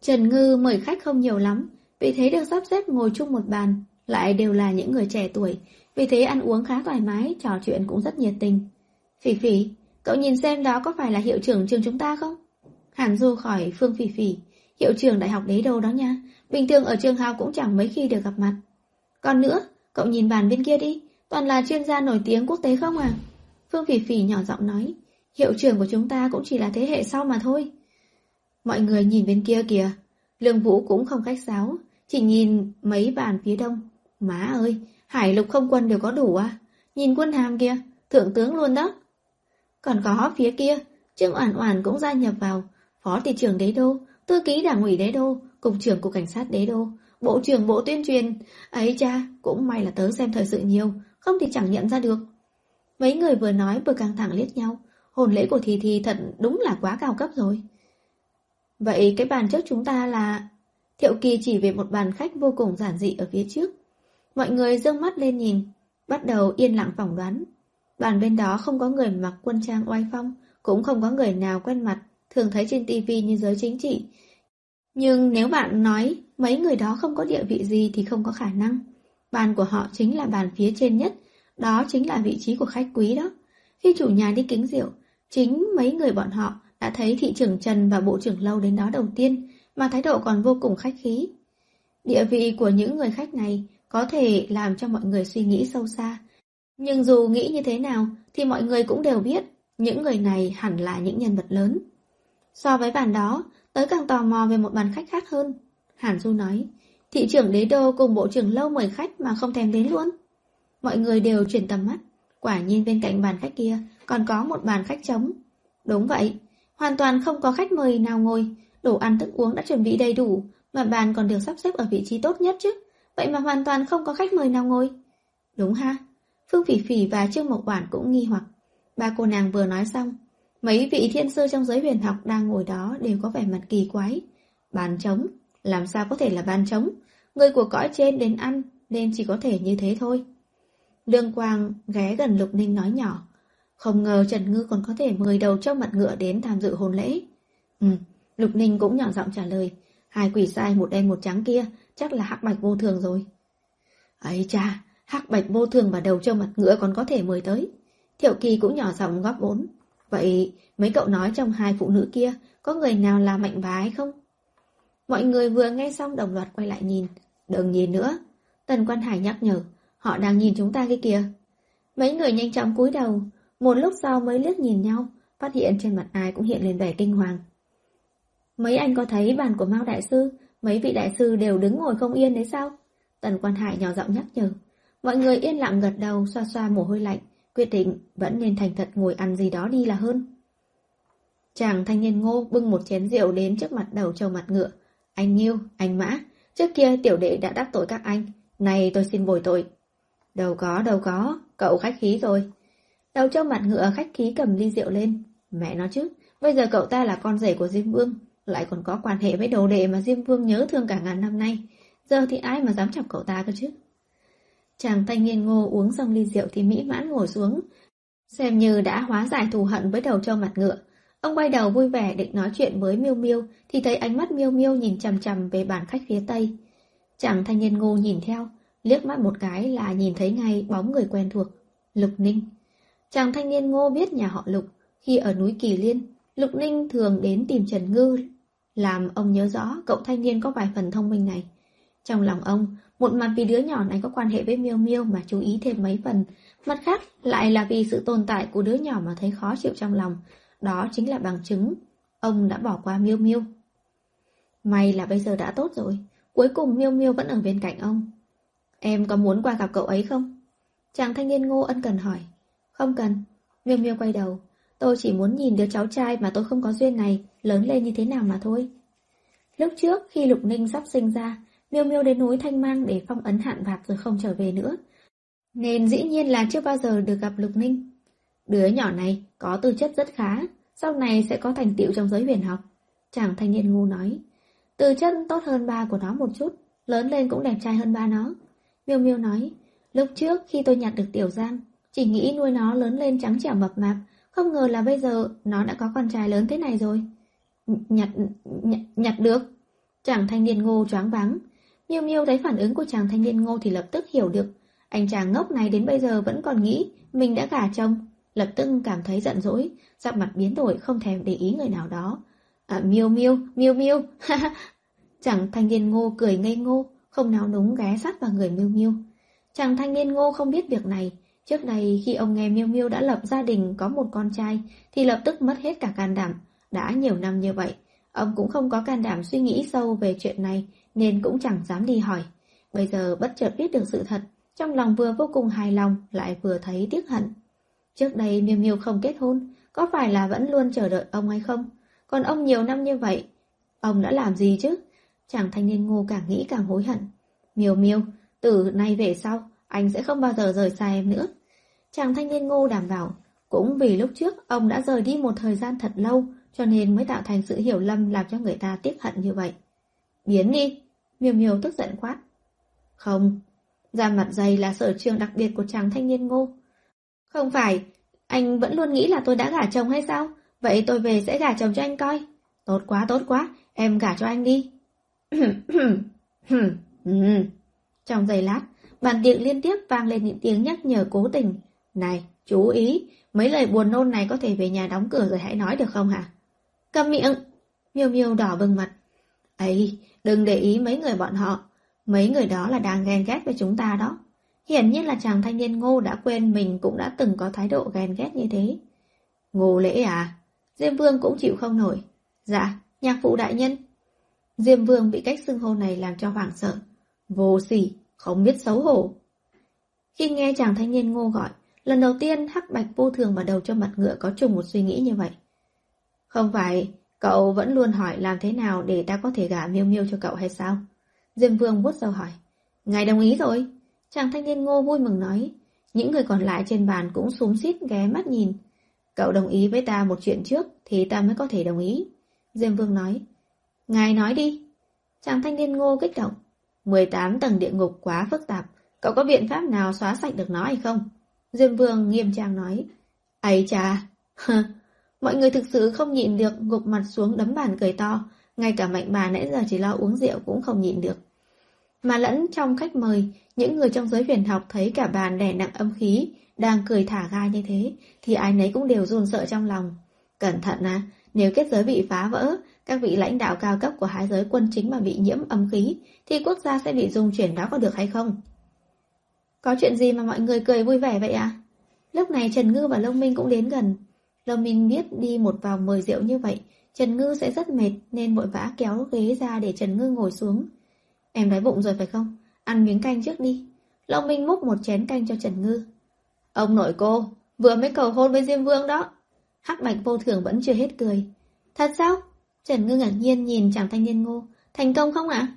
Trần Ngư mời khách không nhiều lắm, vì thế được sắp xếp ngồi chung một bàn, lại đều là những người trẻ tuổi, vì thế ăn uống khá thoải mái, trò chuyện cũng rất nhiệt tình. Phỉ phỉ, cậu nhìn xem đó có phải là hiệu trưởng trường chúng ta không? Hàn Du khỏi Phương Phỉ Phỉ, hiệu trưởng đại học đế đô đó nha, bình thường ở trường học cũng chẳng mấy khi được gặp mặt. Còn nữa, cậu nhìn bàn bên kia đi, toàn là chuyên gia nổi tiếng quốc tế không à? Phương Phỉ Phỉ nhỏ giọng nói, hiệu trưởng của chúng ta cũng chỉ là thế hệ sau mà thôi. Mọi người nhìn bên kia kìa, Lương Vũ cũng không khách sáo, chỉ nhìn mấy bàn phía đông. Má ơi, hải lục không quân đều có đủ à? Nhìn quân hàm kia, thượng tướng luôn đó. Còn có phía kia, Trương Oản Oản cũng gia nhập vào, phó thị trưởng đế đô, thư ký đảng ủy đế đô, cục trưởng cục cảnh sát đế đô, bộ trưởng bộ tuyên truyền. Ấy cha, cũng may là tớ xem thời sự nhiều, không thì chẳng nhận ra được. Mấy người vừa nói vừa căng thẳng liếc nhau, hồn lễ của Thì Thì thật đúng là quá cao cấp rồi. Vậy cái bàn trước chúng ta là... Thiệu Kỳ chỉ về một bàn khách vô cùng giản dị ở phía trước. Mọi người dương mắt lên nhìn, bắt đầu yên lặng phỏng đoán. Bàn bên đó không có người mặc quân trang oai phong, cũng không có người nào quen mặt, thường thấy trên tivi như giới chính trị. Nhưng nếu bạn nói mấy người đó không có địa vị gì thì không có khả năng. Bàn của họ chính là bàn phía trên nhất, đó chính là vị trí của khách quý đó. Khi chủ nhà đi kính rượu, chính mấy người bọn họ đã thấy thị trưởng Trần và bộ trưởng Lâu đến đó đầu tiên, mà thái độ còn vô cùng khách khí. Địa vị của những người khách này có thể làm cho mọi người suy nghĩ sâu xa. Nhưng dù nghĩ như thế nào thì mọi người cũng đều biết những người này hẳn là những nhân vật lớn. So với bàn đó, tớ càng tò mò về một bàn khách khác hơn. Hàn Du nói, thị trưởng đế đô cùng bộ trưởng lâu mời khách mà không thèm đến luôn. Mọi người đều chuyển tầm mắt. Quả nhiên bên cạnh bàn khách kia còn có một bàn khách trống. Đúng vậy, hoàn toàn không có khách mời nào ngồi, đồ ăn thức uống đã chuẩn bị đầy đủ, mà bàn còn được sắp xếp ở vị trí tốt nhất chứ. Vậy mà hoàn toàn không có khách mời nào ngồi. Đúng ha? Phương Phỉ Phỉ và Trương Mộc Quản cũng nghi hoặc. Ba cô nàng vừa nói xong, mấy vị thiên sư trong giới huyền học đang ngồi đó đều có vẻ mặt kỳ quái. Bàn trống, làm sao có thể là bàn trống? Người của cõi trên đến ăn, nên chỉ có thể như thế thôi. Lương Quang ghé gần Lục Ninh nói nhỏ. Không ngờ Trần Ngư còn có thể mời đầu trong mặt ngựa đến tham dự hôn lễ. Ừ, Lục Ninh cũng nhỏ giọng trả lời. Hai quỷ sai một đen một trắng kia, chắc là hắc bạch vô thường rồi. ấy cha, hắc bạch vô thường và đầu trong mặt ngựa còn có thể mời tới. Thiệu Kỳ cũng nhỏ giọng góp vốn. Vậy mấy cậu nói trong hai phụ nữ kia, có người nào là mạnh bá hay không? Mọi người vừa nghe xong đồng loạt quay lại nhìn. Đừng nhìn nữa. Tần Quan Hải nhắc nhở. Họ đang nhìn chúng ta kia kìa. Mấy người nhanh chóng cúi đầu. Một lúc sau mới liếc nhìn nhau. Phát hiện trên mặt ai cũng hiện lên vẻ kinh hoàng. Mấy anh có thấy bàn của Mao Đại Sư? Mấy vị đại sư đều đứng ngồi không yên đấy sao? Tần Quan Hải nhỏ giọng nhắc nhở. Mọi người yên lặng gật đầu, xoa xoa mồ hôi lạnh. Quyết định vẫn nên thành thật ngồi ăn gì đó đi là hơn. Chàng thanh niên ngô bưng một chén rượu đến trước mặt đầu trâu mặt ngựa. Anh Nhiêu, anh Mã, trước kia tiểu đệ đã đắc tội các anh, nay tôi xin bồi tội. Đâu có, đâu có, cậu khách khí rồi. Đầu trâu mặt ngựa khách khí cầm ly rượu lên. Mẹ nó chứ, bây giờ cậu ta là con rể của Diêm Vương, lại còn có quan hệ với đồ đệ mà Diêm Vương nhớ thương cả ngàn năm nay. Giờ thì ai mà dám chọc cậu ta cơ chứ? Chàng thanh niên ngô uống xong ly rượu thì mỹ mãn ngồi xuống, xem như đã hóa giải thù hận với đầu trâu mặt ngựa. Ông quay đầu vui vẻ định nói chuyện với Miêu Miêu thì thấy ánh mắt Miêu Miêu nhìn chằm chằm về bàn khách phía tây. Chàng thanh niên ngô nhìn theo, liếc mắt một cái là nhìn thấy ngay bóng người quen thuộc, Lục Ninh. Chàng thanh niên ngô biết nhà họ Lục, khi ở núi Kỳ Liên, Lục Ninh thường đến tìm Trần Ngư, làm ông nhớ rõ cậu thanh niên có vài phần thông minh này. Trong lòng ông, một mặt vì đứa nhỏ này có quan hệ với Miêu Miêu mà chú ý thêm mấy phần, mặt khác lại là vì sự tồn tại của đứa nhỏ mà thấy khó chịu trong lòng, đó chính là bằng chứng. Ông đã bỏ qua Miêu Miêu. May là bây giờ đã tốt rồi, cuối cùng Miêu Miêu vẫn ở bên cạnh ông. Em có muốn qua gặp cậu ấy không? Chàng thanh niên ngô ân cần hỏi. Không cần. Miêu Miêu quay đầu. Tôi chỉ muốn nhìn đứa cháu trai mà tôi không có duyên này lớn lên như thế nào mà thôi. Lúc trước khi Lục Ninh sắp sinh ra, Miêu Miêu đến núi Thanh Mang để phong ấn hạn bạc rồi không trở về nữa. Nên dĩ nhiên là chưa bao giờ được gặp Lục Ninh. Đứa nhỏ này có tư chất rất khá, sau này sẽ có thành tựu trong giới huyền học. Chàng thanh niên ngu nói. Tư chất tốt hơn ba của nó một chút, lớn lên cũng đẹp trai hơn ba nó. Miêu Miêu nói, lúc trước khi tôi nhặt được Tiểu Giang, chỉ nghĩ nuôi nó lớn lên trắng trẻo mập mạp, không ngờ là bây giờ nó đã có con trai lớn thế này rồi. Nhặt, nhặt, nhặt được. Chàng thanh niên ngô choáng váng. Miêu Miêu thấy phản ứng của chàng thanh niên ngô thì lập tức hiểu được. Anh chàng ngốc này đến bây giờ vẫn còn nghĩ mình đã gả chồng. Lập tức cảm thấy giận dỗi, sắc mặt biến đổi không thèm để ý người nào đó. À, Miêu Miêu, Miêu Miêu, [LAUGHS] Chàng thanh niên ngô cười ngây ngô, không nào núng ghé sát vào người Miêu Miêu. Chàng thanh niên ngô không biết việc này, trước đây khi ông nghe Miêu Miêu đã lập gia đình có một con trai thì lập tức mất hết cả can đảm, đã nhiều năm như vậy, ông cũng không có can đảm suy nghĩ sâu về chuyện này nên cũng chẳng dám đi hỏi. Bây giờ bất chợt biết được sự thật, trong lòng vừa vô cùng hài lòng lại vừa thấy tiếc hận. Trước đây Miêu Miêu không kết hôn, có phải là vẫn luôn chờ đợi ông hay không? Còn ông nhiều năm như vậy, ông đã làm gì chứ? Chàng thanh niên ngô càng nghĩ càng hối hận. Miêu Miêu, từ nay về sau, anh sẽ không bao giờ rời xa em nữa. Chàng thanh niên ngô đảm bảo, cũng vì lúc trước ông đã rời đi một thời gian thật lâu, cho nên mới tạo thành sự hiểu lầm làm cho người ta tiếc hận như vậy. Biến đi! Miêu Miêu tức giận quát. Không, da mặt dày là sở trường đặc biệt của chàng thanh niên ngô. Không phải, anh vẫn luôn nghĩ là tôi đã gả chồng hay sao? Vậy tôi về sẽ gả chồng cho anh coi. Tốt quá, tốt quá, em gả cho anh đi. [CLEARS THROAT] Trong giây lát, bàn tiệc liên tiếp vang lên những tiếng nhắc nhở cố tình. Này, chú ý, mấy lời buồn nôn này có thể về nhà đóng cửa rồi hãy nói được không hả? Cầm miệng! Miêu miêu đỏ bừng mặt. ấy đừng để ý mấy người bọn họ. Mấy người đó là đang ghen ghét với chúng ta đó. Hiển nhiên là chàng thanh niên ngô đã quên mình cũng đã từng có thái độ ghen ghét như thế. Ngô lễ à? Diêm vương cũng chịu không nổi. Dạ, nhạc phụ đại nhân. Diêm vương bị cách xưng hô này làm cho hoảng sợ. Vô sỉ, không biết xấu hổ. Khi nghe chàng thanh niên ngô gọi, lần đầu tiên hắc bạch vô thường vào đầu cho mặt ngựa có chung một suy nghĩ như vậy. Không phải, cậu vẫn luôn hỏi làm thế nào để ta có thể gả miêu miêu cho cậu hay sao? Diêm vương vuốt râu hỏi. Ngài đồng ý rồi. Chàng thanh niên ngô vui mừng nói. Những người còn lại trên bàn cũng súng xít ghé mắt nhìn. Cậu đồng ý với ta một chuyện trước thì ta mới có thể đồng ý. Diêm vương nói. Ngài nói đi. Chàng thanh niên ngô kích động. 18 tầng địa ngục quá phức tạp. Cậu có biện pháp nào xóa sạch được nó hay không? Diêm vương nghiêm trang nói. ấy cha. [LAUGHS] Mọi người thực sự không nhịn được gục mặt xuống đấm bàn cười to. Ngay cả mạnh bà nãy giờ chỉ lo uống rượu cũng không nhịn được. Mà lẫn trong khách mời, những người trong giới huyền học thấy cả bàn đè nặng âm khí, đang cười thả ga như thế, thì ai nấy cũng đều run sợ trong lòng. Cẩn thận à, nếu kết giới bị phá vỡ, các vị lãnh đạo cao cấp của hai giới quân chính mà bị nhiễm âm khí, thì quốc gia sẽ bị dung chuyển đó có được hay không? Có chuyện gì mà mọi người cười vui vẻ vậy ạ? À? Lúc này Trần Ngư và Long Minh cũng đến gần. Long Minh biết đi một vòng mời rượu như vậy, Trần Ngư sẽ rất mệt nên vội vã kéo ghế ra để Trần Ngư ngồi xuống. Em đói bụng rồi phải không? Ăn miếng canh trước đi. Long Minh múc một chén canh cho Trần Ngư. Ông nội cô, vừa mới cầu hôn với Diêm Vương đó. Hắc Bạch vô thường vẫn chưa hết cười. Thật sao? Trần Ngư ngạc nhiên nhìn chàng thanh niên ngô. Thành công không ạ?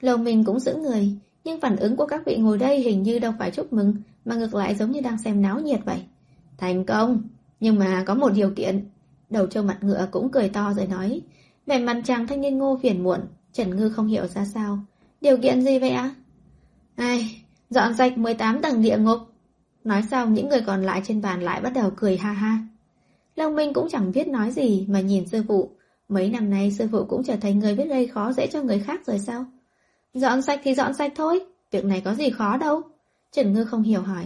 Lầu mình cũng giữ người, nhưng phản ứng của các vị ngồi đây hình như đâu phải chúc mừng, mà ngược lại giống như đang xem náo nhiệt vậy. Thành công, nhưng mà có một điều kiện. Đầu trâu mặt ngựa cũng cười to rồi nói. Vẻ mặt chàng thanh niên ngô phiền muộn, Trần Ngư không hiểu ra sao. Điều kiện gì vậy ạ? Ai, dọn sạch 18 tầng địa ngục. Nói xong những người còn lại trên bàn lại bắt đầu cười ha ha. Long Minh cũng chẳng biết nói gì mà nhìn sư phụ. Mấy năm nay sư phụ cũng trở thành người biết gây khó dễ cho người khác rồi sao? Dọn sạch thì dọn sạch thôi, việc này có gì khó đâu. Trần Ngư không hiểu hỏi.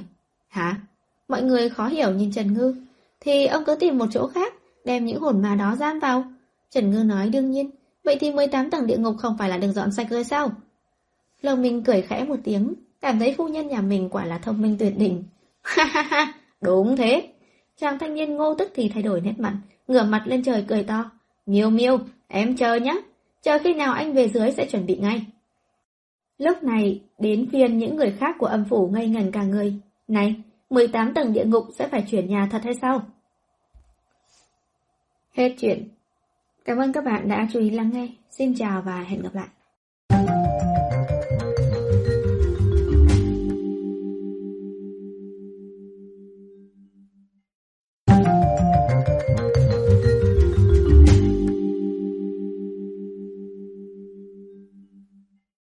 Hả? Mọi người khó hiểu nhìn Trần Ngư. Thì ông cứ tìm một chỗ khác, đem những hồn ma đó giam vào. Trần Ngư nói đương nhiên, vậy thì 18 tầng địa ngục không phải là được dọn sạch rồi sao? Lồng Minh cười khẽ một tiếng, cảm thấy phu nhân nhà mình quả là thông minh tuyệt đỉnh. [LAUGHS] Ha ha ha, đúng thế. Chàng thanh niên ngô tức thì thay đổi nét mặt, ngửa mặt lên trời cười to. Miêu miêu, em chờ nhé, chờ khi nào anh về dưới sẽ chuẩn bị ngay. Lúc này, Đến phiên những người khác của âm phủ ngây ngần cả người. Này, 18 tầng địa ngục sẽ phải chuyển nhà thật hay sao? Hết chuyện. Cảm ơn các bạn đã chú ý lắng nghe. Xin chào và hẹn gặp lại.